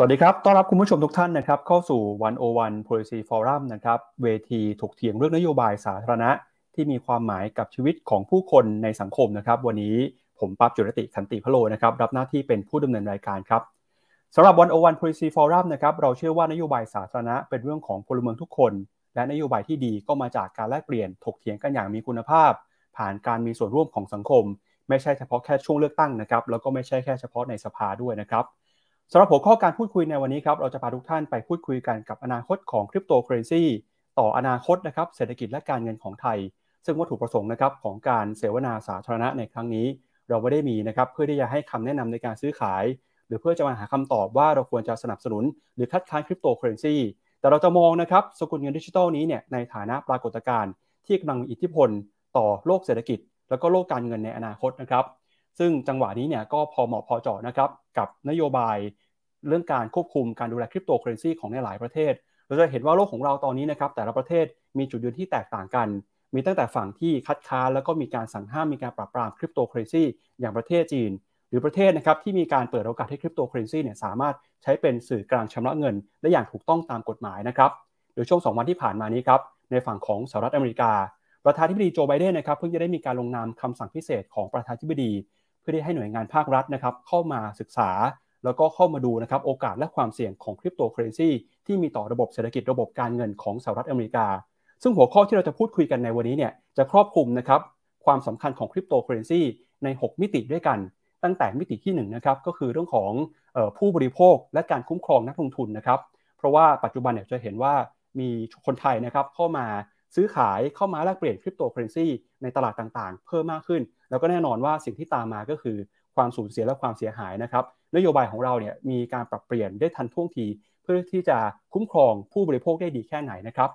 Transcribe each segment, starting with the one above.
สวัสดีครับ ต้อนรับคุณผู้ชมทุกท่านนะครับ เข้าสู่ 101 Policy Forum นะครับ เวทีถกเถียงเรื่องนโยบายสาธารณะ ที่มีความหมายกับชีวิตของผู้คนในสังคมนะครับ วันนี้ผมปั๊บจุรติขันติพโลนะครับ รับหน้าที่เป็นผู้ดำเนินรายการครับสำหรับ 101 Policy Forum นะครับ เราเชื่อว่านโยบายสาธารณะเป็นเรื่องของพลเมืองทุกคน และนโยบายที่ดีก็มาจากการแลกเปลี่ยนถกเถียงกันอย่างมีคุณภาพ ผ่านการมีส่วนร่วมของสังคม ไม่ใช่เฉพาะแค่ช่วงเลือกตั้งนะครับ แล้วก็ไม่ใช่แค่เฉพาะในสภาด้วยนะครับ สำหรับหัวข้อการพูดคุยในวันนี้ครับเราจะพาทุกท่านไปพูดคุยกันกับอนาคตของคริปโตเคอเรนซีต่ออนาคตนะครับเศรษฐกิจและการเงินของไทย ซึ่งวัตถุประสงค์นะครับของการเสวนาสาธารณะในครั้งนี้ เราไม่ได้มีนะครับเพื่อที่จะให้คำแนะนำในการซื้อขาย หรือเพื่อจะมาหาคำตอบว่าเราควรจะสนับสนุน หรือคัดค้านคริปโตเคอเรนซีแต่เราจะมองนะครับสกุลเงินดิจิทัลนี้เนี่ยในฐานะปรากฏการณ์ที่กำลังมีอิทธิพล ต่อโลกเศรษฐกิจ แล้วก็โลกการเงินในอนาคตนะครับ ซึ่งจังหวะนี้เนี่ยก็พอเหมาะพอเจาะนะครับกับนโยบายเรื่องการควบคุมการดูแลคริปโตเคอเรนซีของในหลายประเทศ เราจะเห็นว่าโลกของเราตอนนี้นะครับแต่ละประเทศมีจุดยืนที่แตกต่างกัน มีตั้งแต่ฝั่งที่คัดค้านแล้วก็มีการสั่งห้ามมีการปราบปรามคริปโตเคอเรนซีอย่างประเทศจีน หรือประเทศนะครับที่มีการเปิดโอกาสให้คริปโตเคอเรนซีเนี่ยสามารถใช้เป็นสื่อกลางชำระเงิน ได้อย่างถูกต้องตามกฎหมายนะครับโดยช่วง 2 วันที่ผ่านมานี้ครับในฝั่งของสหรัฐอเมริกา ประธานาธิบดีโจไบเดนนะครับเพิ่งจะได้มีการลงนามคำสั่งพิเศษของประธานาธิบดี เพื่อที่ให้หน่วยงานภาครัฐนะครับเข้ามาศึกษา แล้วก็เข้ามาดูนะครับโอกาสและความเสี่ยงของคริปโตเคอเรนซีที่มีต่อระบบเศรษฐกิจระบบการเงินของสหรัฐอเมริกา ซึ่งหัวข้อที่เราจะพูดคุยกันในวันนี้เนี่ยจะครอบคลุมนะครับความสำคัญของคริปโตเคอเรนซีใน 6 มิติด้วยกัน ตั้งแต่มิติที่1นะครับก็คือเรื่องของเออผู้บริโภคและการคุ้มครองนักลงทุนนะครับ เพราะว่าปัจจุบันเนี่ยจะเห็นว่ามีคนไทยนะครับเข้ามา ซื้อขายเข้ามาแลกเปลี่ยนคริปโตเคอเรนซีในตลาดต่างๆ เพิ่มมากขึ้น แล้วก็แน่นอนว่าสิ่งที่ตามมาก็คือความสูญเสียและความเสียหายนะครับนโยบายของเราเนี่ยมีการปรับเปลี่ยนได้ทันท่วงที เพื่อที่จะคุ้มครองผู้บริโภคได้ดีแค่ไหนนะครับ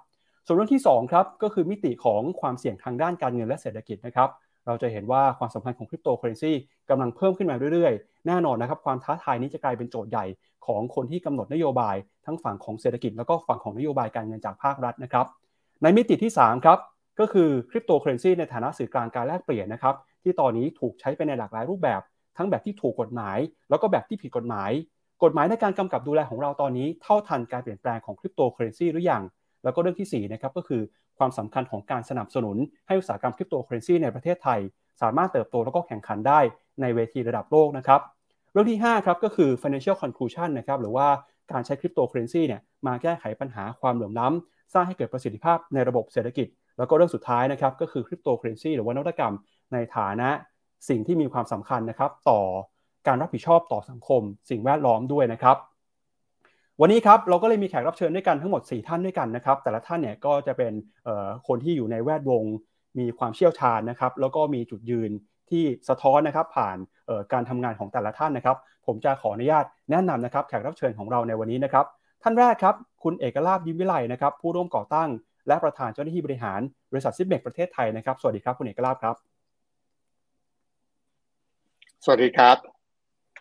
ส่วนเรื่องที่2ครับก็คือมิติของความเสี่ยงทางด้านการเงินและเศรษฐกิจนะครับเราจะเห็นว่าความสัมพันธ์ของคริปโตเคอเรนซีกำลังเพิ่มขึ้นมาเรื่อยๆ แน่นอนนะครับความท้าทายนี้จะกลายเป็นโจทย์ใหญ่ของคนที่กำหนดนโยบาย ทั้งฝั่งของเศรษฐกิจแล้วก็ฝั่งของนโยบายการเงินจากภาครัฐนะครับ ในมิติที่ 3 ครับ ก็คือคริปโตเคอเรนซีในฐานะสื่อกลางการแลกเปลี่ยนนะครับ ที่ตอนนี้ถูกใช้ไปในหลากหลายรูปแบบ ทั้งแบบที่ถูกกฎหมาย แล้วก็แบบที่ผิดกฎหมาย กฎหมายในการกำกับดูแลของเราตอนนี้ เท่าทันการเปลี่ยนแปลงของคริปโตเคอเรนซีหรือยังแล้วก็เรื่องที่4นะครับก็คือความสำคัญของการสนับสนุน ให้อุตสาหกรรมคริปโตเคอเรนซีในประเทศไทย สามารถเติบโตแล้วก็แข่งขันได้ในเวทีระดับโลกนะครับเรื่องที่5ครับก็คือ financial inclusion นะครับหรือว่าการใช้คริปโตเคอเรนซีเนี่ยมาแก้ไขปัญหาความเหลื่อมล้ำ สร้างให้เกิดประสิทธิภาพในระบบเศรษฐกิจ แล้วก็เรื่องสุดท้ายนะครับก็คือคริปโตเคอเรนซีหรือว่านวัตกรรมในฐานะสิ่งที่มีความสำคัญนะครับ ต่อการรับผิดชอบต่อสังคม สิ่งแวดล้อมด้วยนะครับ วันนี้ครับเราก็เลยมีแขกรับเชิญด้วยกันทั้งหมด 4 ท่านด้วยกันนะครับ แต่ละท่านเนี่ยก็จะเป็นคนที่อยู่ในแวดวง มีความเชี่ยวชาญนะครับ แล้วก็มีจุดยืนที่สะท้อนนะครับผ่านการทำงานของแต่ละท่านนะครับ ผมจะขออนุญาตแนะนำนะครับ แขกรับเชิญของเราในวันนี้นะครับ ท่านแรกครับคุณเอกลาบยิ้มวิไลนะครับผู้ร่วมก่อตั้ง และประธานเจ้าหน้าที่บริหารบริษัทซิปเมกประเทศไทยนะครับ สวัสดีครับคุณเอกลาบครับ สวัสดีครับ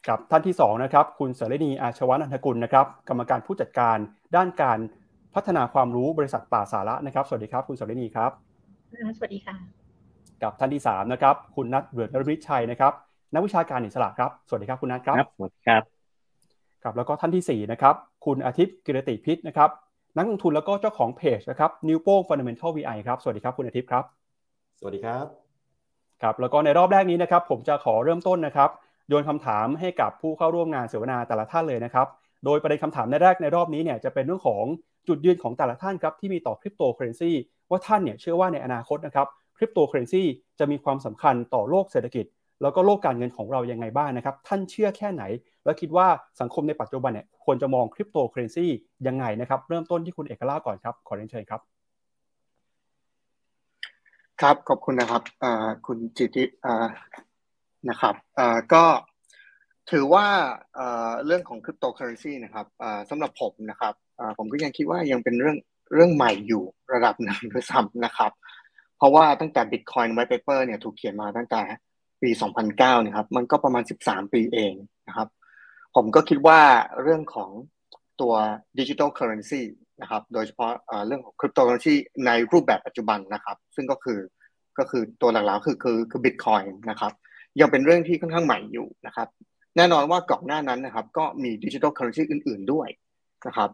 กับท่านที่2นะครับคุณเสรีนีอาชวันันทกุลนะครับกรรมการผู้จัดการด้านการพัฒนาความรู้บริษัทป่าสาละนะครับ สวัสดีครับ คุณเสรีนีครับสวัสดีค่ะ กับท่านที่3นะครับคุณนัทเบิร์ดนริชัยนะครับนักวิชาการอิสระครับ สวัสดีครับคุณนัทครับสวัสดีครับ ครับแล้วก็ท่านที่4นะครับคุณอาทิตย์กิรติพิษนะครับนักลงทุนแล้วก็เจ้าของเพจนะครับนิ้วโป้ง Fundamental VI ครับสวัสดีครับคุณอาทิตย์ครับ สวัสดีครับครับแล้วก็ในรอบแรกนี้นะครับผมจะขอเริ่มต้นนะครับโยนคำถามให้กับผู้เข้าร่วมงานเสวนาแต่ละท่านเลยนะครับโดยประเด็นคำถามในแรกในรอบนี้เนี่ยจะเป็นเรื่องของจุดยืนของแต่ละท่านครับที่มีต่อคริปโตเคอเรนซีว่าท่านเนี่ยเชื่อว่าในอนาคตนะครับคริปโตเคอเรนซีจะมีความสำคัญต่อโลกเศรษฐกิจ แล้วก็โลกการเงินของเรายังไงบ้างนะครับ ท่านเชื่อแค่ไหน แล้วคิดว่าสังคมในปัจจุบันเนี่ยควรจะมองคริปโตเคอเรนซียังไงนะครับ เริ่มต้นที่คุณเอกลาภก่อนครับ ขอเรียนเชิญครับ ครับขอบคุณนะครับคุณจิตินะครับก็ถือว่าเรื่องของคริปโตเคอเรนซีนะครับสำหรับผมนะครับผมก็ยังคิดว่ายังเป็นเรื่องเรื่องใหม่อยู่ระดับหนึ่งด้วยซ้ำนะครับ เพราะว่าตั้งแต่ Bitcoin White Paper เนี่ยถูกเขียนมาตั้งแต่ปี 2009นะครับ มันก็ประมาณ 13 ปีเองนะครับ ผมก็คิดว่าเรื่องของตัว digital currency นะครับโดยเฉพาะเรื่องของคริปโตเคอเรนซีในรูปแบบปัจจุบันนะครับ ซึ่งก็คือก็คือตัวหลักๆคือคือคือบิตคอยน์นะครับยังเป็นเรื่องที่ค่อนข้างใหม่อยู่นะครับ แน่นอนว่าก่อนหน้านั้นนะครับ ก็มี digital currency อื่น ๆด้วยนะครับ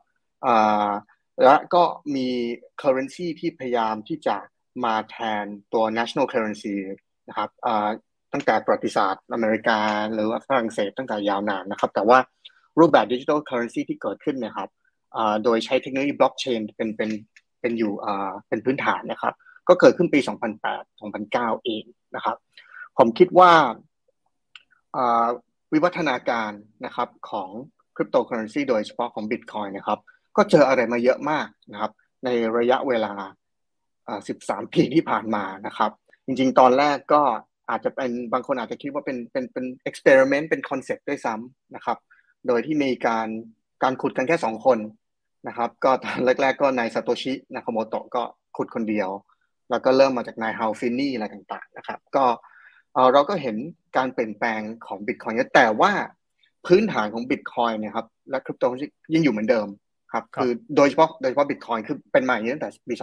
และก็มี currency ที่พยายามที่จะมาแทนตัว national currency นะครับ ตั้งแต่ประวัติศาสตร์อเมริกา หรือว่าฝรั่งเศสตั้งแต่ยาวนานนะครับ แต่ว่ารูปแบบ digital currency ที่เกิดขึ้นนะครับโดยใช้เทคโนโลยีบล็อกเชนเป็นเป็นเป็นอยู่เป็นพื้นฐานนะครับ ก็เกิดขึ้นปี 2008 2009 เองนะครับ ผมคิดว่าวิวัฒนาการนะครับของคริปโตเคอเรนซีโดยเฉพาะของบิตคอยน์นะครับ ก็เจออะไรมาเยอะมากนะครับ ในระยะเวลา 13 ปีที่ผ่านมานะครับ จริงๆ ตอนแรกก็ อาจจะเป็นบางคนอาจจะคิดว่าเป็นเป็นเป็น experiment เป็น concept ด้วยซ้ำนะครับ โดยที่มีการการขุดกันแค่สองคนนะครับ ก็ตอนแรก ๆ ก็นายซาโตชินาคาโมโตะก็ขุดคนเดียว แล้วก็เริ่มมาจากนายฮาลฟินนีย์อะไรต่างๆนะครับ ก็เราก็เห็นการเปลี่ยนแปลงของบิตคอยน์แต่ว่าพื้นฐานของบิตคอยน์นะครับ และคริปโตยังอยู่เหมือนเดิมครับ คือโดยเฉพาะโดยเฉพาะบิตคอยน์คือเป็นใหม่ตั้งแต่ปี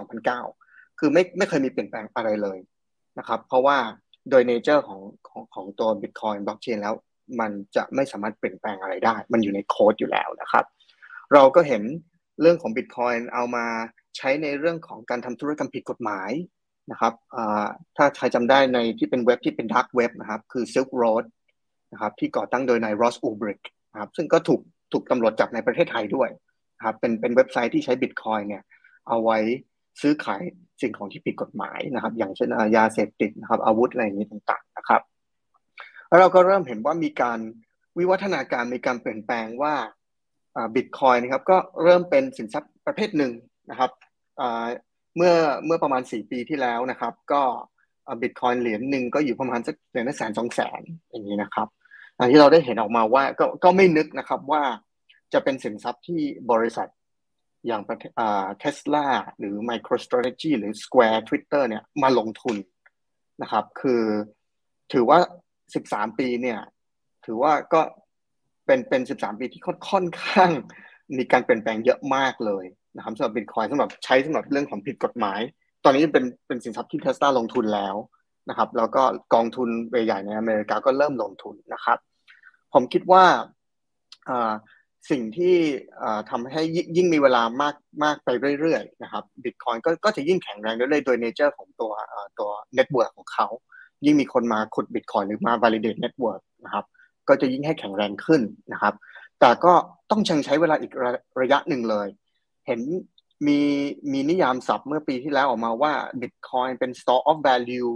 2009 คือไม่ไม่เคยมีเปลี่ยนแปลงอะไรเลยนะครับ เพราะว่า โดย nature ของของของตัวบิตคอยน์บล็อกเชนแล้ว มันจะไม่สามารถเปลี่ยนแปลงอะไรได้ มันอยู่ในโค้ดอยู่แล้วนะครับ เราก็เห็นเรื่องของบิตคอยน์เอามาใช้ในเรื่องของการทำธุรกรรมผิดกฎหมายนะครับถ้าใครจำได้ในที่เป็นเว็บที่เป็นดักเว็บนะครับ คือ Silk Road นะครับที่ก่อตั้งโดยนายรอสอูบริกนะครับซึ่งก็ถูกถูกตำรวจจับในประเทศไทยด้วยนะครับเป็นเป็นเว็บไซต์ที่ใช้บิตคอยเนี่ยเอาไว้ซื้อขาย สิ่งของที่ผิดกฎหมายนะครับ อย่างเช่นยาเสพติดนะครับ อาวุธอะไรอย่างนี้ต่างๆนะครับ แล้วเราก็เริ่มเห็นว่ามีการวิวัฒนาการมีการเปลี่ยนแปลงว่าบิตคอยนะครับก็เริ่มเป็นสินทรัพย์ประเภทหนึ่งนะครับเมื่อเมื่อประมาณสี่ปีที่แล้วนะครับ ก็บิตคอยน์เหรียญหนึ่งก็อยู่ประมาณสักเหรียญละแสนสองแสนอย่างนี้นะครับที่เราได้เห็นออกมาว่าก็ก็ไม่นึกนะครับว่าจะเป็นสินทรัพย์ที่บริษัท อย่างเทสลาหรือ MicroStrategy หรือ Square Twitter เนี่ยมาลงทุนนะครับ คือถือว่า 13 ปีเนี่ย ถือว่าก็เป็นเป็น 13 ปีที่ค่อนข้างมีการเปลี่ยนแปลงเยอะมากเลยนะครับสำหรับบิตคอยสำหรับใช้สำหรับเรื่องของผิดกฎหมาย ตอนนี้เป็นเป็นสินทรัพย์ที่เทสลาลงทุนแล้วนะครับ แล้วก็กองทุนใหญ่ในอเมริกาก็เริ่มลงทุนนะครับ ผมคิดว่า สิ่งที่ทำให้ยิ่งมีเวลามากมากไปเรื่อยๆนะครับบิตคอยน์ก็ก็จะยิ่งแข็งแรงเรื่อยๆโดย nature ของตัวตัว network ของเขา ยิ่งมีคนมาขุดบิตคอยน์หรือมา validate network นะครับก็จะยิ่งให้แข็งแรงขึ้นนะครับ แต่ก็ต้องชังใช้เวลาอีกระระยะหนึ่งเลย เห็นมีมีนิยามศัพท์เมื่อปีที่แล้วออกมาว่า Bitcoin เป็น store of value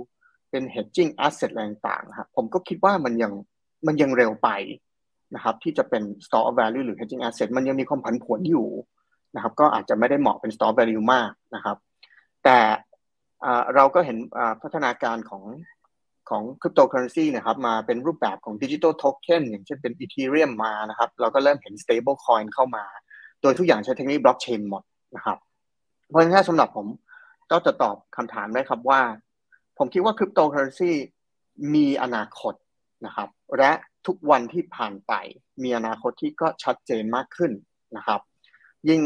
เป็น hedging asset อะไรต่างๆครับผมก็คิดว่ามันยังมันยังเร็วไป นะครับที่จะเป็น store of value หรือ hedging asset มันยังมีความผันผวนอยู่นะครับก็อาจจะไม่ได้เหมาะเป็น store value มากนะครับ แต่เราก็เห็นพัฒนาการของของคริปโตเคอเรนซีนะครับมาเป็นรูปแบบของดิจิทัลโทเค็นอย่างเช่นเป็นอีเทเรียมมานะครับเราก็เริ่มเห็น stable coin เข้ามา โดยทุกอย่างใช้เทคโนโลยีบล็อกเชนหมดนะครับ เพราะฉะนั้นสำหรับผมก็จะตอบคำถามได้ครับว่า ผมคิดว่าคริปโตเคอเรนซีมีอนาคตนะครับ และ ทุกวันที่ผ่านไป มีอนาคตที่ก็ชัดเจนมากขึ้นนะครับ ยิ่ง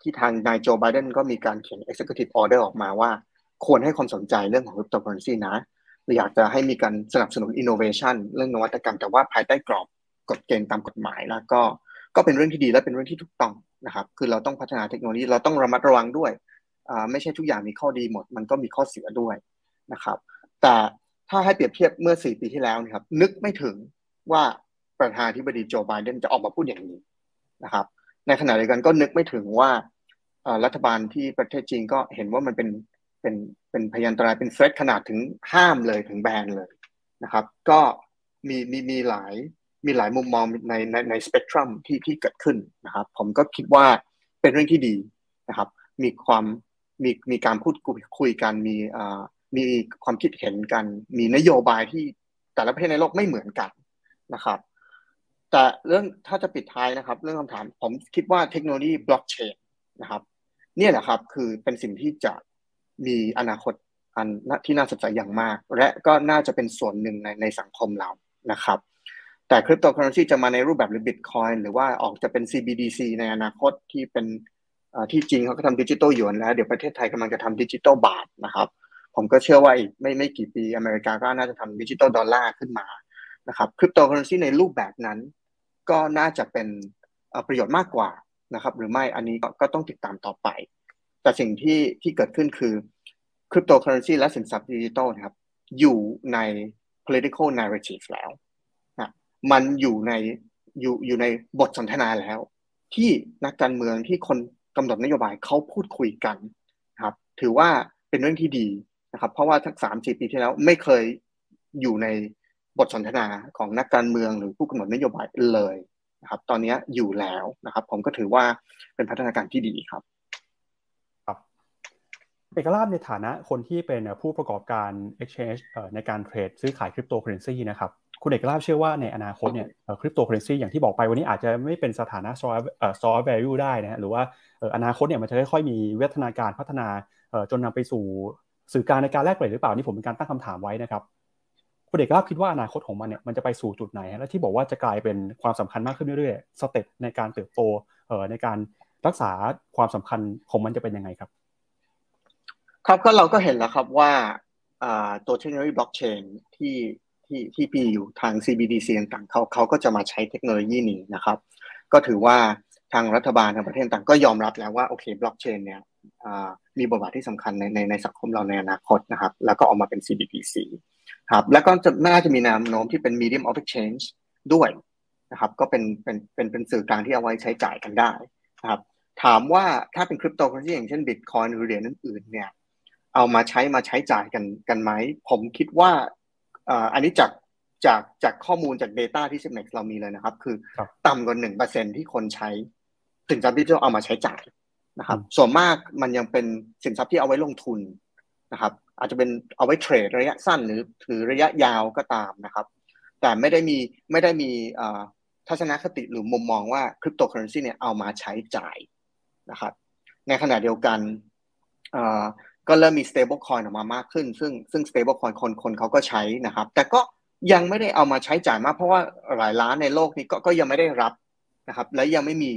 ที่ทางนายโจไบเดนก็มีการเขียน executive order ออกมาว่า ควรให้ความสนใจเรื่องของคริปโตเคอเรนซีนะ อยากจะให้มีการสนับสนุน innovation เรื่องนวัตกรรมแต่ว่าภายใต้กรอบกฎเกณฑ์ตามกฎหมายแล้วก็ก็เป็นเรื่องที่ดีและเป็นเรื่องที่ถูกต้องนะครับ คือเราต้องพัฒนาเทคโนโลยีเราต้องระมัดระวังด้วย ไม่ใช่ทุกอย่างมีข้อดีหมด มันก็มีข้อเสียด้วยนะครับ แต่ ถ้าให้เปรียบเทียบเมื่อ4ปีที่แล้วนะครับ นึกไม่ถึงว่าประธานาธิบดีโจไบเดนจะออกมาพูดอย่างนี้นะครับ ในขณะเดียวกันก็นึกไม่ถึงว่ารัฐบาลที่ประเทศจีนก็เห็นว่ามันเป็นเป็นเป็นพยันตรายเป็นเฟสขนาดถึงห้ามเลยถึงแบนเลยนะครับ ก็มีมีมีหลายมีหลายมุมมองในในในสเปกตรัมที่ที่เกิดขึ้นนะครับ ผมก็คิดว่าเป็นเรื่องที่ดีนะครับ มีความมีมีการพูดคุยกันมีอ่า มีความคิดเห็นกัน มีนโยบายที่แต่ละประเทศในโลกไม่เหมือนกันนะครับ แต่เรื่องถ้าจะปิดท้ายนะครับ เรื่องคำถามผมคิดว่าเทคโนโลยีบล็อกเชนนะครับ เนี่ยแหละครับคือเป็นสิ่งที่จะมีอนาคตอันที่น่าสนใจอย่างมาก และก็น่าจะเป็นส่วนหนึ่งในในสังคมเรานะครับ แต่คริปโตเคอเรนซีจะมาในรูปแบบหรือบิตคอยน์หรือว่าออกจะเป็น CBDC ในอนาคตที่เป็นที่จริงเขาก็ทำดิจิตอลหยวนแล้ว เดี๋ยวประเทศไทยกำลังจะทำดิจิตอลบาทนะครับ ผมก็เชื่อว่าอีกไม่ไม่กี่ปีอเมริกาก็น่าจะทำดิจิตอลดอลลาร์ขึ้นมานะครับคริปโตเคอเรนซีในรูปแบบนั้น ก็น่าจะเป็นประโยชน์มากกว่านะครับ หรือไม่อันนี้ก็ต้องติดตามต่อไป แต่สิ่งที่ที่เกิดขึ้นคือคริปโตเคอเรนซีและสินทรัพย์ดิจิตอลนะครับ อยู่ใน political narrative แล้วนะมันอยู่ในอยู่อยู่ในบทสนทนาแล้ว ที่นักการเมืองที่คนกำหนดนโยบายเขาพูดคุยกันครับ ถือว่าเป็นเรื่องที่ดี นะครับ เพราะว่าทั้งสามสี่ปีที่แล้วไม่เคยอยู่ในบทสนทนาของนักการเมืองหรือผู้กำหนดนโยบายเลยนะครับ ตอนนี้อยู่แล้วนะครับ ผมก็ถือว่าเป็นพัฒนาการที่ดีครับครับคุณเอกลาภในฐานะคนที่เป็นผู้ประกอบการ exchange ในการเทรดซื้อขายคริปโตเคอเรนซีนะครับคุณเอกลาภเชื่อว่าในอนาคตเนี่ยคริปโตเคอเรนซีอย่างที่บอกไปวันนี้อาจจะไม่เป็นสถานะซอซอ value ได้นะฮะหรือว่าอนาคตเนี่ยมันจะค่อยๆมีวิวัฒนาการพัฒนาจนนำไปสู่ สื่อกลางในการแลกเปลี่ยนหรือเปล่านี่ผมเป็นการตั้งคำถามไว้นะครับคุณเอกลาภคิดว่าอนาคตของมันเนี่ยมันจะไปสู่จุดไหน และที่บอกว่าจะกลายเป็นความสำคัญมากขึ้นเรื่อยๆ step ในการเติบโตในการรักษาความสำคัญของมันจะเป็นยังไงครับ ครับก็เราก็เห็นแล้วครับว่าตัวเทคโนโลยีบล็อกเชนที่ที่ที่ปีอยู่ทาง CBDC ต่างเขาเขาก็จะมาใช้เทคโนโลยีนี้นะครับ ก็ถือว่า ทางรัฐบาลทางประเทศต่างก็ยอมรับแล้วว่าโอเคบล็อกเชนเนี่ยมีบทบาทที่สำคัญในในในสังคมเราในอนาคตนะครับ แล้วก็ออกมาเป็น CBDC ครับแล้วก็จะน่าจะมีแนวโน้มที่เป็น medium of exchange ด้วยนะครับ ก็เป็นเป็นเป็นเป็นสื่อกลางที่เอาไว้ใช้จ่ายกันได้นะครับ ถามว่าถ้าเป็นคริปโตเคอเรนซีอย่างเช่นบิตคอยหรือเหรียญอื่นๆเนี่ยเอามาใช้มาใช้จ่ายกันกันไหมผมคิดว่าอันนี้จากจากจากข้อมูลจาก Data ที่ Simex เรามีเลยนะครับ คือต่ำกว่าหนึ่งเปอร์เซ็นที่คนใช้ สินทรัพย์ที่จะเอามาใช้จ่ายนะครับ ส่วนมากมันยังเป็นสินทรัพย์ที่เอาไว้ลงทุนนะครับ อาจจะเป็นเอาไว้เทรดระยะสั้นหรือถือระยะยาวก็ตามนะครับ แต่ไม่ได้มีไม่ได้มีทัศนคติหรือมุมมองว่าคริปโตเคอเรนซีเนี่ยเอามาใช้จ่ายนะครับ ในขณะเดียวกันก็เริ่มมี stable coin ออกมามากขึ้น ซึ่งซึ่ง stable coin คนคนเขาก็ใช้นะครับ แต่ก็ยังไม่ได้เอามาใช้จ่ายมาก เพราะว่าหลายล้านในโลกนี้ก็ก็ยังไม่ได้รับนะครับ และยังไม่มี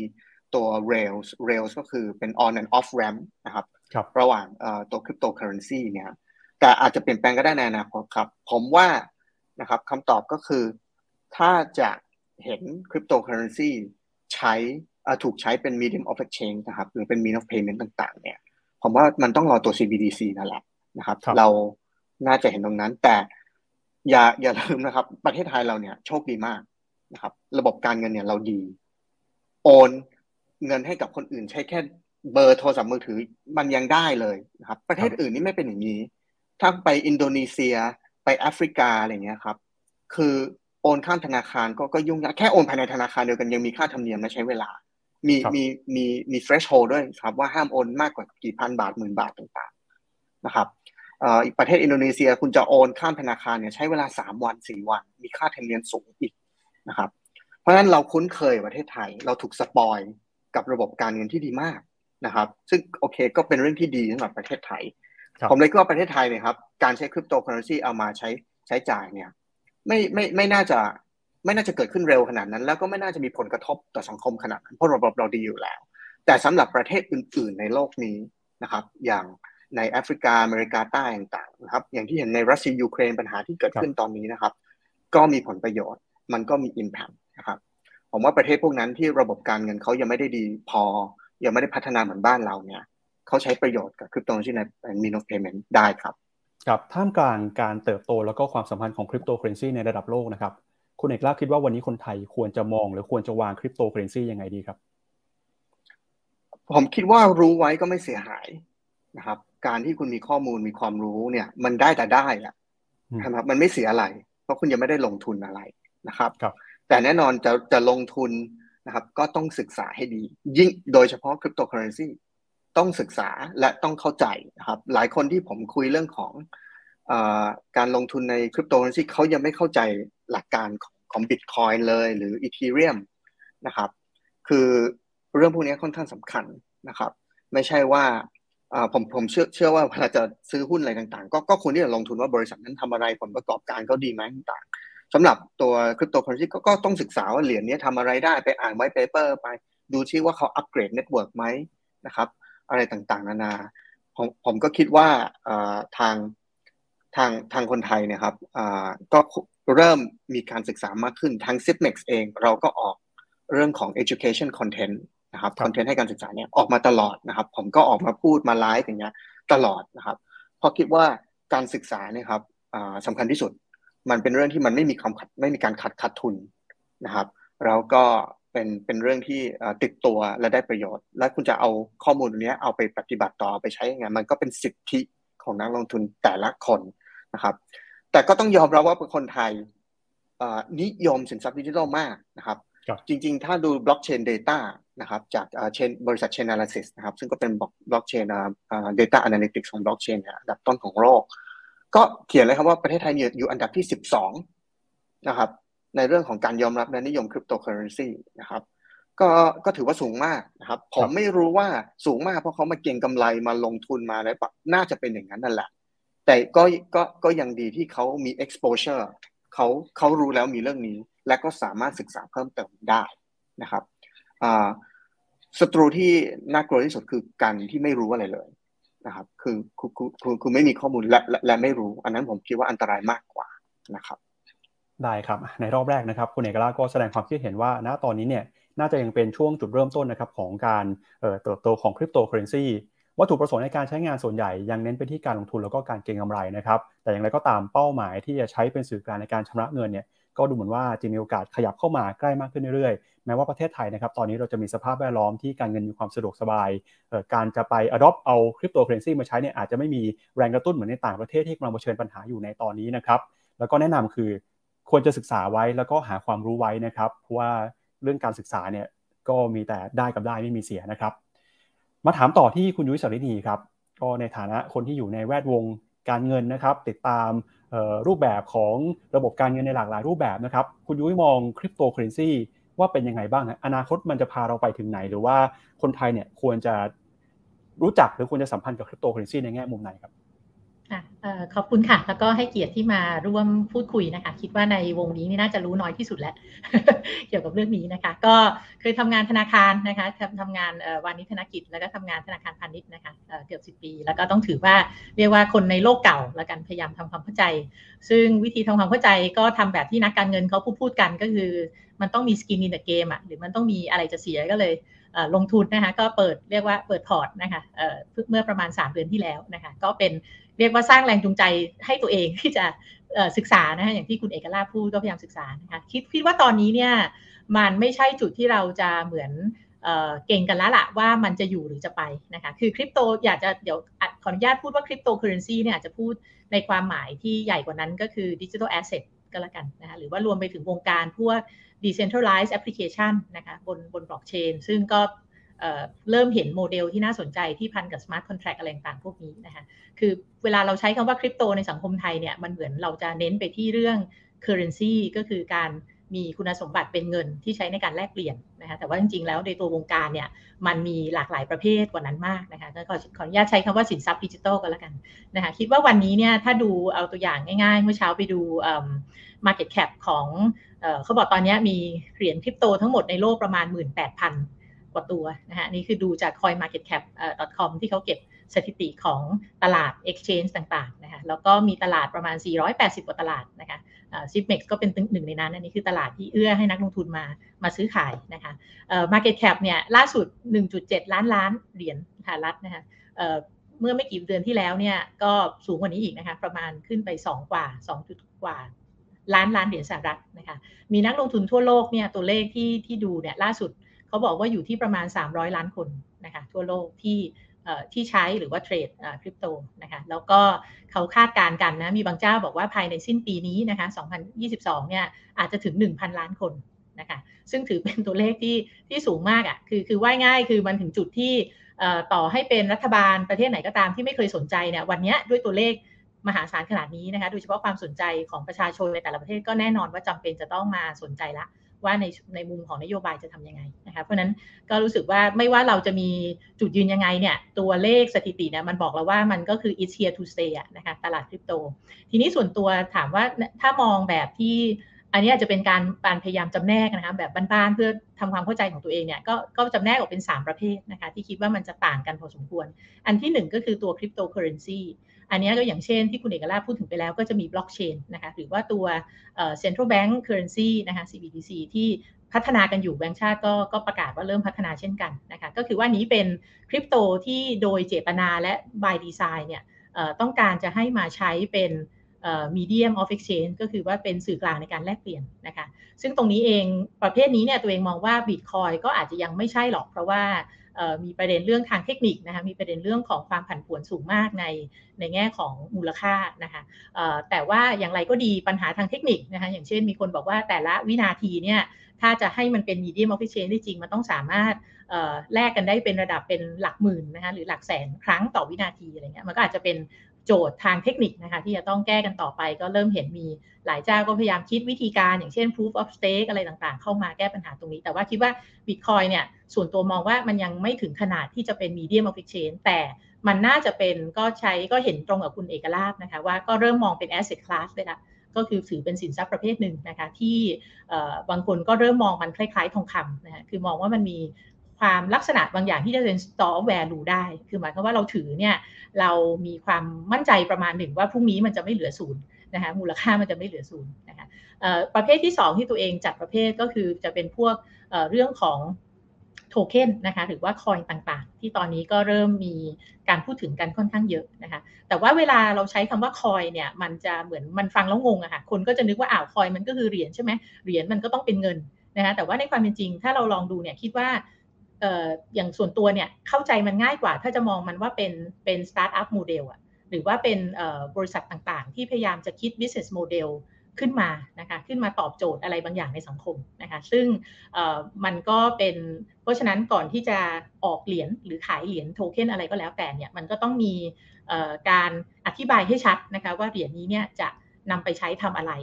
ตัว rails rails ก็คือเป็น on and off ramp นะครับรบระหว่างตัว cryptocurrency เนี่ยแต่อาจจะเปลี่ยนแปลงก็ได้ในอนาคตครับ ผมว่านะครับคำตอบก็คือถ้าจะเห็น cryptocurrency ใช้ถูกใช้เป็น medium of exchange นะครับหรือเป็น medium of payment ต่างๆ เนี่ย ผมว่ามันต้องรอตัว CBDC นั่นแหละนะครับเราน่าจะเห็นตรงนั้น แต่อย่าอย่าลืมนะครับ ประเทศไทยเราเนี่ยโชคดีมากนะครับ ระบบการเงินเนี่ยเราดี โอน เงินให้กับคนอื่น ใช้แค่เบอร์โทรศัพท์มือถือมันยังได้เลยนะครับ ประเทศอื่นนี่ไม่เป็นอย่างนี้ ถ้าไปอินโดนีเซียไปแอฟริกาอะไรเงี้ยครับ คือโอนข้ามธนาคารก็ก็ยุ่งยากแค่โอนภายในธนาคารเดียวกันยังมีค่าธรรมเนียมและใช้เวลา มีมีมีมี threshold ด้วยครับว่าห้ามโอนมากกว่ากี่พันบาทหมื่นบาทต่างๆนะครับอีกประเทศอินโดนีเซียคุณจะโอนข้ามธนาคารเนี่ยใช้เวลาสามวันสี่วัน มีค่าธรรมเนียมสูงอีกนะครับ เพราะฉะนั้นเราคุ้นเคยประเทศไทยเราถูก spoil กับระบบการเงินที่ดีมากนะครับ ซึ่งโอเคก็เป็นเรื่องที่ดีสำหรับประเทศไทย ผมเลยก็ว่าประเทศไทยเนี่ยครับการใช้คริปโตเคอเรนซีเอามาใช้ใช้จ่ายเนี่ยไม่ไม่ไม่น่าจะไม่น่าจะเกิดขึ้นเร็วขนาดนั้น แล้วก็ไม่น่าจะมีผลกระทบต่อสังคมขนาดนั้นเพราะระบบเราดีอยู่แล้ว แต่สำหรับประเทศอื่น ๆ ในโลกนี้นะครับ อย่างในแอฟริกาอเมริกาใต้ต่างๆนะครับ อย่างที่เห็นในรัสเซียยูเครนปัญหาที่เกิดขึ้นตอนนี้นะครับ ก็มีผลประโยชน์ มันก็มี impact นะครับ ผมว่าประเทศพวกนั้นที่ระบบการเงินเขายังไม่ได้ดีพอ ยังไม่ได้พัฒนาเหมือนบ้านเราเนี่ยเขาใช้ประโยชน์กับคริปโตเคอเรนซีใน means of payment ได้ครับกับท่ามกลางการเติบโตแล้วก็ความสัมพันธ์ของคริปโตเคอเรนซีในระดับโลกนะครับ คุณเอกลาภคิดว่าวันนี้คนไทยควรจะมองหรือควรจะวางคริปโตเคอเรนซียังไงดีครับ ผมคิดว่ารู้ไว้ก็ไม่เสียหายนะครับ การที่คุณมีข้อมูลมีความรู้เนี่ย มันได้แต่ได้อะนะครับมันไม่เสียอะไร เพราะคุณยังไม่ได้ลงทุนอะไรนะครับรบ แต่แน่นอนจะจะลงทุนนะครับ ก็ต้องศึกษาให้ดี ยิ่งโดยเฉพาะคริปโตเคอเรนซีต้องศึกษาและต้องเข้าใจนะครับ หลายคนที่ผมคุยเรื่องของการลงทุนในคริปโตเคอเรนซีเขายังไม่เข้าใจหลักการของบิตคอยน์เลย หรืออีเธอเรียมนะครับ คือเรื่องพวกนี้ค่อนข้างสำคัญนะครับ ไม่ใช่ว่าผมผมเชื่อเชื่อว่าเวลาจะซื้อหุ้นอะไรต่าง ๆ ก็ก็ควรที่จะลงทุนว่าบริษัทนั้นทำอะไรผลประกอบการเขาดีไหมต่าง สำหรับตัวคริปโตเคอเรนซีก็ต้องศึกษาว่าเหรียญนี้ทำอะไรได้ไปอ่าน white paper ไปดูที่ว่าเขาอัปเกรด network ไหมนะครับ อะไรต่างๆ นานาผมผมก็คิดว่าทางทางทางคนไทยเนี่ยครับก็เริ่มมีการศึกษามากขึ้นทั้ง Zipmex เองเราก็ออกเรื่องของ education content นะครับคอนเทนต์ให้การศึกษาเนี่ยออกมาตลอดนะครับ ผมก็ออกมาพูดมาไลฟ์อย่างเงี้ยตลอดนะครับเพราะคิดว่าการศึกษาเนี่ยครับสำคัญที่สุด มันเป็นเรื่องที่มันไม่มีความขัดไม่มีการขัดขัดทุนนะครับ แล้วก็เป็นเป็นเรื่องที่ติดตัวและได้ประโยชน์ และคุณจะเอาข้อมูลนี้เอาไปปฏิบัติต่อไปใช้ยังไงมันก็เป็นสิทธิของนักลงทุนแต่ละคนนะครับ แต่ก็ต้องยอมรับว่าคนไทยนิยมสินทรัพย์ดิจิทัลมากนะครับ จริงๆ ถ้าดู blockchain data นะครับจากเชนบริษัท Chainalysis นะครับซึ่งก็เป็น blockchain data analytics ของบล็อกเชนอันดับต้นของโลก ก็เขียนเลยครับว่าประเทศไทยอยู่อันดับที่ 12 นะครับ ในเรื่องของการยอมรับและนิยมคริปโตเคอเรนซีนะครับ ก็ก็ถือว่าสูงมากนะครับ ผมไม่รู้ว่าสูงมากเพราะเขามาเก็งกำไรมาลงทุนมาอะไรปะน่าจะเป็นอย่างนั้นนั่นแหละ แต่ก็ก็ก็ยังดีที่เขามี exposure เขาเขารู้แล้วมีเรื่องนี้ และก็สามารถศึกษาเพิ่มเติมได้นะครับศัตรูที่น่ากลัวที่สุดคือการที่ไม่รู้อะไรเลย นะครับ คือคือคือคือไม่มีข้อมูลและและไม่รู้ อันนั้นผมคิดว่าอันตรายมากกว่านะครับ ได้ครับ ในรอบแรกนะครับ คุณเอกราชก็แสดงความคิดเห็นว่า ณตอนนี้เนี่ยน่าจะยังเป็นช่วงจุดเริ่มต้นนะครับของการเติบโตของคริปโตเคอเรนซีวัตถุประสงค์ในการใช้งานส่วนใหญ่ยังเน้นไปที่การลงทุนแล้วก็การเก็งกำไรนะครับ แต่อย่างไรก็ตามเป้าหมายที่จะใช้เป็นสื่อกลางในการชำระเงินเนี่ย ก็ดูเหมือนว่าจะมีโอกาสขยับเข้ามาใกล้มากขึ้นเรื่อยๆ แม้ว่าประเทศไทยนะครับตอนนี้เราจะมีสภาพแวดล้อมที่การเงินมีความสะดวกสบาย การจะไป adopt เอาคริปโตเคอเรนซีมาใช้เนี่ยอาจจะไม่มีแรงกระตุ้นเหมือนในต่างประเทศที่กำลังเผชิญปัญหาอยู่ในตอนนี้นะครับแล้วก็แนะนำคือควรจะศึกษาไว้แล้วก็หาความรู้ไว้นะครับเพราะว่าเรื่องการศึกษาเนี่ยก็มีแต่ได้กับได้ไม่มีเสียนะครับ มาถามต่อที่คุณยุ้ยสฤณีครับก็ในฐานะคนที่อยู่ในแวดวงการเงินนะครับ ติดตาม รูปแบบของระบบการเงินในหลากหลายรูปแบบนะครับ คุณยุ้ยมองคริปโตเคอเรนซีว่าเป็นยังไงบ้างอนาคตมันจะพาเราไปถึงไหน หรือว่าคนไทยเนี่ยควรจะรู้จักหรือควรจะสัมพันธ์กับคริปโตเคอเรนซีในแง่มุมไหนครับ ขอบคุณค่ะ แล้วก็ให้เกียรติที่มาร่วมพูดคุยนะคะ คิดว่าในวงนี้นี่น่าจะรู้น้อยที่สุดแล้ว เกี่ยวกับเรื่องนี้นะคะ ก็เคยทำงานธนาคารนะคะทำงานวานิธนกิจ แล้วก็ทำงานธนาคารพาณิชย์นะคะเกือบสิปี แล้วก็ต้องถือว่าเรียกว่าคนในโลกเก่าแล้วกันพยายามทำความเข้าใจ ซึ่งวิธีทำความเข้าใจก็ทำแบบที่นักการเงินเขาพูดพูดกันก็คือ มันต้องมีสกินในเกมอะหรือมันต้องมีอะไรจะเสียก็เลยลงทุนนะคะก็เปิดเรียกว่าเปิดพอร์ตนะคะเมื่อประมาณ 3 เดือนที่แล้วนะคะก็เป็น เรียกว่าสร้างแรงจูงใจให้ตัวเองที่จะศึกษานะคะอย่างที่คุณเอกลาภพูดก็พยายามศึกษานะคะคิดคิดว่าตอนนี้เนี่ยมันไม่ใช่จุดที่เราจะเหมือนเก็งกันแล้วล่ะว่ามันจะอยู่หรือจะไปนะคะคือคริปโตอยากจะเดี๋ยวขออนุญาตพูดว่าคริปโตเคอเรนซีเนี่ยอาจจะพูดในความหมายที่ใหญ่กว่านั้นก็คือ digital asset ก็แล้วกันนะคะหรือว่ารวมไปถึงวงการพวก decentralized application นะคะบนบนบล็อกเชนซึ่งก็ เริ่มเห็นโมเดลที่น่าสนใจที่พันกับ smart contract อะไรต่างพวกนี้นะคะคือเวลาเราใช้คำว่าคริปโตในสังคมไทยเนี่ยมันเหมือนเราจะเน้นไปที่เรื่อง currency ก็คือการมีคุณสมบัติเป็นเงินที่ใช้ในการแลกเปลี่ยนนะคะแต่ว่าจริงๆ แล้วในตัววงการเนี่ยมันมีหลากหลายประเภทกว่านั้นมากนะคะก็ขออนุญาตใช้คำว่าสินทรัพย์ดิจิทัลก็แล้วกันนะคะคิดว่าวันนี้เนี่ยถ้าดูเอาตัวอย่างง่ายๆ เมื่อเช้าไปดู market cap ของเขาบอกตอนนี้มีเหรียญคริปโตทั้งหมดในโลกประมาณ 18,000 กว่าตัวนะคะนี่คือดูจาก coinmarketcap.com ที่เขาเก็บสถิติของตลาด exchange ต่างๆนะคะแล้วก็มีตลาดประมาณ 480 กว่าตลาดนะคะซิปเม็กก็เป็นหนึ่งในนั้นอันนี้คือตลาดที่เอื้อให้นักลงทุนมามาซื้อขายนะคะ market cap เนี่ยล่าสุด 1.7 ล้านล้านเหรียญสหรัฐนะคะเมื่อไม่กี่เดือนที่แล้วเนี่ยก็สูงกว่านี้อีกนะคะประมาณขึ้นไป 2 กว่า 2 จุดกว่าล้านล้านเหรียญสหรัฐนะคะมีนักลงทุนทั่วโลกเนี่ยตัวเลขที่ที่ดูเนี่ยล่าสุด เขาบอกว่าอยู่ที่ประมาณ 300 ล้านคนนะคะทั่วโลกที่ที่ใช้หรือว่าเทรดคริปโตนะคะแล้วก็เขาคาดการณ์กันนะ มีบางเจ้าบอกว่าภายในสิ้นปีนี้นะคะ 2022 เนี่ยอาจจะถึง 1,000 ล้านคนนะคะซึ่งถือเป็นตัวเลขที่ที่สูงมากอะ่ะคือคือว่าง่ายคือมันถึงจุดที่ต่อให้เป็นรัฐบาลประเทศไหนก็ตามที่ไม่เคยสนใจเนี่ยวันนี้ด้วยตัวเลขมหาศาลขนาดนี้นะคะโดยเฉพาะความสนใจของประชาชนในแต่ละประเทศก็แน่นอนว่าจำเป็นจะต้องมาสนใจละ ว่าในในมุมของนโยบายจะทํำยังไงนะคะเพราะนั้นก็รู้สึกว่าไม่ว่าเราจะมีจุดยืนยังไงเนี่ยตัวเลขสถิติเนี่ยมันบอกเราว่ามันก็คือ it's here to stay นะคะตลาดคริปโต ทีนี้ส่วนตัวถามว่าถ้ามองแบบที่อันนี้อาจจะเป็นการการพยายามจำแนกนะคะแบบบ้านๆเพื่อทำความเข้าใจของตัวเองเนี่ยก็ก็จำแนกออกเป็น 3 ประเภทนะคะที่คิดว่ามันจะต่างกันพอสมควร อันที่ 1 ก็คือตัวคริปโตเคอเรนซี อันนี้ก็อย่างเช่นที่คุณเอกลาภพูดถึงไปแล้วก็จะมีบล็อกเชนนะคะหรือว่าตัว central bank currency นะคะ CBDC ที่พัฒนากันอยู่แบงก์ชาติก็ก็ประกาศว่าเริ่มพัฒนาเช่นกันนะคะก็คือว่านี้เป็นคริปโตที่โดยเจตนาและ by design เนี่ยต้องการจะให้มาใช้เป็น medium of exchange ก็คือว่าเป็นสื่อกลางในการแลกเปลี่ยนนะคะซึ่งตรงนี้เองประเภทนี้เนี่ยตัวเองมองว่า Bitcoin ก็อาจจะยังไม่ใช่หรอก เพราะว่า มีประเด็นเรื่องทางเทคนิคนะคะมีประเด็นเรื่องของความผันผวนสูงมากในในแง่ของมูลค่านะคะแต่ว่าอย่างไรก็ดีปัญหาทางเทคนิคนะคะอย่างเช่นมีคนบอกว่าแต่ละวินาทีเนี่ยถ้าจะให้มันเป็น medium of exchange ได้จริง มันต้องสามารถแลกกันได้เป็นระดับเป็นหลักหมื่นนะคะหรือหลักแสนครั้งต่อวินาทีอะไรเงี้ยมันก็อาจจะเป็น โจทย์ทางเทคนิคนะคะ ที่จะต้องแก้กันต่อไปก็เริ่มเห็นมีหลายเจ้าก็พยายามคิดวิธีการอย่างเช่น proof of stake อะไรต่างๆ เข้ามาแก้ปัญหาตรงนี้ แต่ว่าคิดว่า Bitcoin เนี่ยส่วนตัวมองว่ามันยังไม่ถึงขนาดที่จะเป็น medium of exchange แต่มันน่าจะเป็นก็ใช้ก็เห็นตรงกับคุณเอกลาภนะคะ ว่าก็เริ่มมองเป็น asset class เลยละก็คือถือเป็นสินทรัพย์ประเภทหนึ่งนะคะ ที่บางคนก็เริ่มมองมันคล้ายๆทองคำนะคะคือมองว่ามันมี ความลักษณะบางอย่างที่จะเป็น store of value ได้ คือหมายความว่าเราถือเนี่ยเรามีความมั่นใจประมาณหนึ่งว่าพรุ่งนี้มันจะไม่เหลือศูนย์นะคะมูลค่ามันจะไม่เหลือศูนย์นะคะประเภทที่ 2 ที่ตัวเองจัดประเภทก็คือจะเป็นพวกเรื่องของโทเค็นนะคะหรือว่า coin ต่างๆ ที่ตอนนี้ก็เริ่มมีการพูดถึงกันค่อนข้างเยอะนะคะแต่ว่าเวลาเราใช้คำว่า coin เนี่ยมันจะเหมือนมันฟังแล้วงงอะค่ะคนก็จะนึกว่าอ้าว coin มันก็คือเหรียญใช่ไหมเหรียญมันก็ต้องเป็นเงินนะคะแต่ว่าในความเป็นจริง ถ้าเราลองดูเนี่ยคิดว่า อย่างส่วนตัวเนี่ยเข้าใจมันง่ายกว่า ถ้าจะมองมันว่าเป็นเป็น startup model อะหรือว่าเป็นบริษัทต่างๆ ที่พยายามจะคิด business model ขึ้นมานะคะขึ้นมาตอบโจทย์อะไรบางอย่างในสังคมนะคะซึ่งมันก็เป็นเพราะฉะนั้นก่อนที่จะออกเหรียญหรือขายเหรียญโทเค็นอะไรก็แล้วแต่เนี่ยมันก็ต้องมีการอธิบายให้ชัดนะคะว่าเหรียญนี้เนี่ยจะนำไปใช้ทำอะไร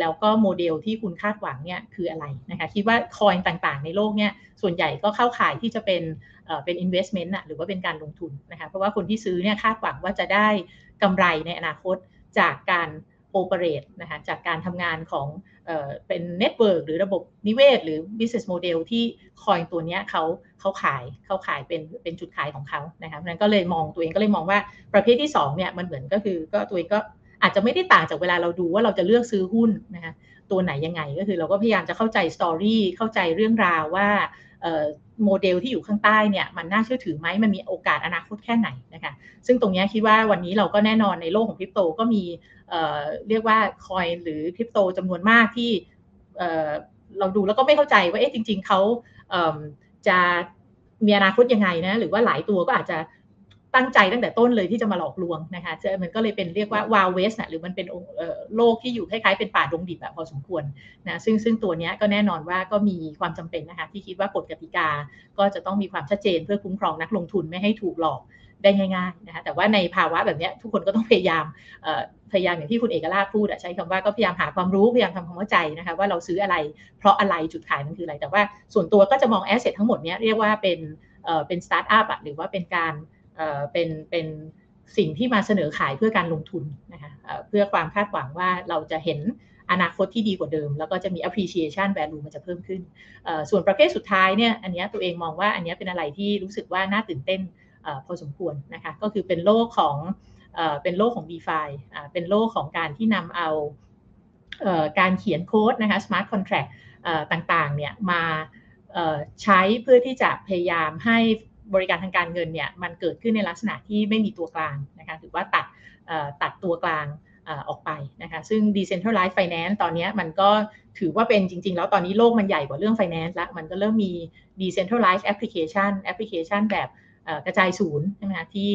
แล้วก็โมเดลที่คุณคาดหวังเนี่ยคืออะไรนะคะคิดว่าคอยต่างๆ ในโลกเนี่ยส่วนใหญ่ก็เข้าข่ายที่จะเป็นเป็น investment อะหรือว่าเป็นการลงทุนนะคะเพราะว่าคนที่ซื้อเนี่ยคาดหวังว่าจะได้กำไรในอนาคตจากการ operate นะคะจากการทำงานของเออเป็น network หรือระบบนิเวศ หรือ business model ที่ coin ตัวนี้เขาเขาขายเขาขายเป็นเป็นจุดขายของเขานะคะเพราะนั้นก็เลยมองตัวเองก็เลยมองว่าประเภทที่2เนี่ยมันเหมือนก็คือก็ตัวเองก็ อาจจะไม่ได้ต่างจากเวลาเราดูว่าเราจะเลือกซื้อหุ้นนะคะตัวไหนยังไงก็คือเราก็พยายามจะเข้าใจ story เข้าใจเรื่องราวว่าโมเดลที่อยู่ข้างใต้เนี่ยมันน่าเชื่อถือไหมมันมีโอกาสอนาคตแค่ไหนนะคะซึ่งตรงนี้คิดว่าวันนี้เราก็แน่นอนในโลกของคริปโตก็มีเรียกว่าคอยหรือคริปโตจำนวนมากที่เราดูแล้วก็ไม่เข้าใจว่าเอ๊ะจริง ๆเขาจะมีอนาคตยังไงนะหรือว่าหลายตัวก็อาจจะ ตั้งใจตั้งแต่ต้นเลยที่จะมาหลอกลวงนะคะมันก็เลยเป็นเรียกว่าวาเวสนะหรือมันเป็นโลกที่อยู่คล้ายๆเป็นป่าดงดิบแบบพอสมควรนะซึ่งซึ่งตัวนี้ก็แน่นอนว่าก็มีความจำเป็นนะคะที่คิดว่ากฎกติกา ก็จะต้องมีความชัดเจนเพื่อคุ้มครองนักลงทุนไม่ให้ถูกหลอกได้ง่ายๆนะคะแต่ว่าในภาวะแบบนี้ทุกคนก็ต้องพยายามพยายามอย่างที่คุณเอกราชพูดใช้คำว่าก็พยายามหาความรู้พยายามทำความเข้าใจนะคะว่าเราซื้ออะไรเพราะอะไรจุดขายมันคืออะไร แต่ว่าส่วนตัวก็จะมอง asset ทั้งหมดนี้เรียกว่าเป็นเป็นสตาร์ทอัพหรือว่าเป็นการเเป็นเป็นสิ่งที่มาเสนอขายเพื่อการลงทุนนะคะเพื่อความคาดหวังว่าเราจะเห็นอนาคตที่ดีกว่าเดิม แล้วก็จะมี appreciation value มันจะเพิ่มขึ้น ส่วนประเภทสุดท้ายเนี่ยอันนี้ตัวเองมองว่าอันนี้เป็นอะไรที่รู้สึกว่าน่าตื่นเต้นพอสมควรนะคะก็คือเป็นโลกของเป็นโลกของ DeFi เป็นโลกของการที่นำเอาการเขียนโค้ดนะคะ smart contract ต่างๆเนี่ยมาใช้เพื่อที่จะพยายามให้ บริการทางการเงินเนี่ยมันเกิดขึ้นในลักษณะที่ไม่มีตัวกลางนะคะถือว่าตัดตัดตัวกลางออกไปนะคะซึ่ง decentralized finance ตอนนี้มันก็ถือว่าเป็นจริง ๆ แล้วตอนนี้โลกมันใหญ่กว่าเรื่อง finance ละมันก็เริ่มมี decentralized application application แบบกระจายศูนย์ใช่ไหมคะที่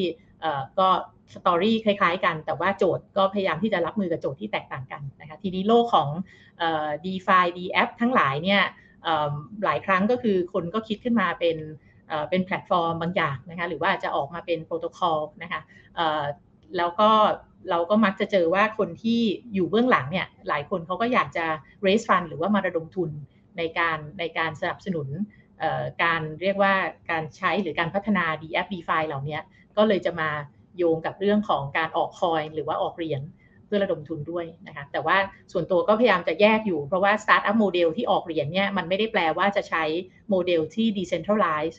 ก็ story คล้ายๆ กัน แต่ว่าโจทย์ก็พยายามที่จะรับมือกับโจทย์ที่แตกต่างกันนะคะทีนี้โลกของ DeFi DApp ทั้งหลายเนี่ยหลายครั้งก็คือคนก็คิดขึ้นมาเป็น เป็นแพลตฟอร์มบางอย่างนะคะหรือว่าจะออกมาเป็นโปรโตคอลนะคะแล้วก็เราก็มักจะเจอว่าคนที่อยู่เบื้องหลังเนี่ยหลายคนเขาก็อยากจะ raise fund หรือว่ามาระดมทุนในการในการสนับสนุนการเรียกว่าการใช้หรือการพัฒนา d f d f i เหล่านี้ก็เลยจะมาโยงกับเรื่องของการออก coin หรือว่าออกเหรียญ เพื่อระดมทุนด้วยนะคะแต่ว่าส่วนตัวก็พยายามจะแยกอยู่ เพราะว่า startup model ที่ออกเหรียญเนี่ยมันไม่ได้แปลว่าจะใช้โมเดลที่ decentralize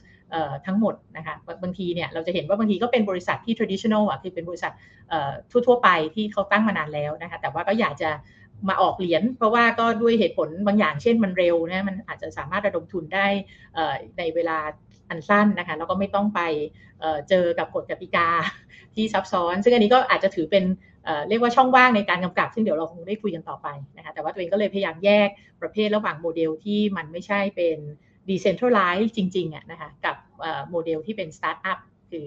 ทั้งหมดนะคะบางทีเนี่ยเราจะเห็นว่าบางทีก็เป็นบริษัทที่ traditional อะคือเป็นบริษัททั่ว ๆ ไปที่เขาตั้งมานานแล้วนะคะแต่ว่าก็อยากจะมาออกเหรียญเพราะว่าก็ด้วยเหตุผลบางอย่างเช่นมันเร็วนะมันอาจจะสามารถระดมทุนได้ในเวลาอันสั้นนะคะแล้วก็ไม่ต้องไปเจอกับกฎกติกาที่ซับซ้อน ซึ่งอันนี้ก็อาจจะถือเป็น เรียกว่าช่องว่างในการกำกับ ซึ่งเดี๋ยวเราคงได้คุยกันต่อไปนะคะแต่ว่าตัวเองก็เลยพยายามแยกประเภทระหว่างโมเดลที่มันไม่ใช่เป็น decentralize จริงๆอะนะคะกับโมเดลที่เป็น startup คือ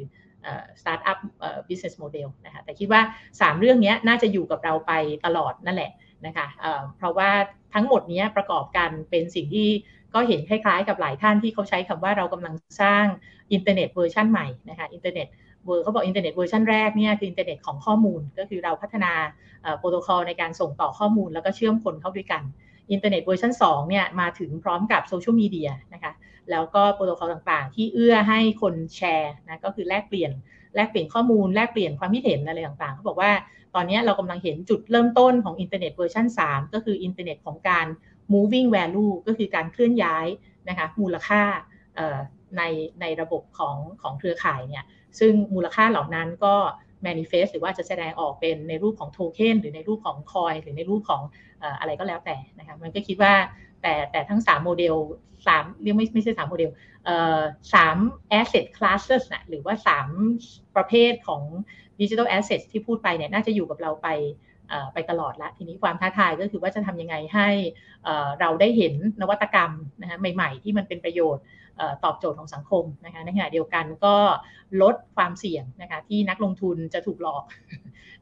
startup business model นะคะแต่คิดว่า 3 เรื่องนี้น่าจะอยู่กับเราไปตลอดนั่นแหละนะคะเพราะว่าทั้งหมดนี้ประกอบกันเป็นสิ่งที่ก็เห็นคล้ายๆ กับหลายท่านที่เขาใช้คำว่าเรากำลังสร้างอินเทอร์เน็ตเวอร์ชันใหม่นะคะอินเทอร์เน็ต เวอร์เขาบอกอินเทอร์เน็ตเวอร์ชันแรกเนี่ยคืออินเทอร์เน็ตของข้อมูล ก็คือเราพัฒนาโปรโตคอลในการส่งต่อข้อมูลแล้วก็เชื่อมคนเข้าด้วยกันอินเทอร์เน็ตเวอร์ชัน2เนี่ยมาถึงพร้อมกับโซเชียลมีเดียนะคะแล้วก็โปรโตคอลต่างๆ ที่เอื้อให้คนแชร์นะก็คือแลกเปลี่ยนแลกเปลี่ยนข้อมูลแลกเปลี่ยนความคิดเห็นอะไรต่างๆเขาบอกว่าตอนนี้เรากำลังเห็นจุดเริ่มต้นของอินเทอร์เน็ตเวอร์ชัน3 ก็คืออินเทอร์เน็ตของการ moving value ก็คือการเคลื่อนย้ายนะคะมูลค่าในในระบบของของเครือข่ายเนี่ย ซึ่งมูลค่าเหล่านั้นก็ manifest หรือว่าจะแสดงออกเป็นในรูปของโทเค็นหรือในรูปของ coin หรือในรูปของอะไรก็แล้วแต่นะคะมันก็คิดว่าแต่แต่ทั้ง 3 โมเดล3เรียกไม่ไม่ใช่ 3 โมเดลสาม asset classes นะหรือว่า 3 ประเภทของ digital assets ที่พูดไปเนี่ยน่าจะอยู่กับเราไปไปตลอดละทีนี้ความท้าทายก็คือว่าจะทำยังไงให้เราได้เห็นนวัตกรรมนะคะใหม่ ๆ ที่มันเป็นประโยชน์ ตอบโจทย์ของสังคมนะคะในขณะเดียวกันก็ลดความเสี่ยงนะคะที่นักลงทุนจะถูกหลอก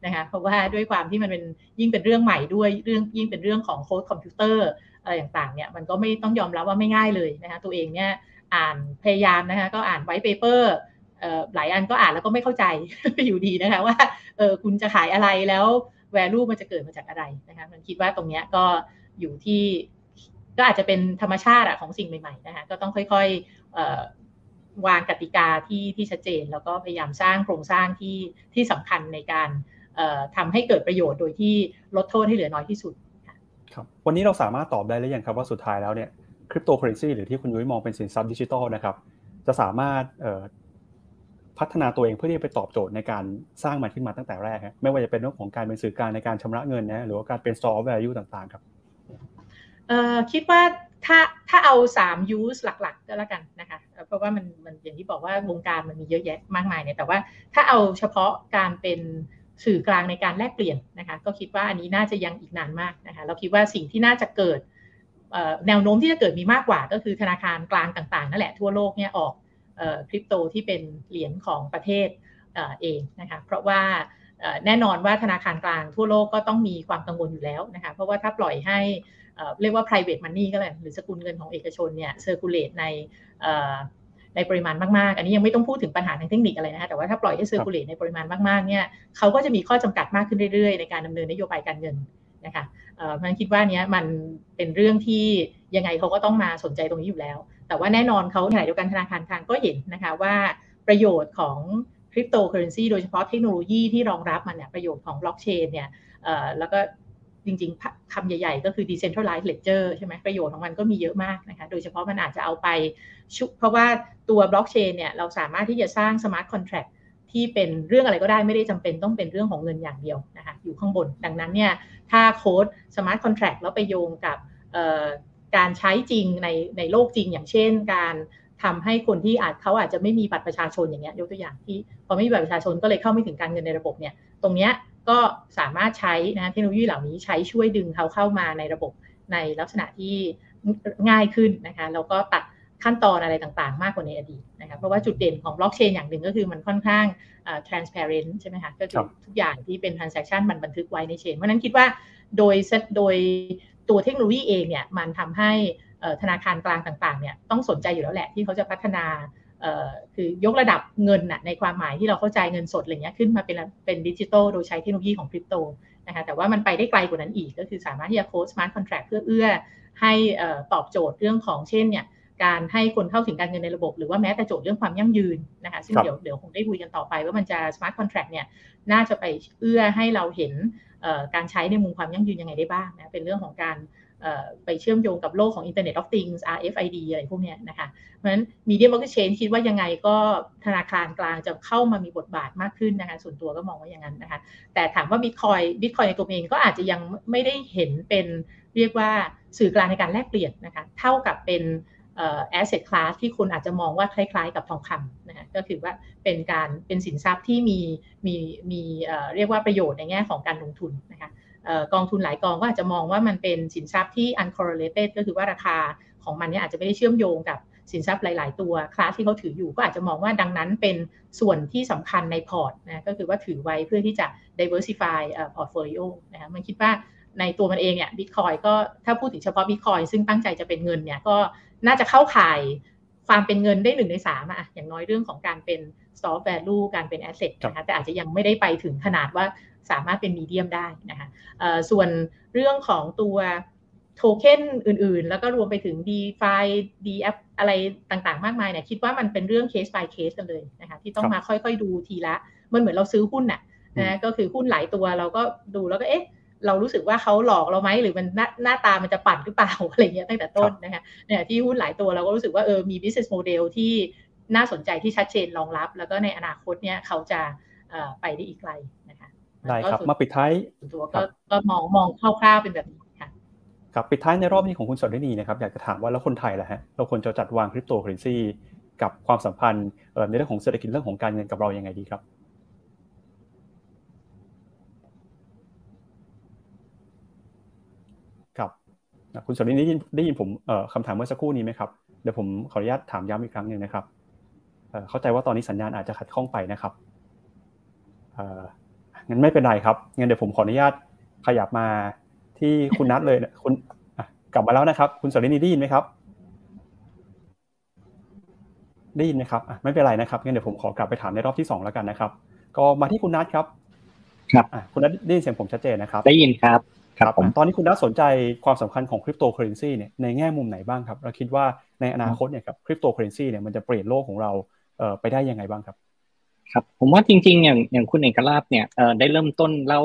นะคะเพราะว่าด้วยความที่มันเป็นยิ่งเป็นเรื่องใหม่ด้วยเรื่องยิ่งเป็นเรื่องของโค้ดคอมพิวเตอร์อะไรต่างๆเนี่ยมันก็ไม่ต้องยอมรับว่าไม่ง่ายเลยนะคะตัวเองเนี่ยอ่านพยายามนะคะก็อ่านไว้เปเปอร์หลายอันก็อ่านแล้วก็ไม่เข้าใจอยู่ดีนะคะว่าเออคุณจะขายอะไรแล้ว value มันจะเกิดมาจากอะไรนะคะมันคิดว่าตรงนี้ก็อยู่ที่ ก็อาจจะเป็นธรรมชาติของสิ่งใหม่ๆนะคะก็ต้องค่อยๆวางกติกาที่ที่ชัดเจน แล้วก็พยายามสร้างโครงสร้างที่ที่สำคัญในการทำให้เกิดประโยชน์โดยที่ลดโทษให้เหลือน้อยที่สุดครับวันนี้เราสามารถตอบได้หรือยังครับว่าสุดท้ายแล้วเนี่ยคริปโตเคอเรนซีหรือที่คุณยุ้ยมองเป็นสินทรัพย์ดิจิทัลนะครับจะสามารถพัฒนาตัวเองเพื่อที่จะไปตอบโจทย์ในการสร้างมันขึ้นมาตั้งแต่แรก ไม่ว่าจะเป็นเรื่องของการเป็นสื่อกลางในการชำระเงินนะหรือว่าการเป็น store value ต่างๆครับ คิดว่าถ้าถ้าเอา 3 use หลักๆ ก็แล้วกันนะคะ เพราะว่ามันมันอย่างที่บอกว่าวงการมันมีเยอะแยะมากมายเนี่ย แต่ว่าถ้าเอาเฉพาะการเป็นสื่อกลางในการแลกเปลี่ยนนะคะ ก็คิดว่าอันนี้น่าจะยังอีกนานมากนะคะ เราคิดว่าสิ่งที่น่าจะเกิดแนวโน้มที่จะเกิดมีมากกว่า ก็คือธนาคารกลางต่างๆนั่นแหละทั่วโลกเนี่ยออกคริปโตที่เป็นเหรียญของประเทศเองนะคะ เพราะว่าแน่นอนว่าธนาคารกลางทั่วโลกก็ต้องมีความกังวลอยู่แล้วนะคะ เพราะว่าถ้าปล่อยให้ เรียกว่า private money ก็เลยหรือสกุลเงินของเอกชนเนี่ย circulate ในในปริมาณมากๆ อันนี้ยังไม่ต้องพูดถึงปัญหาทางเทคนิคอะไรนะคะแต่ว่าถ้าปล่อยให้ circulate ในปริมาณมากๆ เนี่ยเขาก็จะมีข้อจำกัดมากขึ้นเรื่อยๆ ในการดำเนินนโยบายการเงินนะคะเพราะฉะนั้นคิดว่านี้มันเป็นเรื่องที่ยังไงเขาก็ต้องมาสนใจตรงนี้อยู่แล้ว แต่ว่าแน่นอนเขาในขณะเดียวกันธนาคารกลางก็เห็นนะคะว่าประโยชน์ของคริปโตเคอเรนซีโดยเฉพาะเทคโนโลยีที่รองรับมันเนี่ยประโยชน์ของบล็อกเชนเนี่ยแล้วก็ จริงๆคำใหญ่ๆ ก็คือ decentralized ledger ใช่ไหมประโยชน์ของมันก็มีเยอะมากนะคะโดยเฉพาะมันอาจจะเอาไปชุเพราะว่าตัวบล็อกเชนเนี่ยเราสามารถที่จะสร้าง smart contract ที่เป็นเรื่องอะไรก็ได้ไม่ได้จำเป็นต้องเป็นเรื่องของเงินอย่างเดียวนะคะอยู่ข้างบน ดังนั้นเนี่ยถ้าโค้ด smart contract แล้วไปโยงกับการใช้จริงในในโลกจริง อย่างเช่นการทำให้คนที่อาจเขาอาจจะไม่มีบัตรประชาชนอย่างเงี้ยยกตัวอย่างที่พอไม่มีบัตรประชาชนก็เลยเข้าไม่ถึงการเงินในระบบเนี่ยตรงเนี้ย ก็สามารถใช้นะเทคโนโลยีเหล่านี้ใช้ช่วยดึงเขาเข้ามาในระบบในลักษณะที่ง่ายขึ้นนะคะแล้วก็ตัดขั้นตอนอะไรต่างๆ มากกว่าในอดีตนะคะเพราะว่าจุดเด่นของบล็อกเชนอย่างหนึ่งก็คือมันค่อนข้าง transparent ใช่ไหมคะก็คือทุกอย่างที่เป็น transaction มันบันทึกไว้ในเชน เพราะนั้นคิดว่าโดยโดยตัวเทคโนโลยีเองเนี่ยมันทำให้ธนาคารกลางต่างๆเนี่ยต้องสนใจอยู่แล้วแหละที่เขาจะพัฒนา คือยกระดับเงินในความหมายที่เราเข้าใจเงินสดอะไรเงี้ยขึ้นมาเป็นเป็นดิจิทัลโดยใช้เทคโนโลยีของคริปโตนะคะแต่ว่ามันไปได้ไกลกว่านั้นอีกก็คือสามารถที่จะ code smart contract เพื่อเอื้อให้ตอบโจทย์เรื่องของเช่นเนี่ยการให้คนเข้าถึงการเงินในระบบ หรือว่าแม้แต่โจทย์เรื่องความยั่งยืนนะคะซึ่งเดี๋ยวเดี๋ยวคงได้คุยกันต่อไป ว่ามันจะ smart contract เนี่ยน่าจะไปเอื้อให้เราเห็นการใช้ในมุมความยั่งยืนยังไงได้บ้างนะเป็นเรื่องของการ ไปเชื่อมโยงกับโลกของ Internet of Things RFID อะไรพวกนี้นะคะ เพราะฉะนั้น Medium Blockchain คิดว่ายังไงก็ธนาคารกลางจะเข้ามามีบทบาทมากขึ้นนะคะ ส่วนตัวก็มองว่าอย่างนั้นนะคะ แต่ถามว่า Bitcoin Bitcoin ในตัวเองก็อาจจะยังไม่ได้เห็นเป็นเรียกว่าสื่อกลางในการแลกเปลี่ยนนะคะ เท่ากับเป็นแอสเซทคลาสที่คุณอาจจะมองว่าคล้ายๆ กับทองคำนะคะก็คือว่าเป็นการเป็นสินทรัพย์ที่มีมีมีเรียกว่าประโยชน์ในแง่ของการลงทุนนะคะ กองทุนหลายกองก็อาจจะมองว่ามันเป็นสินทรัพย์ที่ uncorrelated ก็คือว่าราคาของมันเนี่ยอาจจะไม่ได้เชื่อมโยงกับสินทรัพย์หลาย ๆ ตัวคลาสที่เขาถืออยู่ก็อาจจะมองว่าดังนั้นเป็นส่วนที่สำคัญในพอร์ตนะก็คือว่าถือไว้เพื่อที่จะ diversify portfolio นะคะมันคิดว่าในตัวมันเองเนี่ยบิตคอยก็ถ้าพูดถึงเฉพาะบิตคอยซึ่งตั้งใจจะเป็นเงินเนี่ยก็น่าจะเข้าข่ายความเป็นเงินได้หนึ่งในสามอะอย่างน้อยเรื่องของการเป็น stock value การเป็น asset นะคะแต่อาจจะยังไม่ได้ไปถึงขนาดว่า สามารถเป็นมีเดียมได้นะคะส่วนเรื่องของตัวโทเค็นอื่นๆ แล้วก็รวมไปถึง d e f i d f อะไรต่างๆ มากมายเนี่ยคิดว่ามันเป็นเรื่องเคส by เคสกันเลยนะคะที่ต้องมาค่อยๆดูทีละ มันเหมือนเราซื้อหุ้นน่ะนะก็คือหุ้นหลายตัวเราก็ดูแล้วก็เอ๊ะเรารู้สึกว่าเขาหลอกเราไหมหรือมันหน้าหน้าตามันจะปั่นหรือเปล่าอะไรเงี้ยตั้งแต่ต้นนะคะเนี่ยที่หุ้นหลายตัวเราก็รู้สึกว่าเออมี business model ที่น่าสนใจที่ชัดเจนรองรับ แล้วก็ในอนาคตเนี่ยเขาจะไปได้อีกไกลนะคะ ได้ครับมาปิดท้ายตัวก็ก็มองมองคร่าวๆเป็นแบบนี้ค่ะครับปิดท้ายในรอบนี้ของคุณสดได้ดีนะครับอยากจะถามว่าแล้วคนไทยล่ะฮะเราควรจะจัดวางคริปโตเคอเรนซีกับความสัมพันธ์ในเรื่องของเศรษฐกิจเรื่องของการเงินกับเรายังไงดีครับครับคุณสนได้ยินได้ยินผมคำถามเมื่อสักครู่นี้ไหมครับเดี๋ยวผมขออนุญาตถามย้ำอีกครั้งหนึ่งนะครับเข้าใจว่าตอนนี้สัญญาณอาจจะขัดข้องไปนะครับ งั้นไม่เป็นไรครับงั้นเดี๋ยวผมขออนุญาตขยับมาที่คุณนัทเลยคุณกลับมาแล้วนะครับ คุณสรินีได้ยินไหมครับ ได้ยินไหมครับไม่เป็นไรนะครับงั้นเดี๋ยวผมขอกลับไปถามในรอบที่สองแล้วกันนะครับ ก็มาที่คุณนัทครับ ครับคุณนัทได้ยินเสียงผมชัดเจนนะครับ ได้ยินครับครับผมตอนนี้คุณนัทสนใจความสำคัญของคริปโตเคอเรนซีเนี่ยในแง่มุมไหนบ้างครับเราคิดว่าในอนาคตเนี่ยครับคริปโตเคอเรนซีเนี่ยมันจะเปลี่ยนโลกของเราไปได้ยังไงบ้างครับ ครับผมว่าจริง ๆ อย่างอย่างคุณเอกราชเนี่ยได้เริ่มต้นเล่า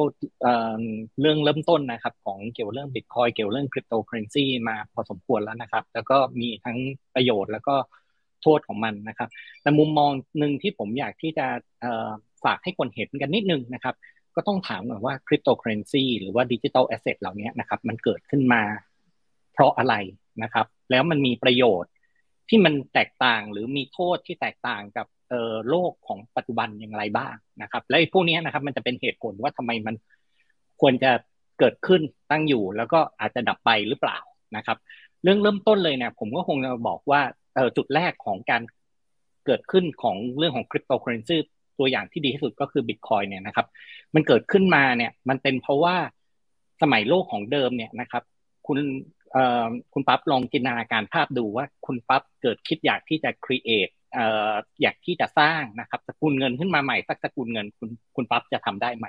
เรื่องเริ่มต้นนะครับ ของเกี่ยวเรื่องบิตคอยน์เกี่ยวเรื่องคริปโตเคอเรนซีมาพอสมควรแล้วนะครับ แล้วก็มีทั้งประโยชน์แล้วก็โทษของมันนะครับ แต่มุมมองหนึ่งที่ผมอยากที่จะฝากให้คนเห็นกันนิดนึงนะครับ ก็ต้องถามก่อนว่าคริปโตเคอเรนซีหรือว่า digital asset เหล่านี้นะครับ มันเกิดขึ้นมาเพราะอะไรนะครับ แล้วมันมีประโยชน์ที่มันแตกต่างหรือมีโทษที่แตกต่างกับ โลกของปัจจุบันอย่างไรบ้างนะครับ และพวกนี้นะครับ มันจะเป็นเหตุผลว่าทำไมมันควรจะเกิดขึ้นตั้งอยู่ แล้วก็อาจจะดับไปหรือเปล่านะครับ เรื่องเริ่มต้นเลยเนี่ยผมก็คงจะบอกว่าจุดแรกของการเกิดขึ้นของเรื่องของคริปโตเคอเรนซีตัวอย่างที่ดีที่สุดก็คือบิตคอยเนี่ยนะครับ มันเกิดขึ้นมาเนี่ยมันเป็นเพราะว่าสมัยโลกของเดิมเนี่ยนะครับ คุณคุณปั๊บลองจินตนาการภาพดูว่าคุณปั๊บเกิดคิดอยากที่จะ create อยากที่จะสร้างนะครับสกุลเงินขึ้นมาใหม่สักสกุลเงินคุณคุณปั๊บจะทำได้ไหม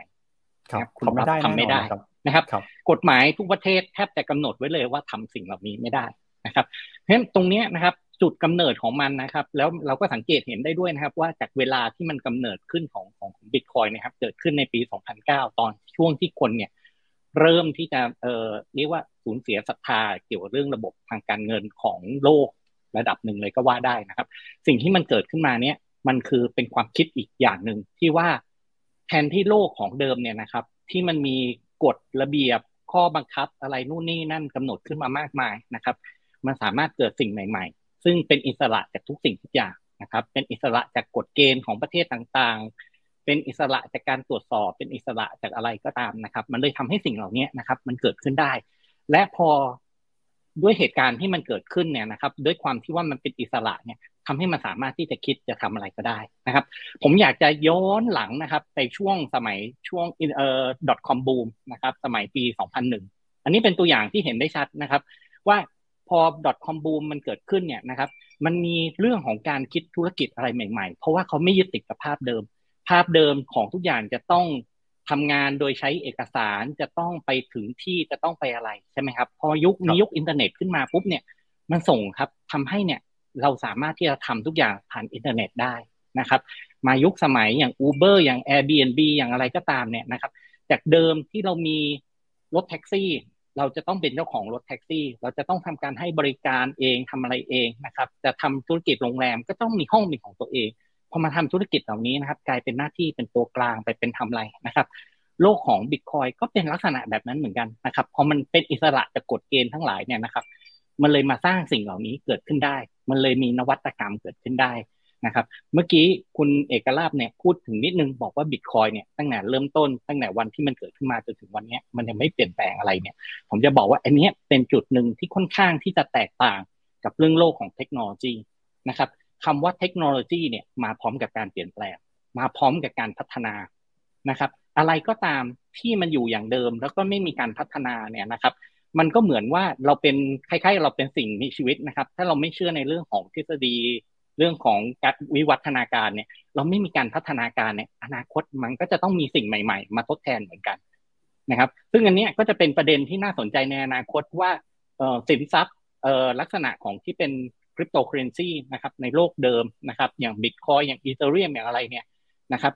ครับคุณปั๊บทำไม่ได้นะครับ กฎหมายทุกประเทศแทบจะกำหนดไว้เลยว่าทำสิ่งเหล่านี้ไม่ได้นะครับเพราะฉะนั้นตรงนี้นะครับจุดกำเนิดของมันนะครับ แล้วเราก็สังเกตเห็นได้ด้วยนะครับ ว่าจากเวลาที่มันกำเนิดขึ้นของของบิตคอยนะครับ เกิดขึ้นในปี 2009 ตอนช่วงที่คนเนี่ยเริ่มที่จะเอ่อเรียกว่าสูญเสียศรัทธาเกี่ยวกับเรื่องระบบทางการเงินของโลก ระดับหนึ่งเลยก็ว่าได้นะครับ สิ่งที่มันเกิดขึ้นมาเนี่ยมันคือเป็นความคิดอีกอย่างหนึ่งที่ว่าแทนที่โลกของเดิมเนี่ยนะครับ ที่มันมีกฎระเบียบข้อบังคับอะไรนู่นนี่นั่นกำหนดขึ้นมามากมายนะครับ มันสามารถเกิดสิ่งใหม่ ๆ ซึ่งเป็นอิสระจากทุกสิ่งทุกอย่างนะครับ เป็นอิสระจากกฎเกณฑ์ของประเทศต่างๆ เป็นอิสระจากการตรวจสอบ เป็นอิสระจากอะไรก็ตามนะครับ มันเลยทำให้สิ่งเหล่านี้นะครับ มันเกิดขึ้นได้ และพอ ด้วยเหตุการณ์ที่มันเกิดขึ้นเนี่ยนะครับ ด้วยความที่ว่ามันเป็นอิสระเนี่ยทำให้มันสามารถที่จะคิดจะทำอะไรก็ได้นะครับ ผมอยากจะย้อนหลังนะครับในช่วงสมัยช่วงเอ่อ .com boom นะครับสมัยปี 2001 อันนี้เป็นตัวอย่างที่เห็นได้ชัดนะครับ ว่าพอ .com boom มันเกิดขึ้นเนี่ยนะครับ มันมีเรื่องของการคิดธุรกิจอะไรใหม่ ๆ เพราะว่าเขาไม่ยึดติดกับภาพเดิม ภาพเดิมของทุกอย่างจะต้อง ทำงานโดยใช้เอกสารจะต้องไปถึงที่จะต้องไปอะไรใช่ไหมครับ พอยุคนี้ยุคอินเทอร์เน็ตขึ้นมาปุ๊บเนี่ยมันส่งผลครับทำให้เนี่ยเราสามารถที่จะทำทุกอย่างผ่านอินเทอร์เน็ตได้นะครับ มายุคสมัยอย่าง Uber อย่าง Airbnb อย่างอะไรก็ตามเนี่ยนะครับ จากเดิมที่เรามีรถแท็กซี่ เราจะต้องเป็นเจ้าของรถแท็กซี่ เราจะต้องทำการให้บริการเองทำอะไรเองนะครับ จะทำธุรกิจโรงแรมก็ต้องมีห้องเป็นของตัวเอง พอมาทำธุรกิจเหล่านี้นะครับ กลายเป็นหน้าที่เป็นตัวกลางไปเป็นทำอะไรนะครับ โลกของบิตคอยก็เป็นลักษณะแบบนั้นเหมือนกันนะครับพอมันเป็นอิสระจากกฎเกณฑ์ทั้งหลายเนี่ยนะครับ มันเลยมาสร้างสิ่งเหล่านี้เกิดขึ้นได้ มันเลยมีนวัตกรรมเกิดขึ้นได้นะครับ เมื่อกี้คุณเอกลาบเนี่ยพูดถึงนิดนึงบอกว่าบิตคอยเนี่ยตั้งแต่เริ่มต้นตั้งแต่วันที่มันเกิดขึ้นมาจนถึงวันนี้มันยังไม่เปลี่ยนแปลงอะไรเนี่ย ผมจะบอกว่าอันนี้เป็นจุดหนึ่งที่ค่อนข้างที่จะแตกต่างกับเรื่องโลกของเทคโนโลยีนะครับ คำว่าเทคโนโลยีเนี่ยมาพร้อมกับการเปลี่ยนแปลง มาพร้อมกับการพัฒนานะครับ อะไรก็ตามที่มันอยู่อย่างเดิม แล้วก็ไม่มีการพัฒนาเนี่ยนะครับ มันก็เหมือนว่าเราเป็นคล้ายๆ เราเป็นสิ่งมีชีวิตนะครับ ถ้าเราไม่เชื่อในเรื่องของทฤษฎีเรื่องของการวิวัฒนาการเนี่ย เราไม่มีการพัฒนาการเนี่ย อนาคตมันก็จะต้องมีสิ่งใหม่ ๆ มาทดแทนเหมือนกันนะครับ ซึ่งอันนี้ก็จะเป็นประเด็นที่น่าสนใจในอนาคตว่าสินทรัพย์ลักษณะของที่เป็น คริปโตเคอเรนซีนะครับในโลกเดิมนะครับ อย่างบิตคอยน์อย่าง Ethereum อย่างอะไรเนี่ยนะครับ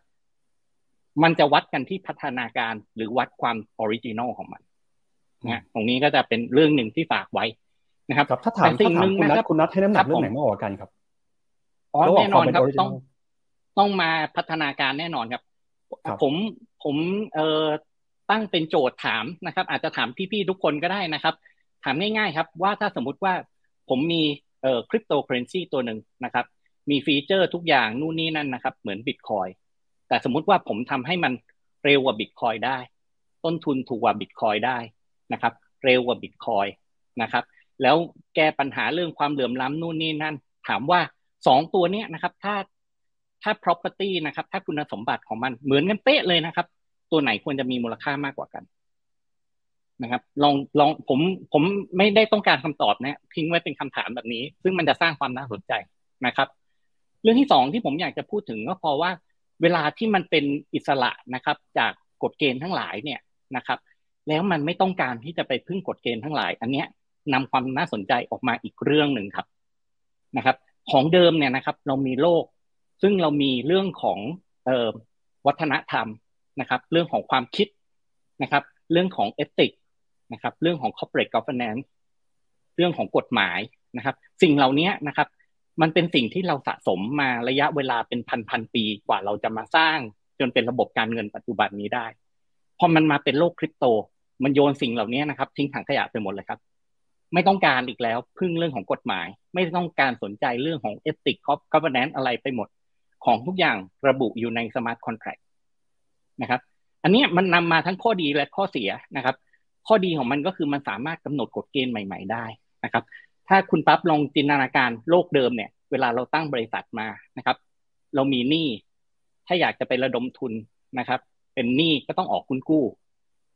มันจะวัดกันที่พัฒนาการหรือวัดความ original ของมันนะตรงนี้ก็จะเป็นเรื่องหนึ่งที่ฝากไว้นะครับถ้าถามสิ่งหนึ่งคุณนัทคุณนัทให้น้ำหนักเรื่องไหนมากกว่ากันครับอ๋อแน่นอนครับต้องต้องมาพัฒนาการแน่นอนครับ ผมผมเอ่อตั้งเป็นโจทย์ถามนะครับ อาจจะถามพี่ๆทุกคนก็ได้นะครับ ถามง่ายๆครับ ว่าถ้าสมมุติว่าผมมี เอ่อคริปโตเคอเรนซีตัวหนึ่งนะครับ มีฟีเจอร์ทุกอย่างนู่นนี่นั่นนะครับ เหมือนบิตคอยแต่สมมุติว่าผมทำให้มันเร็วกว่าบิตคอยได้ ต้นทุนถูกกว่าบิตคอยได้นะครับ เร็วกว่าบิตคอยนะครับ แล้วแก้ปัญหาเรื่องความเหลื่อมล้ำนู่นนี่นั่น ถามว่าสองตัวเนี้ยนะครับ ถ้าถ้า property นะครับ ถ้าคุณสมบัติของมันเหมือนกันเป๊ะเลยนะครับ ตัวไหนควรจะมีมูลค่ามากกว่ากัน นะครับลองลองผมผมไม่ได้ต้องการคำตอบนะทิ้งไว้เป็นคำถามแบบนี้ ซึ่งมันจะสร้างความน่าสนใจนะครับ เรื่องที่สองที่ผมอยากจะพูดถึงก็เพราะว่า เวลาที่มันเป็นอิสระนะครับ จากกฎเกณฑ์ทั้งหลายเนี่ยนะครับ แล้วมันไม่ต้องการที่จะไปพึ่งกฎเกณฑ์ทั้งหลาย อันเนี้ยนำความน่าสนใจออกมาอีกเรื่องหนึ่งครับนะครับ ของเดิมเนี่ยนะครับ เรามีโลก ซึ่งเรามีเรื่องของเอ่อวัฒนธรรมนะครับ เรื่องของความคิดนะครับ เรื่องของเอติก นะครับ เรื่องของ corporate governance เรื่องของกฎหมายนะครับ สิ่งเหล่านี้นะครับ มันเป็นสิ่งที่เราสะสมมาระยะเวลาเป็นพันพันปีกว่าเราจะมาสร้าง จนเป็นระบบการเงินปัจจุบันนี้ได้พอมันมาเป็นโลกคริปโต มันโยนสิ่งเหล่านี้นะครับ ทิ้งถังขยะไปหมดเลยครับ ไม่ต้องการอีกแล้วพึ่งเรื่องของกฎหมาย ไม่ต้องการสนใจเรื่องของ ethic corp governance อะไรไปหมด ของทุกอย่างระบุอยู่ใน smart contract นะครับ อันนี้มันนำมาทั้งข้อดีและข้อเสียนะครับ ข้อดีของมันก็คือมันสามารถกำหนดกฎเกณฑ์ใหม่ ๆ ได้นะครับ ถ้าคุณปั๊บลองจินตนาการโลกเดิมเนี่ย เวลาเราตั้งบริษัทมานะครับ เรามีหนี้ถ้าอยากจะไประดมทุนนะครับ เป็นหนี้ก็ต้องออกคุณกู้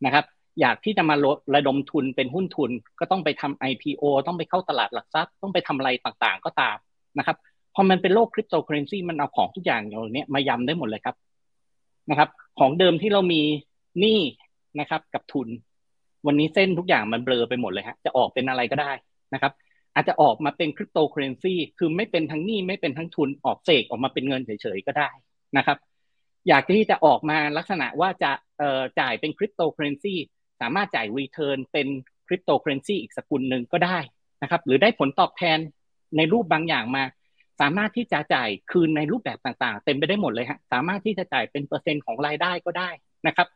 นะครับ อยากที่จะมาระดมทุนเป็นหุ้นทุนก็ต้องไปทำ IPO ต้องไปเข้าตลาดหลักทรัพย์ ต้องไปทำอะไรต่างๆ ก็ตามนะครับพอมันเป็นโลกคริปโตเคอเรนซีมันเอาของทุกอย่างอย่างนี้มายำได้หมดเลยครับนะครับ ของเดิมที่เรามีหนี้นะครับ กับทุน วันนี้เส้นทุกอย่างมันเบลอไปหมดเลยฮะจะออกเป็นอะไรก็ได้นะครับ อาจจะออกมาเป็นคริปโตเคอเรนซีคือไม่เป็นทั้งหนี้ไม่เป็นทั้งทุนออกเสกออกมาเป็นเงินเฉยๆก็ได้นะครับ อยากที่จะออกมาลักษณะว่าจะเอ่อจ่ายเป็นคริปโตเคอเรนซีสามารถจ่าย return เป็นคริปโตเคอเรนซีอีกสกุลหนึ่งก็ได้นะครับ หรือได้ผลตอบแทนในรูปบางอย่างมา สามารถที่จะจ่ายคืนในรูปแบบต่างๆ เต็มไปได้หมดเลยฮะสามารถที่จะจ่ายเป็นเปอร์เซ็นต์ของรายได้ก็ได้นะครับ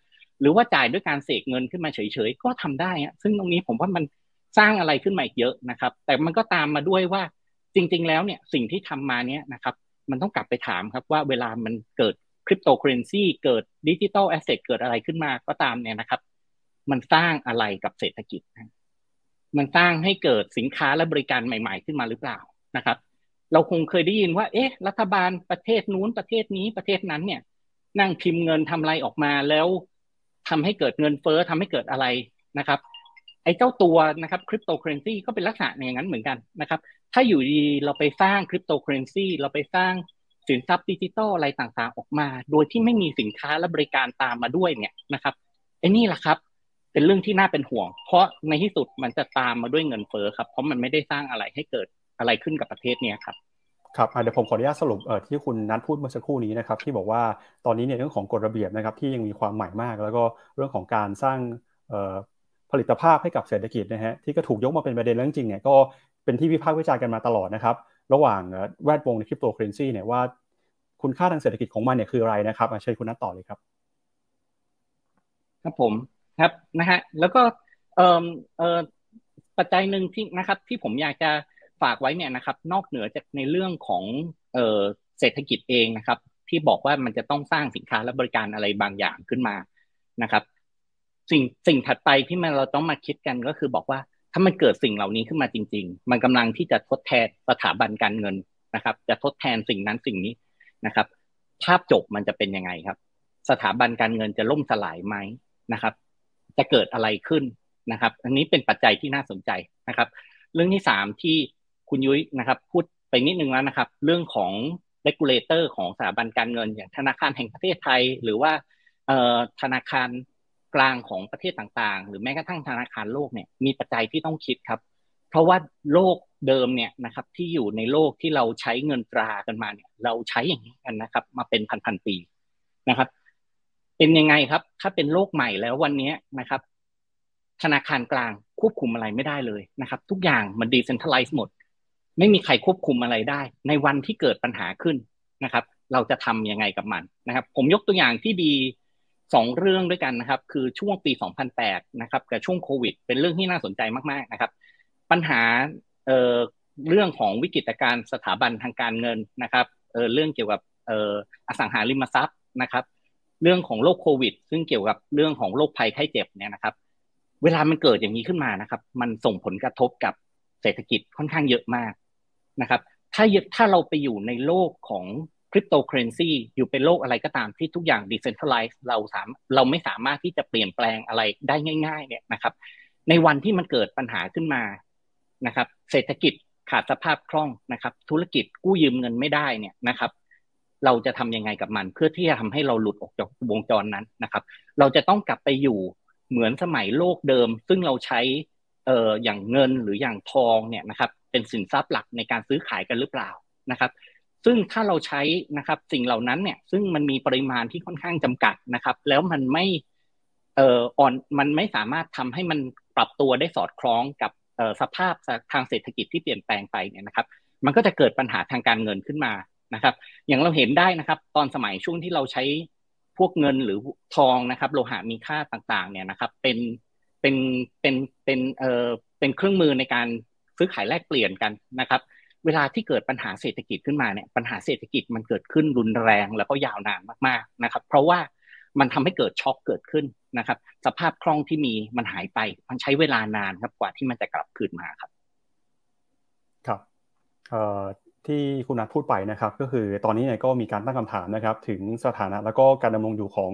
หรือว่าจ่ายด้วยการเสกเงินขึ้นมาเฉยๆก็ทำได้ซึ่งตรงนี้ผมว่ามันสร้างอะไรขึ้นมาอีกเยอะนะครับ แต่มันก็ตามมาด้วยว่าจริง ๆ แล้วเนี่ยสิ่งที่ทำมาเนี้ยนะครับมันต้องกลับไปถามครับว่าเวลามันเกิดคริปโตเคอเรนซีเกิด digital asset เกิดอะไรขึ้นมาก็ตามเนี่ยนะครับ มันสร้างอะไรกับเศรษฐกิจ มันสร้างให้เกิดสินค้าและบริการใหม่ ๆ ขึ้นมาหรือเปล่านะครับ เราคงเคยได้ยินว่า เอ๊ะ รัฐบาลประเทศนู้นประเทศนี้ประเทศนั้นเนี่ย นั่งพิมพ์เงินทำอะไรออกมาแล้ว ทำให้เกิดเงินเฟ้อทำให้เกิดอะไรนะครับ ไอ้เจ้าตัวนะครับคริปโตเคอเรนซีก็เป็นลักษณะอย่างนั้นเหมือนกันนะครับ ถ้าอยู่ดีเราไปสร้างคริปโตเคอเรนซีเราไปสร้างสินทรัพย์ดิจิตอลอะไรต่างๆออกมา โดยที่ไม่มีสินค้าและบริการตามมาด้วยเนี่ยนะครับไอ้นี่แหละครับ เป็นเรื่องที่น่าเป็นห่วง เพราะในที่สุดมันจะตามมาด้วยเงินเฟ้อครับ เพราะมันไม่ได้สร้างอะไรให้เกิดอะไรขึ้นกับประเทศเนี้ยครับ ครับเดี๋ยวผมขออนุญาตสรุปที่คุณนัทพูดเมื่อสักครู่นี้นะครับที่บอกว่าตอนนี้เนี่ยเรื่องของกฎระเบียบนะครับที่ยังมีความใหม่มาก แล้วก็เรื่องของการสร้างผลิตภาพให้กับเศรษฐกิจนะฮะที่ก็ถูกยกมาเป็นประเด็นเรื่องจริงเนี่ยก็เป็นที่วิพากษ์วิจารณ์กันมาตลอดนะครับระหว่างแวดวงในคริปโตเคอเรนซีเนี่ยว่าคุณค่าทางเศรษฐกิจของมันเนี่ยคืออะไรนะครับเชิญคุณนัทต่อเลยครับ ครับผมครับนะฮะแล้วก็เอ่อเอ่อปัจจัยหนึ่งที่นะครับที่ผมอยากจะ ฝากไว้เนี่ยนะครับ นอกเหนือจากในเรื่องของเเศรษฐกิจเองนะครับ ที่บอกว่ามันจะต้องสร้างสินค้าและบริการอะไรบางอย่างขึ้นมานะครับ สิ่งสิ่งถัดไปที่มันเราต้องมาคิดกันก็คือบอกว่าถ้ามันเกิดสิ่งเหล่านี้ขึ้นมาจริง ๆ มันกำลังที่จะทดแทนสถาบันการเงินนะครับ จะทดแทนสิ่งนั้นสิ่งนี้นะครับ ภาพจบมันจะเป็นยังไงครับ สถาบันการเงินจะล่มสลายไหมนะครับ จะเกิดอะไรขึ้นนะครับ อันนี้เป็นปัจจัยที่น่าสนใจนะครับ เรื่องที่สามที่ คุณยุ้ยนะครับ พูดไปนิดนึงแล้วนะครับ เรื่องของ regulator ของสถาบันการเงิน อย่างธนาคารแห่งประเทศไทย หรือว่าธนาคารกลางของประเทศต่างๆ หรือแม้กระทั่งธนาคารโลกเนี่ยมีปัจจัยที่ต้องคิดครับ เพราะว่าโลกเดิมเนี่ยนะครับที่อยู่ในโลกที่เราใช้เงินตรากันมาเนี่ยเราใช้อย่างนี้กันนะครับ มาเป็นพันๆปีนะครับ เป็นยังไงครับ ถ้าเป็นโลกใหม่แล้ววันนี้นะครับ ธนาคารกลางควบคุมอะไรไม่ได้เลยนะครับ ทุกอย่างมันดีเซนทัลไลซ์หมด ไม่มีใครควบคุมอะไรได้ ในวันที่เกิดปัญหาขึ้นนะครับ เราจะทํำยังไงกับมันนะครับ ผมยกตัวอย่างที่ดีสองเรื่องด้วยกันนะครับ คือช่วงปี 2008 นะครับกับช่วงโควิด เป็นเรื่องที่น่าสนใจมากๆนะครับ ปัญหาเอ่อเรื่องของวิกฤตการสถาบันทางการเงินนะครับเออเรื่องเกี่ยวกับเอ่ออสังหาริมทรัพย์นะครับ เรื่องของโรคโควิด ซึ่งเกี่ยวกับเรื่องของโรคภัยไข้เจ็บเนี่ยนะครับ เวลามันเกิดอย่างนี้ขึ้นมานะครับ มันส่งผลกระทบกับเศรษฐกิจค่อนข้างเยอะมาก นะครับถ้าถ้าเราไปอยู่ในโลกของคริปโตเคอเรนซีอยู่เป็นโลกอะไรก็ตามที่ทุกอย่างดิเซนทัลไลซ์เราสามเราไม่สามารถที่จะเปลี่ยนแปลงอะไรได้ง่าย ๆ เนี่ยนะครับ ในวันที่มันเกิดปัญหาขึ้นมานะครับ เศรษฐกิจขาดสภาพคล่องนะครับ ธุรกิจกู้ยืมเงินไม่ได้เนี่ยนะครับ เราจะทำยังไงกับมัน เพื่อที่จะทำให้เราหลุดออกจากวงจรนั้นนะครับ เราจะต้องกลับไปอยู่เหมือนสมัยโลกเดิม ซึ่งเราใช้เอ่ออย่างเงินหรืออย่างทองเนี่ยนะครับ เป็นสินทรัพย์หลักในการซื้อขายกันหรือเปล่านะครับ ซึ่งถ้าเราใช้นะครับสิ่งเหล่านั้นเนี่ยซึ่งมันมีปริมาณที่ค่อนข้างจำกัดนะครับ แล้วมันไม่เอ่ออ่อนมันไม่สามารถทำให้มันปรับตัวได้สอดคล้องกับสภาพทางเศรษฐกิจที่เปลี่ยนแปลงไปเนี่ยนะครับ มันก็จะเกิดปัญหาทางการเงินขึ้นมานะครับ อย่างเราเห็นได้นะครับ ตอนสมัยช่วงที่เราใช้พวกเงินหรือทองนะครับ โลหะมีค่าต่างๆ เนี่ยนะครับ เป็นเป็นเป็นเป็นเอ่อเป็นเครื่องมือในการ ซื้อขายแลกเปลี่ยนกันนะครับ เวลาที่เกิดปัญหาเศรษฐกิจขึ้นมาเนี่ยปัญหาเศรษฐกิจมันเกิดขึ้นรุนแรงแล้วก็ยาวนานมากๆนะครับ เพราะว่ามันทำให้เกิดช็อกเกิดขึ้นนะครับ สภาพคล่องที่มีมันหายไป มันใช้เวลานานครับกว่าที่มันจะกลับคืนมาครับ ครับเอ่อที่คุณนัทพูดไปนะครับ ก็คือตอนนี้เนี่ยก็มีการตั้งคำถามนะครับ ถึงสถานะแล้วก็การดำรงอยู่ของ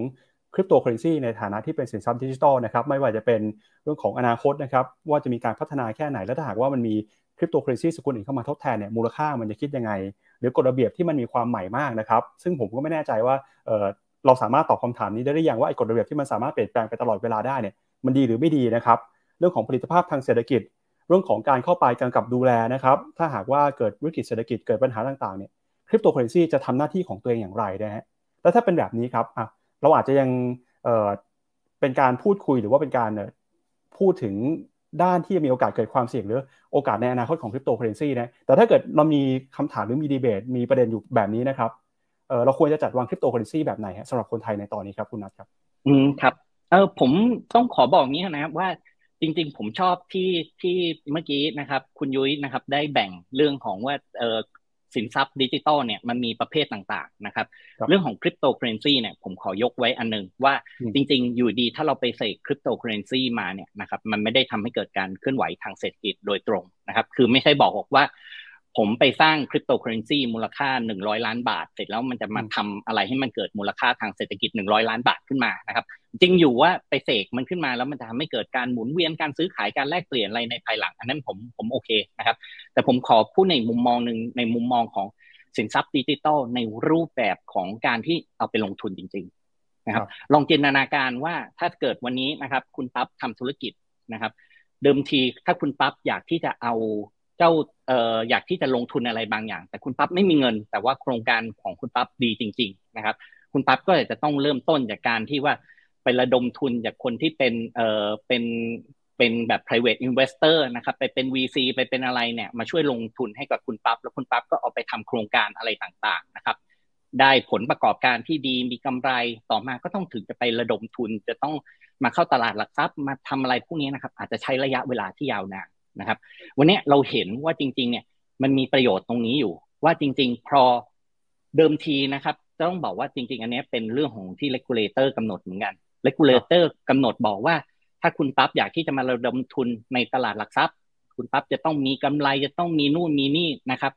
คริปโตเคอเรนซีในฐานะที่เป็นสินทรัพย์ดิจิทัลนะครับไม่ว่าจะเป็นเรื่องของอนาคตนะครับว่าจะมีการพัฒนาแค่ไหนและถ้าหากว่ามันมีคริปโตเคอเรนซีสกุลอื่นเข้ามาทดแทนเนี่ยมูลค่ามันจะคิดยังไง หรือกฎระเบียบที่มันมีความใหม่มากนะครับ ซึ่งผมก็ไม่แน่ใจว่าเเราสามารถตอบคาถามนี้ได้หรือยังว่าไอ้กฎระเบียบที่มันสามารถเปลี่ยนแปลงไปตลอดเวลาได้เนี่ยมันดีหรือไม่ดีนะครับ เรื่องของผลิตภาพทางเศรษฐกิจ เรื่องของการเข้าไปกำกับดูแลนะครับ ถ้าหากว่าเกิดวิกฤตเศรษฐกิจเกิดปัญหาต่างๆเนี่ยคริปโตเคอเรนซีจะทำหน้าที่ของตัวเองอย่างไรนะฮะแล้วถ้าเป็นแบบนี้ครับอะ เราอาจจะยังเเป็นการพูดคุยหรือว่าเป็นการพูดถึงด้านที่มีโอกาสเกิดความเสี่ยงหรือโอกาสในอนาคตของคริปโตเคอเรนซีนะแต่ถ้าเกิดเรามีคำถามหรือมีดีเบต มีประเด็นอยู่แบบนี้นะครับเราควรจะจัดวางคริปโตเคอเรนซีแบบไหนสำหรับคนไทยในตอนนี้ครับคุณนัทครับ อืมครับเออผมต้องขอบอกนี้นะครับว่าจริงๆ ผมชอบที่ที่เมื่อกี้นะครับ คุณยุ้ยนะครับ ได้แบ่งเรื่องของว่าเออ สินทรัพย์ดิจิตอลเนี่ยมันมีประเภทต่างๆนะครับ เรื่องของคริปโตเคอเรนซีเนี่ยผมขอยกไว้อันนึงว่าจริง ๆ อยู่ดีถ้าเราไปเสกคริปโตเคอเรนซีมาเนี่ยนะครับมันไม่ได้ทำให้เกิดการเคลื่อนไหวทางเศรษฐกิจโดยตรงนะครับ คือไม่ใช่บอกว่า ผมไปสร้างคริปโตเคอเรนซีมูลค่า 100 ล้านบาท เสร็จแล้วมันจะมาทำอะไรให้มันเกิดมูลค่าทางเศรษฐกิจ 100 ล้านบาทขึ้นมานะครับจริงอยู่ว่าไปเสกมันขึ้นมาแล้วมันจะทำให้เกิดการหมุนเวียนการซื้อขายการแลกเปลี่ยนอะไรในภายหลัง อันนั้นผมผมโอเคนะครับ แต่ผมขอพูดในมุมมองหนึ่งในมุมมองของสินทรัพย์ดิจิตอลในรูปแบบของการที่เอาไปลงทุนจริง ๆ นะครับ ลองจินตนาการว่าถ้าเกิดวันนี้นะครับ คุณปั๊บทำธุรกิจนะครับ เดิมทีถ้าคุณปั๊บอยากที่จะเอา เจ้าเอ่ออยากที่จะลงทุนอะไรบางอย่าง แต่คุณปั๊บไม่มีเงิน แต่ว่าโครงการของคุณปั๊บดีจริง ๆ นะครับ คุณปั๊บก็จะต้องเริ่มต้นจากการที่ว่าไประดมทุนจากคนที่เป็นเอ่อเป็นเป็นแบบ private investor นะครับ ไปเป็น VC ไปเป็นอะไรเนี่ยมาช่วยลงทุนให้กับคุณปั๊บแล้วคุณปั๊บก็เอาไปทำโครงการอะไรต่างๆนะครับ ได้ผลประกอบการที่ดีมีกำไรต่อมาก็ต้องถึงจะไประดมทุนจะต้องมาเข้าตลาดหลักทรัพย์มาทำอะไรพวกนี้นะครับ อาจจะใช้ระยะเวลาที่ยาวนาน นะครับ วันนี้เราเห็นว่าจริง ๆ เนี่ย มันมีประโยชน์ตรงนี้อยู่ ว่าจริง ๆ พอเดิมทีนะครับต้องบอกว่าจริง ๆ อันนี้เป็นเรื่องของที่ regulator กำหนดเหมือนกัน regulator กำหนดบอกว่า ถ้าคุณปั๊บอยากที่จะมาระดมทุนในตลาดหลักทรัพย์ คุณปั๊บจะต้องมีกำไรจะต้องมีนู่นมีนี่นะครับ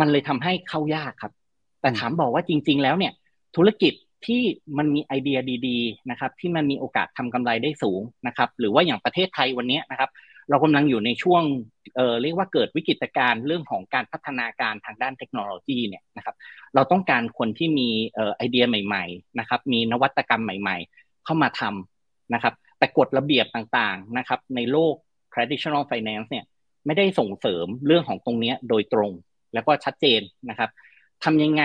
มันเลยทำให้เข้ายากครับ แต่ถามบอกว่าจริง ๆ แล้วเนี่ย ธุรกิจที่มันมีไอเดียดี ๆ นะครับ ที่มันมีโอกาสทำกำไรได้สูงนะครับ หรือว่าอย่างประเทศไทยวันนี้นะครับ เรากำลังอยู่ในช่วงเอ่อเรียกว่าเกิดวิกฤตการณ์เรื่องของการพัฒนาการทางด้านเทคโนโลยีเนี่ยนะครับเราต้องการคนที่มีเอ่อไอเดียใหม่ๆนะครับมีนวัตกรรมใหม่ ๆ เข้ามาทำนะครับแต่กฎระเบียบต่างๆนะครับในโลก traditional finance เนี่ยไม่ได้ส่งเสริมเรื่องของตรงนี้โดยตรง แล้วก็ชัดเจนนะครับทำยังไง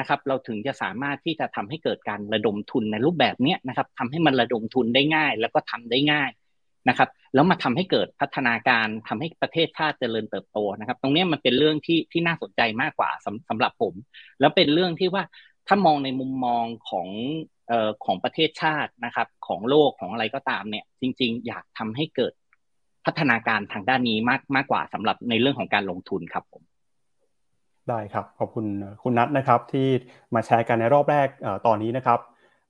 นะครับ เราถึงจะสามารถที่จะทำให้เกิดการระดมทุนในรูปแบบนี้นะครับทำให้มันระดมทุนได้ง่าย แล้วก็ทำได้ง่ายนะครับ แล้วมาทำให้เกิดพัฒนาการทำให้ประเทศชาติเจริญเติบโตนะครับ ตรงนี้มันเป็นเรื่องที่ที่น่าสนใจมากกว่าสำสำหรับผม แล้วเป็นเรื่องที่ว่าถ้ามองในมุมมองของเอ่อของประเทศชาตินะครับ ของโลกของอะไรก็ตามเนี่ย จริง ๆ อยากทำให้เกิดพัฒนาการทางด้านนี้มากมากกว่าสำหรับในเรื่องของการลงทุนครับผมได้ครับขอบคุณคุณนัทนะครับที่มาแชร์กันในรอบแรกตอนนี้นะครับ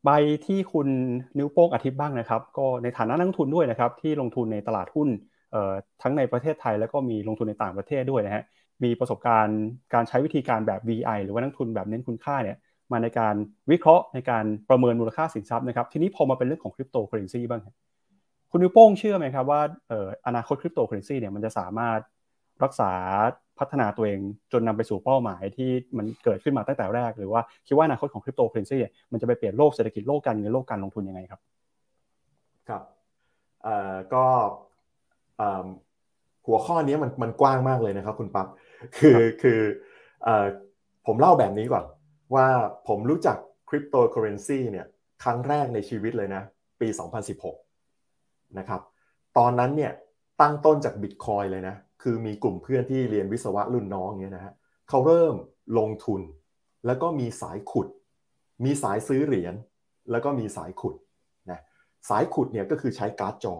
ใบที่คุณนิ้วโป้งอาทิตย์บ้างนะครับ ก็ในฐานะนักลงทุนด้วยนะครับ ที่ลงทุนในตลาดหุ้นทั้งในประเทศไทยแล้วก็มีลงทุนในต่างประเทศด้วยนะฮะมีประสบการณ์การใช้วิธีการแบบ VI หรือว่านักลงทุนแบบเน้นคุณค่าเนี่ยมาในการวิเคราะห์ในการประเมินมูลค่าสินทรัพย์นะครับทีนี้พอมาเป็นเรื่องของคริปโตเคอเรนซีบ้าง คุณนิ้วโป้งเชื่อไหมครับว่าอนาคตคริปโตเคอเรนซีเนี่ยมันจะสามารถ รักษาพัฒนาตัวเองจนนำไปสู่เป้าหมายที่มันเกิดขึ้นมาตั้งแต่แรก หรือว่าคิดว่าอนาคตของคริปโตเคอเรนซีมันจะไปเปลี่ยนโลกเศรษฐกิจโลกการเงินโลกการลงทุนยังไงครับ ครับก็หัวข้อนี้มันมันกว้างมากเลยนะครับ คุณปั๊บคือคือผมเล่าแบบนี้ก่อน ว่าผมรู้จักคริปโตเคอเรนซีเนี่ยครั้งแรกในชีวิตเลยนะ ปี 2016 นะครับ ตอนนั้นเนี่ยตั้งต้นจากบิตคอยเลยนะ คือมีกลุ่มเพื่อนที่เรียนวิศวะรุ่นน้องเนี่ยนะฮะเขาเริ่มลงทุน แล้วก็มีสายขุด มีสายซื้อเหรียญแล้วก็มีสายขุดนะสายขุดเนี่ยก็คือใช้การ์ดจอ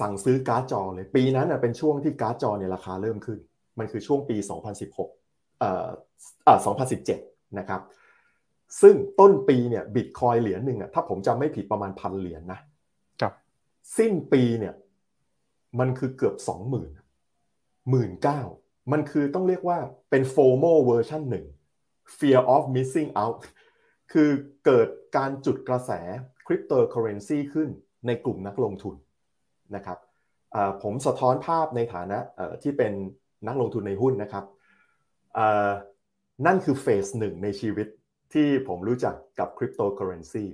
สั่งซื้อการ์ดจอเลยปีนั้นเป็นช่วงที่การ์ดจอเนี่ยราคาเริ่มขึ้น มันคือช่วงปี 2016เอ่ออ่า2017 นะครับซึ่งต้นปีเนี่ยบิตคอยเหรียญหนึ่งอะถ้าผมจำไม่ผิดประมาณพันเหรียญนะครับสิ้นปีเนี่ยมันคือเกือบสองหมื่น หมื่นเก้ามันคือต้องเรียกว่าเป็น FOMO เวอร์ชันหนึ่ง fear of missing out คือเกิดการจุดกระแสคริปโตเคอเรนซีขึ้นในกลุ่มนักลงทุนนะครับผมสะท้อนภาพในฐานะที่เป็นนักลงทุนในหุ้นนะครับนั่นคือเฟสหนึ่งในชีวิตที่ผมรู้จักกับคริปโตเคอเรนซี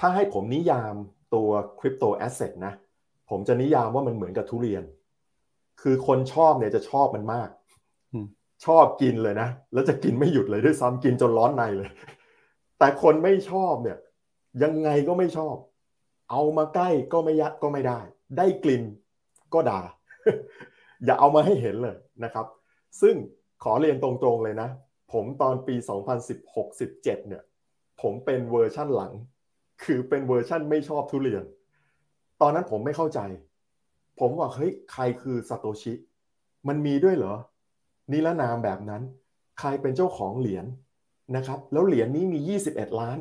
ถ้าให้ผมนิยามตัวคริปโตแอสเซทนะผมจะนิยามว่ามันเหมือนกับทุเรียน คือคนชอบเนี่ยจะชอบมันมากชอบกินเลยนะ แล้วจะกินไม่หยุดเลยด้วยซ้ำกินจนร้อนในเลย แต่คนไม่ชอบเนี่ย ยังไงก็ไม่ชอบ เอามาใกล้ก็ไม่ยัดก็ไม่ได้ ได้กลิ่นก็ด่า อย่าเอามาให้เห็นเลยนะครับ ซึ่งขอเรียนตรงๆเลยนะ ผมตอนปี 2016-17 เนี่ย ผมเป็นเวอร์ชั่นหลัง คือเป็นเวอร์ชั่นไม่ชอบทุเรียน ตอนนั้นผมไม่เข้าใจ ผมว่าเฮ้ยใครคือซาโตชิ มันมีด้วยเหรอ นิรนามแบบนั้น ใครเป็นเจ้าของเหรียญนะครับ แล้วเหรียญนี้มี 21 ล้าน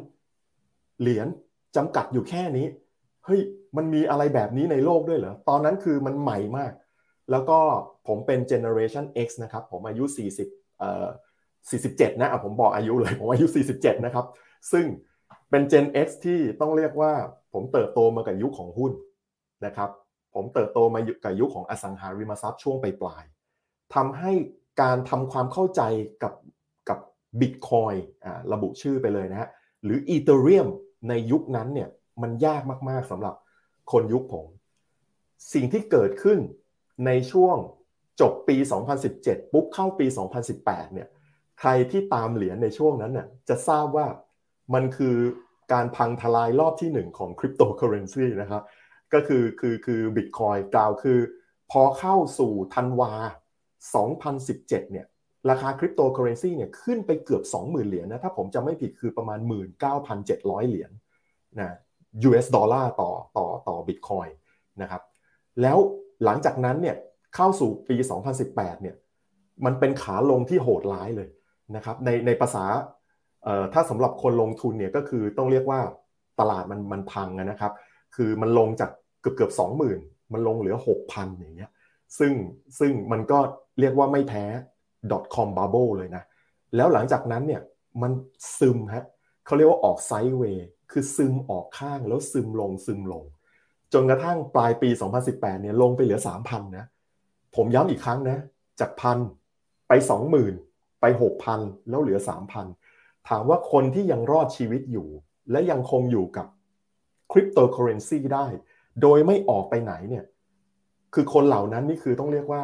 เหรียญจำกัดอยู่แค่นี้เฮ้ยมันมีอะไรแบบนี้ในโลกด้วยเหรอ ตอนนั้นคือมันใหม่มาก แล้วก็ผมเป็น generation X นะครับ ผมอายุ 40เอ่อ47 นะผมบอกอายุเลย ผมอายุ 47 นะครับ ซึ่งเป็น Gen X ที่ต้องเรียกว่าผมเติบโตมากับยุคของหุ้นนะครับ ผมเติบโตมากับยุคของอสังหาริมทรัพย์ช่วงปลายๆทำให้การทำความเข้าใจกับกับบิตคอยระบุชื่อไปเลยนะฮะหรืออีเทเรียมในยุคนั้นเนี่ยมันยากมากๆสำหรับคนยุคผม สิ่งที่เกิดขึ้นในช่วงจบปี 2017 ปุ๊บเข้าปี 2018 เนี่ยใครที่ตามเหรียญในช่วงนั้นน่ะจะทราบว่ามันคือการพังทลายรอบที่หนึ่งของคริปโตเคอเรนซีนะครับ ก็คือคือคือบิตคอยน์กล่าวคือ พอเข้าสู่ธันวา 2017 เนี่ย ราคาคริปโตเคอเรนซีเนี่ยขึ้นไปเกือบ 20,000 เหรียญนะถ้าผมจำไม่ผิดคือประมาณ 19,700 เหรียญนะ US ดอลลาร์ต่อต่อต่อบิตคอยน์นะครับแล้วหลังจากนั้นเนี่ยเข้าสู่ปี 2018 เนี่ยมันเป็นขาลงที่โหดร้ายเลยนะครับในในภาษาถ้าสำหรับคนลงทุนเนี่ยก็คือต้องเรียกว่าตลาดมันมันพังนะครับ คือมันลงจาก กือบเกือบสองหมื่นมันลงเหลือหกพันอย่างเงี้ยซึ่งซึ่งมันก็เรียกว่าไม่แพ้ .com bubble เลยนะ แล้วหลังจากนั้นเนี่ยมันซึมฮะเขาเรียกว่าออกไซด์เวย์คือซึมออกข้างแล้วซึมลงซึมลง จนกระทั่งปลายปี 2018เนี่ยลงไปเหลือ 3,000 นะ ผมย้ำอีกครั้งนะ จากพันไป 20,000 ไป 6,000 แล้วเหลือ 3,000 ถามว่าคนที่ยังรอดชีวิตอยู่ และยังคงอยู่กับคริปโตเคอเรนซีได้ โดยไม่ออกไปไหนเนี่ย คือคนเหล่านั้นนี่คือต้องเรียกว่า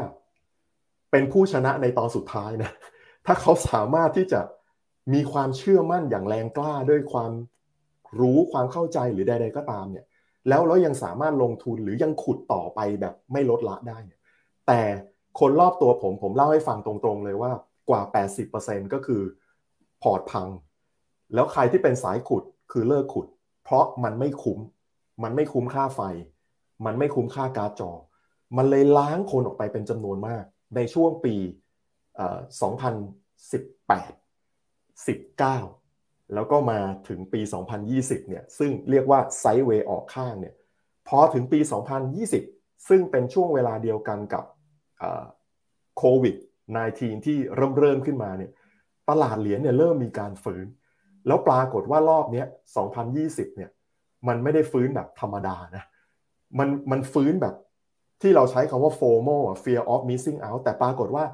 เป็นผู้ชนะในตอนสุดท้ายนะ ถ้าเขาสามารถที่จะมีความเชื่อมั่นอย่างแรงกล้าด้วยความรู้ความเข้าใจหรือใด ๆ ก็ตามเนี่ย แล้วเรายังสามารถลงทุนหรือยังขุดต่อไปแบบไม่ลดละได้เนี่ยแต่คนรอบตัวผมผมเล่าให้ฟังตรงๆเลยว่ากว่า 80%ก็คือพอร์ตพัง แล้วใครที่เป็นสายขุดคือเลิกขุด เพราะมันไม่คุ้ม มันไม่คุ้มค่าไฟ มันไม่คุ้มค่าการ์ดจอ มันเลยล้างคนออกไปเป็นจำนวนมาก ในช่วงปี 2018 19 แล้วก็มาถึงปี 2020 เนี่ย ซึ่งเรียกว่าไซด์เวย์ออกข้างเนี่ย พอถึงปี 2020 ซึ่งเป็นช่วงเวลาเดียวกันกับโควิด -19 ที่เริ่มเริ่มขึ้นมาเนี่ย ตลาดเหรียญเนี่ยเริ่มมีการฟื้น แล้วปรากฏว่ารอบนี้2020 เนี่ย มันไม่ได้ฟื้นแบบธรรมดานะมันมันฟื้นแบบที่เราใช้คำว่า FOMO fear of missing out แต่ปรากฏว่า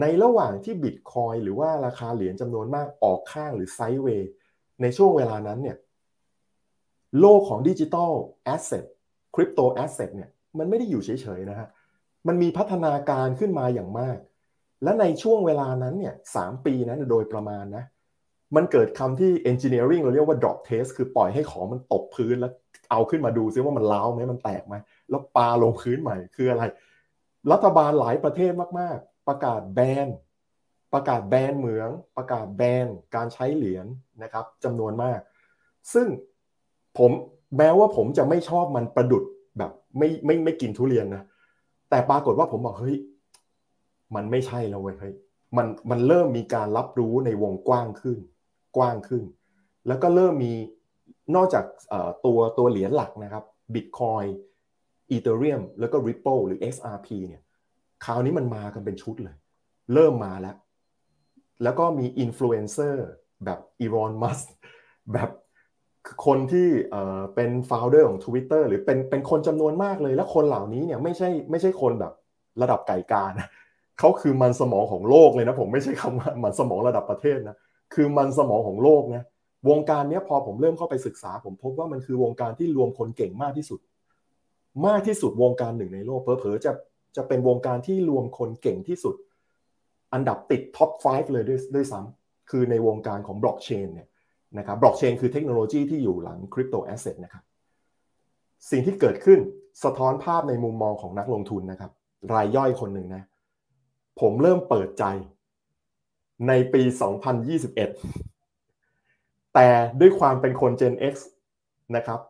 ในระหว่างที่บิตคอยหรือว่าราคาเหรียญจำนวนมากออกข้างหรือไซด์เวย์ในช่วงเวลานั้นเนี่ยโลกของ digital asset crypto asset เนี่ยมันไม่ได้อยู่เฉยๆนะฮะมันมีพัฒนาการขึ้นมาอย่างมาก และในช่วงเวลานั้นเนี่ยสองปีนั้นโดยประมาณนะ มันเกิดคำที่ engineering เราเรียกว่า drop test คือปล่อยให้ของมันตกพื้นแล้วเอาขึ้นมาดูซิว่ามันร้าวไหมมันแตกไหมแล้วปาลงพื้นใหม่คืออะไร รัฐบาลหลายประเทศมาก ๆ ประกาศแบนประกาศแบนเหมือง ประกาศแบนการใช้เหรียญนะครับจำนวนมาก ซึ่งผมแม้ว่าผมจะไม่ชอบมันประดุดแบบไม่ไม่ไม่กินทุเรียนนะแต่ปรากฏว่าผมบอกเฮ้ยมันไม่ใช่แล้วเว้ยเฮ้ยมันมันเริ่มมีการรับรู้ในวงกว้างขึ้น กว้างขึ้น แล้วก็เริ่มมีนอกจากตัวตัวเหรียญหลักนะครับ Bitcoin Ethereum แล้วก็ Ripple หรือ XRP เนี่ยคราวนี้มันมากันเป็นชุดเลย เริ่มมาแล้ว แล้วก็มีอินฟลูเอนเซอร์แบบอีลอนมัสก์แบบคนที่เป็น founder ของ Twitter หรือเป็นเป็นคนจำนวนมากเลย แล้วคนเหล่านี้เนี่ยไม่ใช่ไม่ใช่คนแบบระดับไก่กานะเขาคือมันสมองของโลกเลยนะผมไม่ใช่คำว่ามันสมองระดับประเทศนะ คือมันสมองของโลกนะวงการนี้พอผมเริ่มเข้าไปศึกษา ผมพบว่ามันคือวงการที่รวมคนเก่งมากที่สุด มากที่สุดวงการหนึ่งในโลกเผลอๆจะจะเป็นวงการที่รวมคนเก่งที่สุด อันดับติดท็อป 5 เลยด้วยด้วยซ้ำคือในวงการของบล็อกเชนเนี่ยนะครับบล็อกเชนคือเทคโนโลยีที่อยู่หลัง crypto asset นะครับสิ่งที่เกิดขึ้นสะท้อนภาพในมุมมองของนักลงทุนนะครับ รายย่อยคนหนึ่งนะ ผมเริ่มเปิดใจ ในปี 2021 แต่ด้วยความเป็นคน Gen X นะครับ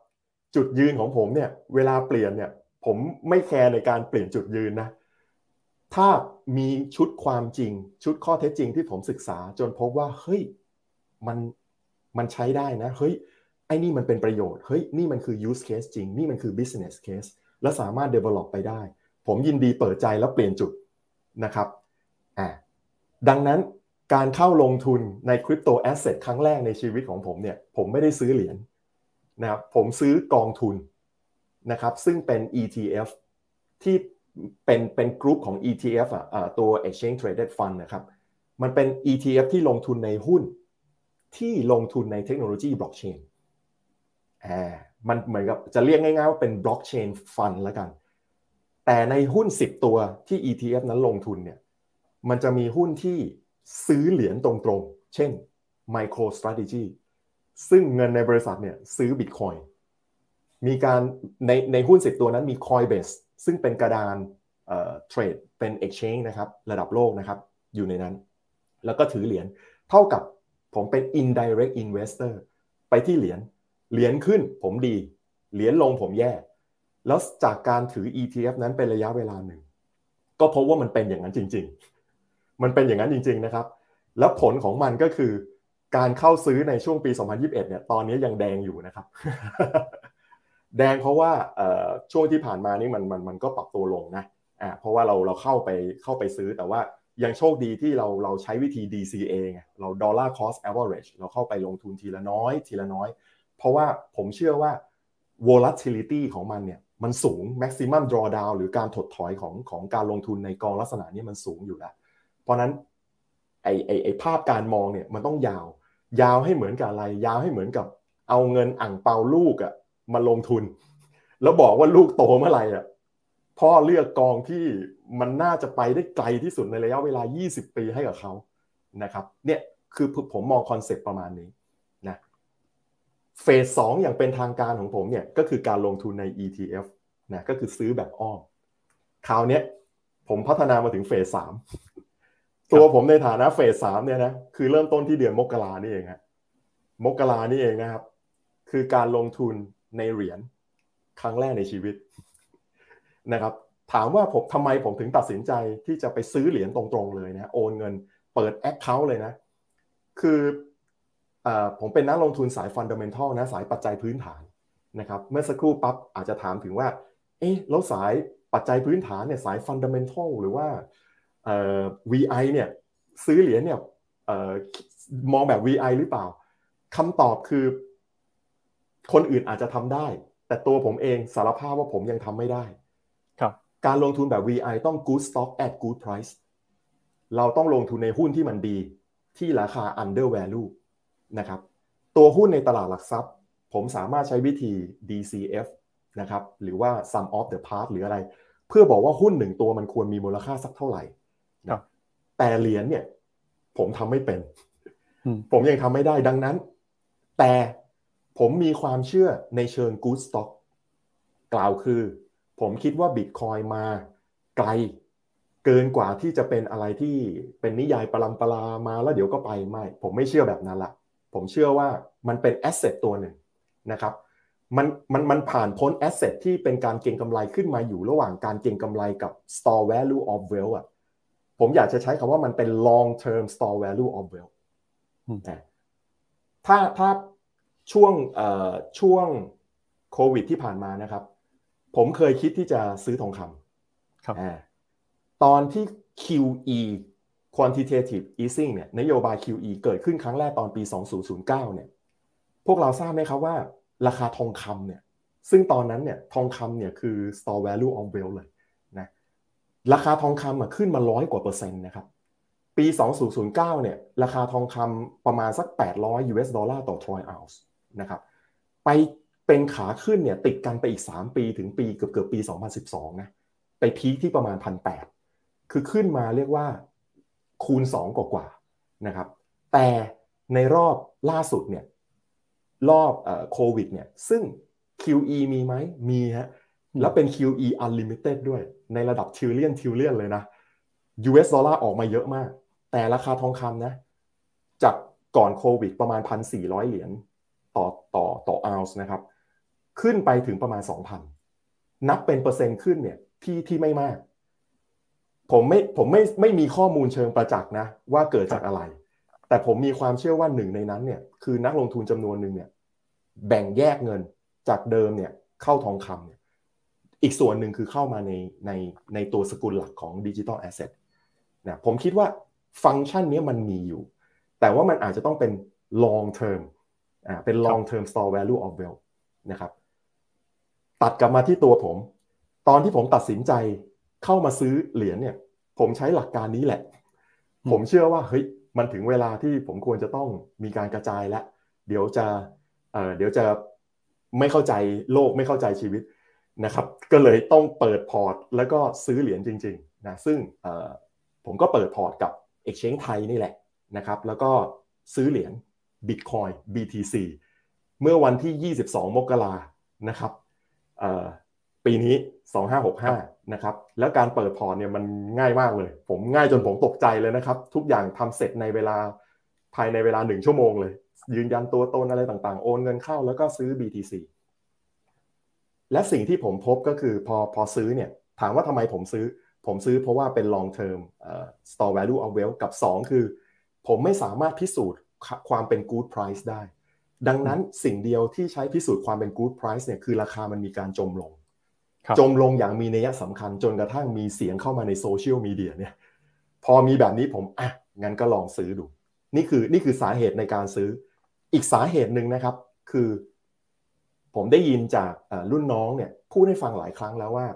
จุดยืนของผมเนี่ย เวลาเปลี่ยนเนี่ย ผมไม่แคร์ในการเปลี่ยนจุดยืนนะ ถ้ามีชุดความจริง ชุดข้อเท็จจริงที่ผมศึกษา จนพบว่า เฮ้ย มันมันใช้ได้นะ เฮ้ย ไอ้นี่มันเป็นประโยชน์ เฮ้ย นี่มันคือ use case จริง นี่มันคือ business case แล้วสามารถ develop ไปได้ ผมยินดีเปิดใจแล้วเปลี่ยนจุดนะครับ อ่า ดังนั้น การเข้าลงทุนในคริปโตแอสเซทครั้งแรกในชีวิตของผมเนี่ยผมไม่ได้ซื้อเหรียญนะครับผมซื้อกองทุนนะครับซึ่งเป็น ETF ที่เป็นเป็นกลุ่มของ ETF อะตัว Exchange Traded Fund นะครับมันเป็น ETF ที่ลงทุนในหุ้น ที่ลงทุนในเทคโนโลยีบล็อกเชนอ่ามันเหมือนกับจะเรียกง่ายๆว่าเป็นบล็อกเชนฟันแล้วกัน แต่ในหุ้น 10 ตัวที่ ETF นั้นลงทุนเนี่ยมันจะมีหุ้นที่ ซื้อเหรียญตรงๆ เช่น MicroStrategy ซึ่งเงินในบริษัทเนี่ยซื้อบิตคอยมีการในในหุ้น10ตัวนั้นมี Coinbase ซึ่งเป็นกระดานเทรดเป็น exchange นะครับระดับโลกนะครับอยู่ในนั้น แล้วก็ถือเหรียญเท่ากับผมเป็น indirect investor ไปที่เหรียญเหรียญขึ้นผมดี เหรียญลงผมแย่ แล้วจากการถือ ETF นั้นเป็นระยะเวลาหนึ่ง ก็พบว่ามันเป็นอย่างนั้นจริง ๆ มันเป็นอย่างนั้นจริง ๆนะครับ แล้วผลของมันก็คือ การเข้าซื้อในช่วงปี 2021 เนี่ย ตอนนี้ยังแดงอยู่นะครับ แดงเพราะว่าช่วงที่ผ่านมานี่มันมันมันก็ปรับตัวลงนะอ่าเพราะว่าเราเราเข้าไปเข้าไปซื้อแต่ว่ายังโชคดีที่เราเราใช้วิธี DCA ไงเรา dollar cost average เราเข้าไปลงทุนทีละน้อย ทีละน้อย เพราะว่าผมเชื่อว่า volatility ของมันเนี่ยมันสูง maximum drawdown หรือการถดถอยของของการลงทุนในกองลักษณะนี้มันสูงอยู่แล้ว เพราะนั้นไอไอไอภาพการมองเนี่ยมันต้องยาว ยาวให้เหมือนกับอะไร ยาวให้เหมือนกับเอาเงินอ่างเปาลูกอะมาลงทุน แล้วบอกว่าลูกโตเมื่อไหร่อะพ่อเลือกกองที่มันน่าจะไปได้ไกลที่สุดในระยะเวลา 20 ปีให้กับเขานะครับเนี่ยคือผมมองคอนเซปต์ประมาณนี้นะเฟสสองอย่างเป็นทางการของผมเนี่ยก็คือการลงทุนใน ETF นะก็คือซื้อแบบอ้อมคราวนี้ผมพัฒนามาถึงเฟสสาม ตัวผมในฐานะเฟสสามเนี่ยนะคือเริ่มต้นที่เดือนมกรานี่เองฮะมกรานี่เองนะครับ คือการลงทุนในเหรียญครั้งแรกในชีวิตนะครับ ถามว่าผมทำไมผมถึงตัดสินใจที่จะไปซื้อเหรียญตรงๆเลยนะโอนเงินเปิด account เลยนะ คืออผมเป็นนักลงทุนสาย fundamental นะสายปัจจัยพื้นฐานนะครับ เมื่อสักครู่ปั๊บอาจจะถามถึงว่า เอ๊ะแล้วสายปัจจัยพื้นฐานเนี่ยสาย fundamental หรือว่า VI เนี่ยซื้อเหรียญเนี่ยมองแบบ VI หรือเปล่าคำตอบคือ คนอื่นอาจจะทำได้ แต่ตัวผมเองสารภาพว่าผมยังทำไม่ได้การลงทุนแบบ VI ต้อง good stock at good price เราต้องลงทุนในหุ้นที่มันดี ที่ราคา under value นะครับตัวหุ้นในตลาดหลักทรัพย์ ผมสามารถใช้วิธี DCF นะครับหรือว่า sum of the part หรืออะไร เพื่อบอกว่าหุ้นหนึ่งตัวมันควรมีมูลค่าสักเท่าไหร่ แต่เหรียญเนี่ย ผมทำไม่เป็น ผมยังทำไม่ได้ดังนั้น แต่ผมมีความเชื่อในเชิง good stock กล่าวคือ ผมคิดว่าบิตคอยน์มาไกลเกินกว่าที่จะเป็นอะไรที่เป็นนิยายปรำปรามาแล้วเดี๋ยวก็ไปไม่ ผมไม่เชื่อแบบนั้นละผมเชื่อว่ามันเป็น asset ตัวหนึ่งนะครับมันมันมันผ่านพ้น asset ที่เป็นการเก็งกำไรขึ้นมาอยู่ระหว่างการเก็งกำไรกับ store value of wealth อะ ผมอยากจะใช้คำว่ามันเป็น long term store value of wealth ถ้าถ้าช่วงเอ่อช่วงโควิดที่ผ่านมานะครับ ผมเคยคิดที่จะซื้อทองคำครับตอนที่ QE quantitative easing เนี่ยนโยบาย QE เกิดขึ้นครั้งแรกตอนปี 2009 เนี่ย พวกเราทราบไหมครับว่า ราคาทองคำเนี่ย ซึ่งตอนนั้นเนี่ยทองคำเนี่ยคือ store value of wealth เลยนะ ราคาทองคำขึ้นมาร้อยกว่าเปอร์เซ็นต์นะครับปี 2009 เนี่ยราคาทองคำประมาณสัก 800 US ดอลลาร์ต่อทรอยออนซ์นะครับไปเป็นขาขึ้นเนี่ยติดกันไปอีก 3 ปีถึงปีเกือบเกือบปี 2012 นะไปพีคที่ประมาณพันแคือขึ้นมาเรียกว่าคูณ 2 กว่ากว่านะครับแต่ในรอบล่าสุดเนี่ยรอบโควิดเนี่ยซึ่ง QE มีไหมมีฮะแล้วเป็น QE unlimited ด้วย ในระดับ trillion trillion เลยนะ US ดอลลาร์ออกมาเยอะมาก แต่ราคาทองคำนะ จากก่อนโควิดประมาณ 1,400 เหรียญต่อต่อต่อออนซ์นะครับ ขึ้นไปถึงประมาณ 2,000 นับเป็นเปอร์เซ็นต์ขึ้นเนี่ยที่ที่ไม่มาก ผมไม่ผมไม่ไม่มีข้อมูลเชิงประจักษ์นะ ว่าเกิดจากอะไร แต่ผมมีความเชื่อว่าหนึ่งในนั้นเนี่ยคือนักลงทุนจำนวนหนึ่งเนี่ยแบ่งแยกเงินจากเดิมเนี่ยเข้าทองคำเนี่ย อีกส่วนหนึ่งคือเข้ามาในในในตัวสกุลหลักของดิจิทัลแอสเซทนะผมคิดว่าฟังก์ชันนี้มันมีอยู่ แต่ว่ามันอาจจะต้องเป็น long term อ่าเป็น long term store value of wealth นะครับ ตัดกลับมาที่ตัวผม ตอนที่ผมตัดสินใจเข้ามาซื้อเหรียญเนี่ย ผมใช้หลักการนี้แหละ ผมเชื่อว่าเฮ้ยมันถึงเวลาที่ผมควรจะต้องมีการกระจายแล้ว เดี๋ยวจะเเดี๋ยวจะไม่เข้าใจโลกไม่เข้าใจชีวิต นะครับก็เลยต้องเปิดพอร์ต แล้วก็ซื้อเหรียญจริงๆนะซึ่งผมก็เปิดพอร์ตกับ Exchange ไทยนี่แหละนะครับแล้วก็ซื้อเหรียญ Bitcoin BTC เมื่อวันที่ 22 มกรานะครับปีนี้ 2565นะครับแล้วการเปิดพอร์ตเนี่ยมันง่ายมากเลย ผมง่ายจนผมตกใจเลยนะครับ ทุกอย่างทำเสร็จในเวลาภายในเวลาหนึ่งชั่วโมงเลย ยืนยันตัวตนอะไรต่างๆ โอนเงินเข้าแล้วก็ซื้อ BTC และสิ่งที่ผมพบก็คือพอพอซื้อเนี่ยถามว่าทำไมผมซื้อ ผมซื้อเพราะว่าเป็น long term store value of wealth กับ 2 คือ ผมไม่สามารถพิสูจน์ความเป็น good price ได้ ดังนั้นสิ่งเดียวที่ใช้พิสูจน์ความเป็น good price เนี่ยคือราคามันมีการจมลง จมลงอย่างมีนัยสำคัญจนกระทั่งมีเสียงเข้ามาในโซเชียลมีเดียเนี่ยพอมีแบบนี้ผมอะงั้นก็ลองซื้อดู นี่คือนี่คือสาเหตุในการซื้อ อีกสาเหตุหนึ่งนะครับ คือ ผมได้ยินจากรุ่นน้องเนี่ยพูดให้ฟังหลายครั้งแล้วว่า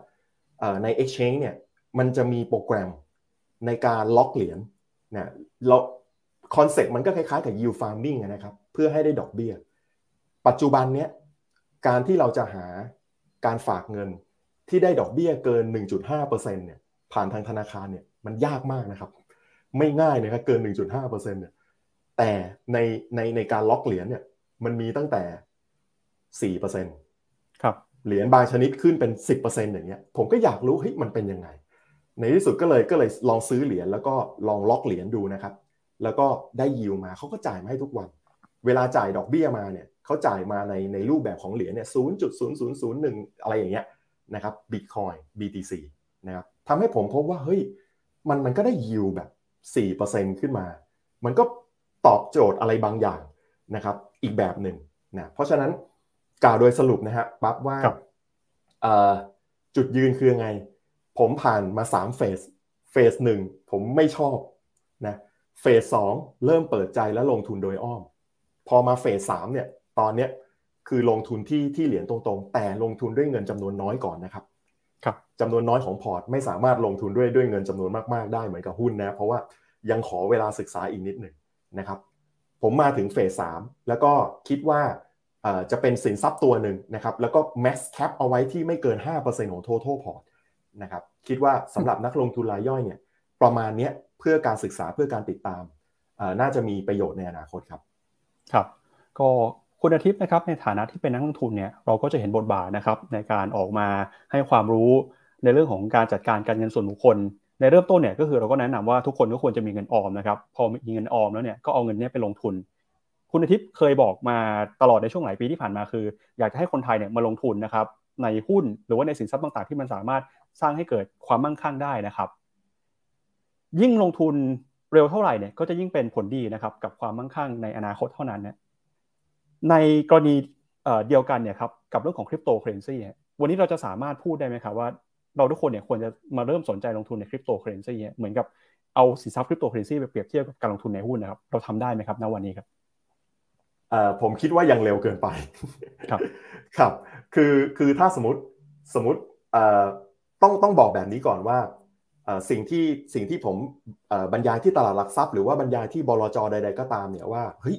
ใน Exchange เนี่ยมันจะมีโปรแกรมในการล็อกเหรียญเนี่ยเราคอนเซ็ปต์มันก็คล้ายๆกับ yield farming นะครับ เพื่อให้ได้ดอกเบี้ย ปัจจุบันเนี้ยการที่เราจะหาการฝากเงินที่ได้ดอกเบี้ยเกิน 1.5%เนี่ยผ่านทางธนาคารเนี่ยมันยากมากนะครับ ไม่ง่ายนะครับเกิน 1.5%เนี่ยแต่ในในในการล็อกเหรียญเนี่ยมันมีตั้งแต่ สี่เปอร์เซ็นต์ครับเหรียญบางชนิดขึ้นเป็นสิบเปอร์เซ็นต์อย่างเงี้ยผมก็อยากรู้เฮ้ยมันเป็นยังไง ในที่สุดก็เลยก็เลยลองซื้อเหรียญแล้วก็ลองล็อกเหรียญดูนะครับ แล้วก็ได้ยิวมาเขาก็จ่ายมาให้ทุกวัน เวลาจ่ายดอกเบี้ยมาเนี่ยเขาจ่ายมาในในรูปแบบของเหรียญเนี่ยศูนย์จุดศูนย์ศูนย์ศูนย์หนึ่งอะไรอย่างเงี้ยนะครับบิตคอย BTC นะครับทำให้ผมพบว่าเฮ้ยมันมันก็ได้ยิวแบบสี่เปอร์เซ็นขึ้นมา มันก็ตอบโจทย์อะไรบางอย่างนะครับอีกแบบหนึ่งนะเพราะฉะนั้น กล่าวโดยสรุปนะฮะปั๊บว่าจุดยืนคือไง ผมผ่านมาสามเฟสเฟสหนึ่งผมไม่ชอบนะเฟสสองเริ่มเปิดใจและลงทุนโดยอ้อม พอมาเฟสสามเนี่ยตอนเนี้ยคือลงทุนที่ที่เหรียญตรงๆ แต่ลงทุนด้วยเงินจำนวนน้อยก่อนนะครับครับจำนวนน้อยของพอร์ตไม่สามารถลงทุนด้วยด้วยเงินจำนวนมากๆได้เหมือนกับหุ้นนะเพราะว่ายังขอเวลาศึกษาอีกนิดหนึ่งนะครับ ผมมาถึงเฟสสามแล้วก็คิดว่า จะเป็นสินทรัพย์ตัวหนึ่งนะครับแล้วก็ max cap เอาไว้ที่ไม่เกิน 5%ของ total port นะครับคิดว่าสำหรับนักลงทุนรายย่อยเนี่ยประมาณนี้เพื่อการศึกษาเพื่อการติดตาม น่าจะมีประโยชน์ในอนาคตครับ ครับ ก็คุณอาทิตย์นะครับในฐานะที่เป็นนักลงทุนเนี่ยเราก็จะเห็นบทบาทนะครับในการออกมาให้ความรู้ในเรื่องของการจัดการการเงินส่วนบุคคล ในเริ่มต้นเนี่ยก็คือเราก็แนะนำว่าทุกคนก็ควรจะมีเงินออมนะครับพอมีเงินออมแล้วเนี่ยก็เอาเงินนี้ไปลงทุน คุณอาทิตย์เคยบอกมาตลอดในช่วงหลายปีที่ผ่านมาคือ อยากจะให้คนไทยเนี่ยมาลงทุนนะครับในหุ้นหรือว่าในสินทรัพย์ต่างๆ ที่มันสามารถสร้างให้เกิดความมั่งคั่งได้นะครับ ยิ่งลงทุนเร็วเท่าไหร่เนี่ยก็จะยิ่งเป็นผลดีนะครับกับความมั่งคั่งในอนาคตเท่านั้นเนี่ยในกรณีเดียวกันเนี่ยครับกับเรื่องของคริปโตเคอเรนซีวันนี้เราจะสามารถพูดได้ไหมครับว่าเราทุกคนเนี่ยควรจะมาเริ่มสนใจลงทุนในคริปโตเคอเรนซีเหมือนกับเอาสินทรัพย์คริปโตเคอเรนซีไปเปรียบเทียบกับการลงทุนในหุ้นนะครับเราทำได้ไหมครับณวันนี้ครับ ผมคิดว่ายังเร็วเกินไปครับครับ คือคือถ้าสมมติสมมติต้องต้องบอกแบบนี้ก่อนว่าสิ่งที่สิ่งที่ผมบรรยายที่ตลาดหลักทรัพย์ หรือว่าบรรยายที่บลจใด ๆ ก็ตามเนี่ยว่าเฮ้ย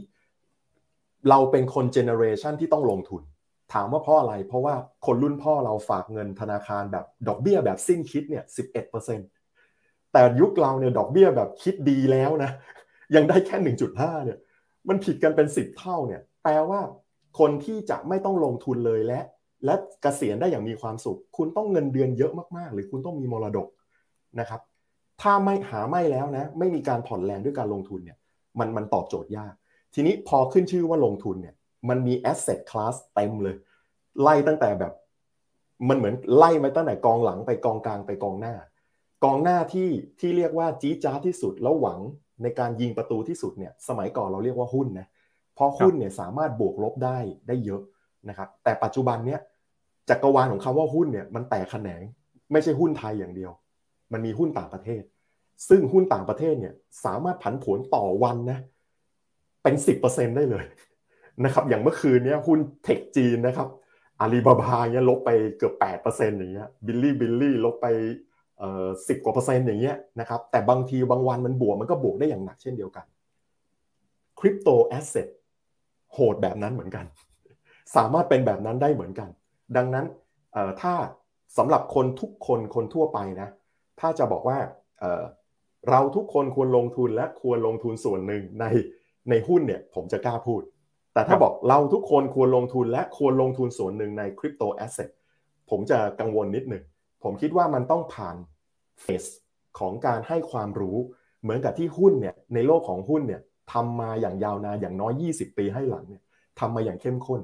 เราเป็นคนเจเนอเรชันที่ต้องลงทุน ถามว่าเพราะอะไร เพราะว่าคนรุ่นพ่อเราฝากเงินธนาคารแบบดอกเบี้ยแบบสิ้นคิดเนี่ยสิบเอ็ดเปอร์เซ็นแต่ยุคเราเนี่ยดอกเบี้ยแบบคิดดีแล้วนะยังได้แค่หนึ่งจุดห้าเนี่ย มันผิดกันเป็นสิบเท่าเนี่ยแปลว่าคนที่จะไม่ต้องลงทุนเลยและ และกะเกษียณได้อย่างมีความสุข คุณต้องเงินเดือนเยอะมากๆ หรือคุณต้องมีมรดกนะครับ ถ้าไม่หาไม่แล้วนะ ไม่มีการผ่อนแรงด้วยการลงทุนเนี่ยมันมันตอบโจทย์ยาก ทีนี้พอขึ้นชื่อว่าลงทุนเนี่ยมันมี asset class เต็มเลย ไล่ตั้งแต่แบบ มันเหมือนไล่มาตั้งแต่กองหลังไปกองกลางไปกองหน้า กองหน้าที่ที่เรียกว่าจี๊จ้าที่สุดแล้วหวัง ในการยิงประตูที่สุดเนี่ยสมัยก่อนเราเรียกว่าหุ้นนะเพราะหุ้นเนี่ยสามารถบวกลบได้ได้เยอะนะครับแต่ปัจจุบันเนี่ยจักรวาลของคำว่าหุ้นเนี่ยมันแตกแขนงไม่ใช่หุ้นไทยอย่างเดียว มันมีหุ้นต่างประเทศ ซึ่งหุ้นต่างประเทศเนี่ยสามารถผันผวนต่อวันนะเป็นสิบเปอร์เซ็นได้เลยนะครับอย่างเมื่อคืนนี้หุ้นเทคจีนนะครับอาลีบาบาเนี่ยลบไปเกือบแปดเปอร์เซ็นต์อย่างเงี้ย Bilibili ลบไป สิบกว่าเปอร์เซ็นต์อย่างเงี้ยนะครับแต่บางทีบางวันมันบวกมันก็บวกได้อย่างหนักเช่นเดียวกัน crypto asset โหดแบบนั้นเหมือนกัน สามารถเป็นแบบนั้นได้เหมือนกัน ดังนั้นเอ่อถ้าสำหรับคนทุกคนคนทั่วไปนะ ถ้าจะบอกว่าเออเราทุกคนควรลงทุนและควรลงทุนส่วนหนึ่งในในหุ้นเนี่ยผมจะกล้าพูด แต่ถ้าบอกเราทุกคนควรลงทุนและควรลงทุนส่วนหนึ่งในคริปโตแอสเซทผมจะกังวลนิดหนึ่ง ผมคิดว่ามันต้องผ่านเฟสของการให้ความรู้ เหมือนกับที่หุ้นเนี่ยในโลกของหุ้นเนี่ยทำมาอย่างยาวนานอย่างน้อย 20 ปีให้หลังเนี่ยทำมาอย่างเข้มข้น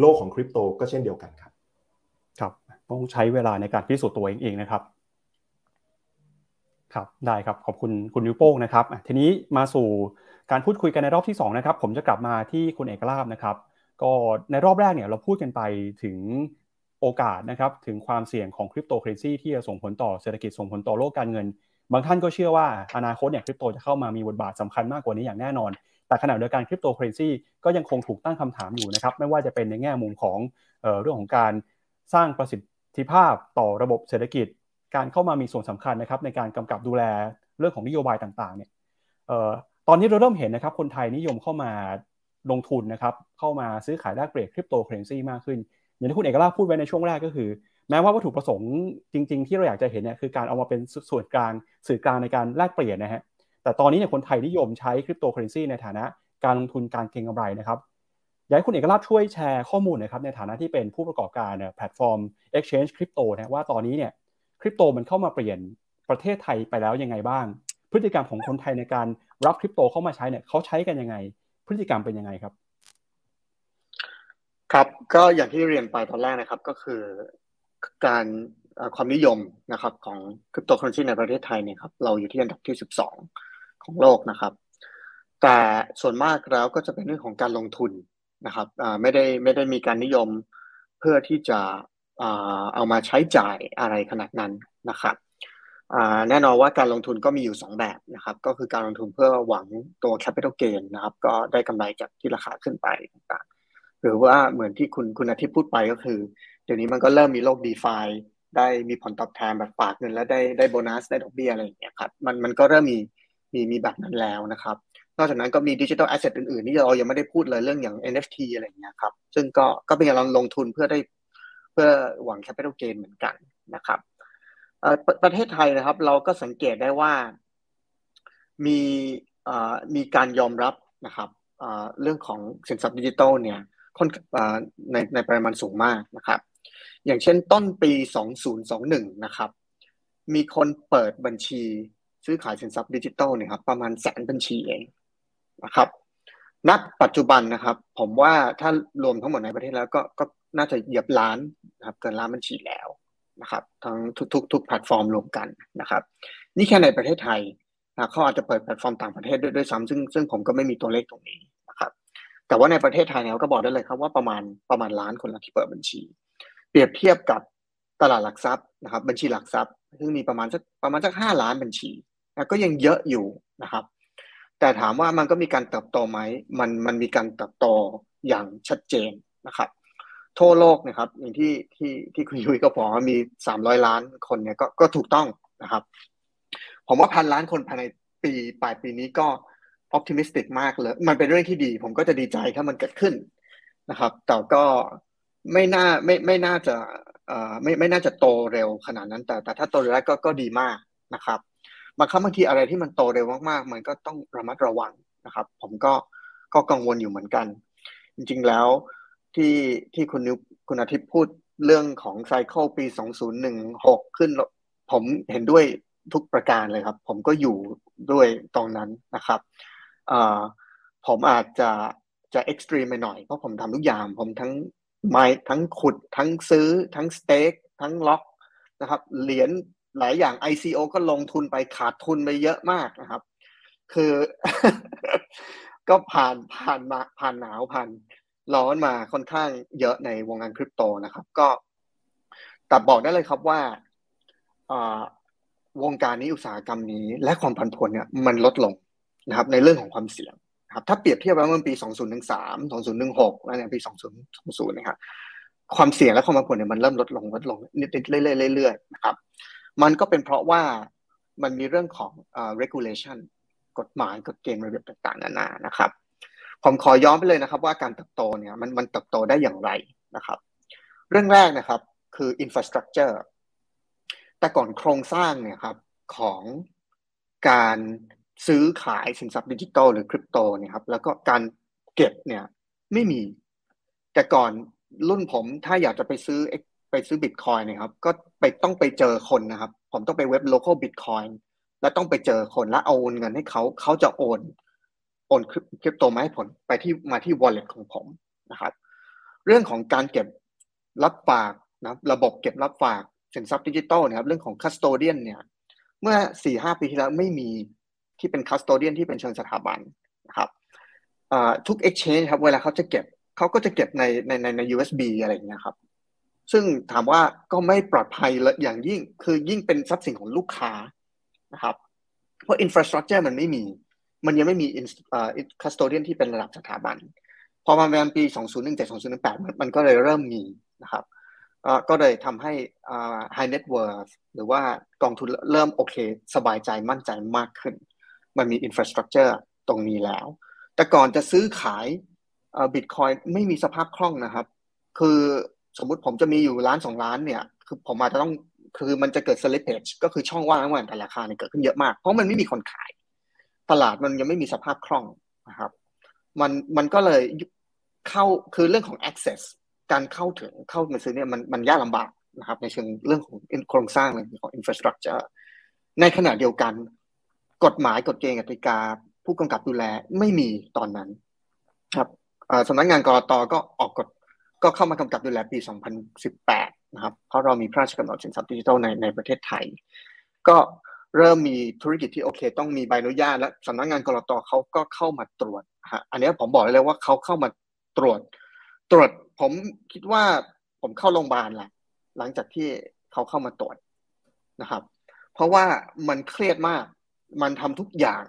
โลกของคริปโตก็เช่นเดียวกันครับ ครับต้องใช้เวลาในการพิสูจน์ตัวเองเองนะครับครับได้ครับขอบคุณคุณนิวโป้งนะครับทีนี้มาสู่การพูดคุยกันในรอบที่2นะครับผมจะกลับมาที่คุณเอกลาภนะครับ ก็ในรอบแรกเนี่ยเราพูดกันไปถึง โอกาสนะครับถึงความเสี่ยงของคริปโตเคอเรนซีที่จะส่งผลต่อเศรษฐกิจส่งผลต่อโลกการเงิน บางท่านก็เชื่อว่าอนาคตเนี่ยคริปโตจะเข้ามามีบทบาทสำคัญมากกว่านี้อย่างแน่นอน แต่ขณะเดียวกันคริปโตเคอเรนซีก็ยังคงถูกตั้งคำถามอยู่นะครับไม่ว่าจะเป็นในแง่มุมของเออเรื่องของการสร้างประสิทธิภาพต่อระบบเศรษฐกิจ การเข้ามามีส่วนสำคัญนะครับในการกำกับดูแลเรื่องของนโยบายต่างๆเนี่ยออตอนนี้เราเริ่มเห็นนะครับคนไทยนิยมเข้ามาลงทุนนะครับเข้ามาซื้อขายแลกเปลี่ยนคริปโตเคอเรนซีมากขึ้น อย่างที่คุณเอกลาภพูดไว้ในช่วงแรกก็คือ แม้ว่าวัตถุประสงค์จริง ๆ ที่เราอยากจะเห็นเนี่ยคือการเอามาเป็นส่วนกลางสื่อกลางในการแลกเปลี่ยนนะฮะแต่ตอนนี้เนี่ยคนไทยนิยมใช้คริปโตเคอเรนซีในฐานะการลงทุนการเก็งกำไรนะครับอยากให้คุณเอกลาภช่วยแชร์ข้อมูลนะครับในฐานะที่เป็นผู้ประกอบการเนี่ยแพลตฟอร์ม Exchange คริปโตนะว่าตอนนี้เนี่ยคริปโตมันเข้ามาเปลี่ยนประเทศไทยไปแล้วยังไงบ้าง พฤติกรรมของคนไทยในการรับคริปโตเข้ามาใช้เนี่ยเขาใช้กันยังไง พฤติกรรมเป็นยังไงครับ ครับก็อย่างที่เรียนไปตอนแรกนะครับ ก็คือการความนิยมนะครับของคริปโตเคอเรนซีในประเทศไทยเนี่ยครับเราอยู่ที่อันดับที่ 12 ของโลกนะครับ แต่ส่วนมากแล้วก็จะเป็นเรื่องของการลงทุนนะครับไม่ได้ไม่ได้มีการนิยมเพื่อที่จะเอามาใช้จ่ายอะไรขนาดนั้นนะครับแน่นอนว่าการลงทุนก็มีอยู่ 2 แบบนะครับ ก็คือการลงทุนเพื่อหวังตัว capital gain นะครับ ก็ได้กำไรจากที่ราคาขึ้นไปต่าง หรือว่าเหมือนที่คุณคุณอาทิตย์พูดไปก็คือ เดี๋ยวนี้มันก็เริ่มมีโลก d e f าได้มีผลตอบแทนแบบฝากเงินแล้วได้ได้โบนัสได้ดอกเบี้ยอะไรอย่างเงี้ยครับมันมันก็เริ่มมีมีมีแบบนั้นแล้วนะครับ นอกจากนั้นก็มีดิจิทัลแอสเซทอื่นๆที่เรายังไม่ได้พูดเลยเรื่องอย่าง NFT อะไรอย่างเงี้ยครับซึ่งก็ก็เป็นการลงทุนเพื่อได้เพื่อหวัง capital gain เหมือนกันนะครับประเทศไทยนะครับ เราก็สังเกตได้ว่ามีมีการยอมรับนะครับเรื่องของสินทรัพย์ดิจิทัลเนี่ย ค่อนในในปริมาณสูงมากนะครับ อย่างเช่นต้นปี 2021 นะครับ มีคนเปิดบัญชีซื้อขายสินทรัพย์ดิจิทัลเนี่ยครับประมาณแสนบัญชีเองนะครับณปัจจุบันนะครับ ผมว่าถ้ารวมทั้งหมดในประเทศแล้วก็ก็น่าจะเหยียบล้านนะครับเกินล้านบัญชีแล้วนะครับทั้งทุกๆทุกแพลตฟอร์มรวมกันนะครับ นี่แค่ในประเทศไทยนะเขาอาจจะเปิดแพลตฟอร์มต่างประเทศด้วยด้วยซ้ำซึ่งซึ่งผมก็ไม่มีตัวเลขตรงนี้ แต่ว่าในประเทศไทยเนี่ยก็บอกได้เลยครับว่าประมาณประมาณล้านคนละที่เปิดบัญชี เปรียบเทียบกับตลาดหลักทรัพย์นะครับ บัญชีหลักทรัพย์ ซึ่งมีประมาณสักประมาณสักห้าล้านบัญชีนะก็ยังเยอะอยู่นะครับ แต่ถามว่ามันก็มีการเติบโตไหมมันมันมีการเติบโตอย่างชัดเจนนะครับ ทั่วโลกนะครับอย่างที่ที่ที่คุณยุ้ยก็บอกว่ามีสามร้อยล้านคนเนี่ยก็ก็ถูกต้องนะครับ ผมว่าพันล้านคนภายในปีปลายปีนี้ก็ optimistic มากเลย มันเป็นเรื่องที่ดี ผมก็จะดีใจถ้ามันเกิดขึ้นนะครับ แต่ก็ไม่น่าไม่ไม่น่าจะเอ่อไม่ไม่น่าจะโตเร็วขนาดนั้น แต่แต่ถ้าโตเร็วก็ก็ดีมากนะครับบางครั้งบางทีอะไรที่มันโตเร็วมากๆ มันก็ต้องระมัดระวังนะครับ ผมก็ก็กังวลอยู่เหมือนกัน จริงๆแล้วที่ที่คุณนิวคุณอาทิตย์พูดเรื่องของ cycle ปี 2016 ขึ้น ผมเห็นด้วยทุกประการเลยครับ ผมก็อยู่ด้วยตรงนั้นนะครับ ผมอาจจะจะเอ็กซ์ตรีมไปหน่อย เพราะผมทำทุกอย่าง ผมทั้งไม้ทั้งขุด ทั้งซื้อ ทั้งสเต็กทั้งล็อกนะครับ เหรียญหลายอย่าง ICO ก็ลงทุนไปขาดทุนไปเยอะมากนะครับ คือ ก็ผ่านผ่านมาผ่านหนาวผ่านร้อนมาค่อนข้างเยอะในวงการคริปโตนะครับ ก็แต่บอกได้เลยครับว่าวงการนี้อุตสาหกรรมนี้ และความผันผวนเนี่ยมันลดลง นะครับในเรื่องของความเสี่ยงครับถ้าเปรียบเทียบกับเมื่อปี 2013 2016 แล้วในปี 2020 นะครับความเสี่ยงและความผันผวนเนี่ยมันเริ่มลดลงลดลงนิดๆเรื่อยๆนะครับ มันก็เป็นเพราะว่ามันมีเรื่องของ regulation กฎหมายกฎเกณฑ์ระเบียบต่างๆนานานะครับ ผมขอย้อนไปเลยนะครับ ว่าการเติบโตเนี่ยมันมันเติบโตได้อย่างไรนะครับ เรื่องแรกนะครับคือ infrastructure แต่ก่อนโครงสร้างเนี่ยครับของการ ซื้อขายสินทรัพย์ดิจิทัลหรือคริปโตเนี่ยครับแล้วก็การเก็บเนี่ยไม่มี แต่ก่อนรุ่นผมถ้าอยากจะไปซื้อไปซื้อบิตคอยเนี่ยครับ ก็ไปต้องไปเจอคนนะครับ ผมต้องไปเว็บ local bitcoin แล้วต้องไปเจอคนแล้วเอาโอนเงินให้เขาเขาจะโอนโอนคริปโตมาให้ผลไปที่มาที่ wallet ของผมนะครับ เรื่องของการเก็บรับฝากนะระบบเก็บรับฝากสินทรัพย์ดิจิตอลนะครับ เรื่องของ custodian เนี่ย เมื่อสี่ห้าปีที่แล้วไม่มี ที่เป็น custodian ที่เป็นเชิงสถาบันนะครับทุก exchange ครับเวลาเขาจะเก็บเขาก็จะเก็บในในในใน USB อะไรอย่างเงี้ยครับซึ่งถามว่าก็ไม่ปลอดภัยเลยอย่างยิ่งคือยิ่งเป็นทรัพย์สินของลูกค้านะครับเพราะ infrastructure มันไม่มี มันยังไม่มี custodian ที่เป็นระดับสถาบัน พอมาแมปี 2017 2018 มันก็เลยเริ่มมีนะครับก็เลยทำให้ high net worth หรือว่ากองทุนเริ่มโอเค สบายใจมั่นใจมากขึ้น มันมี infrastructure ตรงนี้แล้ว แต่ก่อนจะซื้อขายบิตคอยไม่มีสภาพคล่องนะครับ คือสมมุติผมจะมีอยู่ล้านสองล้านเนี่ย คือผมอาจจะต้องคือมันจะเกิด slippage ก็คือช่องว่างระหว่างแต่ราคาเนี่ยเกิดขึ้นเยอะมาก เพราะมันไม่มีคนขาย ตลาดมันยังไม่มีสภาพคล่องนะครับ มันมันก็เลยเข้าคือเรื่องของ access การเข้าถึงเข้ามาซื้อเนี่ยมันมันยากลำบากนะครับ ในเชิงเรื่องของโครงสร้างเลยของ infrastructure ในขณะเดียวกัน กฎหมายกฎเกณฑ์กติกา ผู้กำกับดูแลไม่มีตอนนั้น ครับสำนักงานกรตก็ออกกฎก็เข้ามากำกับดูแลปี 2018 นะครับ เพราะเรามีพระราชกำหนดสินทรัพย์ดิจิทัลในในประเทศไทย ก็เริ่มมีธุรกิจที่โอเค ต้องมีใบอนุญาตและสำนักงานกลตเขาก็เข้ามาตรวจฮะอันนี้ผมบอกเลยว่าเขาเข้ามาตรวจ ตรวจผมคิดว่าผมเข้าโรงพยาบาลแหละหลังจากที่เขาเข้ามาตรวจนะครับ เพราะว่ามันเครียดมาก มันทำทุกอย่าง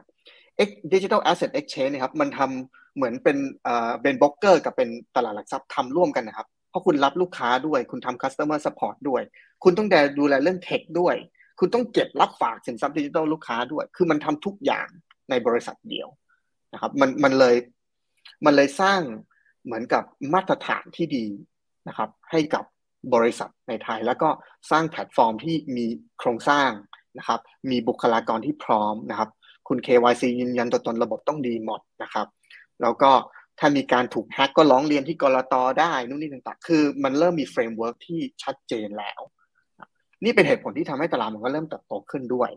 digital asset exchange นะครับมันทำเหมือนเป็นเอ่อเป็นโบรกเกอร์กับเป็นตลาดหลักทรัพย์ทำร่วมกันนะครับ เพราะคุณรับลูกค้าด้วย คุณทำ customer support ด้วย คุณต้องดูแลเรื่อง tech ด้วย คุณต้องเก็บรับฝากสินทรัพย์ดิจิทัลลูกค้าด้วย คือมันทำทุกอย่างในบริษัทเดียวนะครับมันมันเลยมันเลยสร้างเหมือนกับมาตรฐานที่ดีนะครับ ให้กับบริษัทในไทย แล้วก็สร้างแพลตฟอร์มที่มีโครงสร้าง นะครับ มีบุคลากรที่พร้อมนะครับ คุณ KYC ยืนยันตัวตนระบบต้องดีหมดนะครับ แล้วก็ถ้ามีการถูกแฮ็กก็ร้องเรียนที่กลตได้นู่นนี่ต่างๆ คือมันเริ่มมี framework ที่ชัดเจนแล้ว นี่เป็นเหตุผลที่ทำให้ตลาดมันก็เริ่มเติบโตขึ้นด้วย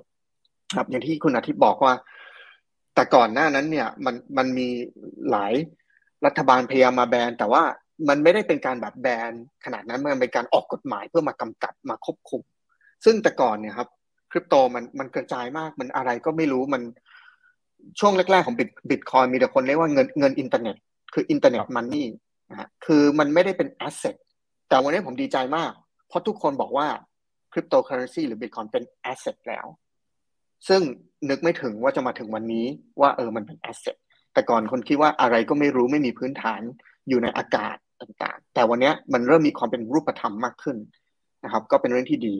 ครับ อย่างที่คุณอาทิตย์บอกว่า แต่ก่อนหน้านั้นเนี่ยมันมันมีหลายรัฐบาลพยายามมาแบนแต่ว่ามันไม่ได้เป็นการแบบแบนขนาดนั้นมันเป็นการออกกฎหมายเพื่อมากำกับมาควบคุม ซึ่งแต่ก่อนเนี่ยครับ คริปโตมันมันกระจายมากมันอะไรก็ไม่รู้มันช่วงแรกๆของบิตบิตคอยน์มีแต่คนเรียกว่าเงินเงินอินเทอร์เน็ต คืออินเทอร์เน็ตมันนี่นะฮะคือมันไม่ได้เป็น asset แต่วันนี้ผมดีใจมาก เพราะทุกคนบอกว่าคริปโตเคอเรนซีหรือบิตคอยน์เป็น asset แล้ว ซึ่งนึกไม่ถึงว่าจะมาถึงวันนี้ว่าเออมันเป็น asset แต่ก่อนคนคิดว่าอะไรก็ไม่รู้ไม่มีพื้นฐานอยู่ในอากาศต่างๆ แต่วันนี้มันเริ่มมีความเป็นรูปธรรมมากขึ้นนะครับ ก็เป็นเรื่องที่ดี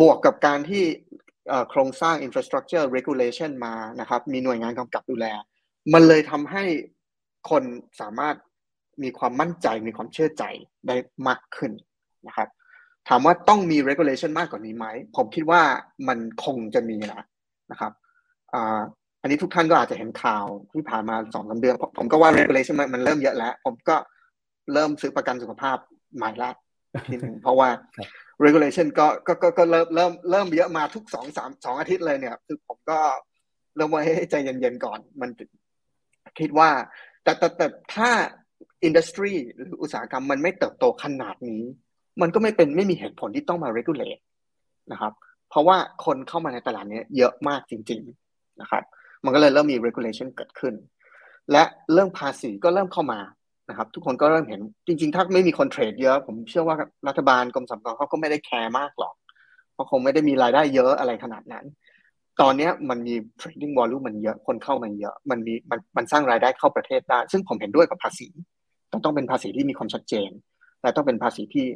บวกกับการที่โครงสร้าง infrastructure regulation มานะครับ มีหน่วยงานกำกับดูแล มันเลยทำให้คนสามารถมีความมั่นใจมีความเชื่อใจได้มากขึ้นนะครับ ถามว่าต้องมี regulation มากกว่านี้ไหม ผมคิดว่ามันคงจะมีนะนะครับอันนี้ทุกท่านก็อาจจะเห็นข่าวที่ผ่านมาสองสาเดือนผมก็ว่า regulation มันเริ่มเยอะแล้ว ผมก็เริ่มซื้อประกันสุขภาพใหม่ละทีหนึ่งเพราะว่า regulation ก็ก็ก็ก็เริ่มเริ่มเริ่มเยอะมาทุกสองสามสองอาทิตย์เลยเนี่ย คือผมก็เริ่มไว้ให้ใจเย็นๆก่อน มันคิดว่า แต่แต่แต่ถ้าอินดัสทรีหรืออุตสาหกรรมมันไม่เติบโตขนาดนี้ มันก็ไม่เป็นไม่มีเหตุผลที่ต้องมา regulate นะครับ เพราะว่าคนเข้ามาในตลาดนี้เยอะมากจริง ๆนะครับ มันก็เลยเริ่มมี regulation เกิดขึ้น และเรื่องภาษีก็เริ่มเข้ามา นะครับ ทุกคนก็เริ่มเห็นจริง ๆ ถ้าไม่มีคนเทรดเยอะ ผมเชื่อว่ารัฐบาลกรมสรรพากรเขาก็ไม่ได้แคร์มากหรอกเพราะคงไม่ได้มีรายได้เยอะอะไรขนาดนั้น ตอนนี้มันมี trading volume มันเยอะคนเข้ามาเยอะ มันมีมันมันสร้างรายได้เข้าประเทศได้ ซึ่งผมเห็นด้วยกับภาษีต้องต้องเป็นภาษีที่มีความชัดเจน และต้องเป็นภาษีที่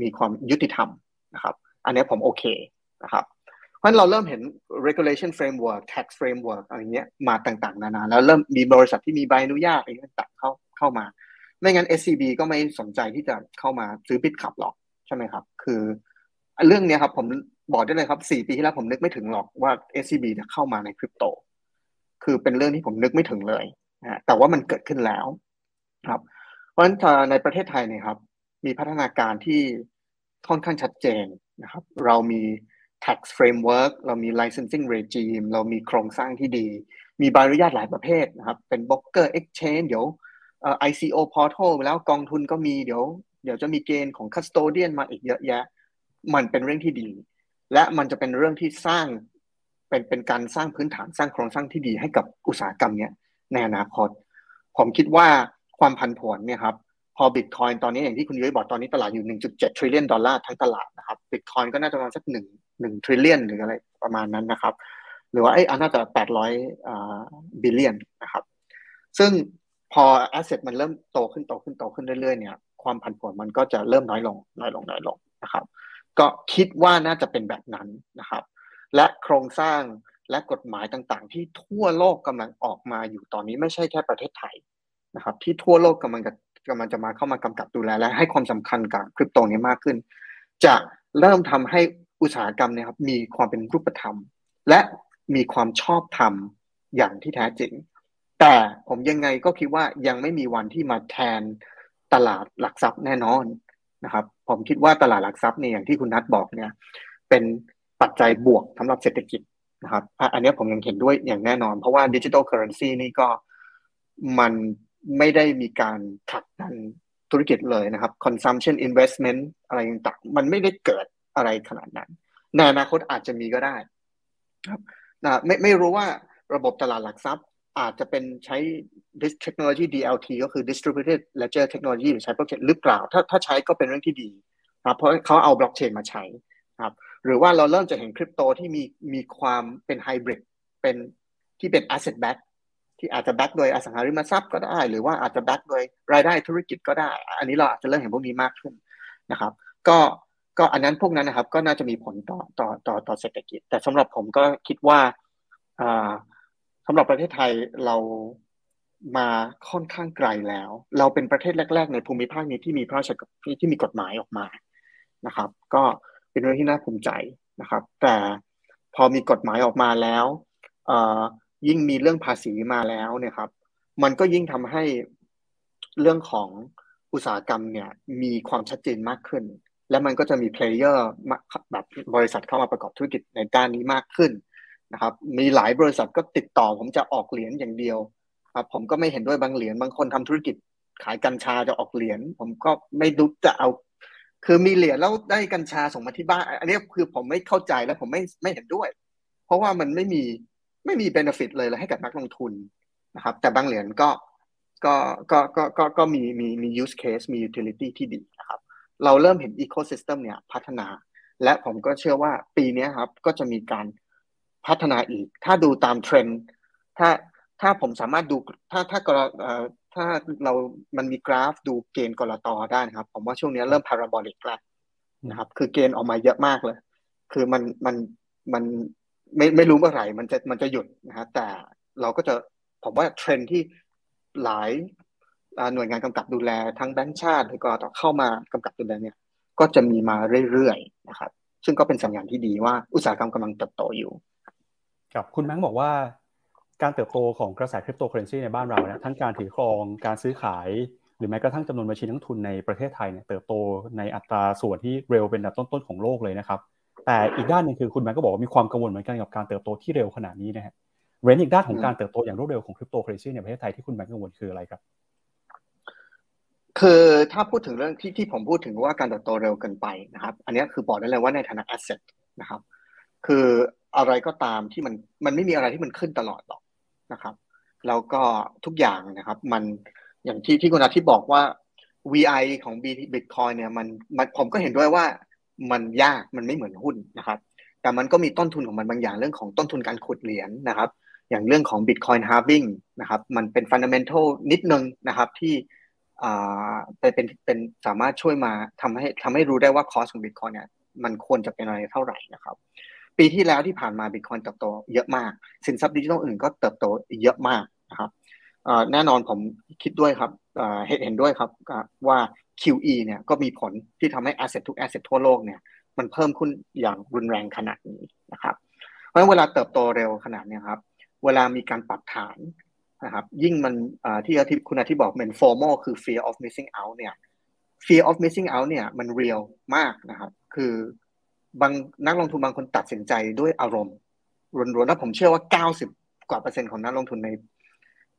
มีความยุติธรรมนะครับ อันนี้ผมโอเคนะครับพราะเราเริ่มเห็น regulation framework tax framework อะไรเงี้ยมาต่างๆ นานา แล้วเริ่มมีบริษัทที่มีใบอนุญาตอะไรต่างเข้าเข้ามา ไม่งั้น SCB ก็ไม่สนใจที่จะเข้ามาซื้อบิตขับหรอกใช่ไหมครับ คือเรื่องนี้ครับ ผมบอกได้เลยครับสี่ปีที่แล้วผมนึกไม่ถึงหรอกว่า SCB จะเข้ามาในคริปโต คือเป็นเรื่องที่ผมนึกไม่ถึงเลยนะแต่ว่ามันเกิดขึ้นแล้วครับ เพราะฉะนั้นในประเทศไทยเนี่ยครับ มีพัฒนาการที่ค่อนข้างชัดเจนนะครับ เรามี tax framework เรามี licensing regime เรามีโครงสร้างที่ดี มีใบอนุญาตหลายประเภทนะครับ เป็น broker exchange เดี๋ยว ICO portal แล้วกองทุนก็มีเดี๋ยว เดี๋ยวจะมีเกณฑ์ของ custodian มาอีกเยอะแยะ มันเป็นเรื่องที่ดี และมันจะเป็นเรื่องที่สร้างเป็นเป็นการสร้างพื้นฐานสร้างโครงสร้างที่ดีให้กับอุตสาหกรรมเนี้ยในอนาคต ผมคิดว่าความผันผวนเนี่ยครับพอบิตคอยตอนนี้อย่างที่คุณยุ้ยบอกตอนนี้ตลาดอยู่ 1.7 trillion ดอลลาร์ทั้งตลาดนะครับบิตคอยก็น่าจะประมาณสัก1 1 trillion หรืออะไรประมาณนั้นนะครับ หรือว่าไอ้อันน่าจะ 800อ่า billion นะครับ ซึ่ง พอ asset มันเริ่มโตขึ้นโตขึ้นโตขึ้นเรื่อยๆเนี่ยความผันผวนมันก็จะเริ่มน้อยลงน้อยลงน้อยลงนะครับ ก็คิดว่าน่าจะเป็นแบบนั้นนะครับ และโครงสร้างและกฎหมายต่างๆ ที่ทั่วโลกกำลังออกมาอยู่ตอนนี้ไม่ใช่แค่ประเทศไทยนะครับ ที่ทั่วโลกกำลังจะกำลังจะมาเข้ามากำกับดูแลและให้ความสำคัญกับคริปโตนี้มากขึ้น จะเริ่มทำให้อุตสาหกรรมเนี่ยครับมีความเป็นรูปธรรม และมีความชอบธรรมอย่างที่แท้จริง แต่ผมยังไงก็คิดว่ายังไม่มีวันที่มาแทนตลาดหลักทรัพย์แน่นอนนะครับ ผมคิดว่าตลาดหลักทรัพย์เนี่ยอย่างที่คุณนัทบอกเนี่ย เป็นปัจจัยบวกสำหรับเศรษฐกิจนะครับ อันนี้ผมยังเห็นด้วยอย่างแน่นอน เพราะว่า digital currency นี่ก็มันไม่ได้มีการผลักดันธุรกิจเลยนะครับ consumption investment อะไรต่างๆ มันไม่ได้เกิดอะไรขนาดนั้น ในอนาคตอาจจะมีก็ได้ ครับนะไม่ไม่รู้ว่าระบบตลาดหลักทรัพย์ อาจจะเป็นใช้ เทคโนโลยี DLT ก็คือ distributed ledger technology หรือใช้บล็อกเชนหรือเปล่า ถ้าถ้าใช้ก็เป็นเรื่องที่ดีครับเพราะเขาเอาบล็อกเชนมาใช้ครับหรือว่าเราเริ่มจะเห็นคริปโตที่มีมีความเป็นไฮบริดเป็นที่เป็น asset back ที่อาจจะแบ็กโดยอสังหาริมทรัพย์ก็ได้ หรือว่าอาจจะแบ็กโดยรายได้ธุรกิจก็ได้ อันนี้เราอาจจะเริ่มเห็นพวกนี้มากขึ้นนะครับ ก็ก็อันนั้นพวกนั้นนะครับ ก็น่าจะมีผลต่อต่อต่อต่อเศรษฐกิจ แต่สำหรับผมก็คิดว่าอ่า สำหรับประเทศไทยเรามาค่อนข้างไกลแล้ว เราเป็นประเทศแรก ๆ ในภูมิภาคนี้ที่มีพระราชที่มีกฎหมายออกมานะครับ ก็เป็นเรื่องที่น่าภูมิใจนะครับ แต่พอมีกฎหมายออกมาแล้วยิ่งมีเรื่องภาษีมาแล้วเนี่ยครับ มันก็ยิ่งทำให้เรื่องของอุตสาหกรรมเนี่ยมีความชัดเจนมากขึ้น และมันก็จะมี player แบบบริษัทเข้ามาประกอบธุรกิจในด้านนี้มากขึ้น นะครับ มีหลายบริษัทก็ติดต่อผมจะออกเหรียญอย่างเดียวครับผมก็ไม่เห็นด้วยบางเหรียญบางคนทำธุรกิจขายกัญชาจะออกเหรียญผมก็ไม่รู้จะเอา คือมีเหรียญแล้วได้กัญชาส่งมาที่บ้าน อันนี้คือผมไม่เข้าใจและผมไม่ไม่เห็นด้วย เพราะว่ามันไม่มีไม่มีเบนฟิตเลยเลยให้กับนักลงทุนนะครับ แต่บางเหรียญก็ก็ก็ก็ก็ก็มีมีมี use case มี utility ที่ดีนะครับ เราเริ่มเห็น ecosystem เนี่ยพัฒนา และผมก็เชื่อว่าปีนี้ครับก็จะมีการ พัฒนาอีก ถ้าดูตามเทรนด์ถ้าถ้าผมสามารถดูถ้าถ้ากรถ้าเรามันมีกราฟดูเกณฑ์กลตได้นะครับ ผมว่าช่วงนี้เริ่ม parabolic แล้วนะครับ คือเกณฑ์ออกมาเยอะมากเลย คือมันมันมันไม่ไม่รู้เมื่อไหร่มันจะมันจะหยุดนะฮะแต่เราก็จะผมว่าเทรนด์ที่หลายหน่วยงานกำกับดูแลทั้งแบงก์ชาติหรือก็ต่อเข้ามากำกับดูแลเนี่ย ก็จะมีมาเรื่อยๆนะครับ ซึ่งก็เป็นสัญญาณที่ดีว่าอุตสาหกรรมกำลังเติบโตอยู่ ครับคุณแบงค์บอกว่าการเติบโตของกระแสคริปโตเคอเรนซีในบ้านเราเนี่ยทั้งการถือครองการซื้อขาย หรือแม้กระทั่งจำนวนบัญชีนักทุนในประเทศไทยเนี่ยเติบโตในอัตราส่วนที่เร็วเป็นอันดับต้นๆของโลกเลยนะครับ แต่อีกด้านหนึ่งคือคุณแม่ก็บอกว่ามีความกังวลเหมือนกันกับการเติบโตที่เร็วขนาดนี้นะฮะเรนอีกด้านของการเติบโตอย่างรวดเร็วของคริปโตเคอเรนซีในประเทศไทยที่คุณแม่กังวลคืออะไรครับคือถ้าพูดถึงเรื่องที่ที่ผมพูดถึงว่าการเติบโตเร็วเกินไปนะครับ อันนี้คือบอกได้เลยว่าในฐานะแอสเซทนะครับ คืออะไรก็ตามที่มันมันไม่มีอะไรที่มันขึ้นตลอดหรอกนะครับแล้วก็ทุกอย่างนะครับ มันอย่างที่ที่คุณอาทิตย์บอกว่า VI ของ Bitcoin เนี่ยมันมันผมก็เห็นด้วยว่ามันยากมันไม่เหมือนหุ้นนะครับ แต่มันก็มีต้นทุนของมันบางอย่างเรื่องของต้นทุนการขุดเหรียญนะครับ อย่างเรื่องของ Bitcoin halving นะครับ มันเป็น fundamental นิดนึงนะครับที่อ่าเป็นเป็นสามารถช่วยมาทำให้ทำให้รู้ได้ว่าคอสของ Bitcoin เนี่ยมันควรจะเป็นอะไรเท่าไหร่นะครับ ปีที่แล้วที่ผ่านมา Bitcoin เติบโตเยอะมาก สินทรัพย์ดิจิทัลอื่นก็เติบโตเยอะมากนะครับแน่นอนผมคิดด้วยครับเห็นเห็นด้วยครับว่า QE เนี่ยก็มีผลที่ทำให้ asset ทุก asset ทั่วโลกเนี่ยมันเพิ่มขึ้นอย่างรุนแรงขนาดนี้นะครับเพราะเวลาเติบโตเร็วขนาดนี้ครับ เวลามีการปรับฐานนะครับยิ่งมันที่อาทิตย์คุณอาทิตย์บอกเป็น formal คือ fear of missing out เนี่ย fear of missing out เนี่ยมัน real มากนะครับ คือ บางนักลงทุนบางคนตัดสินใจด้วยอารมณ์รวนๆแล้วผมเชื่อว่า90กว่าเปอร์เซ็นต์ของนักลงทุนใน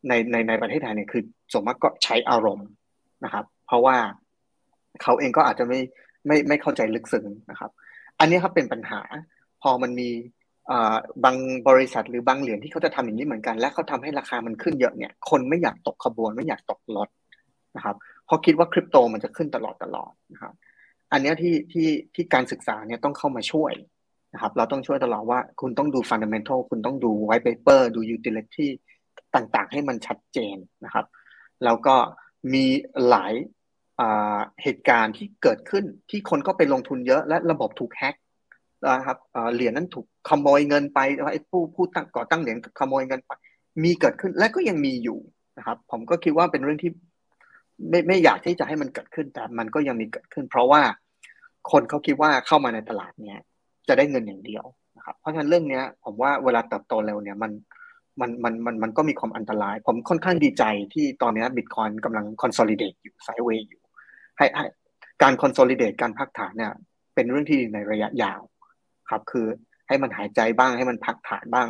ในในในประเทศไทยเนี่ยคือสมมติก็ใช้อารมณ์นะครับ เพราะว่าเขาเองก็อาจจะไม่ไม่ไม่เข้าใจลึกซึ้งนะครับ อันนี้ครับเป็นปัญหา พอมันมีบางบริษัทหรือบางเหรียญที่เขาจะทำอย่างนี้เหมือนกัน และเขาทำให้ราคามันขึ้นเยอะเนี่ย คนไม่อยากตกขบวนไม่อยากตกรถนะครับเพราะคิดว่าคริปโตมันจะขึ้นตลอดตลอดนะครับ อันนี้ที่ที่ที่การศึกษาเนี่ยต้องเข้ามาช่วยนะครับ เราต้องช่วยตลอดว่าคุณต้องดู fundamental คุณต้องดู white paper ดู utility ต่างๆ ให้มันชัดเจนนะครับ แล้วก็มีหลายเหตุการณ์ที่เกิดขึ้นที่คนก็ไปลงทุนเยอะและระบบถูกแฮกนะครับเหรียญนั้นถูกขโมยเงินไปไอ้ผู้ผู้ตั้งก่อตั้งเหรียญขโมยเงินไป มีเกิดขึ้นและก็ยังมีอยู่นะครับ ผมก็คิดว่าเป็นเรื่องที่ ไม่ไม่อยากที่จะให้มันเกิดขึ้นแต่มันก็ยังมีเกิดขึ้น เพราะว่าคนเขาคิดว่าเข้ามาในตลาดเนี้ยจะได้เงินอย่างเดียวนะครับเพราะฉะนั้นเรื่องเนี้ย ผมว่าเวลาเติบโตเร็วเนี่ยมันมันมันมันมันก็มีความอันตราย ผมค่อนข้างดีใจที่ตอนนี้บิตคอยน์กำลัง consolidate อยู่ sideway อยู่ให้ให้การ consolidate การพักฐานเนี่ย เป็นเรื่องที่ดีในระยะยาวครับ คือให้มันหายใจบ้างให้มันพักฐานบ้าง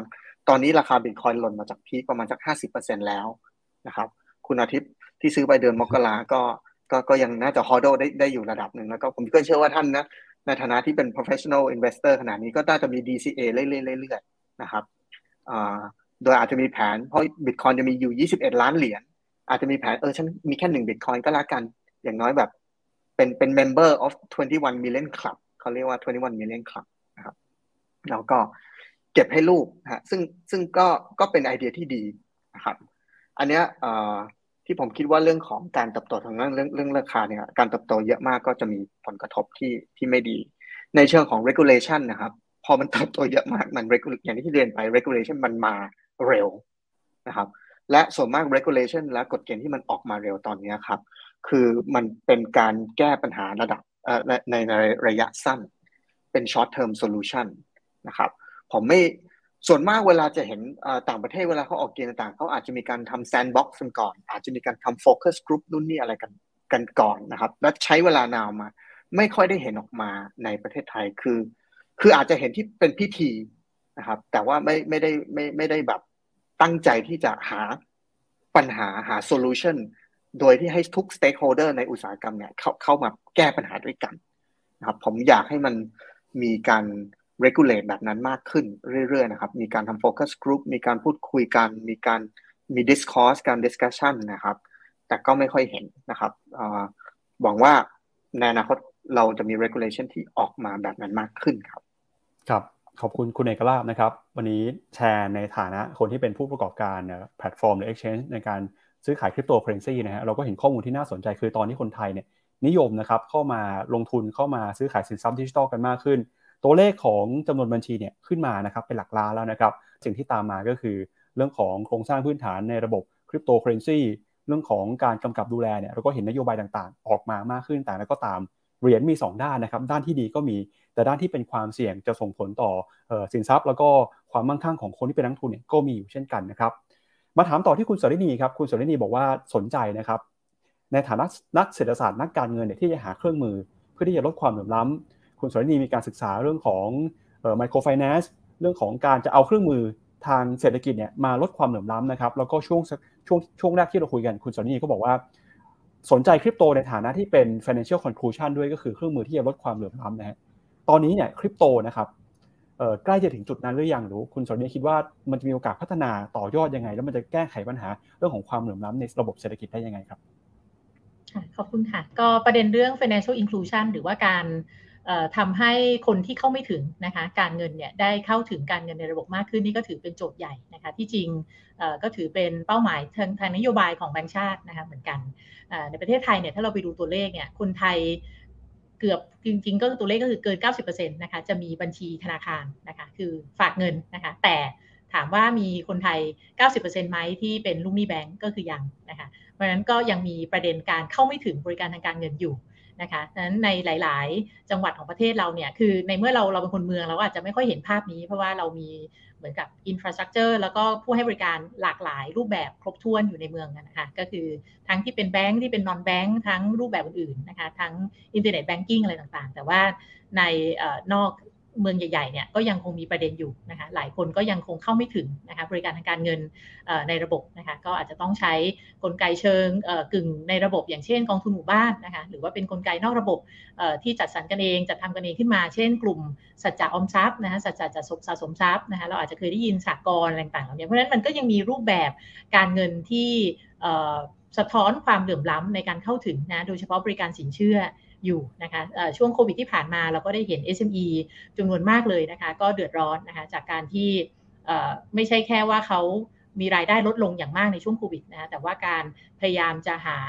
ตอนนี้ราคาบิตคอยน์หล่นมาจาก peak ประมาณจากห้าสิบเปอร์เซ็นแล้วนะครับ คุณอาทิตย์ ที่ซื้อไปเดือนมกราก็ก็ก็ยังน่าจะ hold ได้ได้อยู่ระดับหนึ่งแล้วก็ผมก็เชื่อว่าท่านนะในฐานะที่เป็น professional investor ขนาดนี้ก็น่าจะมี DCA เรื่อยๆนะครับโดยอาจจะมีแผนเพราะบิตคอยจะมีอยู่ 21 ล้านเหรียญอาจจะมีแผนเออฉันมีแค่หนึ่งบิตคอยก็แล้วกัน อย่างน้อยแบบเป็นเป็น member of 21 million club เขาเรียกว่า 21 million club นะครับแล้วก็เก็บให้ลูกฮะซึ่งซึ่งก็ก็เป็นไอเดียที่ดีนะครับ อันเนี้ย ที่ผมคิดว่าเรื่องของการเติบโตทางเรื่องเรื่องเรื่องราคาเนี่ยการเติบโตเยอะมากก็จะมีผลกระทบที่ที่ไม่ดี ในเชิงของ regulation นะครับ พอมันเติบโตเยอะมากมันอย่างที่เรียนไป regulation มันมาเร็วนะครับ และส่วนมาก regulation และกฎเกณฑ์ที่มันออกมาเร็วตอนนี้ครับ คือมันเป็นการแก้ปัญหาระดับในในระยะสั้น เป็น short term solution นะครับ ผมไม่ ส่วนมากเวลาจะเห็นต่างประเทศเวลาเขาออกเกณฑ์ต่างเขาอาจจะมีการทำ sandbox กันก่อน อาจจะมีการทำ focus group นู่นนี่อะไรกันกันก่อนนะครับ แล้วใช้เวลานาวมา ไม่ค่อยได้เห็นออกมาในประเทศไทยคือ คืออาจจะเห็นที่เป็นพิธีนะครับ แต่ว่าไม่ไม่ได้ไม่ไม่ได้แบบตั้งใจที่จะหาปัญหาหา solution โดยที่ให้ทุก stakeholder ในอุตสาหกรรมเนี่ยเข้าเข้ามาแก้ปัญหาด้วยกันนะครับผมอยากให้มันมีการ regulate แบบนั้นมากขึ้นเรื่อยๆนะครับ มีการทำ focus group มีการพูดคุยกัน มีการมี discourse การ discussion นะครับ แต่ก็ไม่ค่อยเห็นนะครับหวังว่าในอนาคตเราจะมี regulation ที่ออกมาแบบนั้นมากขึ้นครับ ครับ ขอบคุณคุณเอกลาภนะครับ วันนี้แชร์ในฐานะคนที่เป็นผู้ประกอบการแพลตฟอร์มหรือ exchange ในการซื้อขายคริปโตเคอเรนซีนะฮะเราก็เห็นข้อมูลที่น่าสนใจคือตอนนี้คนไทยเนี่ยนิยมนะครับเข้ามาลงทุนเข้ามาซื้อขายสินทรัพย์ดิจิทัลกันมากขึ้น ตัวเลขของจำนวนบัญชีเนี่ยขึ้นมานะครับเป็นหลักล้านแล้วนะครับ สิ่งที่ตามมาก็คือเรื่องของโครงสร้างพื้นฐานในระบบคริปโตเคอเรนซีเรื่องของการกำกับดูแลเนี่ยเราก็เห็นนโยบายต่างๆ ออกมามากขึ้นแต่แล้วก็ตามเหรียญมี 2 ด้านนะครับ ด้านที่ดีก็มีแต่ด้านที่เป็นความเสี่ยงจะส่งผลต่อสินทรัพย์ แล้วก็ความมั่งคั่งของคนที่เป็นนักลงทุนเนี่ยก็มีอยู่เช่นกันนะครับ มาถามต่อที่คุณสรินีครับคุณสรินีบอกว่าสนใจนะครับ ในฐานะนักเศรษฐศาสตร์นักการเงินเนี่ยที่จะหาเครื่องมือ เพื่อที่จะลดความเหลื่อมล้ำ คุณสฤณีมีการศึกษาเรื่องของไมโครไฟแนนซ์เรื่องของการจะเอาเครื่องมือทางเศรษฐกิจเนี่ยมาลดความเหลื่อมล้ำนะครับแล้วก็ช่วงช่วงช่วงแรกที่เราคุยกันคุณสรินีก็บอกว่า สนใจคริปโตในฐานะที่เป็น financial conclusion ด้วยก็คือเครื่องมือที่จะลดความเหลื่อมล้ำนะฮะตอนนี้เนี่ยคริปโตนะครับใกล้จะถึงจุดนั้นหรือยังหรือคุณสนเนีคิดว่ามันจะมีโอกาสพัฒนาต่อยอดยังไง แล้วมันจะแก้ไขปัญหาเรื่องของความเหลื่อมล้ำในระบบเศรษฐกิจได้ยังไงครับขอบคุณค่ะ ก็ประเด็นเรื่อง financial inclusion หรือว่าการ ทำให้คนที่เข้าไม่ถึงนะคะการเงินเนี่ยได้เข้าถึงการเงินในระบบมากขึ้นนี่ก็ถือเป็นโจทย์ใหญ่นะคะที่จริงก็ถือเป็นเป้าหมายทางทางนโยบายของแบงก์ชาตินะคะเหมือนกันในประเทศไทยเนี่ยถ้าเราไปดูตัวเลขเนี่ยคนไทยเกือบจริง ๆ ก็ตัวเลขก็คือเกิน 90%นะคะจะมีบัญชีธนาคารนะคะคือฝากเงินนะคะแต่ถามว่ามีคนไทย 90%ไหมที่เป็นลูกหนี้แบงก์ก็คือยังนะคะเพราะฉะนั้นก็ยังมีประเด็นการเข้าไม่ถึงบริการทางการเงินอยู่ นะคะดังนั้นในหลาย ๆ จังหวัดของประเทศเราเนี่ย คือในเมื่อเราเราเป็นคนเมืองเราอาจจะไม่ค่อยเห็นภาพนี้ เพราะว่าเรามีเหมือนกับ infrastructure แล้วก็ผู้ให้บริการหลากหลายรูปแบบครบถ้วนอยู่ในเมืองนะคะก็คือทั้งที่เป็นแบงค์ที่เป็น non-bank ทั้งรูปแบบอื่นๆนะคะทั้ง internet banking อะไรต่างๆ แต่ว่าในนอก เมืองใหญ่ๆเนี่ยก็ยังคงมีประเด็นอยู่นะคะหลายคนก็ยังคงเข้าไม่ถึงนะคะบริการทางการเงินในระบบนะคะก็อาจจะต้องใช้กลไกเชิงกึ่งในระบบ อย่างเช่นกองทุนหมู่บ้านนะคะหรือว่าเป็นนกลไกนอกระบบที่จัดสรรกันเองจัดทำกันเองขึ้นมา เช่น กลุ่มสัจจะอมทรัพย์นะคะสัจจะจะสะสมทรัพย์นะคะเราอาจจะเคยได้ยินสากลอะไรต่างๆเหล่านี้เพราะฉะนั้นมันก็ยังมีรูปแบบการเงินที่สะท้อนความเหลื่อมล้ำในการเข้าถึงนะโดยเฉพาะบริการสินเชื่อ อยู่นะคะช่วงโควิดที่ผ่านมาเราก็ได้เห็น SME จำนวนมากเลยนะคะก็เดือดร้อนนะคะจากการที่ไม่ใช่แค่ว่าเขามีรายได้ลดลงอย่างมากในช่วงโควิดนะแต่ว่าการพยายามจะหา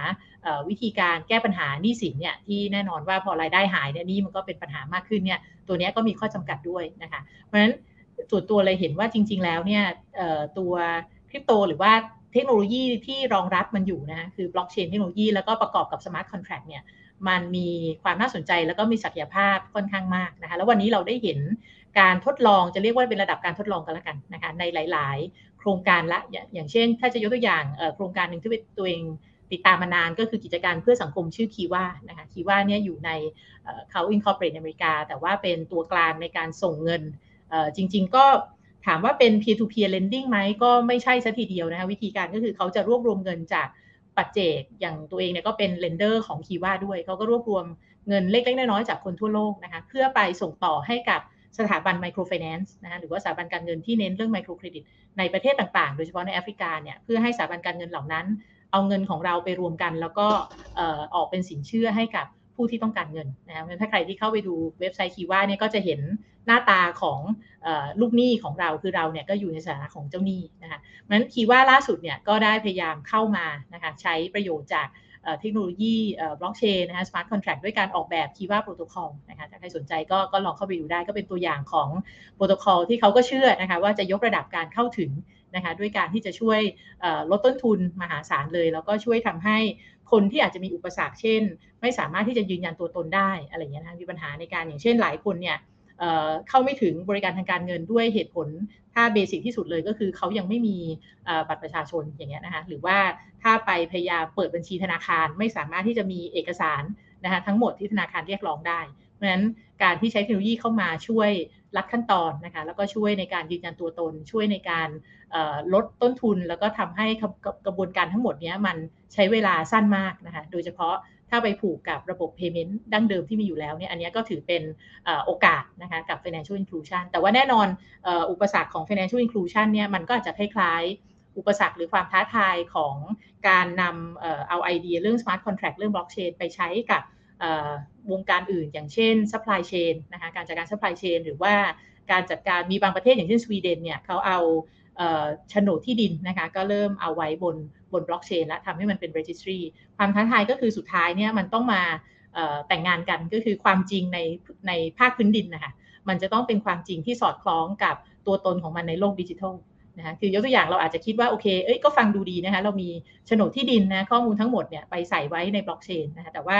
วิธีการแก้ปัญหาหนี้สินเนี่ยที่แน่นอนว่าพอรายได้หายเนี่ยนี่มันก็เป็นปัญหามากขึ้นเนี่ยตัวนี้ก็มีข้อจำกัดด้วยนะคะเพราะฉะนั้นส่วนตัวเลยเห็นว่าจริง ๆ แล้วเนี่ยตัวคริปโตหรือว่าเทคโนโลยีที่รองรับมันอยู่นะคือบล็อกเชนเทคโนโลยีแล้วก็ประกอบกับ smart contract เนี่ย มันมีความน่าสนใจแล้วก็มีศักยภาพค่อนข้างมากนะคะ แล้ววันนี้เราได้เห็นการทดลองจะเรียกว่าเป็นระดับการทดลองกันละกันนะคะในหลาย ๆ โครงการละอย่างเช่น ถ้าจะยกตัวอย่างโครงการหนึ่งที่ตัวเองติดตามมานานก็คือกิจการเพื่อสังคมชื่อคีว่านะคะคีว่าเนี่ยอยู่ในเขา incorporate อเมริกา แต่ว่าเป็นตัวกลางในการส่งเงินจริง ๆ ก็ถามว่าเป็น peer to peer lending ไหมก็ไม่ใช่ซะทีเดียวนะคะวิธีการก็คือเขาจะรวบรวมเงินจาก ปัจเจกอย่างตัวเองเนี่ยก็เป็น lender ของ Kiva ด้วย เขาก็รวบรวมเงินเล็กๆน้อยๆจากคนทั่วโลกนะคะเพื่อไปส่งต่อให้กับสถาบัน microfinance นะคะหรือว่าสถาบันการเงินที่เน้นเรื่อง microcredit ในประเทศต่างๆ โดยเฉพาะในแอฟริกาเนี่ยเพื่อให้สถาบันการเงินเหล่านั้น เอาเงินของเราไปรวมกัน แล้วก็ออกเป็นสินเชื่อให้กับ ผู้ที่ต้องการเงินนะคะถ้าใครที่เข้าไปดูเว็บไซต์ Kiva เนี่ยก็จะเห็นหน้าตาของลูกหนี้ของเราคือเราเนี่ยก็อยู่ในสถานะของเจ้าหนี้นะคะเพราะฉะนั้น Kiva ล่าสุดเนี่ยก็ได้พยายามเข้ามานะคะใช้ประโยชน์จากเทคโนโลยีบล็อกเชนนะคะ smart contract ด้วยการออกแบบ Kiva Protocol นะคะถ้าใครสนใจก็ก็ลองเข้าไปดูได้ก็เป็นตัวอย่างของโปรโตคอลที่เขาก็เชื่อนะคะว่าจะยกระดับการเข้าถึงนะคะด้วยการที่จะช่วยลดต้นทุนมหาศาลเลย แล้วก็ช่วยทำให้ คนที่อาจจะมีอุปสรรคเช่น ไม่สามารถที่จะยืนยันตัวตนได้อะไรอย่างเงี้ยนะมีปัญหาในการอย่างเช่นหลายคนเนี่ยเข้าไม่ถึงบริการทางการเงินด้วยเหตุผล ถ้าเบสิกที่สุดเลยก็คือเขายังไม่มีบัตรประชาชนอย่างเงี้ยนะคะหรือว่าถ้าไปพยายามเปิดบัญชีธนาคาร ไม่สามารถที่จะมีเอกสารนะคะทั้งหมดที่ธนาคารเรียกร้องได้ เพราะฉะนั้นการที่ใช้เทคโนโลยีเข้ามาช่วยลัดขั้นตอนนะคะแล้วก็ช่วยในการยืนยันตัวตน ช่วยในการลดต้นทุน แล้วก็ทำให้กระบวนการทั้งหมดนี้มันใช้เวลาสั้นมากนะคะโดยเฉพาะถ้าไปผูกกับระบบ payment ดั้งเดิมที่มีอยู่แล้วเนี่ยอันนี้ก็ถือเป็นโอกาสนะคะกับ financial inclusion แต่ว่าแน่นอนอุปสรรคของ financial inclusion เนี่ยมันก็อาจจะคล้ายๆ อุปสรรคหรือความท้าทายของการนำเอาไอเดียเรื่อง smart contract เรื่อง blockchain ไปใช้กับ วงการอื่น อย่างเช่น supply chain นะคะการจัดการ supply chain หรือว่าการจัดการมีบางประเทศอย่างเช่นสวีเดนเนี่ยเขาเอาโฉนดที่ดินนะคะก็เริ่มเอาไว้บนบนบล็อกเชนแล้วทำให้มันเป็น registry ความท้าทายก็คือสุดท้ายเนี่ยมันต้องมาแต่งงานกันก็คือความจริงในในภาคพื้นดินนะคะมันจะต้องเป็นความจริงที่สอดคล้องกับตัวตนของมันในโลกดิจิทัลนะคะคือยกตัวอย่างเราอาจจะคิดว่าโอเคเอ้ยก็ฟังดูดีนะคะเรามีโฉนดที่ดินนะข้อมูลทั้งหมดเนี่ยไปใส่ไว้ในบล็อกเชนนะคะแต่ว่า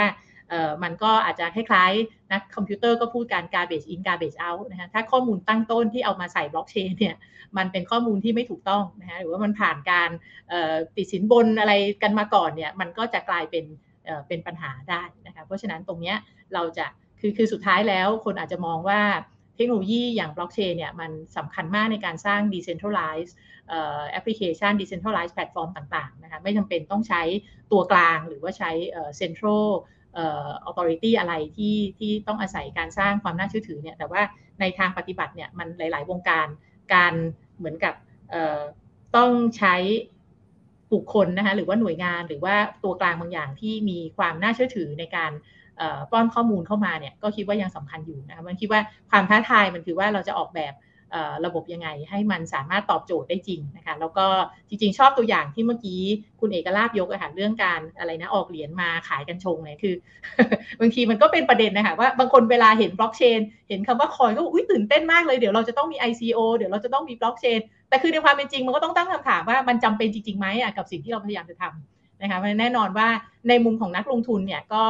มันก็อาจจะคล้ายๆนักคอมพิวเตอร์ก็พูดการ garbage in garbage out นะคะถ้าข้อมูลตั้งต้นที่เอามาใส่บล็อกเชนเนี่ยมันเป็นข้อมูลที่ไม่ถูกต้องนะคะหรือว่ามันผ่านการติดสินบนอะไรกันมาก่อนเนี่ยมันก็จะกลายเป็นเป็นปัญหาได้นะคะเพราะฉะนั้นตรงนี้เราจะคือคือสุดท้ายแล้วคนอาจจะมองว่าเทคโนโลยีอย่างบล็อกเชนเนี่ยมันสำคัญมากในการสร้าง decentralized แอปพลิเคชัน decentralized platform ต่างๆนะคะไม่จำเป็นต้องใช้ตัวกลางหรือว่าใช้ central ออ authority อะไรที่ที่ต้องอาศัยการสร้างความน่าเชื่อถือเนี่ยแต่ว่าในทางปฏิบัติเนี่ยมันหลาย ๆ วงการการเหมือนกับต้องใช้บุคคลนะคะหรือว่าหน่วยงานหรือว่าตัวกลางบางอย่างที่มีความน่าเชื่อถือในการป้อนข้อมูลเข้ามาเนี่ยก็คิดว่ายังสำคัญอยู่นะคะมันคิดว่าความท้าทายมันคือว่าเราจะออกแบบ ระบบยังไง ให้มันสามารถตอบโจทย์ได้จริงนะคะแล้วก็จริงๆ ชอบตัวอย่างที่เมื่อกี้คุณเอกลาบยกอะค่ะเรื่องการอะไรนะออกเหรียญมาขายกันชงเนี่ยคือ บางทีมันก็เป็นประเด็นนะคะว่าบางคนเวลาเห็นบล็อกเชนเห็นคำว่าคอยก็อุ้ยตื่นเต้นมากเลยเดี๋ยวเราจะต้องมี ICO เดี๋ยวเราจะต้องมีบล็อกเชนแต่คือในความเป็นจริงมันก็ต้องตั้งคำถามว่ามันจำเป็นจริงๆไหมกับสิ่งที่เราพยายามจะทำนะคะแน่นอนว่าในมุมของนักลงทุนเนี่ยก็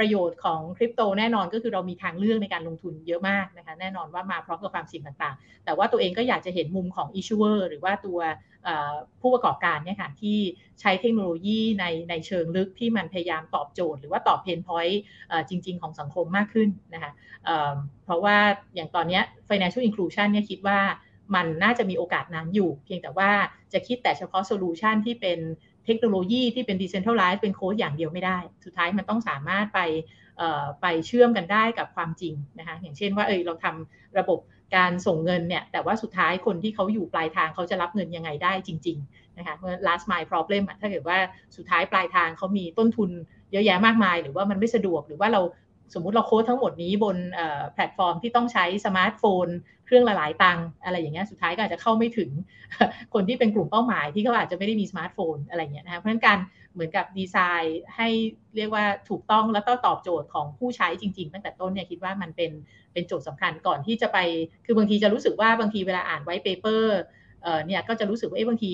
ประโยชน์ของคริปโตแน่นอนก็คือเรามีทางเลือกในการลงทุนเยอะมากนะคะแน่นอนว่ามาพร้อมกับความเสี่ยงต่างๆ แต่ว่าตัวเองก็อยากจะเห็นมุมของ issuer หรือว่าตัวผู้ประกอบการเนี่ยค่ะที่ใช้เทคโนโลยีในในเชิงลึกที่มันพยายามตอบโจทย์ หรือว่าตอบเพนพอยต์จริง ๆ ของสังคมมากขึ้นนะคะเพราะว่าอย่างตอนนี้ financial inclusion เนี่ยคิดว่ามันน่าจะมีโอกาสนั้นอยู่ เพียงแต่ว่าจะคิดแต่เฉพาะโซลูชันที่เป็น ทคโนโลยีที่เป็น decentralized เป็นโค้ดอย่างเดียวไม่ได้ สุดท้ายมันต้องสามารถไปไปเชื่อมกันได้กับความจริงนะคะอย่างเช่นว่าเออเราทำระบบการส่งเงินเนี่ยแต่ว่าสุดท้ายคนที่เขาอยู่ปลายทางเขาจะรับเงินยังไงได้จริงๆนะคะเมื่อ last mile problem ถ้าเกิดว่าสุดท้ายปลายทางเขามีต้นทุนเยอะแยะมากมาย หรือว่ามันไม่สะดวกหรือว่าเราสมมุติเราโค้ดทั้งหมดนี้บนแพลตฟอร์มที่ต้องใช้สมาร์ทโฟน เครื่องละหลายตังอะไรอย่างเงี้ยสุดท้ายก็อาจจะเข้าไม่ถึงคนที่เป็นกลุ่มเป้าหมายที่เขาอาจจะไม่ได้มีสมาร์ทโฟนอะไรเงี้ยนะคะเพราะฉะนั้นการเหมือนกับดีไซน์ให้เรียกว่าถูกต้องแล้วก็ตอบโจทย์ของผู้ใช้จริง ๆ ตั้งแต่ต้นเนี่ยคิดว่ามันเป็นเป็นโจทย์สำคัญก่อนที่จะไป คือบางทีจะรู้สึกว่าบางทีเวลาอ่าน white paperเอ่อเนี่ยก็จะรู้สึกว่าเอ้บางที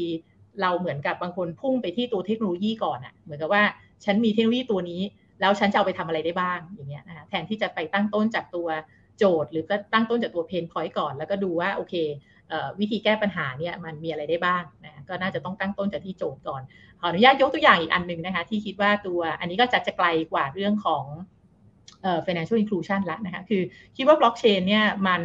เราเหมือนกับบางคนพุ่งไปที่ตัวเทคโนโลยีก่อนอะ่ะเหมือนกับว่าฉันมีเทคโนโลยีตัวนี้ แล้วฉันจะเอาไปทำอะไรได้บ้างอย่างเงี้ยนะคะแทนที่จะไปตั้งต้นจากตัว โจทย์ หรือก็ตั้งต้นจากตัวเพนพอยต์ก่อน แล้วก็ดูว่าโอเควิธีแก้ปัญหาเนี่ยมันมีอะไรได้บ้างนะก็น่าจะต้องตั้งต้นจากที่โจทย์ก่อน ขออนุญาตยกตัวอย่างอีกอันหนึ่งนะคะ ที่คิดว่าตัวอันนี้ก็จะจะไกลกว่าเรื่องของ financial inclusion ละนะคะ คือคิดว่าบล็อกเชนเนี่ยมัน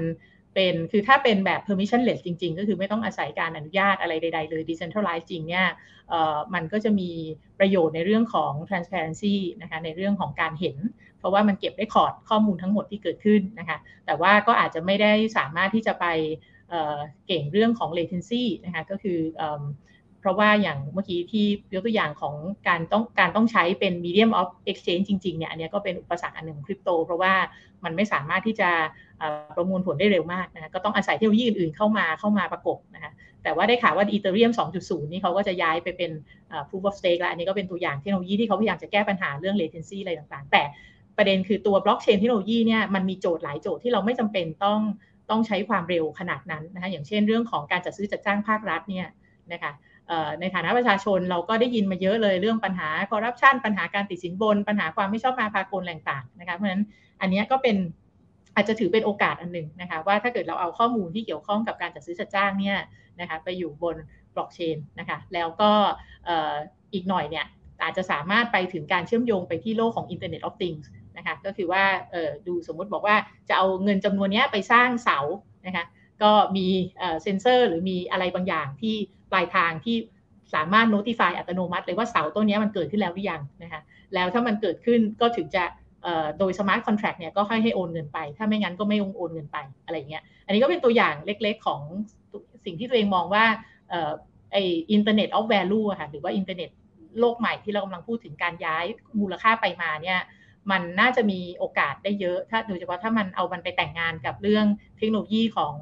เป็นคือถ้าเป็นแบบ permissionless จริง ๆ ก็คือไม่ต้องอาศัยการอนุญาตอะไรใด ๆ เลย decentralized จริงเนี่ยมันก็จะมีประโยชน์ในเรื่องของ transparency นะคะในเรื่องของการเห็น เพราะว่ามันเก็บได้คอร์ดข้อมูลทั้งหมดที่เกิดขึ้นนะคะแต่ว่าก็อาจจะไม่ได้สามารถที่จะไปเก่งเรื่องของ latency นะคะก็คือ เพราะว่าอย่างเมื่อกี้ที่ยกตัวอย่างของการต้องการต้องใช้เป็น medium of exchange จริงๆเนี่ยอันนี้ก็เป็นอุปสรรคอันหนึ่งคริปโต เพราะว่ามันไม่สามารถที่จะประมวลผลได้เร็วมากนะก็ต้องอาศัยเทคโนโลยีอื่นๆเข้ามาเข้ามาประกบนะคะแต่ว่าได้ข่าวว่าอีเทเรียม2.0 นี่เขาก็จะย้ายไปเป็น proof of stake แล้วอันนี้ก็เป็นตัวอย่างเทคโนโลยีที่เขาพยายามจะแก้ปัญหาเรื่อง latency อะไรต่างๆ แต่ประเด็นคือตัวบล็อกเชนเทคโนโลยีเนี่ยมันมีโจทย์หลายโจทย์ที่เราไม่จำเป็นต้องต้องใช้ความเร็วขนาดนั้นนะคะอย่างเช่นเรื่องของการจัดซื้อจัดจ้างภาครัฐเนี่ยนะคะ ในฐานะประชาชนเราก็ได้ยินมาเยอะเลยเรื่องปัญหาคอร์รัปชันปัญหาการติดสินบน ปัญหาความไม่ชอบมาพากลต่างๆนะคะเพราะฉะนั้นอันนี้ก็เป็นอาจจะถือเป็นโอกาสอันหนึ่งนะคะว่าถ้าเกิดเราเอาข้อมูลที่เกี่ยวข้องกับการจัดซื้อจัดจ้างเนี่ยนะคะไปอยู่บนบล็อกเชนนะคะแล้วก็อีกหน่อยเนี่ยอาจจะสามารถไปถึงการเชื่อมโยงไปที่โลกของ Internet of Things นะคะก็คือว่าดูสมมุติบอกว่าจะเอาเงินจำนวนนี้ไปสร้างเสานะคะก็มีเซนเซอร์หรือมีอะไรบางอย่างที่ ปลายทางที่สามารถ notify อัตโนมัติเลยว่าเสาต้นนี้มันเกิดขึ้นแล้วหรือยังนะคะแล้วถ้ามันเกิดขึ้นก็ถึงจะโดย smart contract เนี่ยก็ให้ให้โอนเงินไป ถ้าไม่งั้นก็ไม่โอนเงินไปอะไรเงี้ยอันนี้ก็เป็นตัวอย่างเล็กๆของสิ่งที่ตัวเองมองว่าไอ้ internet of value ค่ะหรือว่าอินเทอร์เน็ตโลกใหม่ที่เรากำลังพูดถึงการย้ายมูลค่าไปมาเนี่ยมันน่าจะมีโอกาสได้เยอะ ถ้าโดยเฉพาะถ้ามันเอามันไปแต่งงานกับเรื่องเทคโนโลยีของ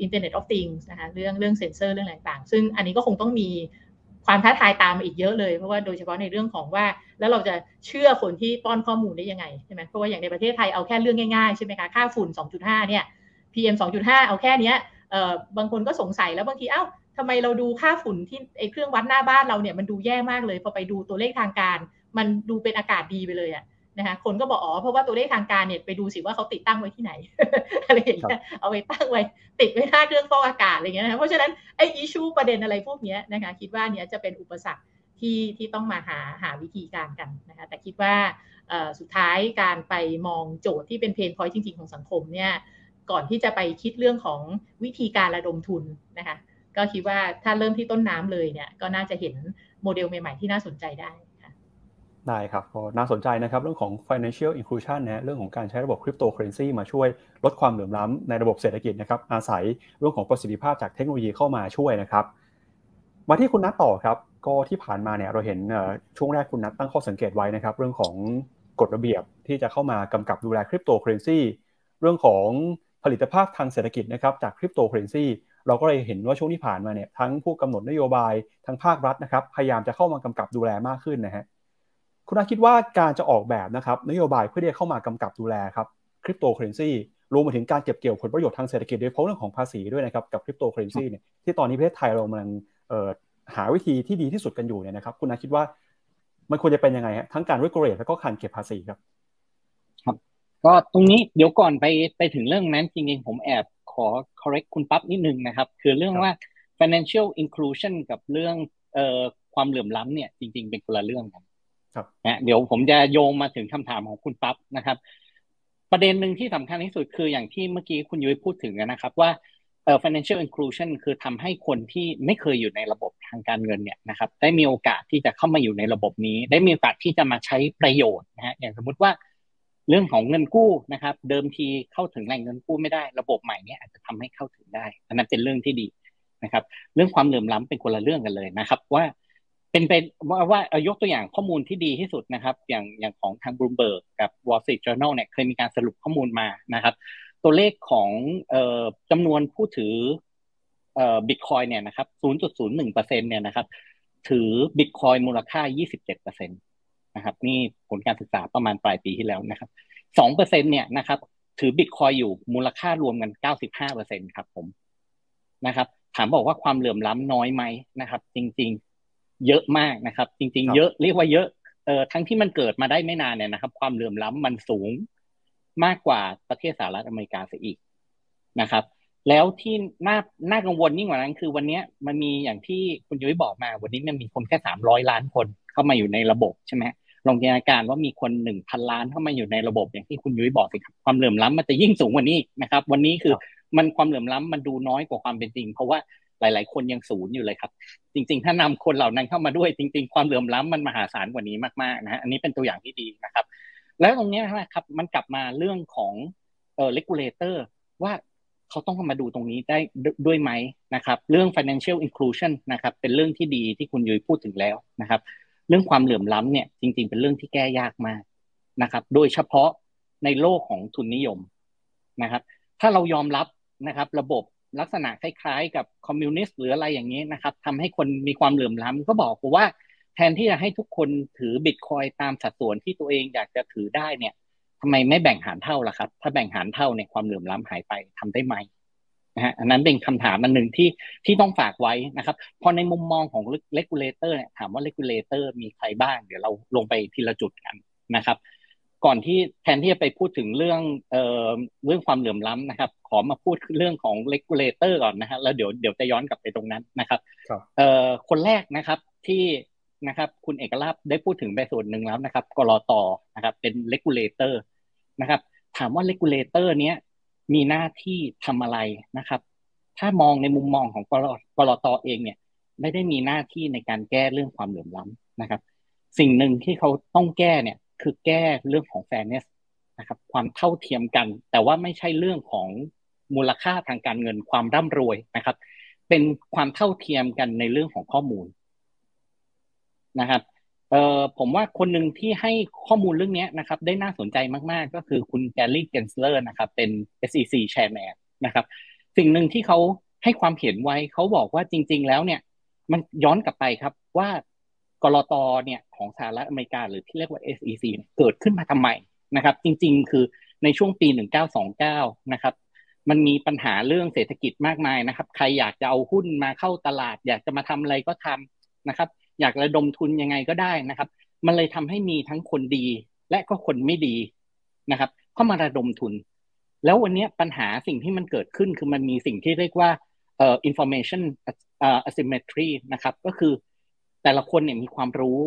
Internet of Things นะคะเรื่องเรื่องเซ็นเซอร์เรื่องต่างๆ ซึ่งอันนี้ก็คงต้องมีความท้าทายตามมาอีกเยอะเลย เพราะว่าโดยเฉพาะในเรื่องของว่า แล้วเราจะเชื่อคนที่ป้อนข้อมูลได้ยังไงใช่ไหมเพราะว่าอย่างในประเทศไทยเอาแค่เรื่องง่ายๆใช่ไหมคะค่าฝุ่น 2.5 เนี่ย PM 2.5 เอาแค่นี้บางคนก็สงสัยแล้วบางทีเอ้าทำไมเราดูค่าฝุ่นที่ไอเครื่องวัดหน้าบ้านเราเนี่ยมันดูแย่มากเลย พอไปดูตัวเลขทางการ มันดูเป็นอากาศดีไปเลยอะ นะคะคนก็บอกอ๋อเพราะว่าตัวเลขทางการเนี่ยไปดูสิว่าเขาติดตั้งไว้ที่ไหนอะไรอย่างเงี้ยเอาไปตั้งไว้ติดไว้หน้าเครื่องฟอกอากาศอะไรเงี้ยนะเพราะฉะนั้นไอ้ issue ประเด็นอะไรพวกนี้นะคะคิดว่าเนี้ยจะเป็นอุปสรรคที่ที่ต้องมาหาหาวิธีการกันนะคะแต่คิดว่าสุดท้ายการไปมองโจทย์ที่เป็น pain point จริง ๆ ของสังคมเนี่ยก่อนที่จะไปคิดเรื่องของวิธีการระดมทุนนะคะก็คิดว่าถ้าเริ่มที่ต้นน้ำเลยเนี่ยก็น่าจะเห็นโมเดลใหม่ ๆ ที่น่าสนใจได้ ได้ครับก็น่าสนใจนะครับเรื่องของ financial inclusion นะเรื่องของการใช้ระบบคริปโตเคอเรนซีมาช่วยลดความเหลื่อมล้ำในระบบเศรษฐกิจนะครับอาศัยเรื่องของประสิทธิภาพจากเทคโนโลยีเข้ามาช่วยนะครับ มาที่คุณนัทต่อครับก็ที่ผ่านมาเนี่ยเราเห็นช่วงแรกคุณนัทตั้งข้อสังเกตไว้นะครับ เรื่องของกฎระเบียบที่จะเข้ามากำกับดูแลคริปโตเคอเรนซีเรื่องของผลิตภาพทางเศรษฐกิจนะครับจากคริปโตเคอเรนซีเราก็เลยเห็นว่าช่วงที่ผ่านมาเนี่ยทั้งผู้กำหนดนโยบายทั้งภาครัฐนะครับพยายามจะเข้ามากำกับดูแลมากขึ้นนะฮะ คุณอาคิดว่าการจะออกแบบนะครับนโยบายเพื่อที่จะเข้ามากำกับดูแลครับคริปโตเคอเรนซีรวมไปถึงการเก็บเกี่ยวผลประโยชน์ทางเศรษฐกิจโดยเฉพาะเรื่องของภาษีด้วยนะครับกับคริปโตเคอเรนซีเนี่ยที่ตอนนี้ประเทศไทยเรากำลังหาวิธีที่ดีที่สุดกันอยู่เนี่ยนะครับ คุณอาคิดว่ามันควรจะเป็นยังไงฮะทั้งการ regulate แล้วก็การเก็บภาษีครับ ครับ ก็ตรงนี้เดี๋ยวก่อนไปไปถึงเรื่องนั้นจริงๆผมแอบขอ correct คุณปั๊บนิดนึงนะครับ คือเรื่องว่า financial inclusion กับเรื่องเอ่อความเหลื่อมล้ำเนี่ยจริง ๆ เป็นคนละเรื่องกัน ครับนะเดี๋ยวผมจะโยงมาถึงคำถามของคุณปั๊บนะครับ ประเด็นหนึ่งที่สำคัญที่สุดคืออย่างที่เมื่อกี้คุณยุ้ยพูดถึงนะครับ ว่าเอ่อ financial inclusion คือทำให้คนที่ไม่เคยอยู่ในระบบทางการเงินเนี่ยนะครับ ได้มีโอกาสที่จะเข้ามาอยู่ในระบบนี้ ได้มีโอกาสที่จะมาใช้ประโยชน์นะฮะอย่างสมมุติว่าเรื่องของเงินกู้นะครับ เดิมทีเข้าถึงแหล่งเงินกู้ไม่ได้ ระบบใหม่นี้อาจจะทำให้เข้าถึงได้ อันนั้นเป็นเรื่องที่ดีนะครับ เรื่องความเหลื่อมล้ำเป็นคนละเรื่องกันเลยนะครับ ว่า เป็นเป็นว่าว่ายกตัวอย่างข้อมูลที่ดีที่สุดนะครับ อย่างอย่างของทางบลูเบิร์กกับ Wall Street Journal เนี่ยเคยมีการสรุปข้อมูลมานะครับ ตัวเลขของเอ่อจำนวนผู้ถือเอ่อบิตคอยน์เนี่ยนะครับ 0.01%เนี่ยนะครับ ถือบิตคอยน์มูลค่า 27%นะครับ นี่ผลการศึกษาประมาณปลายปีที่แล้วนะครับ 2%เนี่ยนะครับ ถือบิตคอยน์อยู่มูลค่ารวมกัน 95%ครับผมนะครับ ถามบอกว่าความเหลื่อมล้ำน้อยไหมนะครับ จริง ๆ เยอะมากนะครับ จริง ๆ เยอะเรียกว่าเยอะเอ่อทั้งที่มันเกิดมาได้ไม่นานเนี่ยนะครับ ความเหลื่อมล้ำมันสูงมากกว่าประเทศสหรัฐอเมริกาเสียอีกนะครับ แล้วที่น่าน่ากังวลยิ่งกว่านั้น คือวันนี้มันมีอย่างที่คุณยุ้ยบอกมา วันนี้มันมีคนแค่สามร้อยล้านคนเข้ามาอยู่ในระบบใช่ไหมลองจินตนาการว่ามีคนหนึ่งพันล้านเข้ามาอยู่ในระบบอย่างที่คุณยุ้ยบอกสิครับความเหลื่อมล้ำมันจะยิ่งสูงกว่านี้นะครับ วันนี้คือมันความเหลื่อมล้ำมันดูน้อยกว่าความเป็นจริง เพราะว่า หลาย ๆ คนยังศูนย์อยู่เลยครับ จริง ๆ ถ้านำคนเหล่านั้นเข้ามาด้วย จริง ๆ ความเหลื่อมล้ำมันมหาศาลกว่านี้มากๆนะฮะอันนี้เป็นตัวอย่างที่ดีนะครับ แล้วตรงนี้นะครับมันกลับมาเรื่องของเอ่อ regulator ว่าเขาต้องมาดูตรงนี้ได้ด้วยไหมนะครับ เรื่อง financial inclusion นะครับ เป็นเรื่องที่ดีที่คุณยุ้ยพูดถึงแล้วนะครับ เรื่องความเหลื่อมล้ำเนี่ย จริง ๆ เป็นเรื่องที่แก้ยากมากนะครับ โดยเฉพาะในโลกของทุนนิยมนะครับ ถ้าเรายอมรับนะครับ ระบบ ลักษณะคล้ายๆ กับคอมมิวนิสต์หรืออะไรอย่างนี้นะครับทำให้คนมีความเหลื่อมล้ำก็บอกว่าแทนที่จะให้ทุกคนถือบิตคอยน์ตามสัดส่วนที่ตัวเองอยากจะถือได้เนี่ยทำไมไม่แบ่งหารเท่าล่ะครับ ถ้าแบ่งหารเท่าเนี่ยความเหลื่อมล้ำหายไปทำได้ไหมนะฮะอันนั้นเป็นคำถามอันหนึ่งที่ที่ต้องฝากไว้นะครับ พอในมุมมองของ regulator เนี่ยถามว่า regulator มีใครบ้าง เดี๋ยวเราลงไปทีละจุดกันนะครับ ก่อนที่แทนที่จะไปพูดถึงเรื่องเอ่อเรื่องความเหลื่อมล้ำนะครับ ขอมาพูดเรื่องของ regulator ก่อนนะฮะแล้วเดี๋ยวเดี๋ยวจะย้อนกลับไปตรงนั้นนะครับเอ่อคนแรกนะครับที่นะครับคุณเอกลาภได้พูดถึงไปส่วนหนึ่งแล้วนะครับก.ล.ต.นะครับเป็น regulator นะครับถามว่า regulator เนี้ยมีหน้าที่ทำอะไรนะครับ ถ้ามองในมุมมองของก. ก.ล.ต.เองเนี่ยไม่ได้มีหน้าที่ในการแก้เรื่องความเหลื่อมล้ำนะครับ สิ่งหนึ่งที่เขาต้องแก้เนี่ย คือแก้เรื่องของ fairness นะครับ ความเท่าเทียมกัน แต่ว่าไม่ใช่เรื่องของมูลค่าทางการเงินความร่ำรวยนะครับ เป็นความเท่าเทียมกันในเรื่องของข้อมูลนะครับเอ่อผมว่าคนหนึ่งที่ให้ข้อมูลเรื่องนี้นะครับ ได้น่าสนใจมาก ๆ ก็คือคุณ Gary Gensler นะครับ เป็น SEC Chairman นะครับ สิ่งหนึ่งที่เขาให้ความเห็นไว้เขาบอกว่าจริง ๆ แล้วเนี่ย มันย้อนกลับไปครับว่า กรตเนี่ยของสหรัฐอเมริกาหรือที่เรียกว่า SEC เกิดขึ้นมาทำไมนะครับ จริงๆ คือในช่วงปี 1929 นะครับ มันมีปัญหาเรื่องเศรษฐกิจมากมายนะครับ ใครอยากจะเอาหุ้นมาเข้าตลาด อยากจะมาทำอะไรก็ทำนะครับ อยากระดมทุนยังไงก็ได้นะครับ มันเลยทำให้มีทั้งคนดีและก็คนไม่ดีนะครับเข้ามาระดมทุน แล้ววันนี้ปัญหาสิ่งที่มันเกิดขึ้นคือมันมีสิ่งที่เรียกว่าเอ่อ information asymmetry นะครับ ก็คือ แต่ละคนเนี่ยมีความรู้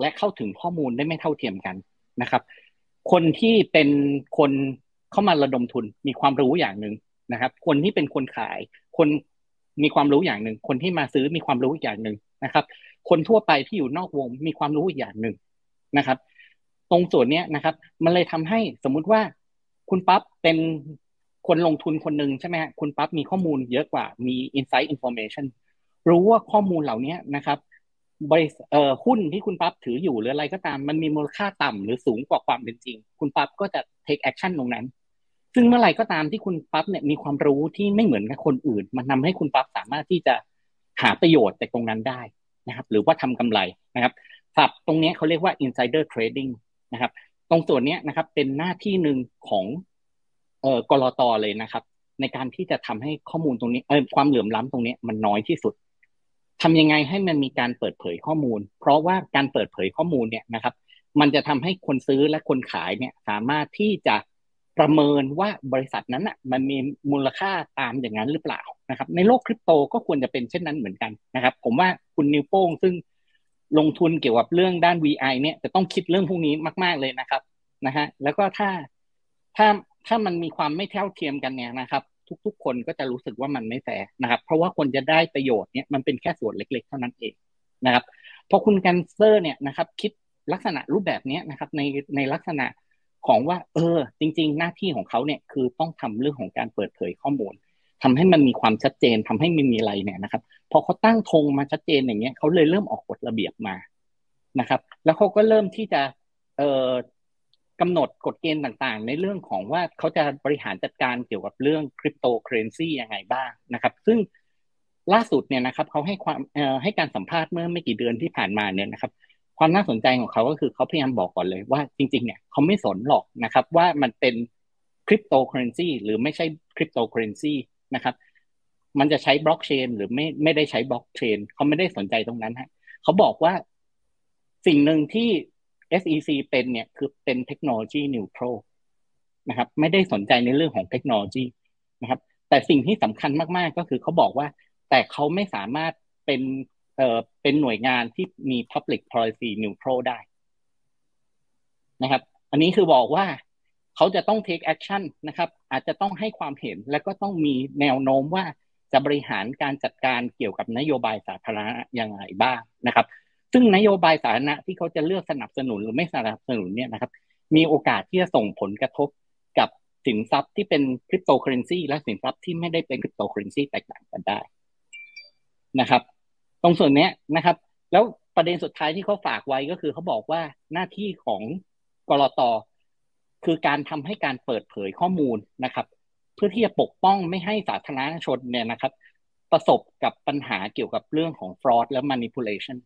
และเข้าถึงข้อมูลได้ไม่เท่าเทียมกันนะครับ คนที่เป็นคนเข้ามาระดมทุนมีความรู้อย่างหนึ่งนะครับ คนที่เป็นคนขาย คนมีความรู้อย่างหนึ่ง คนที่มาซื้อมีความรู้อีกอย่างหนึ่งนะครับ คนทั่วไปที่อยู่นอกวงมีความรู้อีกอย่างหนึ่งนะครับ ตรงส่วนนี้นะครับ มันเลยทำให้สมมุติว่าคุณปั๊บเป็นคนลงทุนคนหนึ่งใช่ไหมฮะคุณปั๊บมีข้อมูลเยอะกว่ามี insight information รู้ว่าข้อมูลเหล่านี้นะครับ บริเอ่อหุ้นที่คุณปั๊บถืออยู่หรืออะไรก็ตามมันมีมูลค่าต่ำหรือสูงกว่าความเป็นจริง คุณปั๊บก็จะ take action ตรงนั้น ซึ่งเมื่อไหร่ก็ตามที่คุณปั๊บเนี่ยมีความรู้ที่ไม่เหมือนกับคนอื่น มันทาให้คุณปั๊บสามารถที่จะหาประโยชน์จากตรงนั้นได้นะครับ หรือว่าทำกำไรนะครับสับตรงนี้เขาเรียกว่า insider trading นะครับ ตรงส่วนนี้นะครับเป็นหน้าที่หนึ่งของเอ่อกรอตอเลยนะครับ ในการที่จะทำให้ข้อมูลตรงนี้เออความเหลื่อมล้ำตรงนี้มันน้อยที่สุด ทำยังไงให้มันมีการเปิดเผยข้อมูล เพราะว่าการเปิดเผยข้อมูลเนี่ยนะครับ มันจะทำให้คนซื้อและคนขายเนี่ยสามารถที่จะประเมินว่าบริษัทนั้นอะมันมีมูลค่าตามอย่างนั้นหรือเปล่านะครับ ในโลกคริปโตก็ควรจะเป็นเช่นนั้นเหมือนกันนะครับ ผมว่าคุณนิวโป้งซึ่งลงทุนเกี่ยวกับเรื่องด้าน VI เนี่ยจะต้องคิดเรื่องพวกนี้มาก ๆเลยนะครับนะฮะแล้วก็ถ้าถ้าถ้ามันมีความไม่เท่าเทียมกันเนี่ยนะครับ ทุก ๆ คนก็จะรู้สึกว่ามันไม่แฟร์นะครับ เพราะว่าคนจะได้ประโยชน์เนี่ยมันเป็นแค่ส่วนเล็ก ๆ เท่านั้นเองนะครับพอคุณกันเซอร์เนี่ยนะครับ คิดลักษณะรูปแบบนี้นะครับในในลักษณะของว่า เออ จริง ๆ หน้าที่ของเขาเนี่ยคือต้องทำเรื่องของการเปิดเผยข้อมูลทำให้มันมีความชัดเจนทำให้มันมีอะไรเนี่ยนะครับ พอเขาตั้งธงมาชัดเจนอย่างเงี้ยเขาเลยเริ่มออกกฎระเบียบมานะครับ แล้วเขาก็เริ่มที่จะเอ่อ กำหนดกฎเกณฑ์ต่างๆ ในเรื่องของว่าเขาจะบริหารจัดการเกี่ยวกับเรื่องคริปโตเคอเรนซียังไงบ้างนะครับ ซึ่งล่าสุดเนี่ยนะครับเขาให้ความให้การสัมภาษณ์เมื่อไม่กี่เดือนที่ผ่านมาเนี่ยนะครับ ความน่าสนใจของเขาก็คือเขาพยายามบอกก่อนเลยว่าจริง ๆ เนี่ยเขาไม่สนหรอกนะครับว่ามันเป็นคริปโตเคอเรนซีหรือไม่ใช่คริปโตเคอเรนซีนะครับมันจะใช้บล็อกเชนหรือไม่ไม่ได้ใช้บล็อกเชนเขาไม่ได้สนใจตรงนั้นฮะเขาบอกว่าสิ่งหนึ่งที่ SEC เป็นเนี่ยคือเป็น technology neutral นะครับ ไม่ได้สนใจในเรื่องของเทคโนโลยีนะครับ แต่สิ่งที่สำคัญมาก ๆ ก็คือเขาบอกว่า แต่เขาไม่สามารถเป็นเอ่อเป็นหน่วยงานที่มี public policy neutral ได้นะครับ อันนี้คือบอกว่าเขาจะต้อง take action นะครับ อาจจะต้องให้ความเห็นและก็ต้องมีแนวโน้มว่าจะบริหารการจัดการเกี่ยวกับนโยบายสาธารณะยังไงบ้างนะครับ ซึ่งนโยบายสาธารณะที่เขาจะเลือกสนับสนุนหรือไม่สนับสนุนเนี่ยนะครับ มีโอกาสที่จะส่งผลกระทบกับสินทรัพย์ที่เป็นคริปโตเคอเรนซีและสินทรัพย์ที่ไม่ได้เป็นคริปโตเคอเรนซีแตกต่างกันได้นะครับ ตรงส่วนนี้นะครับ แล้วประเด็นสุดท้ายที่เขาฝากไว้ก็คือเขาบอกว่าหน้าที่ของก.ล.ต.คือการทำให้การเปิดเผยข้อมูลนะครับ เพื่อที่จะปกป้องไม่ให้สาธารณชนเนี่ยนะครับ ประสบกับปัญหาเกี่ยวกับเรื่องของ fraud และ manipulation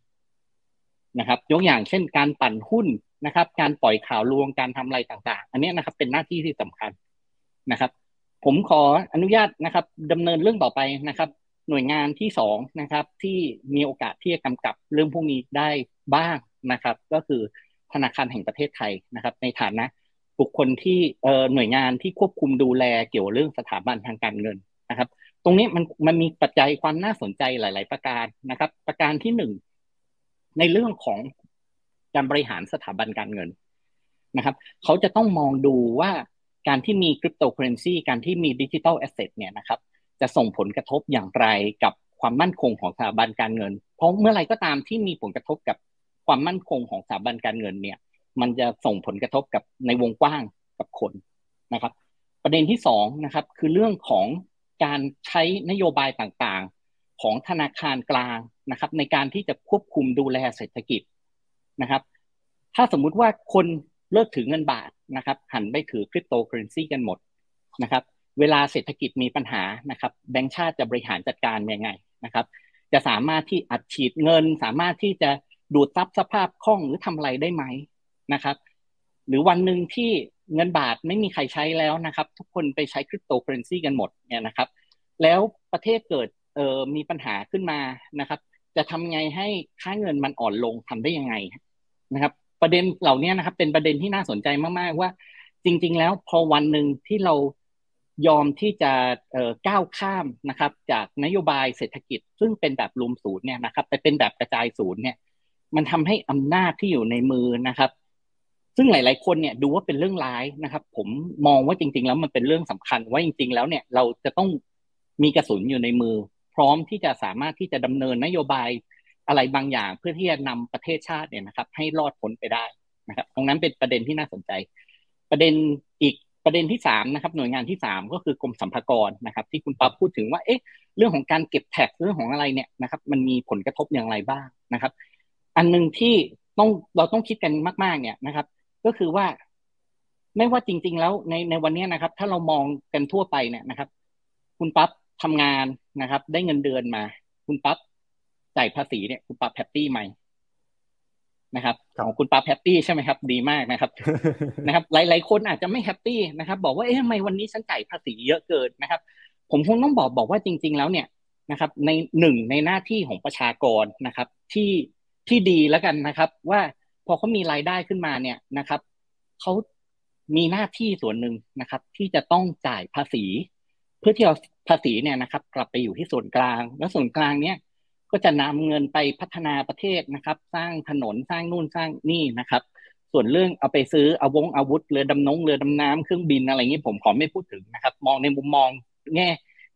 นะครับยกอย่างเช่นการปั่นหุ้นนะครับ การปล่อยข่าวลวงการทำอะไรต่าง ๆ อันนี้นะครับ เป็นหน้าที่ที่สำคัญนะครับ ผมขออนุญาตนะครับดำเนินเรื่องต่อไปนะครับ หน่วยงานที่สองนะครับ ที่มีโอกาสที่จะกำกับเรื่องพวกนี้ได้บ้างนะครับ ก็คือธนาคารแห่งประเทศไทยนะครับ ในฐานะบุคคลที่เอ่อหน่วยงานที่ควบคุมดูแลเกี่ยวเรื่องสถาบันทางการเงินนะครับ ตรงนี้มันมันมีปัจจัยความน่าสนใจหลาย ๆ ประการนะครับ ประการที่หนึ่ง ในเรื่องของการบริหารสถาบันการเงินนะครับ เขาจะต้องมองดูว่าการที่มีคริปโตเคอเรนซีการที่มี digital asset เนี่ยนะครับ จะส่งผลกระทบอย่างไรกับความมั่นคงของสถาบันการเงิน เพราะเมื่อไรก็ตามที่มีผลกระทบกับความมั่นคงของสถาบันการเงินเนี่ย มันจะส่งผลกระทบกับในวงกว้างกับคนนะครับ ประเด็นที่สองนะครับคือเรื่องของการใช้นโยบายต่างๆ ของธนาคารกลาง นะครับในการที่จะควบคุมดูแลเศรษฐกิจนะครับ ถ้าสมมุติว่าคนเลิกถือเงินบาทนะครับหันไปถือคริปโตเคอเรนซีกันหมดนะครับ เวลาเศรษฐกิจมีปัญหานะครับ แบงก์ชาติจะบริหารจัดการยังไงนะครับ จะสามารถที่อัดฉีดเงิน สามารถที่จะดูดซับสภาพคล่องหรือทำอะไรได้ไหมนะครับ หรือวันหนึ่งที่เงินบาทไม่มีใครใช้แล้วนะครับ ทุกคนไปใช้คริปโตเคอเรนซีกันหมดเนี่ยนะครับ แล้วประเทศเกิดเอ่อมีปัญหาขึ้นมานะครับ จะทำไงให้ค่าเงินมันอ่อนลงทำได้ยังไงนะครับ ประเด็นเหล่านี้นะครับ เป็นประเด็นที่น่าสนใจมากๆว่า จริง ๆ แล้วพอวันหนึ่งที่เรายอมที่จะก้าวข้ามนะครับ จากนโยบายเศรษฐกิจ ซึ่งเป็นแบบรวมศูนย์เนี่ยนะครับ ไปเป็นแบบกระจายศูนย์เนี่ย มันทำให้อำนาจที่อยู่ในมือนะครับ ซึ่งหลาย ๆ คนเนี่ยดูว่าเป็นเรื่องร้ายนะครับ ผมมองว่าจริง ๆ แล้วมันเป็นเรื่องสำคัญว่าจริง ๆ แล้วเนี่ยเราจะต้องมีกระสุนอยู่ในมือ ร้อมที่จะสามารถที่จะดำเนินนโยบายอะไรบางอย่าง เพื่อที่จะนำประเทศชาติเนี่ยนะครับ ให้รอดพ้นไปได้นะครับ ตรงนั้นเป็นประเด็นที่น่าสนใจ ประเด็นอีกประเด็นที่สามนะครับหน่วยงานที่สามก็คือกรมสัมภากรนะครับ ที่คุณปั๊บพูดถึงว่าเอ๊ะเรื่องของการเก็บแท็กเรื่องของอะไรเนี่ยนะครับ มันมีผลกระทบอย่างไรบ้างนะครับ อันหนึ่งที่ต้องเราต้องคิดกันมาก ๆ เนี่ยนะครับ ก็คือว่า ไม่ว่าจริง ๆ แล้วในในวันนี้นะครับ ถ้าเรามองกันทั่วไปเนี่ยนะครับ คุณปั๊บ ทำงานนะครับ ได้เงินเดือนมา คุณปั๊บจ่ายภาษีเนี่ย คุณปั๊บแฮปปี้ไหมนะครับของคุณปั๊บแฮปปี้ใช่ไหมครับ ดีมากนะครับ นะครับ หลาย ๆ คนอาจจะไม่แฮปปี้นะครับ บอกว่าเอ๊ะทำไมวันนี้ฉันจ่ายภาษีเยอะเกินนะครับ ผมคงต้องบอกบอกว่าจริง ๆ แล้วเนี่ยนะครับ ในหนึ่งในหน้าที่ของประชากรนะครับ ที่ที่ดีแล้วกันนะครับ ว่าพอเขามีรายได้ขึ้นมาเนี่ยนะครับเขามีหน้าที่ส่วนหนึ่งนะครับ ที่จะต้องจ่ายภาษี เพื่อที่เอา ภาษีเนี่ยนะครับ กลับไปอยู่ที่ส่วนกลาง แล้วส่วนกลางเนี่ยก็จะนำเงินไปพัฒนาประเทศนะครับ สร้างถนนสร้างนู่นสร้างนี่นะครับ ส่วนเรื่องเอาไปซื้ออาวงอาวุธเรือดำน้งเรือดำน้ำเครื่องบินอะไรเงี้ผมขอไม่พูดถึงนะครับ มองในมุมมองแง่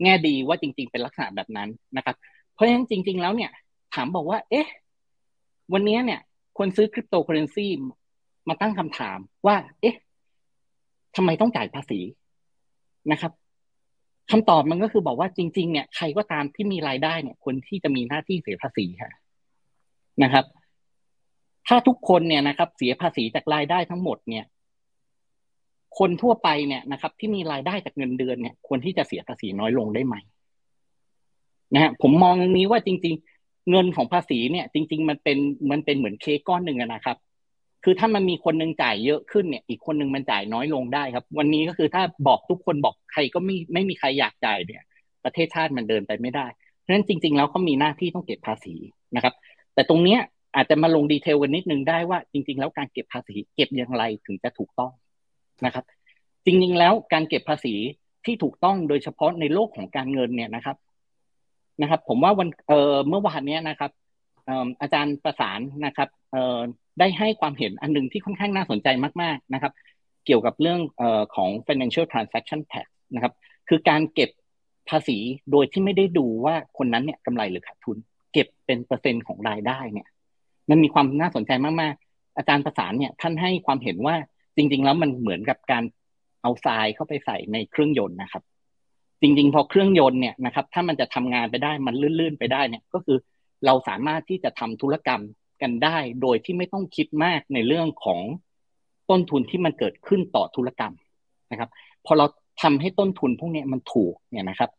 แง่ดีว่าจริง ๆ เป็นลักษณะแบบนั้นนะครับ เพราะฉะนั้นจริง ๆ แล้วเนี่ย ถามบอกว่า เอ๊ะ วันนี้เนี่ย คนซื้อคริปโตเคอเรนซีมาตั้งคำถามว่า เอ๊ะทำไมต้องจ่ายภาษีนะครับ คำตอบมันก็คือบอกว่าจริง ๆ เนี่ยใครก็ตามที่มีรายได้เนี่ยคนที่จะมีหน้าที่เสียภาษีค่ะนะครับ ถ้าทุกคนเนี่ยนะครับ เสียภาษีจากรายได้ทั้งหมดเนี่ย คนทั่วไปเนี่ยนะครับ ที่มีรายได้จากเงินเดือนเนี่ยควรที่จะเสียภาษีน้อยลงได้ไหมนะฮะผมมองตรงนี้ว่าจริง ๆ เงินของภาษีเนี่ย จริง ๆ มันเป็นมันเป็นเหมือนเค้กก้อนหนึ่งนะครับ คือถ้ามันมีคนนึงจ่ายเยอะขึ้นเนี่ย อีกคนนึงมันจ่ายน้อยลงได้ครับ วันนี้ก็คือถ้าบอกทุกคนบอกใครก็ไม่ไม่มีใครอยากจ่ายเนี่ย ประเทศชาติมันเดินไปไม่ได้เพราะฉะนั้นจริง ๆ แล้วเขามีหน้าที่ต้องเก็บภาษีนะครับ แต่ตรงเนี้ยอาจจะมาลงดีเทลกันนิดนึงได้ว่า จริง ๆ แล้วการเก็บภาษีเก็บอย่างไรถึงจะถูกต้องนะครับ จริง ๆ แล้วการเก็บภาษีที่ถูกต้องโดยเฉพาะในโลกของการเงินเนี่ยนะครับนะครับ ผมว่าวันเอ่อเมื่อวานเนี้ยนะครับอาจารย์ประสานนะครับเอ่อ ได้ให้ความเห็นอันนึงที่ค่อนข้างน่าสนใจมากๆนะครับ เกี่ยวกับเรื่องอของ financial transaction tax นะครับ คือการเก็บภาษีโดยที่ไม่ได้ดูว่าคนนั้นเนี่ยกำไรหรือขาดทุน เก็บเป็นเปอร์เซ็นต์ของรายได้เนี่ย มันมีความน่าสนใจมากๆ อาจารย์ประสานเนี่ยท่านให้ความเห็นว่าจริง ๆ แล้วมันเหมือนกับการเอาทรายเข้าไปใส่ในเครื่องยนต์นะครับ จริง ๆ พอเครื่องยนต์เนี่ยนะครับ ถ้ามันจะทำงานไปได้มันลื่นๆไปได้เนี่ย ก็คือเราสามารถที่จะทำธุรกรรม กันได้ โดยที่ไม่ต้องคิดมากในเรื่องของต้นทุนที่มันเกิดขึ้นต่อธุรกรรมนะครับ พอเราทำให้ต้นทุนพวกนี้มันถูกเนี่ยนะครับ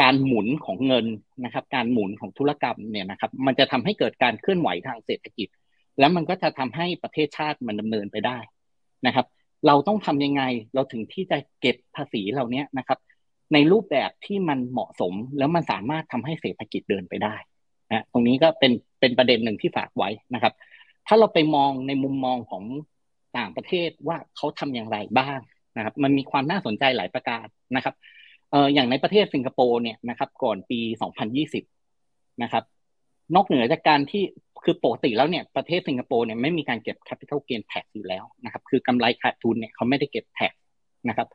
การหมุนของเงินนะครับ การหมุนของธุรกรรมเนี่ยนะครับ มันจะทำให้เกิดการเคลื่อนไหวทางเศรษฐกิจ แล้วมันก็จะทำให้ประเทศชาติมันดำเนินไปได้นะครับ เราต้องทำยังไงเราถึงที่จะเก็บภาษีเหล่านี้นะครับ ในรูปแบบที่มันเหมาะสมแล้วมันสามารถทำให้เศรษฐกิจเดินไปได้ นะตรงนี้ก็เป็นเป็นประเด็นหนึ่งที่ฝากไว้นะครับ ถ้าเราไปมองในมุมมองของต่างประเทศว่าเขาทำอย่างไรบ้างนะครับ มันมีความน่าสนใจหลายประการนะครับเอ่ออย่างในประเทศสิงคโปร์เนี่ยนะครับ ก่อนปี 2020 นะครับ นอกเหนือจากการที่คือปกติแล้วเนี่ยประเทศสิงคโปร์เนี่ยไม่มีการเก็บ capital gain tax อยู่แล้วนะครับ คือกำไรขาดทุนเนี่ยเขาไม่ได้เก็บ tax นะครับ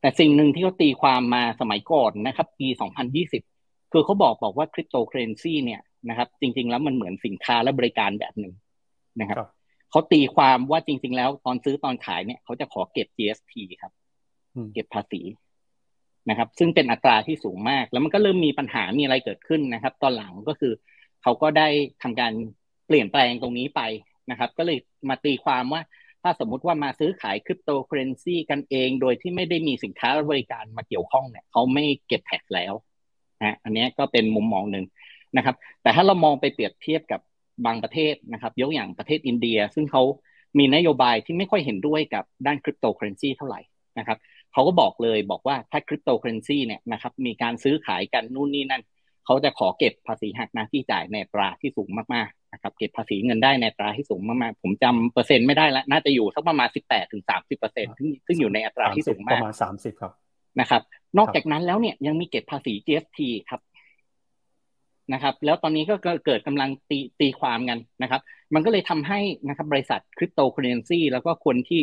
แต่สิ่งหนึ่งที่เขาตีความมาสมัยก่อนนะครับ ปี 2020 คือเขาบอกบอกว่าคริปโตเคอเรนซีเนี่ยนะครับ จริง ๆ แล้วมันเหมือนสินค้าและบริการแบบหนึ่งนะครับเขาตีความว่าจริง ๆ แล้วตอนซื้อตอนขายเนี่ยเขาจะขอเก็บ GST ครับ เก็บภาษีนะครับ ซึ่งเป็นอัตราที่สูงมาก แล้วมันก็เริ่มมีปัญหามีอะไรเกิดขึ้นนะครับ ตอนหลังก็คือเขาก็ได้ทำการเปลี่ยนแปลงตรงนี้ไปนะครับ ก็เลยมาตีความว่าถ้าสมมุติว่ามาซื้อขายคริปโตเคอเรนซีกันเอง โดยที่ไม่ได้มีสินค้าบริการมาเกี่ยวข้องเนี่ยเขาไม่เก็บ tax แล้ว นะอันนี้ก็เป็นมุมมองหนึ่งนะครับ แต่ถ้าเรามองไปเปรียบเทียบกับบางประเทศนะครับ ยกอย่างประเทศอินเดีย ซึ่งเขามีนโยบายที่ไม่ค่อยเห็นด้วยกับด้านคริปโตเคอเรนซีเท่าไหร่นะครับเขาก็บอกเลยบอกว่าถ้าคริปโตเคอเรนซีเนี่ยนะครับมีการซื้อขายกันนู่นนี่นั่นเขาจะขอเก็บภาษีหัก ณ ที่จ่ายในอัตราที่สูงมากๆนะครับเก็บภาษีเงินได้ในอัตราที่สูงมากๆ ผมจำเปอร์เซ็นต์ไม่ได้แล้วน่าจะอยู่สักประมาณสิบแปดถึงสามสิบเปอร์เซ็นต์ซึ่งอยู่ในอัตราที่สูงมากประมาณสามสิบครับ นะครับ นอกจากนั้นแล้วเนี่ยยังมีเก็บภาษี GST ครับนะครับ แล้วตอนนี้ก็เกิดกำลังตีตีความกันนะครับ มันก็เลยทำให้นะครับบริษัทคริปโตเคอเรนซีแล้วก็คนที่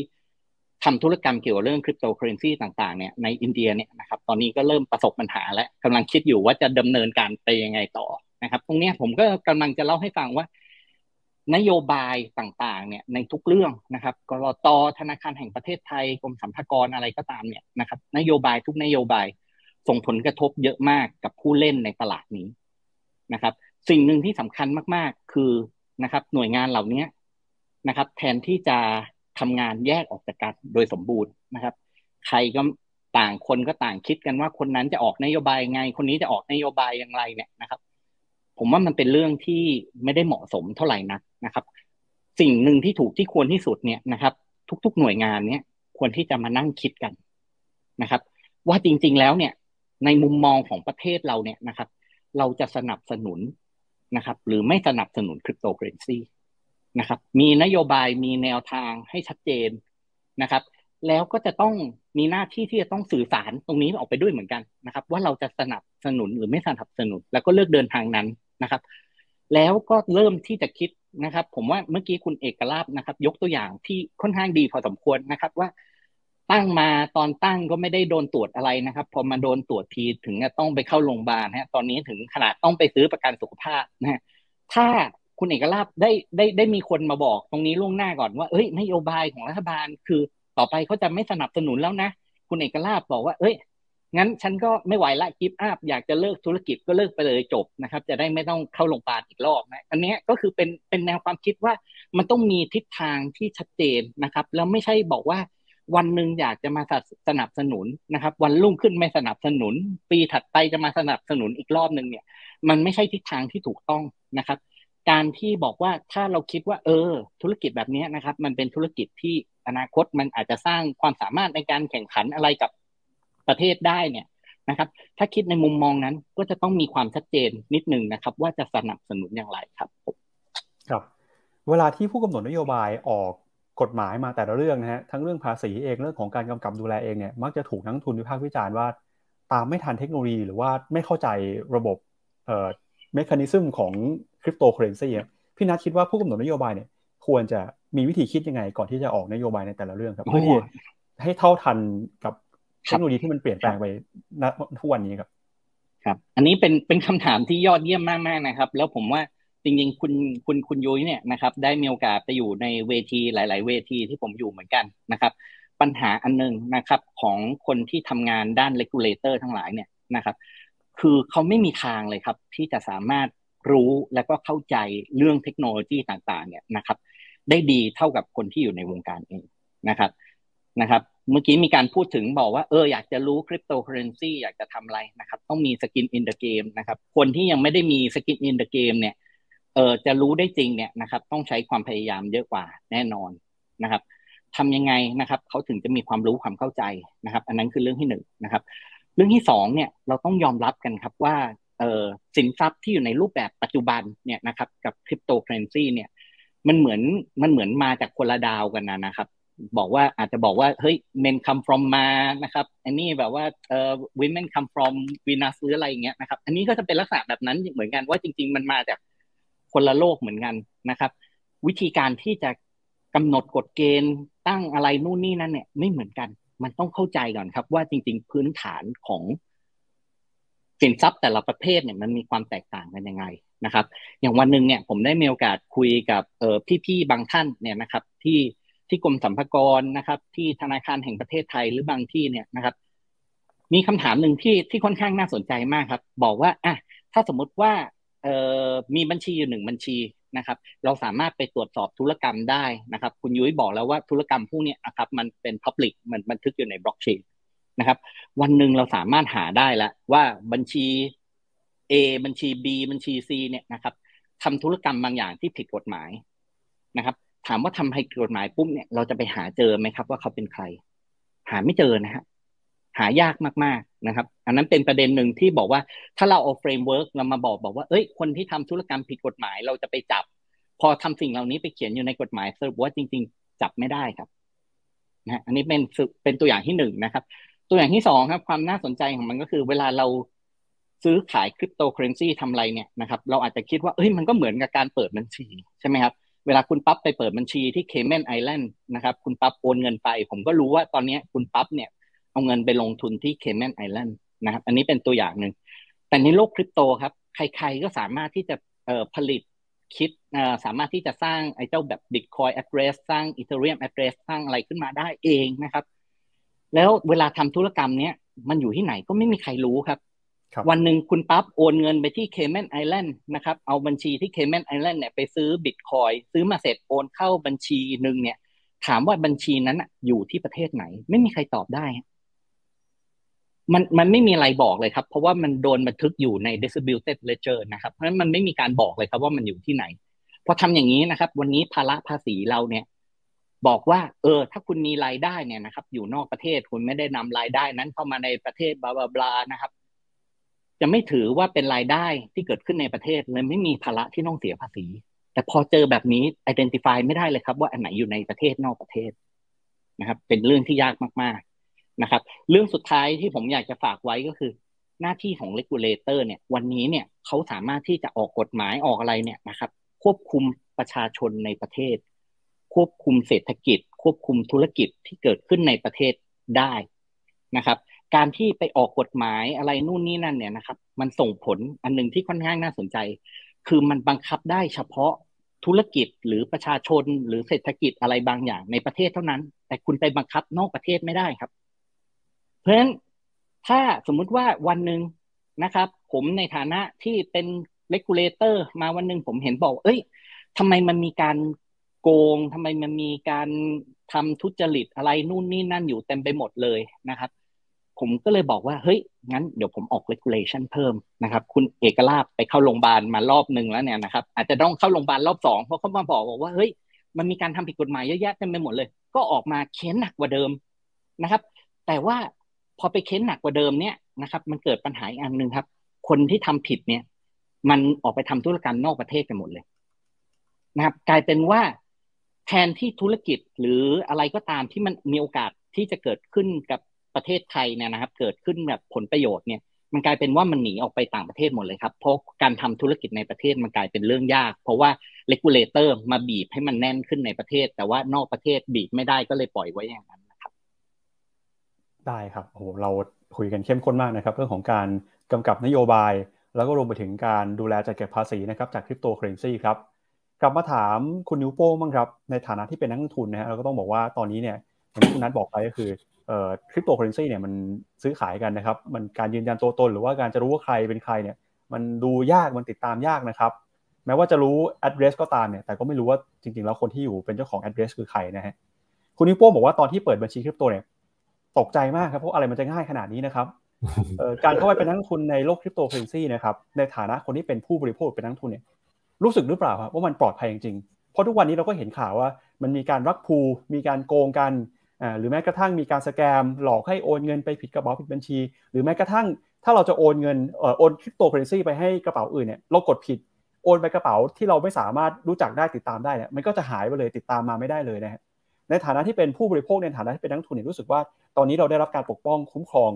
ทำธุรกรรมเกี่ยวกับเรื่องคริปโตเคอเรนซีต่างๆเนี่ยในอินเดียเนี่ยนะครับตอนนี้ก็เริ่มประสบปัญหาและกำลังคิดอยู่ว่าจะดำเนินการไปยังไงต่อนะครับ ตรงนี้ผมก็กำลังจะเล่าให้ฟังว่า นโยบายต่างๆเนี่ยในทุกเรื่องนะครับกลตธนาคารแห่งประเทศไทยกรมสรรพากรอะไรก็ตามเนี่ยนะครับ นโยบายทุกนโยบายส่งผลกระทบเยอะมากกับผู้เล่นในตลาดนี้นะครับ สิ่งหนึ่งที่สำคัญมากๆคือนะครับ หน่วยงานเหล่านี้นะครับ แทนที่จะทำงานแยกออกจากกันโดยสมบูรณ์นะครับ ใครก็ต่างคนก็ต่างคิดกันว่าคนนั้นจะออกนโยบายไง คนนี้จะออกนโยบายอย่างไรเนี่ยนะครับ ผมว่ามันเป็นเรื่องที่ไม่ได้เหมาะสมเท่าไหร่นักนะครับ สิ่งหนึ่งที่ถูกที่ควรที่สุดเนี่ยนะครับ ทุก ๆ หน่วยงานเนี่ยควรที่จะมานั่งคิดกันนะครับ ว่าจริง ๆ แล้วเนี่ย ในมุมมองของประเทศเราเนี่ยนะครับ เราจะสนับสนุนนะครับ หรือไม่สนับสนุนคริปโตเคอเรนซีนะครับ มีนโยบายมีแนวทางให้ชัดเจนนะครับ แล้วก็จะต้อง มีหน้าที่ที่จะต้องสื่อสารตรงนี้ออกไปด้วยเหมือนกันนะครับ ว่าเราจะสนับสนุนหรือไม่สนับสนุน แล้วก็เลือกเดินทางนั้นนะครับ แล้วก็เริ่มที่จะคิดนะครับ ผมว่าเมื่อกี้คุณเอกลาบนะครับ ยกตัวอย่างที่ค่อนข้างดีพอสมควรนะครับ ว่าตั้งมาตอนตั้งก็ไม่ได้โดนตรวจอะไรนะครับ พอมาโดนตรวจทีถึงจะต้องไปเข้าโรงพยาบาลฮะตอนนี้ถึงขนาดต้องไปซื้อประกันสุขภาพนะฮะถ้าคุณเอกลาบได้ได้ได้มีคนมาบอกตรงนี้ล่วงหน้าก่อนว่า เอ้ยนโยบายของรัฐบาลคือ ต่อไปเขาจะไม่สนับสนุนแล้วนะ คุณเอกลาบบอกว่า เอ้ย งั้นฉันก็ไม่ไหวละกิฟต์อัพอยากจะเลิกธุรกิจก็เลิกไปเลยจบนะครับ จะได้ไม่ต้องเข้าโรงพยาบาลอีกรอบนะ อันนี้ก็คือเป็นเป็นแนวความคิดว่ามันต้องมีทิศทางที่ชัดเจนนะครับ แล้วไม่ใช่บอกว่าวันหนึ่งอยากจะมาสนับสนุนนะครับ วันรุ่งขึ้นไม่สนับสนุน ปีถัดไปจะมาสนับสนุนอีกรอบหนึ่งเนี่ย มันไม่ใช่ทิศทางที่ถูกต้องนะครับ การที่บอกว่าถ้าเราคิดว่า เออ ธุรกิจแบบนี้นะครับ มันเป็นธุรกิจที่ อนาคตมันอาจจะสร้างความสามารถในการแข่งขันอะไรกับประเทศได้เนี่ยนะครับ ถ้าคิดในมุมมองนั้นก็จะต้องมีความชัดเจนนิดหนึ่งนะครับ ว่าจะสนับสนุนอย่างไรครับครับ เวลาที่ผู้กำหนดนโยบายออกกฎหมายมาแต่ละเรื่องนะฮะทั้งเรื่องภาษีเองเรื่องของการกำกับดูแลเองเนี่ยมักจะถูกนักลงทุนวิพากษ์วิจารณ์ว่า ตามไม่ทันเทคโนโลยี หรือว่าไม่เข้าใจระบบเอ่อ mechanism ของคริปโตเคอเรนซีพี่นัทคิดว่าผู้กำหนดนโยบายเนี่ย ควรจะมีวิธีคิดยังไง ก่อนที่จะออกนโยบายในแต่ละเรื่องครับเพื่อที่ให้เท่าทันกับเทคโนโลยีที่มันเปลี่ยนแปลงไปณทุกวันนี้ครับ ครับ อันนี้เป็นเป็นคำถามที่ยอดเยี่ยมมากๆนะครับ แล้วผมว่าจริงๆ คุณคุณคุณยุ้ยเนี่ยนะครับได้มีโอกาสไปอยู่ในเวทีหลาย ๆ เวทีที่ผมอยู่เหมือนกันนะครับ ปัญหาอันนึงนะครับของคนที่ทำงานด้าน regulator ทั้งหลายเนี่ยนะครับ คือเขาไม่มีทางเลยครับ ที่จะสามารถรู้และก็เข้าใจเรื่องเทคโนโลยีต่างๆ เนี่ยนะครับ ได้ดีเท่ากับคนที่อยู่ในวงการเองนะครับนะครับ เมื่อกี้มีการพูดถึงบอกว่าเอออยากจะรู้คริปโตเคอเรนซีอยากจะทำอะไรนะครับ ต้องมี skin in the game นะครับ คนที่ยังไม่ได้มี skin in the game เนี่ยเออจะรู้ได้จริงเนี่ยนะครับ ต้องใช้ความพยายามเยอะกว่าแน่นอนนะครับทำยังไงนะครับเขาถึงจะมีความรู้ความเข้าใจนะครับ อันนั้นคือเรื่องที่หนึ่งนะครับ เรื่องที่สองเนี่ยเราต้องยอมรับกันครับว่าเออสินทรัพย์ที่อยู่ในรูปแบบปัจจุบันเนี่ยนะครับกับคริปโตเคอเรนซีเนี่ย มันเหมือนมันเหมือนมาจากคนละดาวกันนะนะครับ บอกว่าอาจจะบอกว่าเฮ้ย men come from มานะครับ อันนี้แบบว่าเอ่อ women come from Venus หรืออะไรอย่างเงี้ยนะครับ อันนี้ก็จะเป็นลักษณะแบบนั้นเหมือนกันว่าจริง ๆ มันมาจากคนละโลกเหมือนกันนะครับ วิธีการที่จะกำหนดกฎเกณฑ์ตั้งอะไรนู่นนี่นั่นเนี่ยไม่เหมือนกัน มันต้องเข้าใจก่อนครับ ว่าจริง ๆ พื้นฐานของสินทรัพย์แต่ละประเภทเนี่ยมันมีความแตกต่างกันยังไง นะครับ อย่างวันหนึ่งเนี่ยผมได้มีโอกาสคุยกับเออพี่ๆบางท่านเนี่ยนะครับที่ที่กรมสัมภากรนะครับ ที่ธนาคารแห่งประเทศไทยหรือบางที่เนี่ยนะครับ มีคำถามหนึ่งที่ที่ค่อนข้างน่าสนใจมากครับ บอกว่าอะถ้าสมมติว่าเออมีบัญชีอยู่หนึ่งบัญชีนะครับ เราสามารถไปตรวจสอบธุรกรรมได้นะครับ คุณยุ้ยบอกแล้วว่าธุรกรรมพวกนี้นะครับ มันเป็น Public มันบันทึกอยู่ในบล็อกเชนนะครับ วันหนึ่งเราสามารถหาได้แล้วว่าบัญชี A บัญชี B บัญชี C เนี่ยนะครับทำธุรกรรมบางอย่างที่ผิดกฎหมายนะครับ ถามว่าทำผิดกฎหมายปุ๊บเนี่ยเราจะไปหาเจอไหมครับ ว่าเขาเป็นใคร หาไม่เจอนะฮะหายากมากๆนะครับ อันนั้นเป็นประเด็นหนึ่งที่บอกว่าถ้าเราเอา framework เรามาบอกบอกว่าเอ้ยคนที่ทำธุรกรรมผิดกฎหมาย เราจะไปจับ พอทำสิ่งเหล่านี้ไปเขียนอยู่ในกฎหมายสรุปว่าจริง ๆ จับไม่ได้ครับนะอันนี้เป็นเป็นตัวอย่างที่หนึ่งนะครับ ตัวอย่างที่สองครับ ความน่าสนใจของมันก็คือ เวลาเรา ซื้อขายคริปโตเคอเรนซีทำอะไรเนี่ยนะครับเราอาจจะคิดว่าเอ้ยมันก็เหมือนกับการเปิดบัญชีใช่ไหมครับเวลาคุณปั๊บไปเปิดบัญชีที่เคเมนไอแลนด์นะครับคุณปั๊บโอนเงินไป ผมก็รู้ว่าตอนนี้คุณปั๊บเนี่ยเอาเงินไปลงทุนที่เคมนไอแลนด์นะครับอันนี้เป็นตัวอย่างหนึ่งแต่ในโลกคริปโตครับใครๆก็สามารถที่จะผลิตคิดสามารถที่จะสร้างไอ้เจ้าแบบ Bitcoin address สร้าง Ethereum address สร้างอะไรขึ้นมาได้เองนะครับ แล้วเวลาทำธุรกรรมเนี้ยมันอยู่ที่ไหนก็ไม่มีใครรู้ครับ วันหนึ่งคุณปั๊บโอนเงินไปที่เคมนไอแลนด์นะครับ เอาบัญชีที่เคมนไอแลนด์เนี่ยไปซื้อบิตคอยซื้อมาเสร็จโอนเข้าบัญชีหนึ่งเนี่ย ถามว่าบัญชีนั้นอยู่ที่ประเทศไหน ไม่มีใครตอบได้มันมันไม่มีอะไรบอกเลยครับ เพราะว่ามันโดนบันทึกอยู่ใน distributed ledger นะครับ เพราะฉะนั้นมันไม่มีการบอกเลยครับว่ามันอยู่ที่ไหนพอทำอย่างนี้นะครับ วันนี้ภาระภาษีเราเนี่ย บอกว่า เออ ถ้าคุณมีรายได้เนี่ยนะครับ อยู่นอกประเทศคุณไม่ได้นำรายได้นั้นเข้ามาในประเทศบลาบลานะครับ จะไม่ถือว่าเป็นรายได้ที่เกิดขึ้นในประเทศเลยไม่มีภาระที่ต้องเสียภาษี แต่พอเจอแบบนี้ identify ไม่ได้เลยครับ ว่าอันไหนอยู่ในประเทศนอกประเทศนะครับ เป็นเรื่องที่ยากมากๆนะครับ เรื่องสุดท้ายที่ผมอยากจะฝากไว้ก็คือ หน้าที่ของ regulator เนี่ย วันนี้เนี่ยเขาสามารถที่จะออกกฎหมายออกอะไรเนี่ยนะครับ ควบคุมประชาชนในประเทศ ควบคุมเศรษฐกิจ ควบคุมธุรกิจที่เกิดขึ้นในประเทศได้นะครับ การที่ไปออกกฎหมายอะไรนู่นนี่นั่นเนี่ยนะครับ มันส่งผลอันหนึ่งที่ค่อนข้างน่าสนใจ คือมันบังคับได้เฉพาะธุรกิจหรือประชาชนหรือเศรษฐกิจอะไรบางอย่างในประเทศเท่านั้น แต่คุณไปบังคับนอกประเทศไม่ได้ครับ เพราะฉะนั้นถ้าสมมุติว่าวันหนึ่งนะครับ ผมในฐานะที่เป็น regulator มาวันหนึ่งผมเห็นบอก เอ้ยทำไมมันมีการโกงทำไมมันมีการทำทุจริตอะไรนู่นนี่นั่นอยู่เต็มไปหมดเลยนะครับ ผมก็เลยบอกว่าเฮ้ยงั้นเดี๋ยวผมออก regulation เพิ่มนะครับคุณเอกลาบไปเข้าโรงพยาบาลมารอบหนึ่งแล้วเนี่ยนะครับอาจจะต้องเข้าโรงพยาบาลรอบสองเพราะเขามาบอกบอกว่าเฮ้ยมันมีการทำผิดกฎหมายเยอะแยะเต็มไปหมดเลย ก็ออกมาเค้นหนักกว่าเดิมนะครับ แต่ว่าพอไปเค้นหนักกว่าเดิมเนี่ยนะครับมันเกิดปัญหาอีกอันหนึ่งครับ คนที่ทำผิดเนี่ย มันออกไปทำธุรกรรมนอกประเทศกันหมดเลยนะครับ กลายเป็นว่าแทนที่ธุรกิจหรืออะไรก็ตามที่มันมีโอกาสที่จะเกิดขึ้นกับ ประเทศไทยเนี่ยนะครับ เกิดขึ้นแบบผลประโยชน์เนี่ยมันกลายเป็นว่ามันหนีออกไปต่างประเทศหมดเลยครับ เพราะการทำธุรกิจในประเทศมันกลายเป็นเรื่องยาก เพราะว่า regulator มาบีบให้มันแน่นขึ้นในประเทศ แต่ว่านอกประเทศบีบไม่ได้ก็เลยปล่อยไว้อย่างนั้นนะครับ ได้ครับโอ้โหเราคุยกันเข้มข้นมากนะครับ เรื่องของการกำกับนโยบาย แล้วก็รวมไปถึงการดูแลจัดเก็บภาษีนะครับจากคริปโตเคอเรนซีครับกลับมาถามคุณนิวโป้บ้างครับในฐานะที่เป็นนักลงทุนนะฮะเราก็ต้องบอกว่าตอนนี้เนี่ยอย่างที่คุณนัทบอกไปก็คือ คริปโตเคอเรนซีเนี่ยมันซื้อขายกันนะครับ มันการยืนยันตัวตนหรือว่าการจะรู้ว่าใครเป็นใครเนี่ย มันดูยากมันติดตามยากนะครับ แม้ว่าจะรู้ address ก็ตามเนี่ยแต่ก็ไม่รู้ว่าจริงๆ แล้วคนที่อยู่เป็นเจ้าของ address คือใครนะฮะคุณนิโป้บอกว่าตอนที่เปิดบัญชีคริปโตเนี่ยตกใจมากครับเพราะอะไรมันจะง่ายขนาดนี้นะครับการเข้าไปเป็นนักลงทุนในโลกคริปโตเคอเรนซีนะครับในฐานะคนที่เป็นผู้บริโภคเป็นนักลงทุนเนี่ยรู้สึกหรือเปล่าครับว่ามันปลอดภัยจริงๆเพราะทุกวันนี้เราก็เห็นข่าวว่า มันมีการ rug pull มีการโกงกัน หรือแม้กระทั่งมีการ scam หลอกให้โอนเงินไปผิดกระเป๋าผิดบัญชี หรือแม้กระทั่งถ้าเราจะโอนเงินโอนคริปโตเคอเรนซีไปให้กระเป๋าอื่นเนี่ยเรากดผิดโอนไปกระเป๋าที่เราไม่สามารถรู้จักได้ติดตามได้เนี่ยมันก็จะหายไปเลยติดตามมาไม่ได้เลยนะฮะในฐานะที่เป็นผู้บริโภคในฐานะที่เป็นนักทุนเนี่ยรู้สึกว่า ตอนนี้เราได้รับการปกป้องคุ้มครอง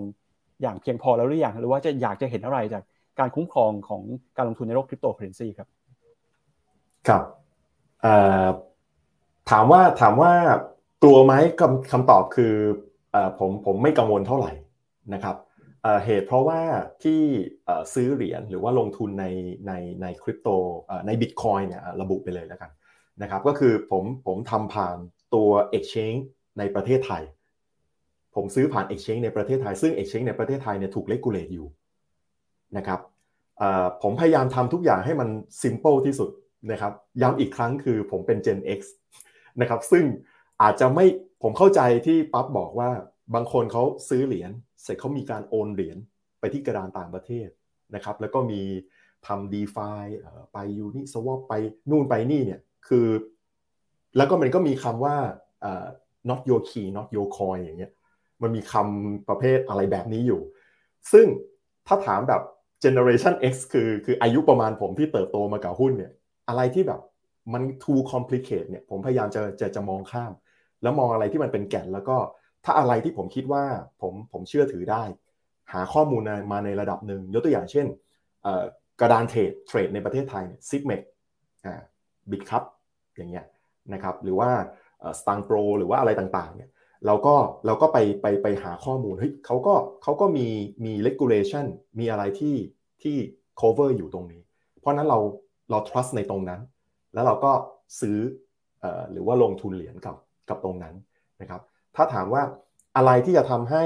อย่างเพียงพอแล้วหรือยังหรือว่าจะอยากจะเห็นอะไรจากการคุ้มครองของการลงทุนในโลกคริปโตเคอเรนซีครับครับถามว่าถามว่า ลัวไหมคำตอบคือผมผมไม่กังวลเท่าไหร่นะครับเหตุเพราะว่าที่ซื้อเหรียญหรือว่าลงทุนในในในคริปโตในบิตคอยเนี่ยระบุไปเลยแล้วกันนะครับก็คือผมผมทำผ่านตัว Exchange ในประเทศไทย ผมซื้อผ่าน Exchange ในประเทศไทย ซึ่ง Exchange ในประเทศไทยเนี่ยถูกเลกูเลตอยู่นะครับผมพยายามทำทุกอย่างให้มัน simple ที่สุดนะครับย้ำอีกครั้งคือผมเป็น Gen X นะครับซึ่ง อาจจะไม่ผมเข้าใจที่ปั๊บบอกว่าบางคนเขาซื้อเหรียญเสร็จเขามีการโอนเหรียญไปที่กระดานต่างประเทศนะครับแล้วก็มีทำดีฟาไปยูนิสวอปไปนู่นไปนี่เนี่ยคือ แล้วก็มันก็มีคำว่า not your key not your coin อย่างเงี้ยมันมีคำประเภทอะไรแบบนี้อยู่ ซึ่งถ้าถามแบบ generation X คือคืออายุประมาณผมที่เติบโตมากับหุ้นเนี่ยอะไรที่แบบมัน too complicated เนี่ยผมพยายามจะจะจะมองข้าม แล้วมองอะไรที่มันเป็นแก่นแล้วก็ถ้าอะไรที่ผมคิดว่าผมผมเชื่อถือได้ หาข้อมูลมาในระดับหนึ่งยกตัวอย่างเช่นกระดานเทรดเทรดในประเทศไทยเนี่ยซิกเมกบิตคัพอย่างเงี้ยนะครับหรือว่าสตังโปรหรือว่าอะไรต่างๆเนี่ยเราก็เราก็ไปไปไปหาข้อมูลเฮ้ยเขาก็เขาก็มีมี regulation มีอะไรที่ที่ cover อยู่ตรงนี้ เพราะนั้นเราเรา trust ในตรงนั้น แล้วเราก็ซื้อหรือว่าลงทุนเหรียญกับ กับตรงนั้นนะครับ ถ้าถามว่าอะไรที่จะทำให้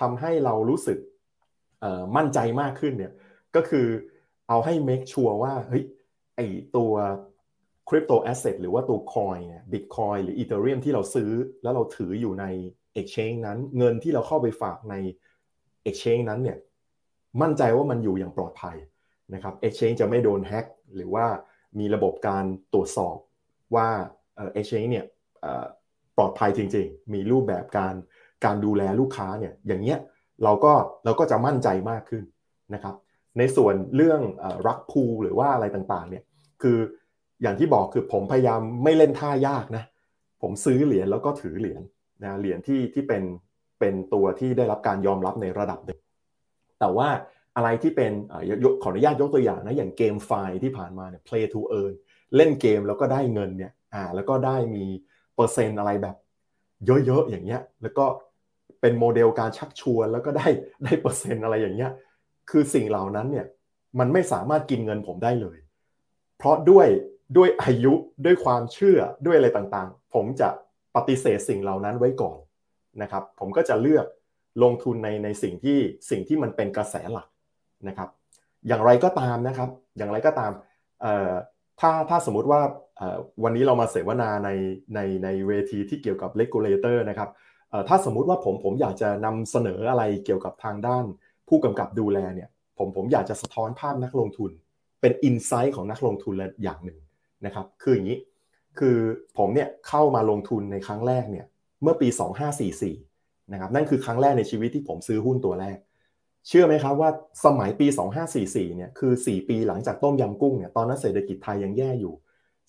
ทำให้เรารู้สึกมั่นใจมากขึ้นเนี่ยก็คือเอาให้ make sure ว่าเฮ้ยไอตัวคริปโตแอสเซทหรือว่าตัวคอยเนี่ยบิตคอยหรืออีเทเรียมที่เราซื้อแล้วเราถืออยู่ใน Exchange นั้น เงินที่เราเข้าไปฝากใน Exchange นั้นเนี่ยมั่นใจว่ามันอยู่อย่างปลอดภัยนะครับ Exchange จะไม่โดนแฮ็กหรือว่ามีระบบการตรวจสอบว่าเอ่อ Exchange เนี่ย ลอดภัยจริง ๆ มีรูปแบบการการดูแลลูกค้าเนี่ยอย่างเงี้ยเราก็เราก็จะมั่นใจมากขึ้นนะครับ ในส่วนเรื่องรักพูหรือว่าอะไรต่างๆเนี่ยคืออย่างที่บอกคือผมพยายามไม่เล่นท่ายากนะผมซื้อเหรียญแล้วก็ถือเหรียญนะเหรียญที่ที่เป็นเป็นตัวที่ได้รับการยอมรับในระดับหนึ่งแต่ว่าอะไรที่เป็นขออนุญาตยกตัวอย่างนะอย่างเกมไฟที่ผ่านมาเนี่ย play to earn เล่นเกมแล้วก็ได้เงินเนี่ยอ่าแล้วก็ได้มี ปอร์เซ็นต์อะไรแบบเยอะๆอย่างเงี้ย แล้วก็เป็นโมเดลการชักชวนแล้วก็ได้ได้เปอร์เซ็นต์อะไรอย่างเงี้ย คือสิ่งเหล่านั้นเนี่ยมันไม่สามารถกินเงินผมได้เลย เพราะด้วยด้วยอายุด้วยความเชื่อด้วยอะไรต่างๆ ผมจะปฏิเสธสิ่งเหล่านั้นไว้ก่อนนะครับ ผมก็จะเลือกลงทุนในในสิ่งที่สิ่งที่มันเป็นกระแสหลักนะครับ อย่างไรก็ตามนะครับ อย่างไรก็ตามถ้าถ้าสมมุติว่า วันนี้เรามาเสวนาในในในเวทีที่เกี่ยวกับ regulator นะครับถ้าสมมุติว่าผมผมอยากจะนำเสนออะไรเกี่ยวกับทางด้านผู้กำกับดูแลเนี่ยผมผมอยากจะสะท้อนภาพนักลงทุน เป็นอินไซต์ของนักลงทุนละอย่างหนึ่งนะครับคืออย่างนี้คือผมเนี่ยเข้ามาลงทุนในครั้งแรกเนี่ยเมื่อปี 2544นะครับนั่นคือครั้งแรกในชีวิตที่ผมซื้อหุ้นตัวแรก เชื่อไหมครับว่าสมัยปี 2544เนี่ยคือ 4 ปีหลังจากต้มยำกุ้งเนี่ยตอนนั้นเศรษฐกิจไทยยังแย่อยู่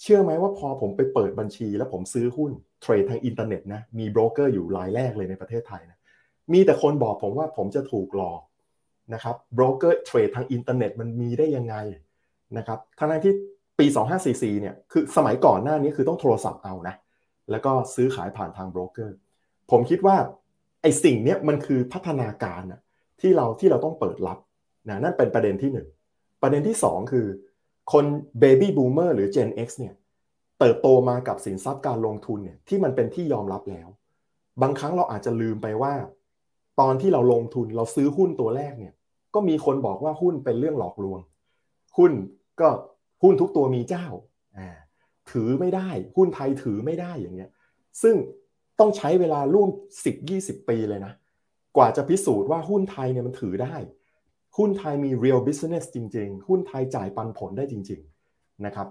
เชื่อไหมว่าพอผมไปเปิดบัญชี แล้วผมซื้อหุ้นเทรดทางอินเทอร์เน็ตนะมีโบรกเกอร์อยู่รายแรกเลยในประเทศไทยนะมีแต่คนบอกผมว่าผมจะถูกหลอกนะครับโบรกเกอร์เทรดทางอินเทอร์เน็ตมันมีได้ยังไงนะครับทั้งที่ปี 2544เนี่ยคือสมัยก่อนหน้านี้คือต้องโทรศัพท์เอานะแล้วก็ซื้อขายผ่านทางโบรกเกอร์ผมคิดว่าไอ้สิ่งเนี้ยมันคือพัฒนาการนะที่เราที่เราต้องเปิดรับนะนั่นเป็นประเด็นที่หนึ่งประเด็นที่สองคือ คน baby boomer หรือ Gen X เนี่ยเติบโตมากับสินทรัพย์การลงทุนเนี่ยที่มันเป็นที่ยอมรับแล้ว บางครั้งเราอาจจะลืมไปว่า ตอนที่เราลงทุนเราซื้อหุ้นตัวแรกเนี่ยก็มีคนบอกว่าหุ้นเป็นเรื่องหลอกลวง หุ้นก็หุ้นทุกตัวมีเจ้าถือไม่ได้ หุ้นไทยถือไม่ได้อย่างเงี้ยซึ่งต้องใช้เวลาร่วม 10-20 ปีเลยนะ กว่าจะพิสูจน์ว่าหุ้นไทยเนี่ยมันถือได้ หุ้นไทยมี real business จริง ๆ หุ้นไทยจ่ายปันผลได้จริง ๆ นะครับ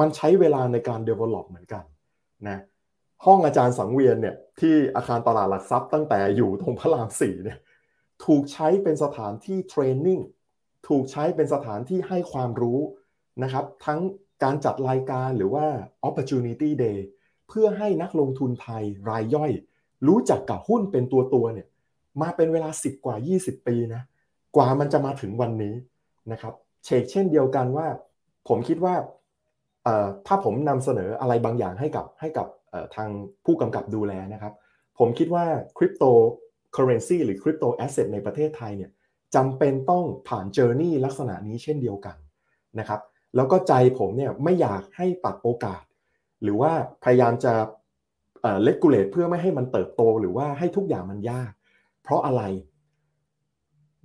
มันใช้เวลาในการ develop เหมือนกันนะ ห้องอาจารย์สังเวียนเนี่ยที่อาคารตลาดหลักทรัพย์ตั้งแต่อยู่ตรงพระรามสี่เนี่ย ถูกใช้เป็นสถานที่เทรนนิ่ง ถูกใช้เป็นสถานที่ให้ความรู้นะครับ ทั้งการจัดรายการหรือว่า opportunity day เพื่อให้นักลงทุนไทยรายย่อย รู้จักกับหุ้นเป็นตัวตัวเนี่ย มาเป็นเวลา 10 กว่า 20 ปีนะ กว่ามันจะมาถึงวันนี้นะครับเชกเช่นเดียวกันว่า ผมคิดว่าถ้าผมนำเสนออะไรบางอย่างให้กับให้กับทางผู้กำกับดูแลนะครับ ผมคิดว่าคริปโตเคอเรนซีหรือคริปโต asset ในประเทศไทยเนี่ยจำเป็นต้องผ่าน journey ลักษณะนี้เช่นเดียวกันนะครับแล้วก็ใจผมเนี่ยไม่อยากให้ตัดโอกาส หรือว่าพยายามจะ regulate เพื่อไม่ให้มันเติบโต หรือว่าให้ทุกอย่างมันยาก เพราะอะไร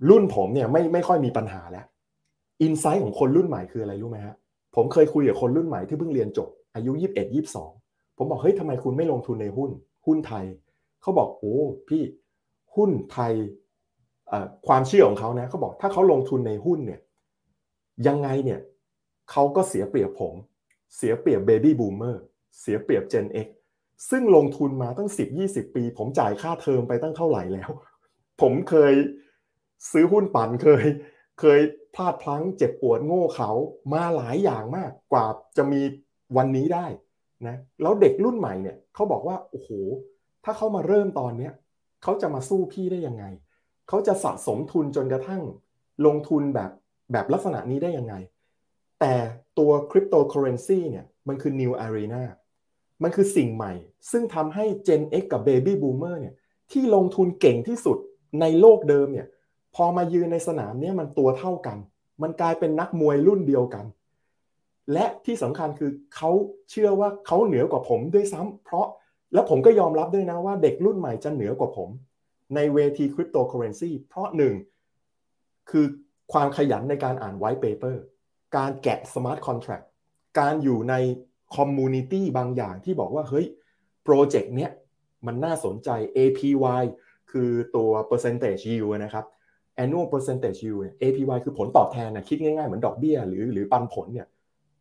รุ่นผมเนี่ยไม่ไม่ค่อยมีปัญหาแล้ว insight ของคนรุ่นใหม่คืออะไรรู้ไหมฮะผมเคยคุยกับคนรุ่นใหม่ที่เพิ่งเรียนจบอายุยี่สิบเอ็ดยี่สองผมบอกเฮ้ยทำไมคุณไม่ลงทุนในหุ้น หุ้นไทย เขาบอกโอ้พี่หุ้นไทยความเชื่อของเขานะเขาบอกถ้าเขาลงทุนในหุ้นเนี่ยยังไงเนี่ยเขาก็เสียเปรียบผม เสียเปรียบเบบี้บูมเมอร์เสียเปรียบ Gen X ซึ่งลงทุนมาตั้ง 10-20 ปี ผมจ่ายค่าเทอมไปตั้งเท่าไหร่แล้ว ผมเคย ซื้อหุ้นปั่นเคย เคยพลาดพลั้งเจ็บปวดโง่เขามาหลายอย่างมากกว่าจะมีวันนี้ได้นะแล้วเด็กรุ่นใหม่เนี่ยเขาบอกว่าโอ้โหถ้าเขามาเริ่มตอนเนี้ยเขาจะมาสู้พี่ได้ยังไงเขาจะสะสมทุนจนกระทั่งลงทุนแบบแบบลักษณะนี้ได้ยังไง แต่ตัวคริปโตเคอเรนซีเนี่ยมันคือ new arena มันคือสิ่งใหม่ ซึ่งทำให้ Gen X กับ Baby Boomer เนี่ยที่ลงทุนเก่งที่สุดในโลกเดิมเนี่ย พอมายืนในสนามเนี่ยมันตัวเท่ากัน มันกลายเป็นนักมวยรุ่นเดียวกัน และที่สำคัญคือเขาเชื่อว่าเขาเหนือกว่าผมด้วยซ้ำเพราะแล้วผมก็ยอมรับด้วยนะว่าเด็กรุ่นใหม่จะเหนือกว่าผม ในเวทีคริปโตเคอเรนซีเพราะหนึ่งคือความขยันในการอ่าน white paper การแกะ smart contract การอยู่ใน community บางอย่างที่บอกว่าเฮ้ยโปรเจกต์เนี้ยมันน่าสนใจ APY คือตัว percentage yield นะครับ annual percentage yield APY คือผลตอบแทนนะคิดง่ายๆ เหมือนดอกเบี้ยหรือหรือปันผลเนี่ย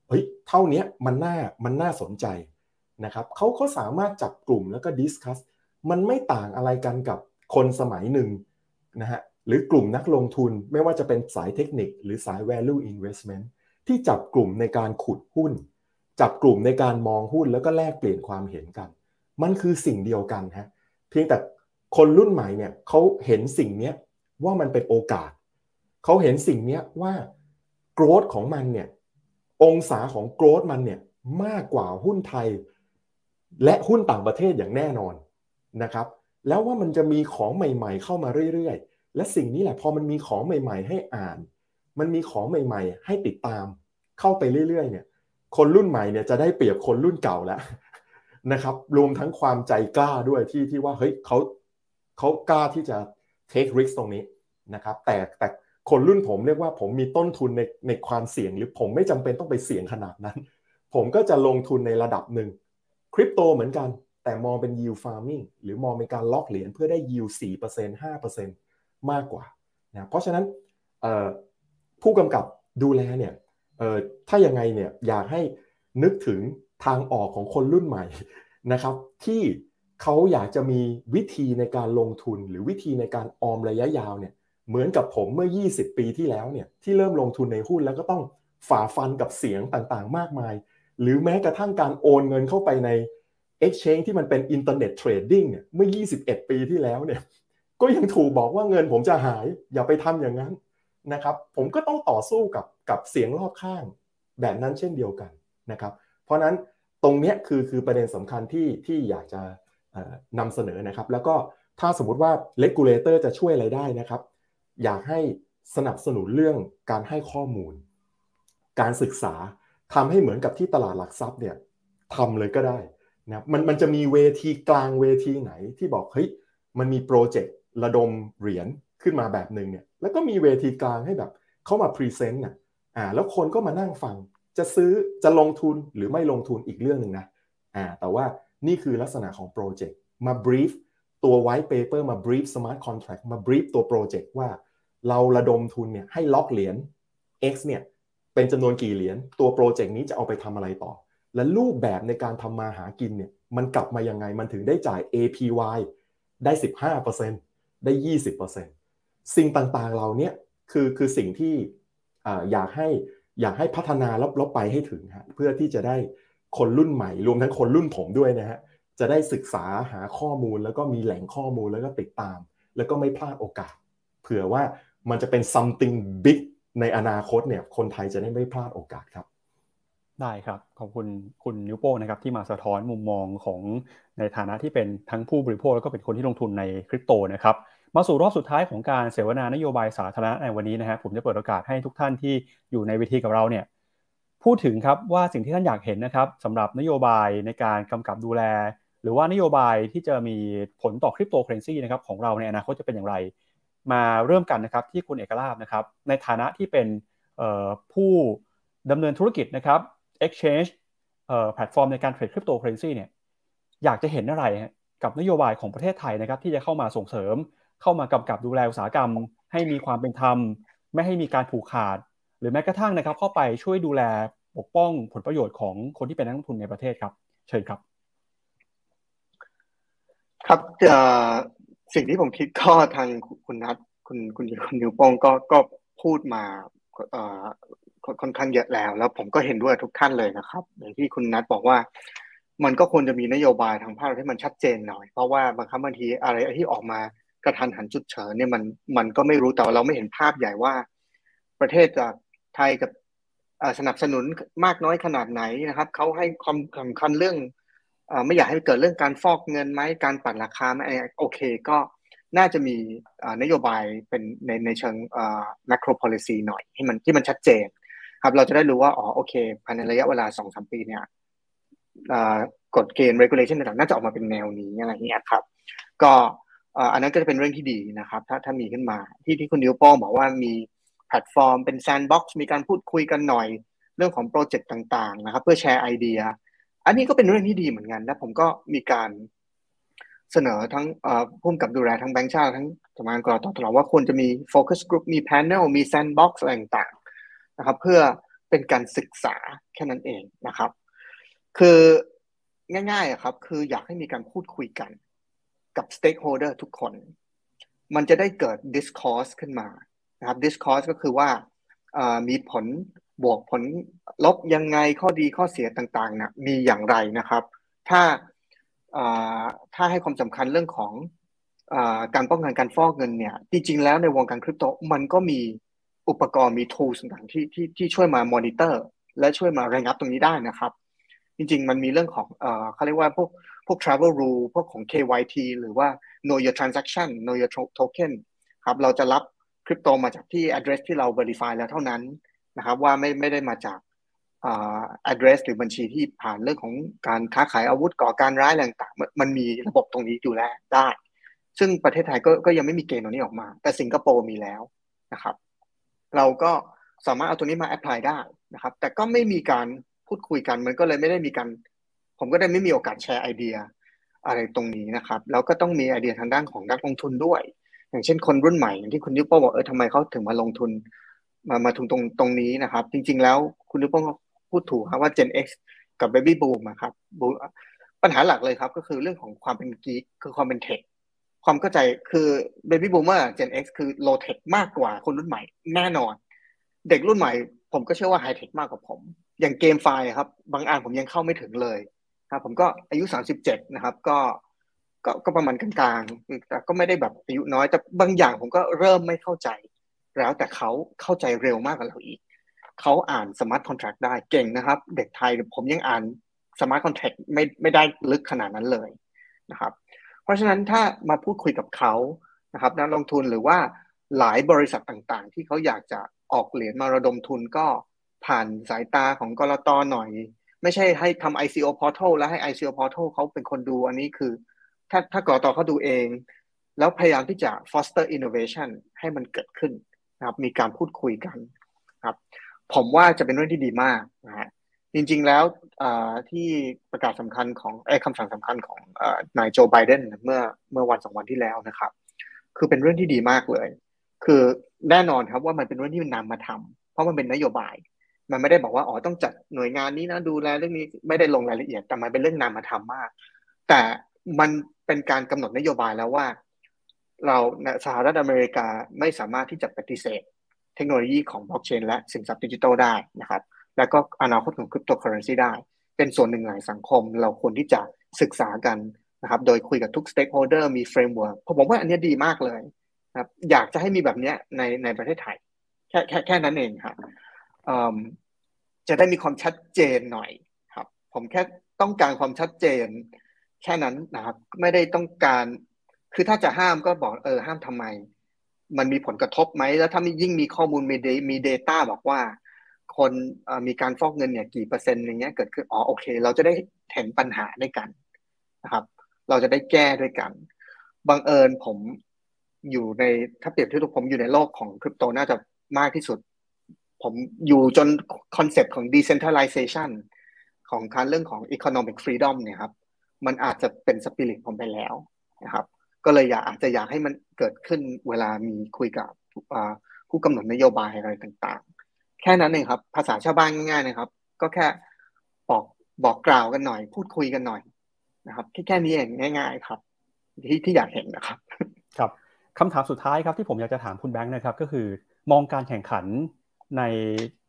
เฮ้ยเท่านี้มันน่ามันน่าสนใจนะครับเขาเขาสามารถจับกลุ่มแล้วก็ดิสคัสมันไม่ต่างอะไรกันกับคนสมัยหนึ่งนะฮะหรือกลุ่มนักลงทุนไม่ว่าจะเป็นสายเทคนิค หรือสาย value investment ที่จับกลุ่มในการขุดหุ้น จับกลุ่มในการมองหุ้นแล้วก็แลกเปลี่ยนความเห็นกัน มันคือสิ่งเดียวกันฮะเพียงแต่คนรุ่นใหม่เนี่ยเขาเห็นสิ่งนี้ ว่ามันเป็นโอกาส เขาเห็นสิ่งนี้ว่าโกรธของมันเนี่ยองศาของโกรธมันเนี่ยมากกว่าหุ้นไทย และหุ้นต่างประเทศอย่างแน่นอนนะครับ แล้วว่ามันจะมีของใหม่ ๆ เข้ามาเรื่อยๆ และสิ่งนี้แหละพอมันมีของใหม่ ๆ ให้อ่าน มันมีของใหม่ ๆ ให้ติดตาม เข้าไปเรื่อยๆเนี่ยคนรุ่นใหม่เนี่ยจะได้เปรียบคนรุ่นเก่าแล้วนะครับ รวมทั้งความใจกล้าด้วยที่ที่ว่าเฮ้ยเขาเขากล้าที่จะ take risk ตรงนี้นะครับแต่แต่คนรุ่นผมเรียกว่าผมมีต้นทุนในในความเสี่ยง หรือผมไม่จำเป็นต้องไปเสี่ยงขนาดนั้น ผมก็จะลงทุนในระดับหนึ่งคริปโตเหมือนกัน แต่มองเป็น yield farming หรือมองเป็นการล็อกเหรียญเพื่อได้ yield 4% 5%มากกว่านะเพราะฉะนั้นผู้กำกับดูแลเนี่ยถ้ายังไงเนี่ยอยากให้นึกถึงทางออกของคนรุ่นใหม่นะครับที่ เขาอยากจะมีวิธีในการลงทุนหรือวิธีในการออมระยะยาวเนี่ยเหมือนกับผมเมื่อ 20 ปีที่แล้วเนี่ยที่เริ่มลงทุนในหุ้นแล้วก็ต้องฝ่าฟันกับเสียงต่างๆ มากมาย หรือแม้กระทั่งการโอนเงินเข้าไปใน Exchange ที่มันเป็นอินเทอร์เน็ต trading เนี่ยเมื่อ 21 ปีที่แล้วเนี่ยก็ยังถูกบอกว่าเงินผมจะหายอย่าไปทำอย่างนั้นนะครับผมก็ต้องต่อสู้กับกับเสียงรอบข้างแบบนั้นเช่นเดียวกันนะครับเพราะนั้นตรงนี้คือคือประเด็นสำคัญที่ที่อยากจะ นำเสนอนะครับ แล้วก็ถ้าสมมติว่า regulator จะช่วยอะไรได้นะครับ อยากให้สนับสนุนเรื่องการให้ข้อมูล การศึกษาทำให้เหมือนกับที่ตลาดหลักทรัพย์เนี่ยทำเลยก็ได้นะมันมันจะมีเวทีกลางเวทีไหนที่บอกเฮ้ยมันมีโปรเจกต์ระดมเหรียญขึ้นมาแบบหนึ่งเนี่ยแล้วก็มีเวทีกลางให้แบบเข้ามา present น่ะอ่าแล้วคนก็มานั่งฟังจะซื้อจะลงทุนหรือไม่ลงทุนอีกเรื่องหนึ่งนะอ่าแต่ว่า นี่คือลักษณะของโปรเจกต์มา brief ตัว white paper มา brief smart contract มา brief ตัวโปรเจกต์ว่า เราระดมทุนเนี่ยให้ล็อกเหรียญ X เนี่ยเป็นจำนวนกี่เหรียญตัวโปรเจกต์นี้จะเอาไปทำอะไรต่อ และรูปแบบในการทำมาหากินเนี่ยมันกลับมายังไงมันถึงได้จ่าย APY ได้ 15%ได้ 20%สิ่งต่างๆเราเนี่ยคือคือสิ่งที่อยากให้อยากให้พัฒนาล้วลบไปให้ถึงฮะเพื่อที่จะได้ คนรุ่นใหม่ รวมทั้งคนรุ่นผมด้วยนะฮะจะได้ศึกษาหาข้อมูลแล้วก็มีแหล่งข้อมูลแล้วก็ติดตาม แล้วก็ไม่พลาดโอกาส เผื่อว่ามันจะเป็น something big ในอนาคตเนี่ยคนไทยจะได้ไม่พลาดโอกาสครับ ได้ครับ ขอบคุณคุณนิวโป้นะครับที่มาสะท้อนมุมมองของในฐานะที่เป็นทั้งผู้บริโภคแล้วก็เป็นคนที่ลงทุนในคริปโตนะครับมาสู่รอบสุดท้ายของการเสวนานโยบายสาธารณะในวันนี้นะครับผมจะเปิดโอกาสให้ทุกท่านที่อยู่ในเวทีกับเราเนี่ย พูดถึงครับว่าสิ่งที่ท่านอยากเห็นนะครับสำหรับนโยบายในการกำกับดูแล หรือว่านโยบายที่จะมีผลต่อคริปโตเคอเรนซีนะครับของเราในอนาคตจะเป็นอย่างไร มาเริ่มกันนะครับที่คุณเอกลาภนะครับในฐานะที่เป็นผู้ดำเนินธุรกิจนะครับ exchange แพลตฟอร์มในการเทรดคริปโตเคอเรนซีเนี่ยอยากจะเห็นอะไรกับนโยบายของประเทศไทยนะครับที่จะเข้ามาส่งเสริม เข้ามากำกับดูแลอุตสาหกรรม ให้มีความเป็นธรรม ไม่ให้มีการผูกขาด หรือแม้กระทั่งนะครับเข้าไปช่วยดูแลปกป้องผลประโยชน์ของคนที่เป็นนักลงทุนในประเทศครับ เชิญครับ ครับสิ่งที่ผมคิดก็ทางคุณนัทคุณคุณคุณนิวปองก็ก็พูดมาค่อนข้างเยอะแล้ว แล้วผมก็เห็นด้วยทุกท่านเลยนะครับอย่างที่คุณนัทบอกว่า มันก็ควรจะมีนโยบายทางภาคที่มันชัดเจนหน่อย เพราะว่าบางครั้งบางทีอะไรที่ออกมากระทันหันจุดเฉินเนี่ยมันมันก็ไม่รู้แต่เราไม่เห็นภาพใหญ่ว่าประเทศจาก ไทยกับสนับสนุนมากน้อยขนาดไหนนะครับเขาให้ความสำคัญเรื่องไม่อยากให้เกิดเรื่องการฟอกเงินไหมการปั่นราคาไหมโอเคก็น่าจะมีนโยบายเป็นในในเชิง macro policy หน่อยให้มันที่มันชัดเจน ครับเราจะได้รู้ว่าอ๋อโอเคภายในระยะเวลาสองสามปีเนี่ยกฎเกณฑ์ regulation ต่างๆน่าจะออกมาเป็นแนวนี้อะไรเงี้ยครับ ก็อันนั้นก็จะเป็นเรื่องที่ดีนะครับ ถ้าถ้ามีขึ้นมาที่ที่คุณนิวโป้บอกว่ามี แพลตฟอร์มเป็น sandbox มีการพูดคุยกันหน่อยเรื่องของโปรเจกต์ต่างๆนะครับ เพื่อ share idea อันนี้ก็เป็นเรื่องที่ดีเหมือนกัน และผมก็มีการเสนอทั้งผู้กำกับดูแลทั้งแบงค์ชาติทั้งสำนักงานก.ล.ต. ตลอดว่าควรจะมี focus group มี panel มี sandbox อะไรต่างๆนะครับ เพื่อเป็นการศึกษาแค่นั้นเองนะครับ คือง่ายๆครับ คืออยากให้มีการพูดคุยกันกับ stakeholder ทุกคน มันจะได้เกิด discourse ขึ้นมา นะครับ discourse ก็คือว่ามีผลบวกผลลบยังไงข้อดีข้อเสียต่างๆนะมีอย่างไรนะครับ ถ้าถ้าให้ความสำคัญเรื่องของการป้องกันการฟอกเงินเนี่ยจริงๆแล้วในวงการคริปโตมันก็มีอุปกรณ์มี tools ต่างๆที่ที่ที่ช่วยมามอนิเตอร์และช่วยมาระงับตรงนี้ได้นะครับ จริงๆ มันมีเรื่องของเขาเรียกว่าพวกพวก travel rule พวกของ KYT หรือว่า know your transaction know your token ครับเราจะรับ คริปโตมาจากที่ address ที่เรา verify แล้วเท่านั้นนะครับว่าไม่ไม่ได้มาจาก address หรือบัญชีที่ผ่านเรื่องของการค้าขายอาวุธก่อการร้ายอะไรต่างๆ มันมีระบบตรงนี้อยู่แล้วได้ ซึ่งประเทศไทยก็ก็ยังไม่มีเกณฑ์ตรงนี้ออกมา แต่สิงคโปร์มีแล้วนะครับ เราก็สามารถเอาตัวนี้มาแอพพลายได้นะครับ แต่ก็ไม่มีการพูดคุยกันมันก็เลยไม่ได้มีการ ผมก็ได้ไม่มีโอกาสแชร์ไอเดีย อะไรตรงนี้นะครับ แล้วก็ต้องมีไอเดียทางด้านของนักลงทุนด้วย อย่างเช่นคนรุ่นใหม่อย่างที่คุณยุปป้บอกเออทำไมเขาถึงมาลงทุน มามาถึงตรงตรงนี้นะครับ จริง ๆ แล้วคุณยุปโป้พูดถูกครับว่า Gen X กับ Baby Boom นะครับปัญหาหลักเลยครับ ก็คือเรื่องของความเป็นกีคือความเป็น tech ความเข้าใจคือ Baby Boomer Gen X คือ low tech มากกว่าคนรุ่นใหม่แน่นอน เด็กรุ่นใหม่ ผมก็เชื่อว่า high tech มากกว่าผม อย่าง GameFi ครับ บางอันผมยังเข้าไม่ถึงเลยครับผมก็อายุ 37 นะครับ ก็ ก็ก็ประมาณกลางๆแต่ก็ไม่ได้แบบอายุน้อย แต่บางอย่างผมก็เริ่มไม่เข้าใจ แล้วแต่เขาเข้าใจเร็วมากกว่าเราอีก เขาอ่าน smart contract ได้เก่งนะครับ เด็กไทยผมยังอ่านสมาร์ทคอนแท็กไม่ไม่ได้ลึกขนาดนั้นเลยนะครับ เพราะฉะนั้นถ้ามาพูดคุยกับเขานะครับนักลงทุนหรือว่าหลายบริษัทต่างๆ ที่เขาอยากจะออกเหรียญมาระดมทุนก็ผ่านสายตาของกรตหน่อย ไม่ใช่ให้ทำ ICO portal แล้วให้ ICO portal เขาเป็นคนดูอันนี้คือ ถ้าถ้ากรตเขาดูเอง แล้วพยายามที่จะ foster innovation ให้มันเกิดขึ้นนะครับ มีการพูดคุยกันครับ ผมว่าจะเป็นเรื่องที่ดีมากนะฮะจริงๆแล้วที่ประกาศสำคัญของไอ้คำสั่งสำคัญของนายโจไบเดนเมื่อเมื่อวันสองวันที่แล้วนะครับ คือเป็นเรื่องที่ดีมากเลย คือแน่นอนครับว่ามันเป็นเรื่องที่มันนำมาทำเพราะมันเป็นนโยบาย มันไม่ได้บอกว่าอ๋อต้องจัดหน่วยงานนี้นะดูแลเรื่องนี้ไม่ได้ลงรายละเอียดแต่มันเป็นเรื่องนำมาทำมาก แต่มัน เป็นการกำหนดนโยบายแล้วว่า เราสหรัฐอเมริกาไม่สามารถที่จะปฏิเสธ เทคโนโลยีของบล็อกเชนและสินทรัพย์ดิจิทัลได้นะครับ แล้วก็อนาคตของคริปโตเคอเรนซีได้ เป็นส่วนหนึ่งในสังคม เราควรที่จะศึกษากันนะครับ โดยคุยกับทุก stakeholder มี framework ผมว่าอันนี้ดีมากเลยครับ อยากจะให้มีแบบนี้ในในประเทศไทย แค่แค่แค่นั้นเองครับจะได้มีความชัดเจนหน่อยครับ ผมแค่ต้องการความชัดเจน แค่นั้นนะครับ ไม่ได้ต้องการ คือถ้าจะห้ามก็บอกเออห้ามทำไม มันมีผลกระทบไหม แล้วถ้ามียิ่งมีข้อมูลมีเดมีเดต้าบอกว่า คนมีการฟอกเงินเนี่ยกี่เปอร์เซ็นต์อย่างเงี้ยเกิดขึ้นอ๋อโอเค เราจะได้เห็นปัญหาด้วยกันนะครับ เราจะได้แก้ด้วยกันบังเอิญผมอยู่ในถ้าเปรียบเทียบผมอยู่ในโลกของคริปโตน่าจะมากที่สุด ผมอยู่จนคอนเซปต์ของ decentralization ของการเรื่องของ economic freedom เนี่ยครับ มันอาจจะเป็นสปิริตผมไปแล้วนะครับ ก็เลยอยากอาจจะอยากให้มันเกิดขึ้นเวลามีคุยกับผู้กำหนดนโยบายอะไรต่างๆ แค่นั้นเองครับ ภาษาชาวบ้านง่ายๆนะครับ ก็แค่บอกบอกกล่าวกันหน่อย พูดคุยกันหน่อยนะครับแค่แค่นี้เองง่าย ๆ ครับ ที่ที่อยากเห็นนะครับ ครับคำถามสุดท้ายครับที่ผมอยากจะถามคุณแบงค์นะครับ ก็คือมองการแข่งขันใน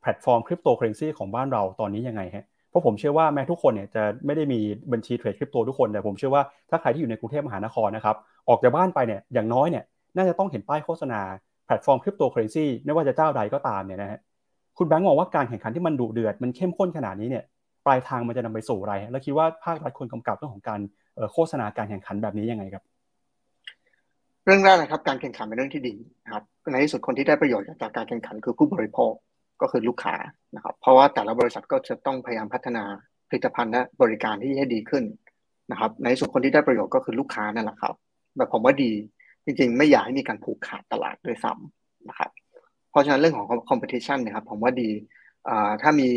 แพลตฟอร์มคริปโตเคอเรนซีของบ้านเราตอนนี้ยังไงฮะ เพราะผมเชื่อว่าแม้ทุกคนเนี่ยจะไม่ได้มีบัญชีเทรดคริปโตทุกคนแต่ผมเชื่อว่าถ้าใครที่อยู่ในกรุงเทพมหานครนะครับออกจากบ้านไปเนี่ยอย่างน้อยเนี่ยน่าจะต้องเห็นป้ายโฆษณาแพลตฟอร์มคริปโตเคอเรนซีไม่ว่าจะเจ้าใดก็ตามเนี่ยนะฮะคุณแบงค์มองว่าการแข่งขันที่มันดุเดือดมันเข้มข้นขนาดนี้เนี่ยปลายทางมันจะนำไปสู่อะไร แล้วคิดว่าภาครัฐควรกำกับเรื่องของการโฆษณาการแข่งขันแบบนี้ยังไงครับ เรื่องแรกนะครับการแข่งขันเป็นเรื่องที่ดีนะครับในที่สุดคนที่ได้ประโยชน์จากการแข่งขันคือผู้บริโภค ก็คือลูกค้านะครับ เพราะว่าแต่ละบริษัทก็จะต้องพยายามพัฒนาผลิตภัณฑ์และบริการที่ให้ดีขึ้นนะครับ ในส่วนคนที่ได้ประโยชน์ก็คือลูกค้านั่นแหละครับแบบผมว่าดีจริงๆ ไม่อยากให้มีการผูกขาดตลาดด้วยซ้ำนะครับ เพราะฉะนั้นเรื่องของ competition นะครับผมว่าดีถ้ามี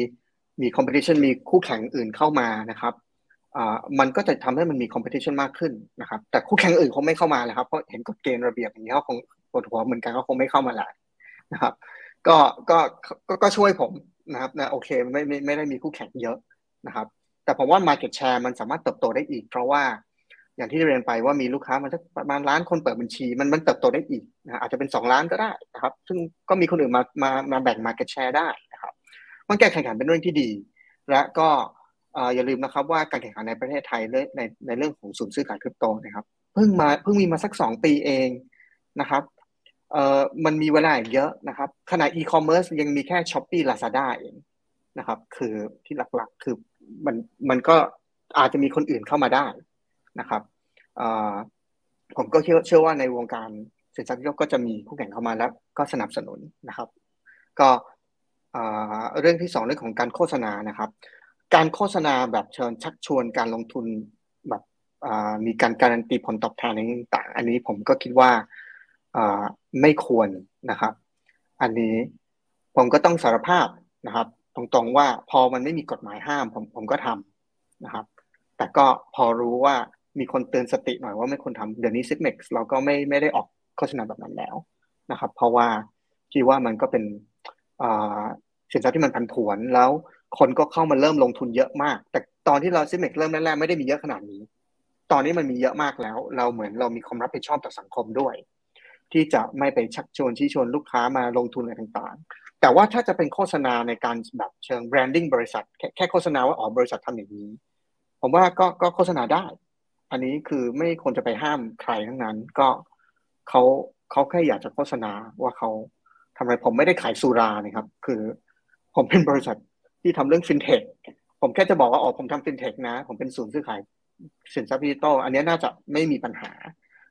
มี competition มีคู่แข่งอื่นเข้ามานะครับมันก็จะทำให้มันมีคอมเพติชันมากขึ้นนะครับ แต่คู่แข่งอื่นคงไม่เข้ามาแล้วครับเพราะเห็นกฎเกณฑ์ระเบียบอย่างนี้เขาคงปวดหัวเหมือนกันเขาคงไม่เข้ามาแหละนะครับ ก็ก็ก็ช่วยผมนะครับนะโอเคไม่ไม่ไม่ได้มีคู่แข่งเยอะนะครับ แต่ผมว่า Market Share มันสามารถเติบโตได้อีก เพราะว่าอย่างที่เรียนไปว่ามีลูกค้ามันจะประมาณล้านคนเปิดบัญชี มันมันเติบโตได้อีกนะอาจจะเป็นสองล้านก็ได้นะครับ ซึ่งก็มีคนอื่นมามามาแบ่ง Market Share ได้นะครับมันการแข่งขันเป็นเรื่องที่ดี และก็อย่าลืมนะครับว่าการแข่งขันในประเทศไทยในในเรื่องของศูนย์ซื้อขายคริปโตนะครับเพิ่งมาเพิ่งมีมาสักสองปีเองนะครับ เอ่อมันมีเวลาเยอะนะครับขณะอีคอมเมิร์ซยังมีแค่ช้อปปี้ลาซาด้าเองนะครับ คือที่หลักๆคือมันมันก็อาจจะมีคนอื่นเข้ามาได้นะครับเอ่อผมก็เชื่อเชื่อว่าในวงการสินทรัพย์ก็จะมีคู่แข่งเข้ามาแล้วก็สนับสนุนนะครับ ก็เรื่องที่สองเรื่องของการโฆษณานะครับ การโฆษณาแบบเชิญชักชวนการลงทุนแบบมีการการันตีผลตอบแทนต่าง อันนี้ผมก็คิดว่า ไม่ควรนะครับ อันนี้ผมก็ต้องสารภาพนะครับ ตรงๆว่าพอมันไม่มีกฎหมายห้ามผมผมก็ทำนะครับ แต่ก็พอรู้ว่ามีคนเตือนสติหน่อยว่าไม่ควรทำเดี๋ยวนี้ซิกเม็กซ์เราก็ไม่ไม่ได้ออกโฆษณาแบบนั้นแล้วนะครับ เพราะว่าคิดว่ามันก็เป็นสินทรัพย์ที่มันผันผวนแล้วคนก็เข้ามาเริ่มลงทุนเยอะมาก แต่ตอนที่เรา Zipmex เริ่มแรกๆไม่ได้มีเยอะขนาดนี้ ตอนนี้มันมีเยอะมากแล้ว เราเหมือนเรามีความรับผิดชอบต่อสังคมด้วย ที่จะไม่ไปชักชวนชี้ชวนลูกค้ามาลงทุนอะไรต่างๆ แต่ว่าถ้าจะเป็นโฆษณาในการแบบเชิง branding บริษัทแค่แค่โฆษณาว่าอ๋อบริษัททำอย่างนี้ ผมว่าก็ก็โฆษณาได้ อันนี้คือไม่ควรจะไปห้ามใครทั้งนั้น ก็เขาเขาแค่อยากจะโฆษณาว่าเขาทำอะไรผมไม่ได้ขายสุรานะครับ คือผมเป็นบริษัทที่ทำเรื่องฟินเทคผมแค่จะบอกว่าอ๋อผมทำฟินเทคนะ ผมเป็นศูนย์ซื้อขายสินทรัพย์ดิจิตอลอันนี้น่าจะไม่มีปัญหา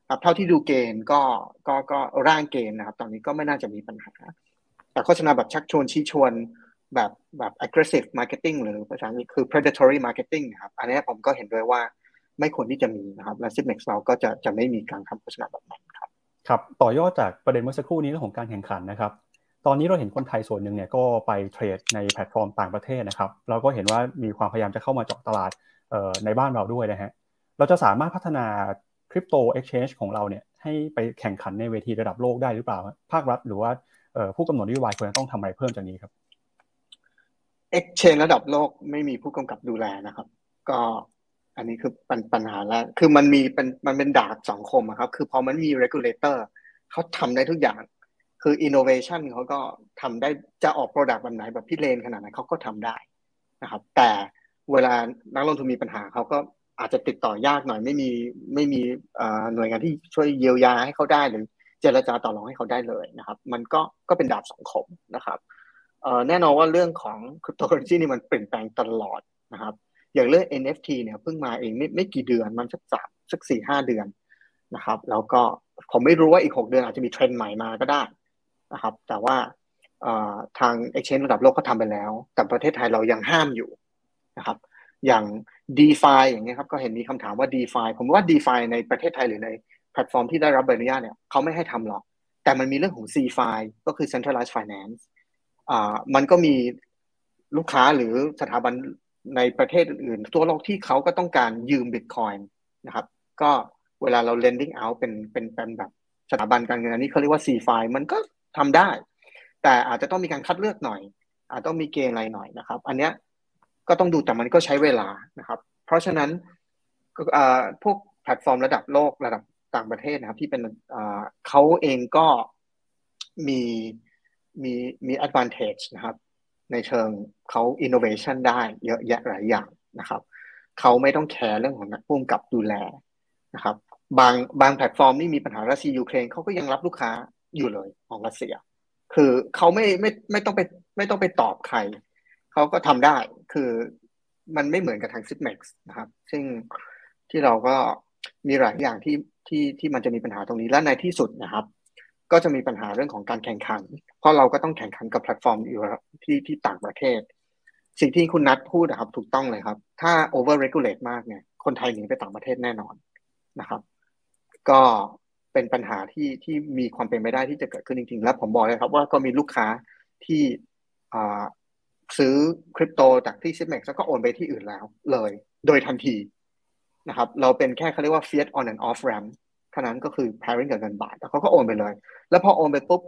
ครับเท่าที่ดูเกณฑ์ก็ก็ก็ร่างเกณฑ์นะครับ ตอนนี้ก็ไม่น่าจะมีปัญหา แต่โฆษณาแบบชักชวนชี้ชวนแบบแบบ aggressive marketing หรือภาษาอังกฤษคือ predatory marketing นะครับ อันนี้ผมก็เห็นด้วยว่าไม่ควรที่จะมีนะครับ และ s i เ m e x เราก็จะจะไม่มีการทำโฆษณาแบบนั้นครับรับ ครับ ต่อยอดจากประเด็นเมื่อสักครู่นี้เรื่องของการแข่งขันนะครับ ตอนนี้เราเห็นคนไทยส่วนหนึ่งเนี่ยก็ไปเทรดในแพลตฟอร์มต่างประเทศนะครับ เราก็เห็นว่ามีความพยายามจะเข้ามาเจาะตลาดในบ้านเราด้วยนะฮะ เราจะสามารถพัฒนา คริปโต exchange ของเราเนี่ยให้ไปแข่งขันในเวทีระดับโลกได้หรือเปล่า ภาครัฐหรือว่าผู้กำหนดนโยบายควรจะต้องทำอะไรเพิ่มจากนี้ครับเอ็กชแนนระดับโลกไม่มีผู้กำกับดูแลนะครับ ก็อันนี้คือปัญปัญหาแล้ว คือมันมีเป็นมันเป็นดาบสองคมครับ คือพอมันมี regulator เขาทำได้ทุกอย่าง คือ innovation เขาก็ทำได้ จะออก product แบบไหนแบบพี่เลนขนาดไหนเขาก็ทำได้นะครับ แต่เวลานักลงทุนมีปัญหาเขาก็ อาจจะติดต่อยากหน่อยไม่มีไม่มีหน่วยงานที่ช่วยเยียวยาให้เขาได้หรือเจรจาต่อรองให้เขาได้เลยนะครับ มันก็ก็เป็นดาบสองคมนะครับแน่นอนว่าเรื่องของคริปโตเคอเรนซีนี่มันเปลี่ยนแปลงตลอดนะครับ อย่างเรื่อง NFT เนี่ยเพิ่งมาเองไม่ไม่กี่เดือนมันสักสามสักสี่ห้าเดือนนะครับ แล้วก็ผมไม่รู้ว่าอีกหกเดือนอาจจะมีเทรนด์ใหม่มาก็ได้นะครับ แต่ว่าทาง exchange ระดับโลกเขาทำไปแล้ว แต่ประเทศไทยเรายังห้ามอยู่นะครับ อย่าง d e f าอย่างเงี้ยครับก็เห็นมีคำถามว่า d e f าผมว่า d e f าในประเทศไทยหรือในแพลตฟอร์มที่ได้รับใบอนุญาตเนี่ยเขาไม่ให้ทำหรอก แต่มันมีเรื่องของ c f i ก็คือ centralized finance อ่ามันก็มีลูกค้าหรือสถาบันในประเทศอื่นทั่วโลกที่เขาก็ต้องการยืม Bitcoin นะครับ ก็เวลาเรา lending out เป็นเป็นเป็นแบบสถาบันการเงินอันนี้เขาเรียกว่า c f i มันก็ทำได้ แต่อาจจะต้องมีการคัดเลือกหน่อย อาจต้องมีเกณฑ์อะไรหน่อยนะครับ อันเนี้ย ก็ต้องดูแต่มันก็ใช้เวลานะครับ เพราะฉะนั้นพวกแพลตฟอร์มระดับโลกระดับต่างประเทศนะครับ ที่เป็นเขาเองก็มีมีมี advantage นะครับ ในเชิงเขา innovation ได้เยอะแยะหลายอย่างนะครับเขาไม่ต้องแคร์เรื่องของนักพุ่มกับดูแลนะครับ บางบางแพลตฟอร์มนี่มีปัญหารัสเซียยูเครนเขาก็ยังรับลูกค้าอยู่เลยของรัสเซีย คือเขาไม่ไม่ไม่ต้องไปไม่ต้องไปตอบใคร เขาก็ทำได้ คือมันไม่เหมือนกับทางซิปเม็กซ์นะครับ ซึ่งที่เราก็มีหลายอย่างที่ที่ที่มันจะมีปัญหาตรงนี้ และในที่สุดนะครับ ก็จะมีปัญหาเรื่องของการแข่งขัน เพราะเราก็ต้องแข่งขันกับแพลตฟอร์มอยู่ที่ที่ต่างประเทศ สิ่งที่คุณนัทพูดนะครับ ถูกต้องเลยครับ ถ้า over regulate มากเนี่ย คนไทยหนีไปต่างประเทศแน่นอนนะครับ ก็เป็นปัญหาที่ที่มีความเป็นไปได้ที่จะเกิดขึ้นจริงๆ และผมบอกเลยครับว่าก็มีลูกค้าที่ ซื้อคริปโตจากที่ซิปเม็กซ์แล้วก็โอนไปที่อื่นแล้วเลย โดยทันทีนะครับ เราเป็นแค่เขาเรียกว่า fiat on and off ramp เท่านั้นก็คือ pairing กับเงินบาทแล้วเขาก็โอนไปเลย แล้วพอโอนไปปุ๊บ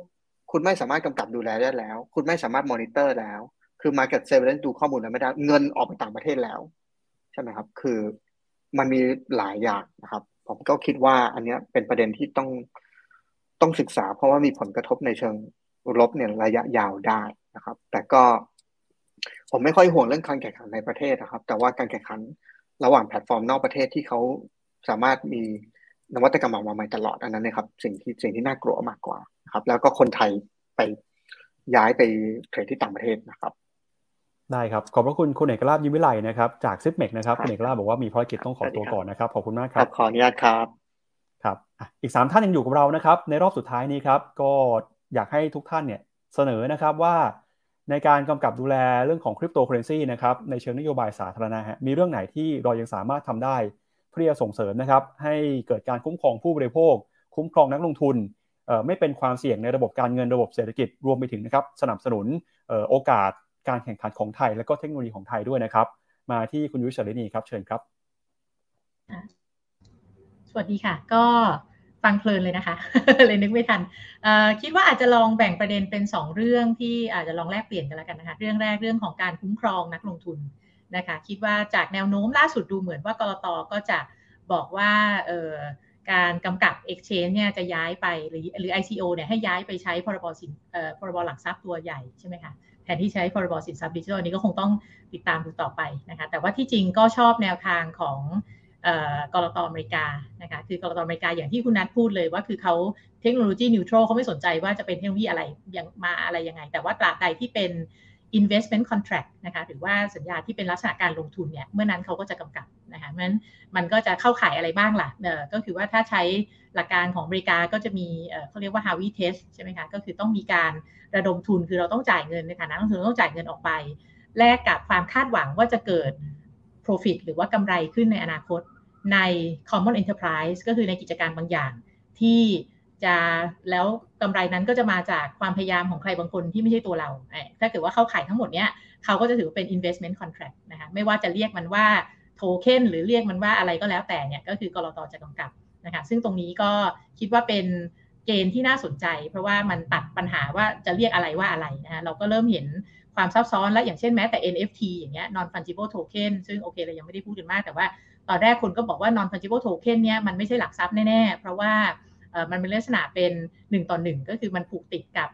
คุณไม่สามารถกำกับดูแลได้แล้ว คุณไม่สามารถมอนิเตอร์แล้ว คือ market surveillance ดูข้อมูลแล้วไม่ได้เงินออกไปต่างประเทศแล้ว ใช่ไหมครับ คือมันมีหลายอย่างนะครับ ผมก็คิดว่าอันนี้เป็นประเด็นที่ต้องต้องศึกษา เพราะว่ามีผลกระทบในเชิงลบเนี่ยระยะยาวได้นะครับ แต่ก็ ผมไม่ค่อยห่วงเรื่องการแข่งขันในประเทศนะครับ แต่ว่าการแข่งขันระหว่างแพลตฟอร์มนอกประเทศที่เขาสามารถมีนวัตกรรมออกมาใหม่ตลอดอันนั้นนะครับ สิ่งที่สิ่งที่น่ากลัวมากกว่าครับ แล้วก็คนไทยไปย้ายไปเทรดที่ต่างประเทศนะครับ ได้ครับ ขอบพระคุณคุณเอกราชยิ้มวิไลนะครับ จากซิปเม็กซ์นะครับคุณเอกราชบอกว่ามีภารกิจต้องขอตัวก่อนนะครับ ขอบคุณมากครับขออนุญาตครับครับอีก 3 ท่านยังอยู่กับเรานะครับ ในรอบสุดท้ายนี้ครับ ก็อยากให้ทุกท่านเนี่ยเสนอนะครับว่า ในการกำกับดูแลเรื่องของคริปโตเคอเรนซีนะครับในเชิงนโยบายสาธารณะมีเรื่องไหนที่เรายังสามารถทำได้ เพื่อส่งเสริมนะครับให้เกิดการคุ้มครองผู้บริโภค คุ้มครองนักลงทุนไม่เป็นความเสี่ยงในระบบการเงินระบบเศรษฐกิจรวมไปถึงนะครับสนับสนุนโอกาสการแข่งขันของไทย และก็เทคโนโลยีของไทยด้วยนะครับ มาที่คุณยุ้ยเฉลินีครับเชิญครับ สวัสดีค่ะ ก็ ฟังเพลินเลยนะคะ เลยนึกไม่ทันคิดว่าอาจจะลองแบ่งประเด็นเป็น 2 เรื่องที่อาจจะลองแลกเปลี่ยนกันแล้วกันนะคะ เรื่องแรกเรื่องของการคุ้มครองนักลงทุนนะคะ คิดว่าจากแนวโน้มล่าสุดดูเหมือนว่ากรตก็จะบอกว่าการกำกับ Exchange เนี่ยจะย้ายไปหรือหรือ ICO เนี่ยให้ย้ายไปใช้พรบสินพรบหลักทรัพย์ตัวใหญ่ใช่ไหมคะแทนที่ใช้พรบสินทรัพย์ดิจิทัลนี้ก็คงต้องติดตามดูต่อไปนะคะแต่ว่าที่จริงก็ชอบแนวทางของ กรตอเมริกานะคะคือกรตอเมริกาอย่างที่คุณนัทพูดเลยว่าคือเขาเทคโนโลยีนิวทรัลเขาไม่สนใจว่าจะเป็นเทคโนโลยีอะไรยังมาอะไรยังไง แต่ว่าตราบใดที่เป็น investment contract นะคะหรือว่าสัญญาที่เป็นลักษณะการลงทุนเนี่ยเมื่อนั้นเขาก็จะกำกับนะคะเพราะฉะนั้นมันก็จะเข้าข่ายอะไรบ้างล่ะเออก็คือว่าถ้าใช้หลักการของอเมริกาก็จะมีเขาเรียกว่า Harvey test ใช่ไหมคะก็คือต้องมีการระดมทุนคือเราต้องจ่ายเงินในฐานะนักลงทุนต้องจ่ายเงินออกไปแลกกับความคาดหวังว่าจะเกิด profit หรือว่ากำไรขึ้นในอนาคตใน common enterprise ก็คือในกิจการบางอย่าง ที่จะแล้วกำไรนั้นก็จะมาจากความพยายามของใครบางคนที่ไม่ใช่ตัวเรา ถ้าเกิดว่าเข้าขายทั้งหมดเนี้ยเขาก็จะถือเป็น investment contract นะคะไม่ว่าจะเรียกมันว่าโทเค็นหรือเรียกมันว่าอะไรก็แล้วแต่เนี่ยก็คือกรอตจะกำกับนะคะซึ่งตรงนี้ก็คิดว่าเป็นเกณฑ์ที่น่าสนใจ เพราะว่ามันตัดปัญหาว่าจะเรียกอะไรว่าอะไรนะคะเราก็เริ่มเห็น ความซับซ้อนและอย่างเช่นแม้แต่ NFT อย่างเงี้ย non fungible token ซึ่งโอเคเรายังไม่ได้พูดกันมากแต่ว่า ตอนแรกคุณก็บอกว่า non fungible token เนี่ยมันไม่ใช่หลักทรัพย์แน่ๆ เพราะว่ามันเป็นลักษณะเป็น1ต่อ1ก็คือมันผูกติดกับ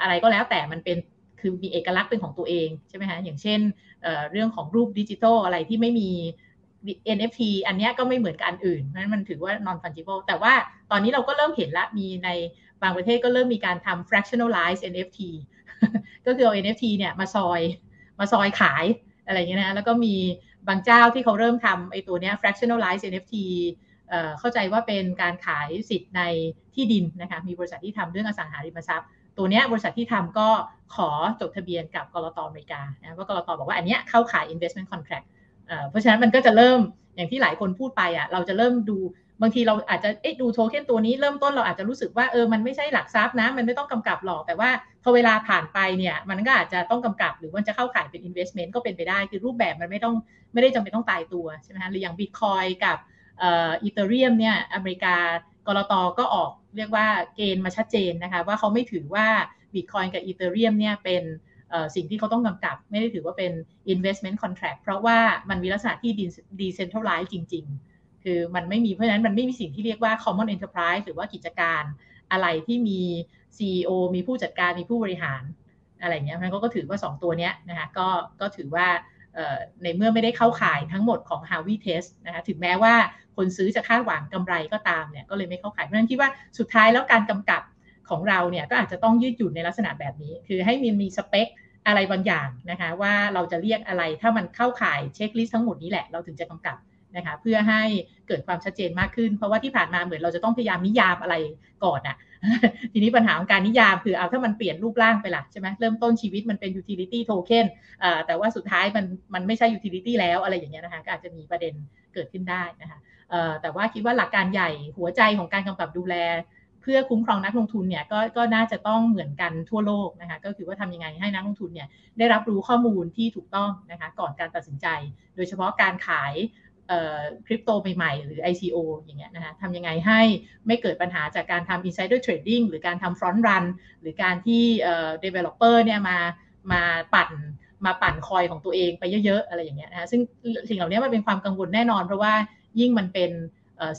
อะไรก็แล้วแต่มันเป็นคือมีเอกลักษณ์เป็นของตัวเองใช่ไหมฮะอย่างเช่นเรื่องของรูปดิจิทัลอะไรที่ไม่มี NFT อันนี้ก็ไม่เหมือนกับอันอื่นนั้นมันถือว่า non fungible แต่ว่าตอนนี้เราก็เริ่มเห็นละ มีในบางประเทศก็เริ่มมีการทำ fractionalize NFT ก็คือเอา NFT เนี่ยมาซอยมาซอยขายอะไรเงี้ยนะแล้วก็มีบางเจ้าที่เขาเริ่มทำไอ้ตัวเนี้ย fractionalize NFT เข้าใจว่าเป็นการขายสิทธิ์ในที่ดินนะคะมีบริษัทที่ทำเรื่องอสังหาริมทรัพย์ ตัวเนี้ยบริษัทที่ทำก็ขอจดทะเบียนกับกรตอเมริกานะว่ากรตบอกว่าอันเนี้ยเข้าขาย investment contract เพราะฉะนั้นมันก็จะเริ่มอย่างที่หลายคนพูดไปอะเราจะเริ่มดูบางทีเราอาจจะเอ๊ะดูโทเค็นตัวนี้เริ่มต้นเราอาจจะรู้สึกว่าเออมันไม่ใช่หลักทรัพย์นะ มันไม่ต้องกำกับหรอกแต่ว่า พอเวลาผ่านไปเนี่ยมันก็อาจจะต้องกำกับหรือมันจะเข้าข่ายเป็น investment ก็เป็นไปได้ คือรูปแบบมันไม่ต้องไม่ได้จำเป็นต้องตายตัวใช่ไหมคะหรืออย่างบิตคอยน์กับอีเธอเรียมเนี่ยอเมริกา ก.ล.ต. ก็ออกเรียกว่าเกณฑ์มาชัดเจนนะคะว่าเขาไม่ถือว่าบิตคอยน์กับอีเธอเรียมเนี่ยเป็นสิ่งที่เขาต้องกำกับ ไม่ได้ถือว่าเป็น investment contract เพราะว่ามันมีลักษณะที่ decentralized จริง ๆ คือมันไม่มีเพราะฉะนั้นมันไม่มีสิ่งที่เรียกว่า common enterprise หรือว่ากิจการอะไรที่มี CEO มีผู้จัดการมีผู้บริหารอะไรเงี้ยมันก็ถือว่า 2 ตัวเนี้ยนะคะก็ก็ถือว่าในเมื่อไม่ได้เข้าข่ายทั้งหมดของ Harvey Test นะคะถึงแม้ว่าคนซื้อจะคาดหวังกำไรก็ตามเนี่ยก็เลยไม่เข้าข่ายเพราะฉะนั้นคิดว่าสุดท้ายแล้วการกำกับของเราเนี่ยก็อาจจะต้องยืดหยุ่นในลักษณะแบบนี้ คือให้มีมีสเปคอะไรบางอย่างนะคะว่าเราจะเรียกอะไรถ้ามันเข้าข่ายเช็คลิสต์ทั้งหมดนี้แหละเราถึงจะกำกับนะคะเพื่อให้เกิดความชัดเจนมากขึ้น เพราะว่าที่ผ่านมาเหมือนเราจะต้องพยายามนิยามอะไรก่อนอะ ทีนี้ปัญหาของการนิยามคือเอาถ้ามันเปลี่ยนรูปร่างไปล่ะใช่ไหมเริ่มต้นชีวิตมันเป็น utility token แต่ว่าสุดท้ายมันมันไม่ใช่ utility แล้วอะไรอย่างเงี้ยนะคะก็อาจจะมีประเด็นเกิดขึ้นได้นะคะแต่ว่าคิดว่าหลักการใหญ่หัวใจของการกำกับดูแล เพื่อคุ้มครองนักลงทุนเนี่ยก็ก็น่าจะต้องเหมือนกันทั่วโลกนะคะก็คือว่าทำยังไงให้นักลงทุนเนี่ยได้รับรู้ข้อมูลที่ถูกต้องนะคะก่อนการตัดสินใจ โดยเฉพาะการขาย คริปโตใหม่ๆ หรือ ICO อย่างเงี้ยนะคะทำยังไงให้ไม่เกิดปัญหาจากการทำ insider trading หรือการทำ front run หรือการที่ developer เนี่ยมามาปั่นมาปั่นคอยของตัวเองไปเยอะๆ อะไรอย่างเงี้ยนะคะซึ่งสิ่งเหล่านี้มันเป็นความกังวลแน่นอน เพราะว่ายิ่งมันเป็น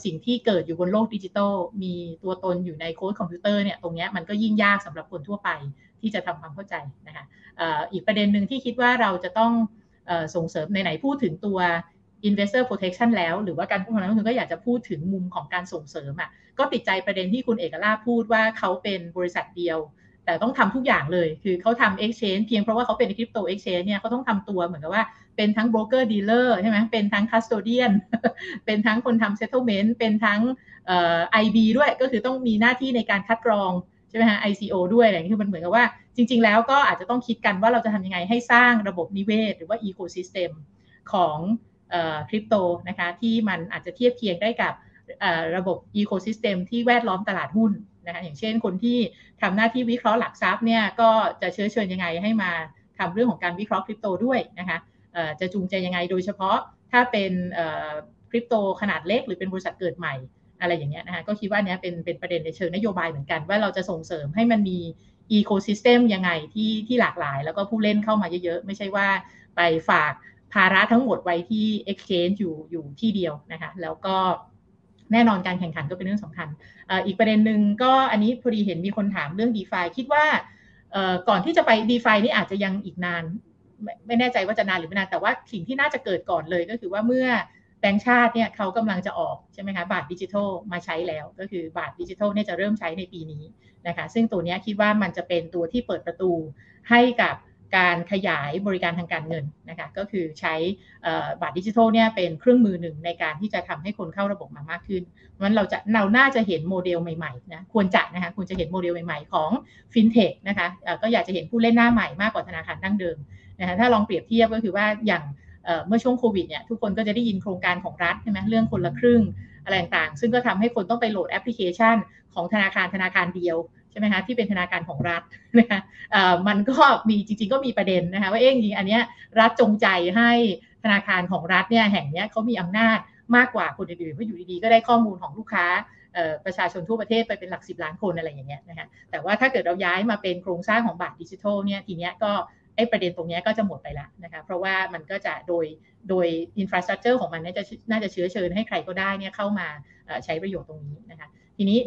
สิ่งที่เกิดอยู่บนโลกดิจิทัลมีตัวตนอยู่ในโค้ดคอมพิวเตอร์เนี่ยตรงนี้มันก็ยิ่งยากสำหรับคนทั่วไปที่จะทำความเข้าใจนะคะอีกประเด็นหนึ่งที่คิดว่าเราจะต้องส่งเสริมในไหนพูดถึงตัว investor protection แล้ว หรือว่าการคุ้มครองนักลงทุนก็อยากจะพูดถึงมุมของการส่งเสริมอะก็ติดใจประเด็นที่คุณเอกลาพูดว่าเขาเป็นบริษัทเดียว แต่ต้องทำทุกอย่างเลย คือเขาทำ exchange เพียงเพราะว่าเขาเป็นคริปโต exchange เนี่ยเขาต้องทำตัวเหมือนกับว่าเป็นทั้ง broker dealer ใช่ไหมเป็นทั้ง custodian เป็นทั้งคนทำ settlement เป็นทั้งเอ่อ IB ด้วยก็คือต้องมีหน้าที่ในการคัดกรองใช่ไหมฮะ ICO ด้วยอะไรคือมันเหมือนกับว่า จริง ๆ แล้วก็อาจจะต้องคิดกันว่าเราจะทำยังไงให้สร้างระบบนิเวศ หรือว่า ecosystem ของ คริปโตนะคะที่มันอาจจะเทียบเคียงได้กับระบบอีโคซิสเต็มที่แวดล้อมตลาดหุ้นนะคะอย่างเช่นคนที่ทำหน้าที่วิเคราะห์หลักทรัพย์เนี่ยก็จะเชื้อเชิญยังไงให้มาทำเรื่องของการวิเคราะห์คริปโตด้วยนะคะจะจูงใจยังไงโดยเฉพาะถ้าเป็นคริปโตขนาดเล็กหรือเป็นบริษัทเกิดใหม่อะไรอย่างเงี้ยนะคะก็คิดว่านี้เป็นเป็นประเด็นในเชิงนโยบายเหมือนกัน ว่าเราจะส่งเสริมให้มันมีอีโคซิสเต็มยังไงที่ที่หลากหลาย แล้วก็ผู้เล่นเข้ามาเยอะๆ ไม่ใช่ว่าไปฝาก ภาระทั้งหมดไว้ที่ exchange อยู่อยู่ที่เดียวนะคะแล้วก็แน่นอนการแข่งขันก็เป็นเรื่องสำคัญอีกประเด็นหนึ่งก็อันนี้พอดีเห็นมีคนถามเรื่อง d e f าคิดว่าก่อนที่จะไป d e f านี่อาจจะยังอีกนาน ไม่แน่ใจว่าจะนานหรือไม่นานแต่ว่าสิ่งที่น่าจะเกิดก่อนเลยก็คือว่าเมื่อแบงก์ชาติเนี่ยเขากำลังจะออกใช่ไหมคะบาทดิจิทัลมาใช้แล้ว ก็คือบาทดิจิทัลเนี่ยจะเริ่มใช้ในปีนี้นะคะซึ่งตัวนี้คิดว่ามันจะเป็นตัวที่เปิดประตูให้กับ การขยายบริการทางการเงินนะคะก็คือใช้บัตรดิจิทัลเนี่ยเป็นเครื่องมือหนึ่งในการที่จะทำให้คนเข้าระบบมามากขึ้นเพราะฉะนั้นเราจะเราน่าจะเห็นโมเดลใหม่ๆนะควรจะนะคะควรจะเห็นโมเดลใหม่ๆของฟินเทคนะคะก็อยากจะเห็นผู้เล่นหน้าใหม่มากกว่าธนาคารดั้งเดิมนะคะถ้าลองเปรียบเทียบก็คือว่าอย่างเมื่อช่วงโควิดเนี่ยทุกคนก็จะได้ยินโครงการของรัฐใช่ไหมเรื่องคนละครึ่งอะไรต่างๆ ซึ่งก็ทำให้คนต้องไปโหลดแอปพลิเคชันของธนาคารธนาคารเดียว ใช่ไหมคะที่เป็นธนาคารของรัฐนะคะมันก็มีจริง ๆ ก็มีประเด็นนะคะว่าเอ๊ะจริงอันนี้รัฐจงใจให้ธนาคารของรัฐเนี่ยแห่งนี้เขามีอำนาจมากกว่าคนอื่นๆเพราะอยู่ดีๆก็ได้ข้อมูลของลูกค้าประชาชนทั่วประเทศไปเป็นหลักสิบล้านคนอะไรอย่างเงี้ยนะคะแต่ว่าถ้าเกิดเราย้ายมาเป็นโครงสร้างของบัตรดิจิทัลเนี่ยทีเนี้ยก็ไอ้ประเด็นตรงนี้ก็จะหมดไปแล้วนะคะเพราะว่ามันก็จะโดยโดยอินฟราสตรักเจอร์ของมันน่าจะน่าจะเชื้อเชิญให้ใครก็ได้เนี่ยเข้ามาใช้ประโยชน์ตรงนี้นะคะ ทีนี้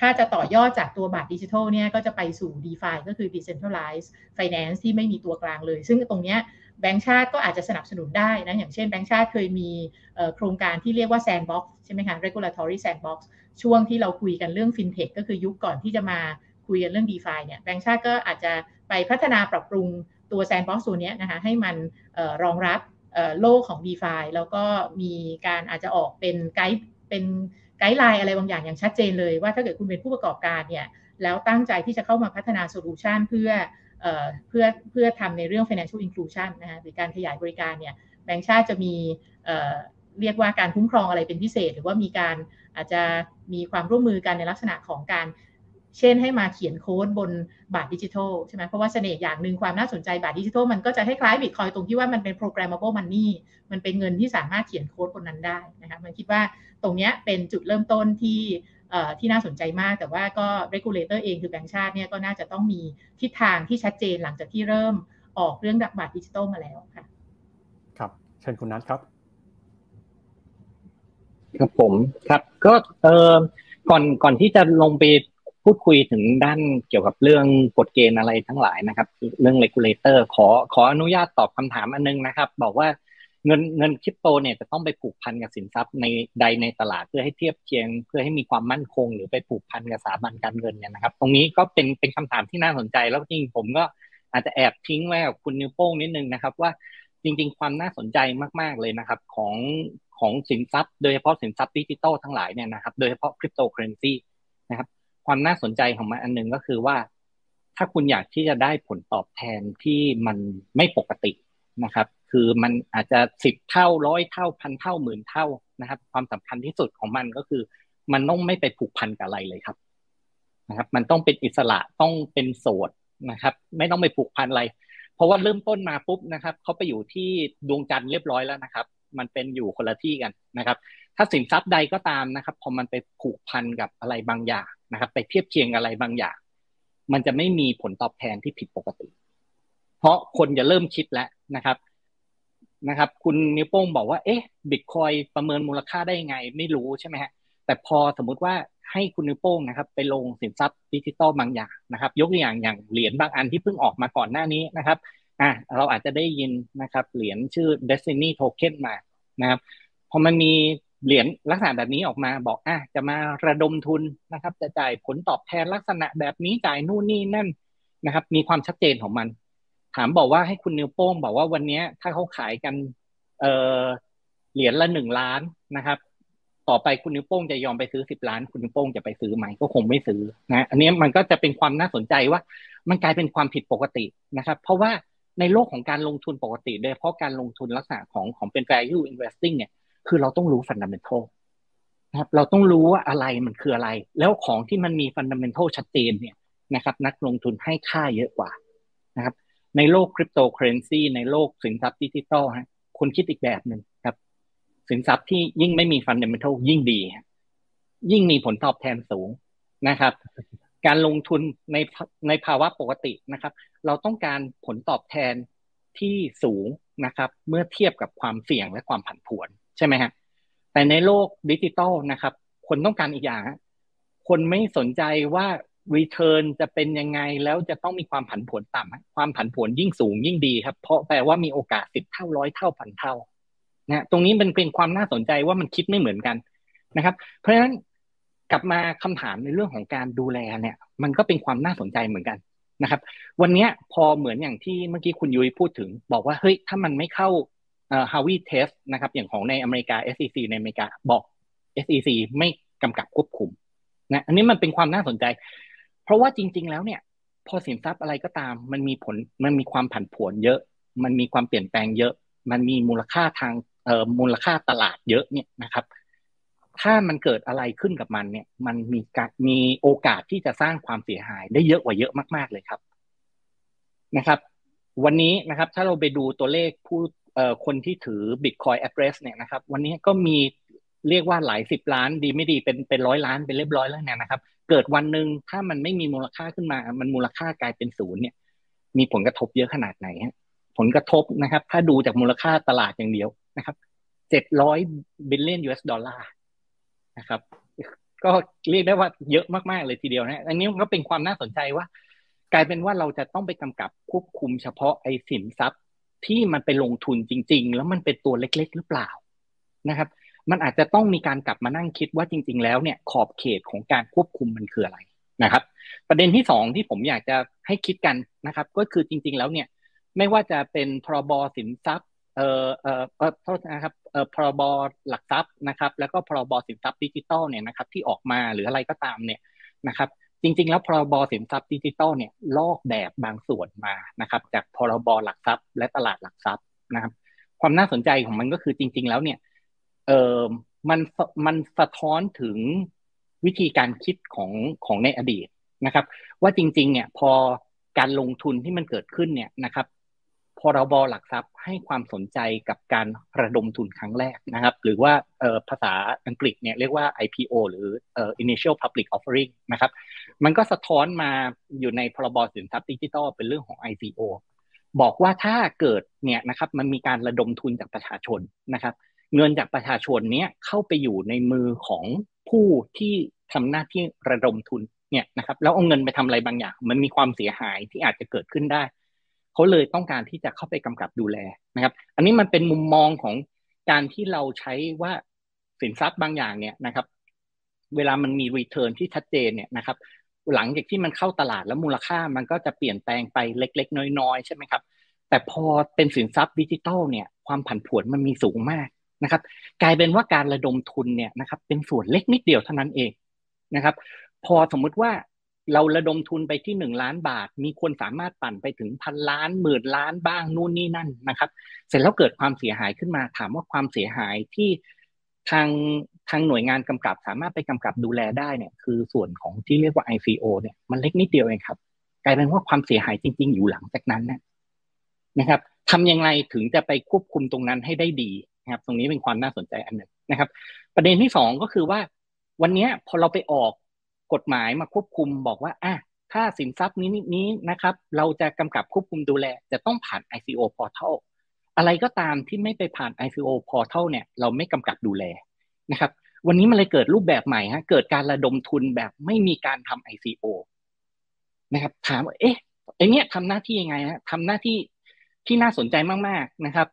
ถ้าจะต่อยอดจากตัวบัตรดิจิทัลเนี่ยก็จะไปสู่ d e f าก็คือ decentralized finance ที่ไม่มีตัวกลางเลย ซึ่งตรงเนี้ยแบงก์ชาติก็อาจจะสนับสนุนได้นะ อย่างเช่นแบงก์ชาติเคยมีโครงการที่เรียกว่า sandbox ใช่ไหมคะ regulatory sandbox ช่วงที่เราคุยกันเรื่อง fintech ก็คือยุคก่อนที่จะมาคุยกันเรื่อง d e f าเนี่ยแบงก์ชาติก็อาจจะไปพัฒนาปรับปรุงตัว sandbox ตัวนี้นะคะให้มันรองรับโลกของ d e f าแล้วก็มีการอาจจะออกเป็นไกด์เป็น ไกด์ไลน์อะไรบางอย่างอย่างชัดเจนเลยว่าถ้าเกิดคุณเป็นผู้ประกอบการเนี่ยแล้วตั้งใจที่จะเข้ามาพัฒนาโซลูชันเพื่อเพื่อเพื่อทำในเรื่อง financial inclusion นะคะหรือการขยายบริการเนี่ยแบงก์ชาติจะมีเรียกว่าการคุ้มครองอะไรเป็นพิเศษ หรือว่ามีการอาจจะมีความร่วมมือกันในลักษณะของการเช่นให้มาเขียนโค้ดบนบาทดิจิทัลใช่ไหมเพราะว่าเสน่ห์อย่างหนึ่งความน่าสนใจบาทดิจิทัลมันก็จะคล้ายๆบิตคอยน์ตรงที่ว่ามันเป็น programmable money มันเป็นเงินที่สามารถเขียนโค้ดบนนั้นได้นะคะมันคิดว่า ตรงนี้เป็นจุดเริ่มต้นที่ที่น่าสนใจมาก แต่ว่าก็ regulator เองคือแบงก์ชาติเนี่ยก็น่าจะต้องมีทิศทางที่ชัดเจนหลังจากที่เริ่มออกเรื่องดักบัตรดิจิทัลมาแล้วค่ะ ครับ เชิญคุณนัทครับ ครับผมครับ ก็เออก่อนก่อนที่จะลงไปพูดคุยถึงด้านเกี่ยวกับเรื่องกฎเกณฑ์อะไรทั้งหลายนะครับ เรื่อง regulator ขอขออนุญาตตอบคำถามอันนึงนะครับ บอกว่า เงินเงินคริปโตเนี่ยจะต้องไปผูกพันกับสินทรัพย์ในใดในตลาดเพื่อให้เทียบเคียง เพื่อให้มีความมั่นคง หรือไปผูกพันกับสถาบันการเงินเนี่ยนะครับ ตรงนี้ก็เป็นเป็นคำถามที่น่าสนใจแล้วจริงผมก็อาจจะแอบทิ้งไว้กับคุณนิวโป้งนิดนึงนะครับ ว่าจริง ๆ ความน่าสนใจมาก ๆเลยนะครับของของสินทรัพย์ โดยเฉพาะสินทรัพย์ดิจิตอลทั้งหลายเนี่ยนะครับโดยเฉพาะคริปโตเคอเรนซีนะครับความน่าสนใจของมันอันหนึ่งก็คือว่า ถ้าคุณอยากที่จะได้ผลตอบแทนที่มันไม่ปกตินะครับ คือมันอาจจะสิบเท่าร้อยเท่าพันเท่าหมื่นเท่านะครับ ความสำคัญที่สุดของมันก็คือ มันต้องไม่ไปผูกพันกับอะไรเลยครับนะครับ มันต้องเป็นอิสระต้องเป็นโสดนะครับ ไม่ต้องไปผูกพันอะไร เพราะว่าเริ่มต้นมาปุ๊บนะครับเขาไปอยู่ที่ดวงจันทร์เรียบร้อยแล้วนะครับ มันเป็นอยู่คนละที่กันนะครับ ถ้าสินทรัพย์ใดก็ตามนะครับ พอมันไปผูกพันกับอะไรบางอย่างนะครับ ไปเทียบเคียงอะไรบางอย่าง มันจะไม่มีผลตอบแทนที่ผิดปกติ เพราะคนจะเริ่มคิดแล้วนะครับ นะครับ คุณนิวโป้งบอกว่าเอ๊ะบิตคอยประเมินมูลค่าได้ยังไง ไม่รู้ใช่ไหมฮะแต่พอสมมุติว่าให้คุณนิวโป้งนะครับไปลงสินทรัพย์ดิจิตอลบางอย่างนะครับ ยกตัวอย่างอย่างเหรียญบางอันที่เพิ่งออกมาก่อนหน้านี้นะครับอะเราอาจจะได้ยินนะครับเหรียญชื่อ Destiny Token มานะครับพอมันมีเหรียญลักษณะแบบนี้ออกมาบอกอะจะมาระดมทุนนะครับ จะจ่ายผลตอบแทนลักษณะแบบนี้จ่ายนู่นนี่นั่นนะครับ มีความชัดเจนของมัน ถามบอกว่าให้คุณนิวโป้งบอกว่าวันนี้ถ้าเขาขายกัน เออเหรียญละหนึ่งล้านนะครับ ต่อไปคุณนิวโป้งจะยอมไปซื้อสิบล้าน คุณนิวโป้งจะไปซื้อไหมก็คงไม่ซื้อนะอันนี้มันก็จะเป็นความน่าสนใจว่า มันกลายเป็นความผิดปกตินะครับ เพราะว่าในโลกของการลงทุนปกติโดยเฉพาะการลงทุนลักษณะของของเป็น value investing เนี่ย คือเราต้องรู้ fundamental นะครับ เราต้องรู้ว่าอะไรมันคืออะไร แล้วของที่มันมี fundamental ชัดเจนเนี่ยนะครับ นักลงทุนให้ค่าเยอะกว่านะครับ ในโลกคริปโตเคอเรนซีในโลกสินทรัพย์ดิจิตอลฮะคนคิดอีกแบบหนึ่งครับ สินทรัพย์ที่ยิ่งไม่มี fundamental ยิ่งดี ยิ่งมีผลตอบแทนสูงนะครับ การลงทุนในในภาวะปกตินะครับ เราต้องการผลตอบแทนที่สูงนะครับ เมื่อเทียบกับความเสี่ยงและความผันผวนใช่ไหมฮะแต่ในโลกดิจิตอลนะครับ คนต้องการอีกอย่าง คนไม่สนใจว่า return จะเป็นยังไงแล้วจะต้องมีความผันผวนต่ำความผันผวนยิ่งสูงยิ่งดีครับ เพราะแปลว่ามีโอกาสสิบเท่าร้อยเท่าพันเท่านะตรงนี้มันเป็นความน่าสนใจว่ามันคิดไม่เหมือนกันนะครับ เพราะฉะนั้นกลับมาคำถามในเรื่องของการดูแลเนี่ย มันก็เป็นความน่าสนใจเหมือนกันนะครับ วันนี้พอเหมือนอย่างที่เมื่อกี้คุณยุ้ยพูดถึง บอกว่าเฮ้ยถ้ามันไม่เข้าเอ่อ Harvey Test นะครับ อย่างของในอเมริกา SEC ในอเมริกาบอก SEC ไม่กำกับควบคุมนะอันนี้มันเป็นความน่าสนใจ เพราะว่าจริง ๆ แล้วเนี่ย พอสินทรัพย์อะไรก็ตาม มันมีผลมันมีความผันผวนเยอะ มันมีความเปลี่ยนแปลงเยอะ มันมีมูลค่าทางเอ่อมูลค่าตลาดเยอะเนี่ยนะครับ ถ้ามันเกิดอะไรขึ้นกับมันเนี่ย มันมีมีโอกาสที่จะสร้างความเสียหายได้เยอะกว่าเยอะมากๆเลยครับนะครับ วันนี้นะครับถ้าเราไปดูตัวเลขผู้เอ่อคนที่ถือ Bitcoin address เนี่ยนะครับ วันนี้ก็มี เรียกว่าหลายสิบล้านดีไม่ดีเป็นเป็นร้อยล้านเป็นเรียบร้อยแล้วเนี่ยนะครับ เกิดวันหนึ่งถ้ามันไม่มีมูลค่าขึ้นมา มันมูลค่ากลายเป็นศูนย์เนี่ย มีผลกระทบเยอะขนาดไหนฮะผลกระทบนะครับ ถ้าดูจากมูลค่าตลาดอย่างเดียวนะครับเจ็ดร้อยบิลเลียน US ดอลลาร์นะครับ ก็เรียกได้ว่าเยอะมากๆเลยทีเดียวนะอันนี้ก็เป็นความน่าสนใจว่า กลายเป็นว่าเราจะต้องไปกำกับควบคุมเฉพาะไอ้สินทรัพย์ที่มันไปลงทุนจริง ๆ แล้วมันเป็นตัวเล็ก ๆ หรือเปล่านะครับ มันอาจจะต้องมีการกลับมานั่งคิดว่าจริง ๆ แล้วเนี่ยขอบเขตของการควบคุมมันคืออะไรนะครับ ประเด็นที่สองที่ผมอยากจะให้คิดกันนะครับ ก็คือจริง ๆ แล้วเนี่ยไม่ว่าจะเป็นพรบสินทรัพย์เอ่อเอ่อเอ่อโทษนะครับเอ่อพรบหลักทรัพย์นะครับ แล้วก็พรบสินทรัพย์ดิจิตอลเนี่ยนะครับ ที่ออกมาหรืออะไรก็ตามเนี่ยนะครับ จริง ๆ แล้วพรบสินทรัพย์ดิจิตอลเนี่ยลอกแบบบางส่วนมานะครับ จากพรบหลักทรัพย์ และตลาดหลักทรัพย์นะครับ ความน่าสนใจของมันก็คือจริง ๆ แล้วเนี่ย เออมันมันสะท้อนถึงวิธีการคิดของของในอดีตนะครับ ว่าจริง ๆ เนี่ยพอการลงทุนที่มันเกิดขึ้นเนี่ยนะครับพรบหลักทรัพย์ให้ความสนใจกับการระดมทุนครั้งแรกนะครับ หรือว่าภาษาอังกฤษเนี่ยเรียกว่า IPO หรือ initial public offering นะครับ มันก็สะท้อนมาอยู่ในพรบสินทรัพย์ดิจิทัลเป็นเรื่องของ ICO บอกว่าถ้าเกิดเนี่ยนะครับมันมีการระดมทุนจากประชาชนนะครับ เงินจากประชาชนเนี้ยเข้าไปอยู่ในมือของผู้ที่ทำหน้าที่ระดมทุนเนี่ยนะครับแล้วเอาเงินไปทำอะไรบางอย่าง มันมีความเสียหายที่อาจจะเกิดขึ้นได้เขาเลยต้องการที่จะเข้าไปกำกับดูแลนะครับ อันนี้มันเป็นมุมมองของการที่เราใช้ว่าสินทรัพย์บางอย่างเนี่ยนะครับ เวลามันมีรีเทิร์นที่ชัดเจนเนี่ยนะครับ หลังจากที่มันเข้าตลาดแล้วมูลค่ามันก็จะเปลี่ยนแปลงไปเล็ก ๆ น้อยๆใช่ไหมครับ แต่พอเป็นสินทรัพย์ดิจิทัลเนี่ยความผันผวนมันมีสูงมาก นะครับ กลายเป็นว่าการระดมทุนเนี่ยนะครับ เป็นส่วนเล็กนิดเดียวเท่านั้นเองนะครับ พอสมมุติว่าเราระดมทุนไปที่หนึ่งล้านบาท มีคนสามารถปั่นไปถึงพันล้านหมื่นล้านบ้างนู่นนี่นั่นนะครับ เสร็จแล้วเกิดความเสียหายขึ้นมา ถามว่าความเสียหายที่ทางทางหน่วยงานกำกับสามารถไปกำกับดูแลได้เนี่ย คือส่วนของที่เรียกว่า ICO เนี่ยมันเล็กนิดเดียวเองครับ กลายเป็นว่าความเสียหายจริง ๆ อยู่หลังจากนั้นนะนะครับทำยังไงถึงจะไปควบคุมตรงนั้นให้ได้ดี นะครับตรงนี้เป็นความน่าสนใจอันหนึ่งนะครับ ประเด็นที่สองก็คือว่า วันนี้พอเราไปออกกฎหมายมาควบคุมบอกว่าอะถ้าสินทรัพย์นี้นี้นะครับ เราจะกำกับควบคุมดูแล จะต้องผ่าน ICO portal อะไรก็ตามที่ไม่ไปผ่าน ICO portal เนี่ย เราไม่กำกับดูแลนะครับ วันนี้มันเลยเกิดรูปแบบใหม่ฮะเกิดการระดมทุนแบบไม่มีการทำ ICO นะครับ ถามว่าเอ๊ะไอเนี้ยทำหน้าที่ยังไงฮะทำหน้าที่ที่น่าสนใจมากๆนะครับ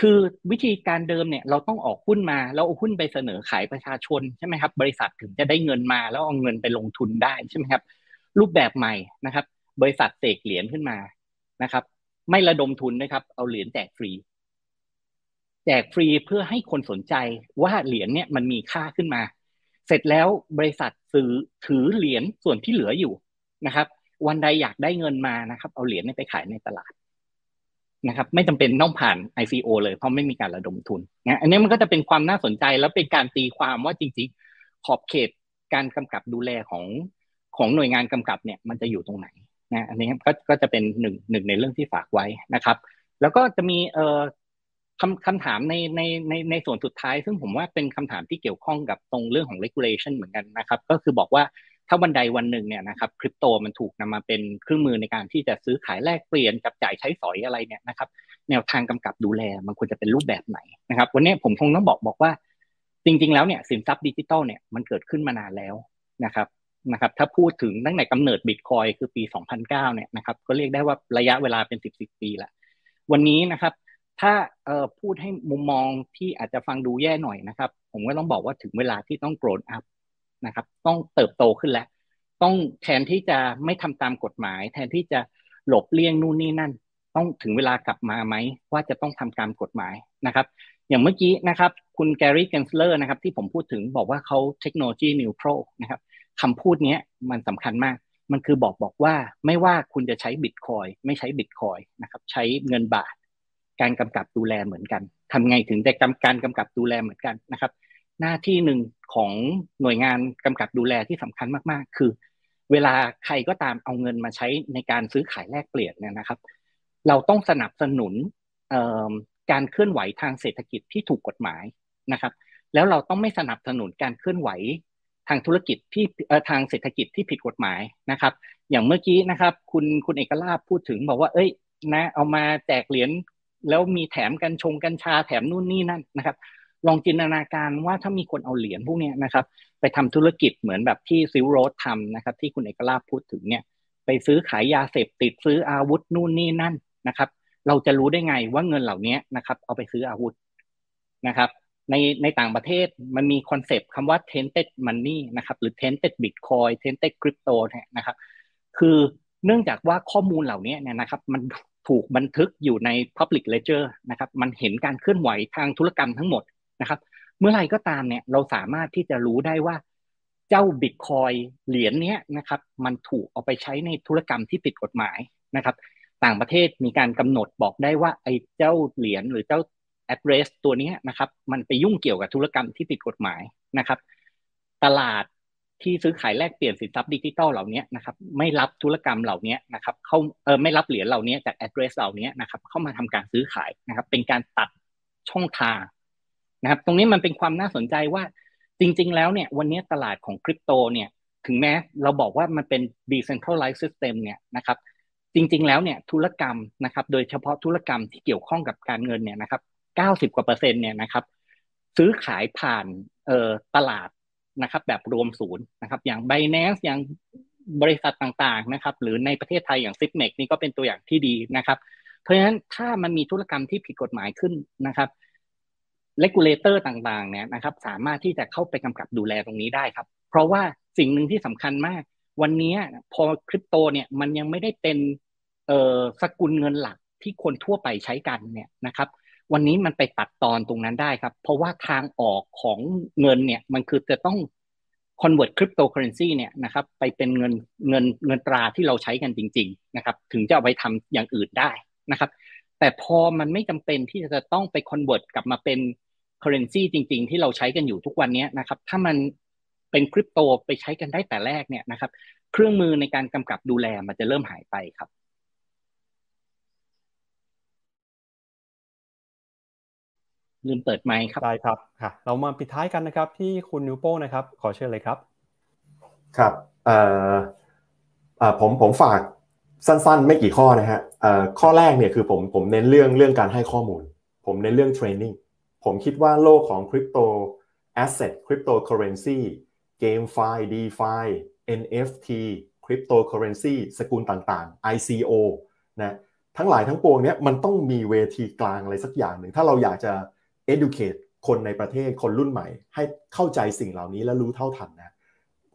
คือวิธีการเดิมเนี่ยเราต้องออกหุ้นมาแล้วเอาหุ้นไปเสนอขายประชาชนใช่ไหมครับ บริษัทถึงจะได้เงินมาแล้วเอาเงินไปลงทุนได้ใช่ไหมครับ รูปแบบใหม่นะครับ บริษัทเสกเหรียญขึ้นมานะครับ ไม่ระดมทุนนะครับ เอาเหรียญแจกฟรี แจกฟรีเพื่อให้คนสนใจว่าเหรียญเนี่ยมันมีค่าขึ้นมา เสร็จแล้วบริษัทซื้อถือเหรียญส่วนที่เหลืออยู่นะครับ วันใดอยากได้เงินมานะครับ เอาเหรียญไปขายในตลาด นะครับไม่จำเป็นต้องผ่าน ICO เลยเพราะไม่มีการระดมทุนนะอันนี้มันก็จะเป็นความน่าสนใจแล้วเป็นการตีความว่าจริงๆ ขอบเขตการกำกับดูแลของของหน่วยงานกำกับเนี่ยมันจะอยู่ตรงไหนนะอันนี้ก็ก็จะเป็นหนึ่งหนึ่งในเรื่องที่ฝากไว้นะครับ แล้วก็จะมีเอ่อคำคำถามในในในในส่วนสุดท้าย ซึ่งผมว่าเป็นคำถามที่เกี่ยวข้องกับตรงเรื่องของ regulation เหมือนกันนะครับ ก็คือบอกว่า ถ้าวันใดวันหนึ่งเนี่ยนะครับคริปโตมันถูกนำมาเป็นเครื่องมือในการที่จะซื้อขายแลกเปลี่ยนจับจ่ายใช้สอยอะไรเนี่ยนะครับ แนวทางกำกับดูแลมันควรจะเป็นรูปแบบไหนนะครับ วันนี้ผมคงต้องบอกบอกว่า จริง ๆ แล้วเนี่ยสินทรัพย์ดิจิตอลเนี่ยมันเกิดขึ้นมานานแล้วนะครับนะครับ ถ้าพูดถึงตั้งแต่กำเนิดบิตคอยคือปี 2009 เนี่ยนะครับก็เรียกได้ว่าระยะเวลาเป็น 10 10 ปีละวันนี้นะครับ ถ้าเอ่อพูดให้มุมมองที่อาจจะฟังดูแย่หน่อยนะครับ ผมก็ต้องบอกว่าถึงเวลาที่ต้อง grow up นะครับ ต้องเติบโตขึ้นแล้ว ต้องแทนที่จะไม่ทำตามกฎหมาย แทนที่จะหลบเลี่ยงนู่นนี่นั่น ต้องถึงเวลากลับมาไหมว่าจะต้องทำตามกฎหมายนะครับ อย่างเมื่อกี้นะครับ คุณแกรี่เกนเลอร์นะครับ ที่ผมพูดถึงบอกว่าเขาเทคโนโลยีนิวโตรนะครับคำพูดนี้มันสำคัญมาก มันคือบอกบอกว่าไม่ว่าคุณจะใช้บิตคอยไม่ใช้บิตคอยนะครับ ใช้เงินบาท การกำกับดูแลเหมือนกันทำไงถึงจะกำการกำกับดูแลเหมือนกันนะครับ หน้าที่หนึ่งของหน่วยงานกำกับดูแลที่สำคัญมากๆ คือ เวลาใครก็ตามเอาเงินมาใช้ในการซื้อขายแลกเปลี่ยนเนี่ยนะครับ เราต้องสนับสนุนการเคลื่อนไหวทางเศรษฐกิจที่ถูกกฎหมายนะครับ แล้วเราต้องไม่สนับสนุนการเคลื่อนไหวทางธุรกิจที่ทางเศรษฐกิจที่ผิดกฎหมายนะครับ อย่างเมื่อกี้นะครับ คุณคุณเอกลาภพูดถึงบอกว่า เอ้ย นะ เอามาแจกเหรียญแล้วมีแถมกันชงกัญชาแถมนู่นนี่นั่นนะครับ ลองจินตนาการว่าถ้ามีคนเอาเหรียญพวกนี้นะครับ ไปทำธุรกิจเหมือนแบบที่ซิลโรดทำนะครับ ที่คุณเอกลาภพูดถึงเนี่ย ไปซื้อขายยาเสพติดซื้ออาวุธนู่นนี่นั่นนะครับ เราจะรู้ได้ไงว่าเงินเหล่านี้นะครับ เอาไปซื้ออาวุธนะครับ ในในต่างประเทศมันมี concept คำว่า tainted money นะครับ หรือ tainted bitcoin tainted crypto นะครับ คือเนื่องจากว่าข้อมูลเหล่านี้เนี่ยนะครับ มันถูกบันทึกอยู่ใน public ledger นะครับ มันเห็นการเคลื่อนไหวทางธุรกรรมทั้งหมด นะครับ เมื่อไรก็ตามเนี่ยเราสามารถที่จะรู้ได้ว่าเจ้าบิตคอยน์เหรียญนี้นะครับ มันถูกเอาไปใช้ในธุรกรรมที่ผิดกฎหมายนะครับ ต่างประเทศมีการกำหนดบอกได้ว่าไอ้เจ้าเหรียญหรือเจ้า address ตัวนี้นะครับ มันไปยุ่งเกี่ยวกับธุรกรรมที่ผิดกฎหมายนะครับ ตลาดที่ซื้อขายแลกเปลี่ยนสินทรัพย์ดิจิตอลเหล่านี้นะครับ ไม่รับธุรกรรมเหล่านี้นะครับเขาเออไม่รับเหรียญเหล่านี้จาก address เหล่านี้นะครับ เข้ามาทำการซื้อขายนะครับ เป็นการตัดช่องทาง นะครับ ตรงนี้มันเป็นความน่าสนใจว่าจริง ๆ แล้วเนี่ยวันนี้ตลาดของคริปโตเนี่ยถึงแม้เราบอกว่ามันเป็น decentralized system เนี่ยนะครับจริง ๆ แล้วเนี่ยธุรกรรมนะครับโดยเฉพาะธุรกรรมที่เกี่ยวข้องกับการเงินเนี่ยนะครับ90กว่าเปอร์เซ็นต์เนี่ยนะครับซื้อขายผ่านเอ่อตลาดนะครับแบบรวมศูนย์นะครับอย่าง Binance อย่างบริษัทต่างๆนะครับหรือในประเทศไทยอย่าง s i p m e x นี่ก็เป็นตัวอย่างที่ดีนะครับ เพราะฉะนั้นถ้ามันมีธุรกรรมที่ผิดกฎหมายขึ้นนะครับ regulator ต่างๆเนี่ยนะครับสามารถที่จะเข้าไปกำกับดูแลตรงนี้ได้ครับ เพราะว่าสิ่งหนึ่งที่สำคัญมาก วันนี้พอคริปโตเนี่ยมันยังไม่ได้เป็นเอ่อสกุลเงินหลักที่คนทั่วไปใช้กันเนี่ยนะครับ วันนี้มันไปตัดตอนตรงนั้นได้ครับ เพราะว่าทางออกของเงินเนี่ยมันคือจะต้อง convert cryptocurrency เนี่ยนะครับไปเป็นเงินเงินเงินตราที่เราใช้กันจริง ๆ นะครับ ถึงจะเอาไปทำอย่างอื่นได้นะครับ แต่พอมันไม่จำเป็นที่จะต้องไป convert กลับมาเป็น currency จริง ๆ ที่เราใช้กันอยู่ทุกวันนี้นะครับ ถ้ามันเป็นคริปโตไปใช้กันได้แต่แรกเนี่ยนะครับ เครื่องมือในการกำกับดูแลมันจะเริ่มหายไปครับคลืมเปิดไมค์ครับได้ครับค่ะ เรามาปิดท้ายกันนะครับ ที่คุณนิวโป้นะครับ ขอเชิญเลยครับ ครับเอ่อผมผมฝากสั้นๆ ไม่กี่ข้อนะฮะข้อแรกเนี่ยคือผมผมเน้นเรื่องเรื่องการให้ข้อมูล ผมเน้นเรื่อง training ผมคิดว่าโลกของ crypto asset cryptocurrency GameFi DeFi NFT cryptocurrency สกุลต่างๆ ICO นะทั้งหลายทั้งปวงเนี้ยมันต้องมีเวทีกลางอะไรสักอย่างหนึ่ง ถ้าเราอยากจะ educate คนในประเทศคนรุ่นใหม่ ให้เข้าใจสิ่งเหล่านี้และรู้เท่าทันนะ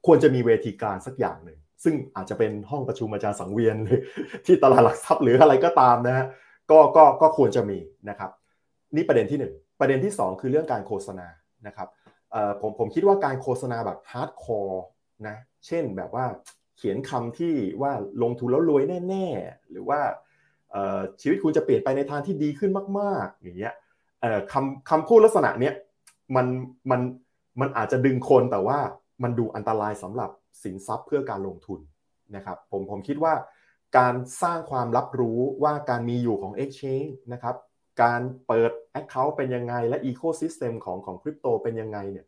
ควรจะมีเวทีกลางสักอย่างหนึ่ง ซึ่งอาจจะเป็นห้องประชุมอาจารย์สังเวียนหรือที่ตลาดหลักทรัพย์หรืออะไรก็ตามนะฮะก็ก็ก็ควรจะมีนะครับ นี่ประเด็นที่1 ประเด็นที่ 2 คือเรื่องการโฆษณานะครับผมผมคิดว่าการโฆษณาแบบ hardcore นะเช่นแบบว่าเขียนคำที่ว่าลงทุนแล้วรวยแน่ ๆ หรือว่าชีวิตคุณจะเปลี่ยนไปในทางที่ดีขึ้นมาก ๆ อย่างเงี้ยคำคำพูดลักษณะเนี้ยมันมันมันอาจจะดึงคนแต่ว่ามันดูอันตรายสำหรับสินทรัพย์เพื่อการลงทุนนะครับผมผมคิดว่าการสร้างความรับรู้ว่าการมีอยู่ของ Exchange นะครับ การเปิด Account เป็นยังไง และ Ecosystem ของของคริปโตเป็นยังไงเนี่ย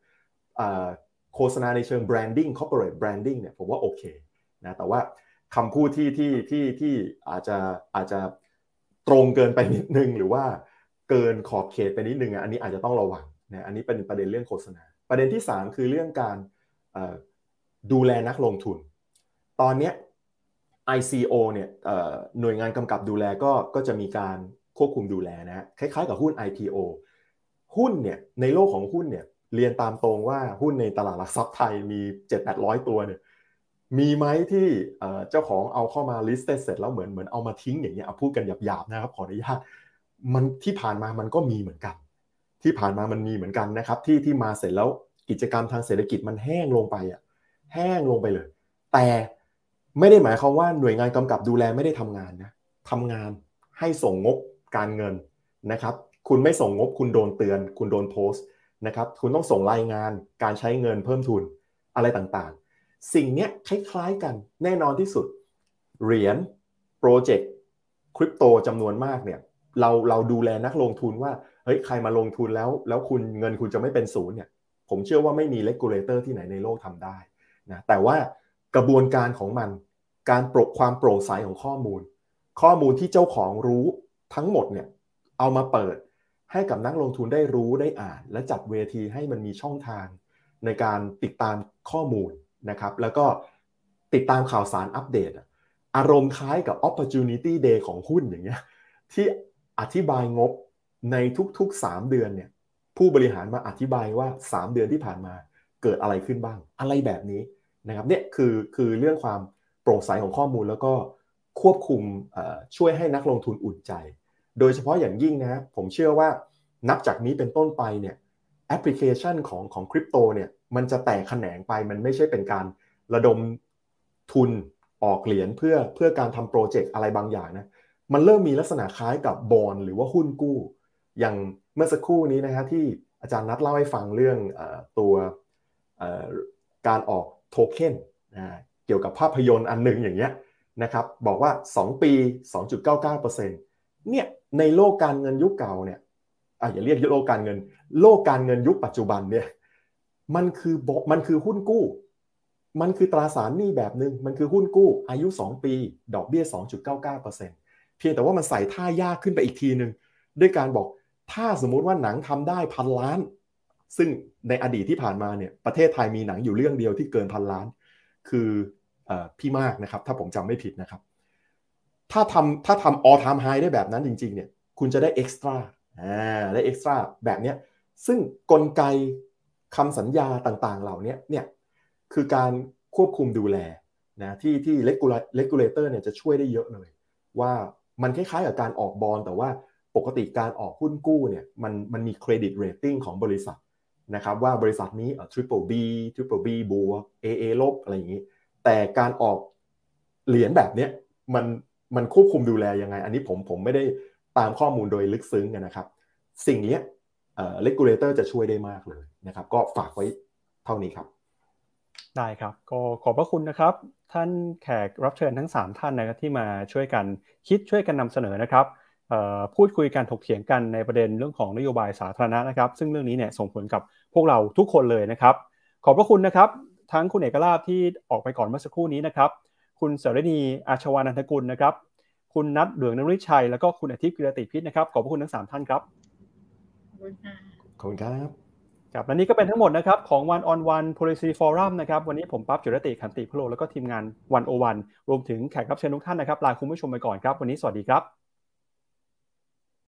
โฆษณาในเชิง branding corporate branding เนี่ยผมว่าโอเคนะแต่ว่าคำพูดที่ที่ที่ที่อาจจะอาจจะตรงเกินไปนิดนึง หรือว่าเกินขอบเขตไปนิดนึงอันนี้อาจจะต้องระวังนะอันนี้เป็นประเด็นเรื่องโฆษณา ประเด็นที่ 3 คือเรื่องการดูแลนักลงทุน ตอนนี้ ICO เนี่ยหน่วยงานกำกับดูแลก็ก็จะมีการ ควบคุมดูแลนะคล้ายๆกับหุ้น IPO หุ้นเนี่ยในโลกของหุ้นเนี่ยเรียนตามตรงว่าหุ้นในตลาดหลักทรัพย์ไทยมี 7-800 ตัวเนี่ยมีไหมที่เจ้าของเอาเข้ามา list เสร็จแล้วเหมือนเหมือนเอามาทิ้งอย่างเงี้ยพูดกันหยาบๆนะครับขออนุญาตมันที่ผ่านมามันก็มีเหมือนกัน ที่ผ่านมามันมีเหมือนกันนะครับที่ที่มาเสร็จแล้วกิจกรรมทางเศรษฐกิจมันแห้งลงไปอะแห้งลงไปเลย แต่ไม่ได้หมายความว่าหน่วยงานกำกับดูแลไม่ได้ทำงานนะทำงานให้ส่งงบ การเงินนะครับ คุณไม่ส่งงบคุณโดนเตือน คุณโดนโพสต์นะครับ คุณต้องส่งรายงานการใช้เงินเพิ่มทุนอะไรต่างๆ สิ่งนี้คล้ายๆกันแน่นอนที่สุด เหรียญโปรเจกต์คริปโตจำนวนมากเนี่ยเราเราดูแลนักลงทุนว่าเฮ้ยใครมาลงทุนแล้ว แล้วคุณเงินคุณจะไม่เป็นศูนย์เนี่ยผมเชื่อว่าไม่มี regulator ที่ไหนในโลกทำได้นะแต่ว่ากระบวนการของมันการปรกความโปร่งใสของข้อมูล ข้อมูลที่เจ้าของรู้ ทั้งหมดเนี่ยเอามาเปิดให้กับนักลงทุนได้รู้ได้อ่าน และจัดเวทีให้มันมีช่องทางในการติดตามข้อมูลนะครับแล้วก็ติดตามข่าวสารอัปเดต อารมณ์คล้ายกับ opportunity day ของหุ้นอย่างเงี้ยที่อธิบายงบในทุกๆ 3 เดือนเนี่ยผู้บริหารมาอธิบายว่า 3 เดือนที่ผ่านมาเกิดอะไรขึ้นบ้าง อะไรแบบนี้นะครับเนี่ยคือคือเรื่องความโปร่งใสของข้อมูลแล้วก็ควบคุมช่วยให้นักลงทุนอุ่นใจ โดยเฉพาะอย่างยิ่งนะผมเชื่อว่านับจากนี้เป็นต้นไปเนี่ยแอปพลิเคชันของของคริปโตเนี่ยมันจะแตกแขนงไปมันไม่ใช่เป็นการระดมทุนออกเหรียญเพื่อเพื่อการทำโปรเจกต์อะไรบางอย่างนะมันเริ่มมีลักษณะคล้ายกับบอลหรือว่าหุ้นกู้ อย่างเมื่อสักครู่นี้นะฮะที่อาจารย์นัดเล่าให้ฟังเรื่องอตัวการออกโทเค็นเกี่ยวกับภาพยนตร์อันหนึ่งอย่างเงี้ยนะครับบอกว่า 2 ปี 2.99%เนี่ย ในโลกการเงินยุคเก่าเนี่ยอะอย่าเรียกโลกการเงิน โลกการเงินยุคปัจจุบันเนี่ยมันคือมันคือหุ้นกู้ มันคือตราสารหนี้แบบหนึง่งมันคือหุ้นกู้ อายุ 2 ปี ดอกเบี้ย 2.99%เพียงแต่ว่ามันใส่ท่ายากขึ้นไปอีกทีหนึ่งด้วยการบอกถ้าสมมุติว่าหนังทำได้พันล้าน ซึ่งในอดีตที่ผ่านมาเนี่ยประเทศไทยมีหนังอยู่เรื่องเดียวที่เกินพันล้าน คือพี่มากนะครับ ถ้าผมจำไม่ผิดนะครับ ถ้าทำถ้าทำ all time high ได้แบบนั้นจริงๆเนี่ยคุณจะได้ extra อ่าได้ extra แบบเนี้ยซึ่งกลไกคำสัญญาต่างๆ เหล่านี้เนี่ยคือการควบคุมดูแลนะที่ที่ regulator เนี่ยจะช่วยได้เยอะเลย ว่ามันคล้ายๆกับการออกบอลแต่ว่าปกติการออกหุ้นกู้เนี่ยมันมันมี credit rating ของบริษัทนะครับว่าบริษัทนี้ triple B triple B บวก AA ลบอะไรอย่างนี้ แต่การออกเหรียญแบบเนี้ยมัน มันควบคุมดูแลยังไง อันนี้ผมผมไม่ได้ตามข้อมูลโดยลึกซึ้งนะครับ สิ่งนี้เอ่อ regulator จะช่วยได้มากเลยนะครับ ก็ฝากไว้เท่านี้ครับ ได้ครับ ก็ขอบพระคุณนะครับ ท่านแขกรับเชิญทั้ง 3 ท่านนะครับที่มาช่วยกันคิดช่วยกันนำเสนอนะครับพูดคุยกันถกเถียงกันในประเด็นเรื่องของนโยบายสาธารณะนะครับ ซึ่งเรื่องนี้เนี่ยส่งผลกับพวกเราทุกคนเลยนะครับ ขอบพระคุณนะครับ ทั้งคุณเอกลาภที่ออกไปก่อนเมื่อสักครู่นี้นะครับ คุณสรณีอาชวานันทกุลนะครับ คุณนัทเหลืองนริชัย แล้วก็คุณอาทิตย์กิรติพิษนะครับ ขอบพระคุณทั้งสามท่านครับ ขอบคุณค่ะขอบคุณครับ ครับ และนี่ก็เป็นทั้งหมดนะครับของ One on One Policy Forum นะครับ วันนี้ผมปั๊บจุรติขันติพโลแล้วก็ทีมงาน One o One รวมถึงแขกรับเชิญทุกท่านนะครับ ลาคุณผู้ชมไปก่อนครับ วันนี้สวัสดีครับ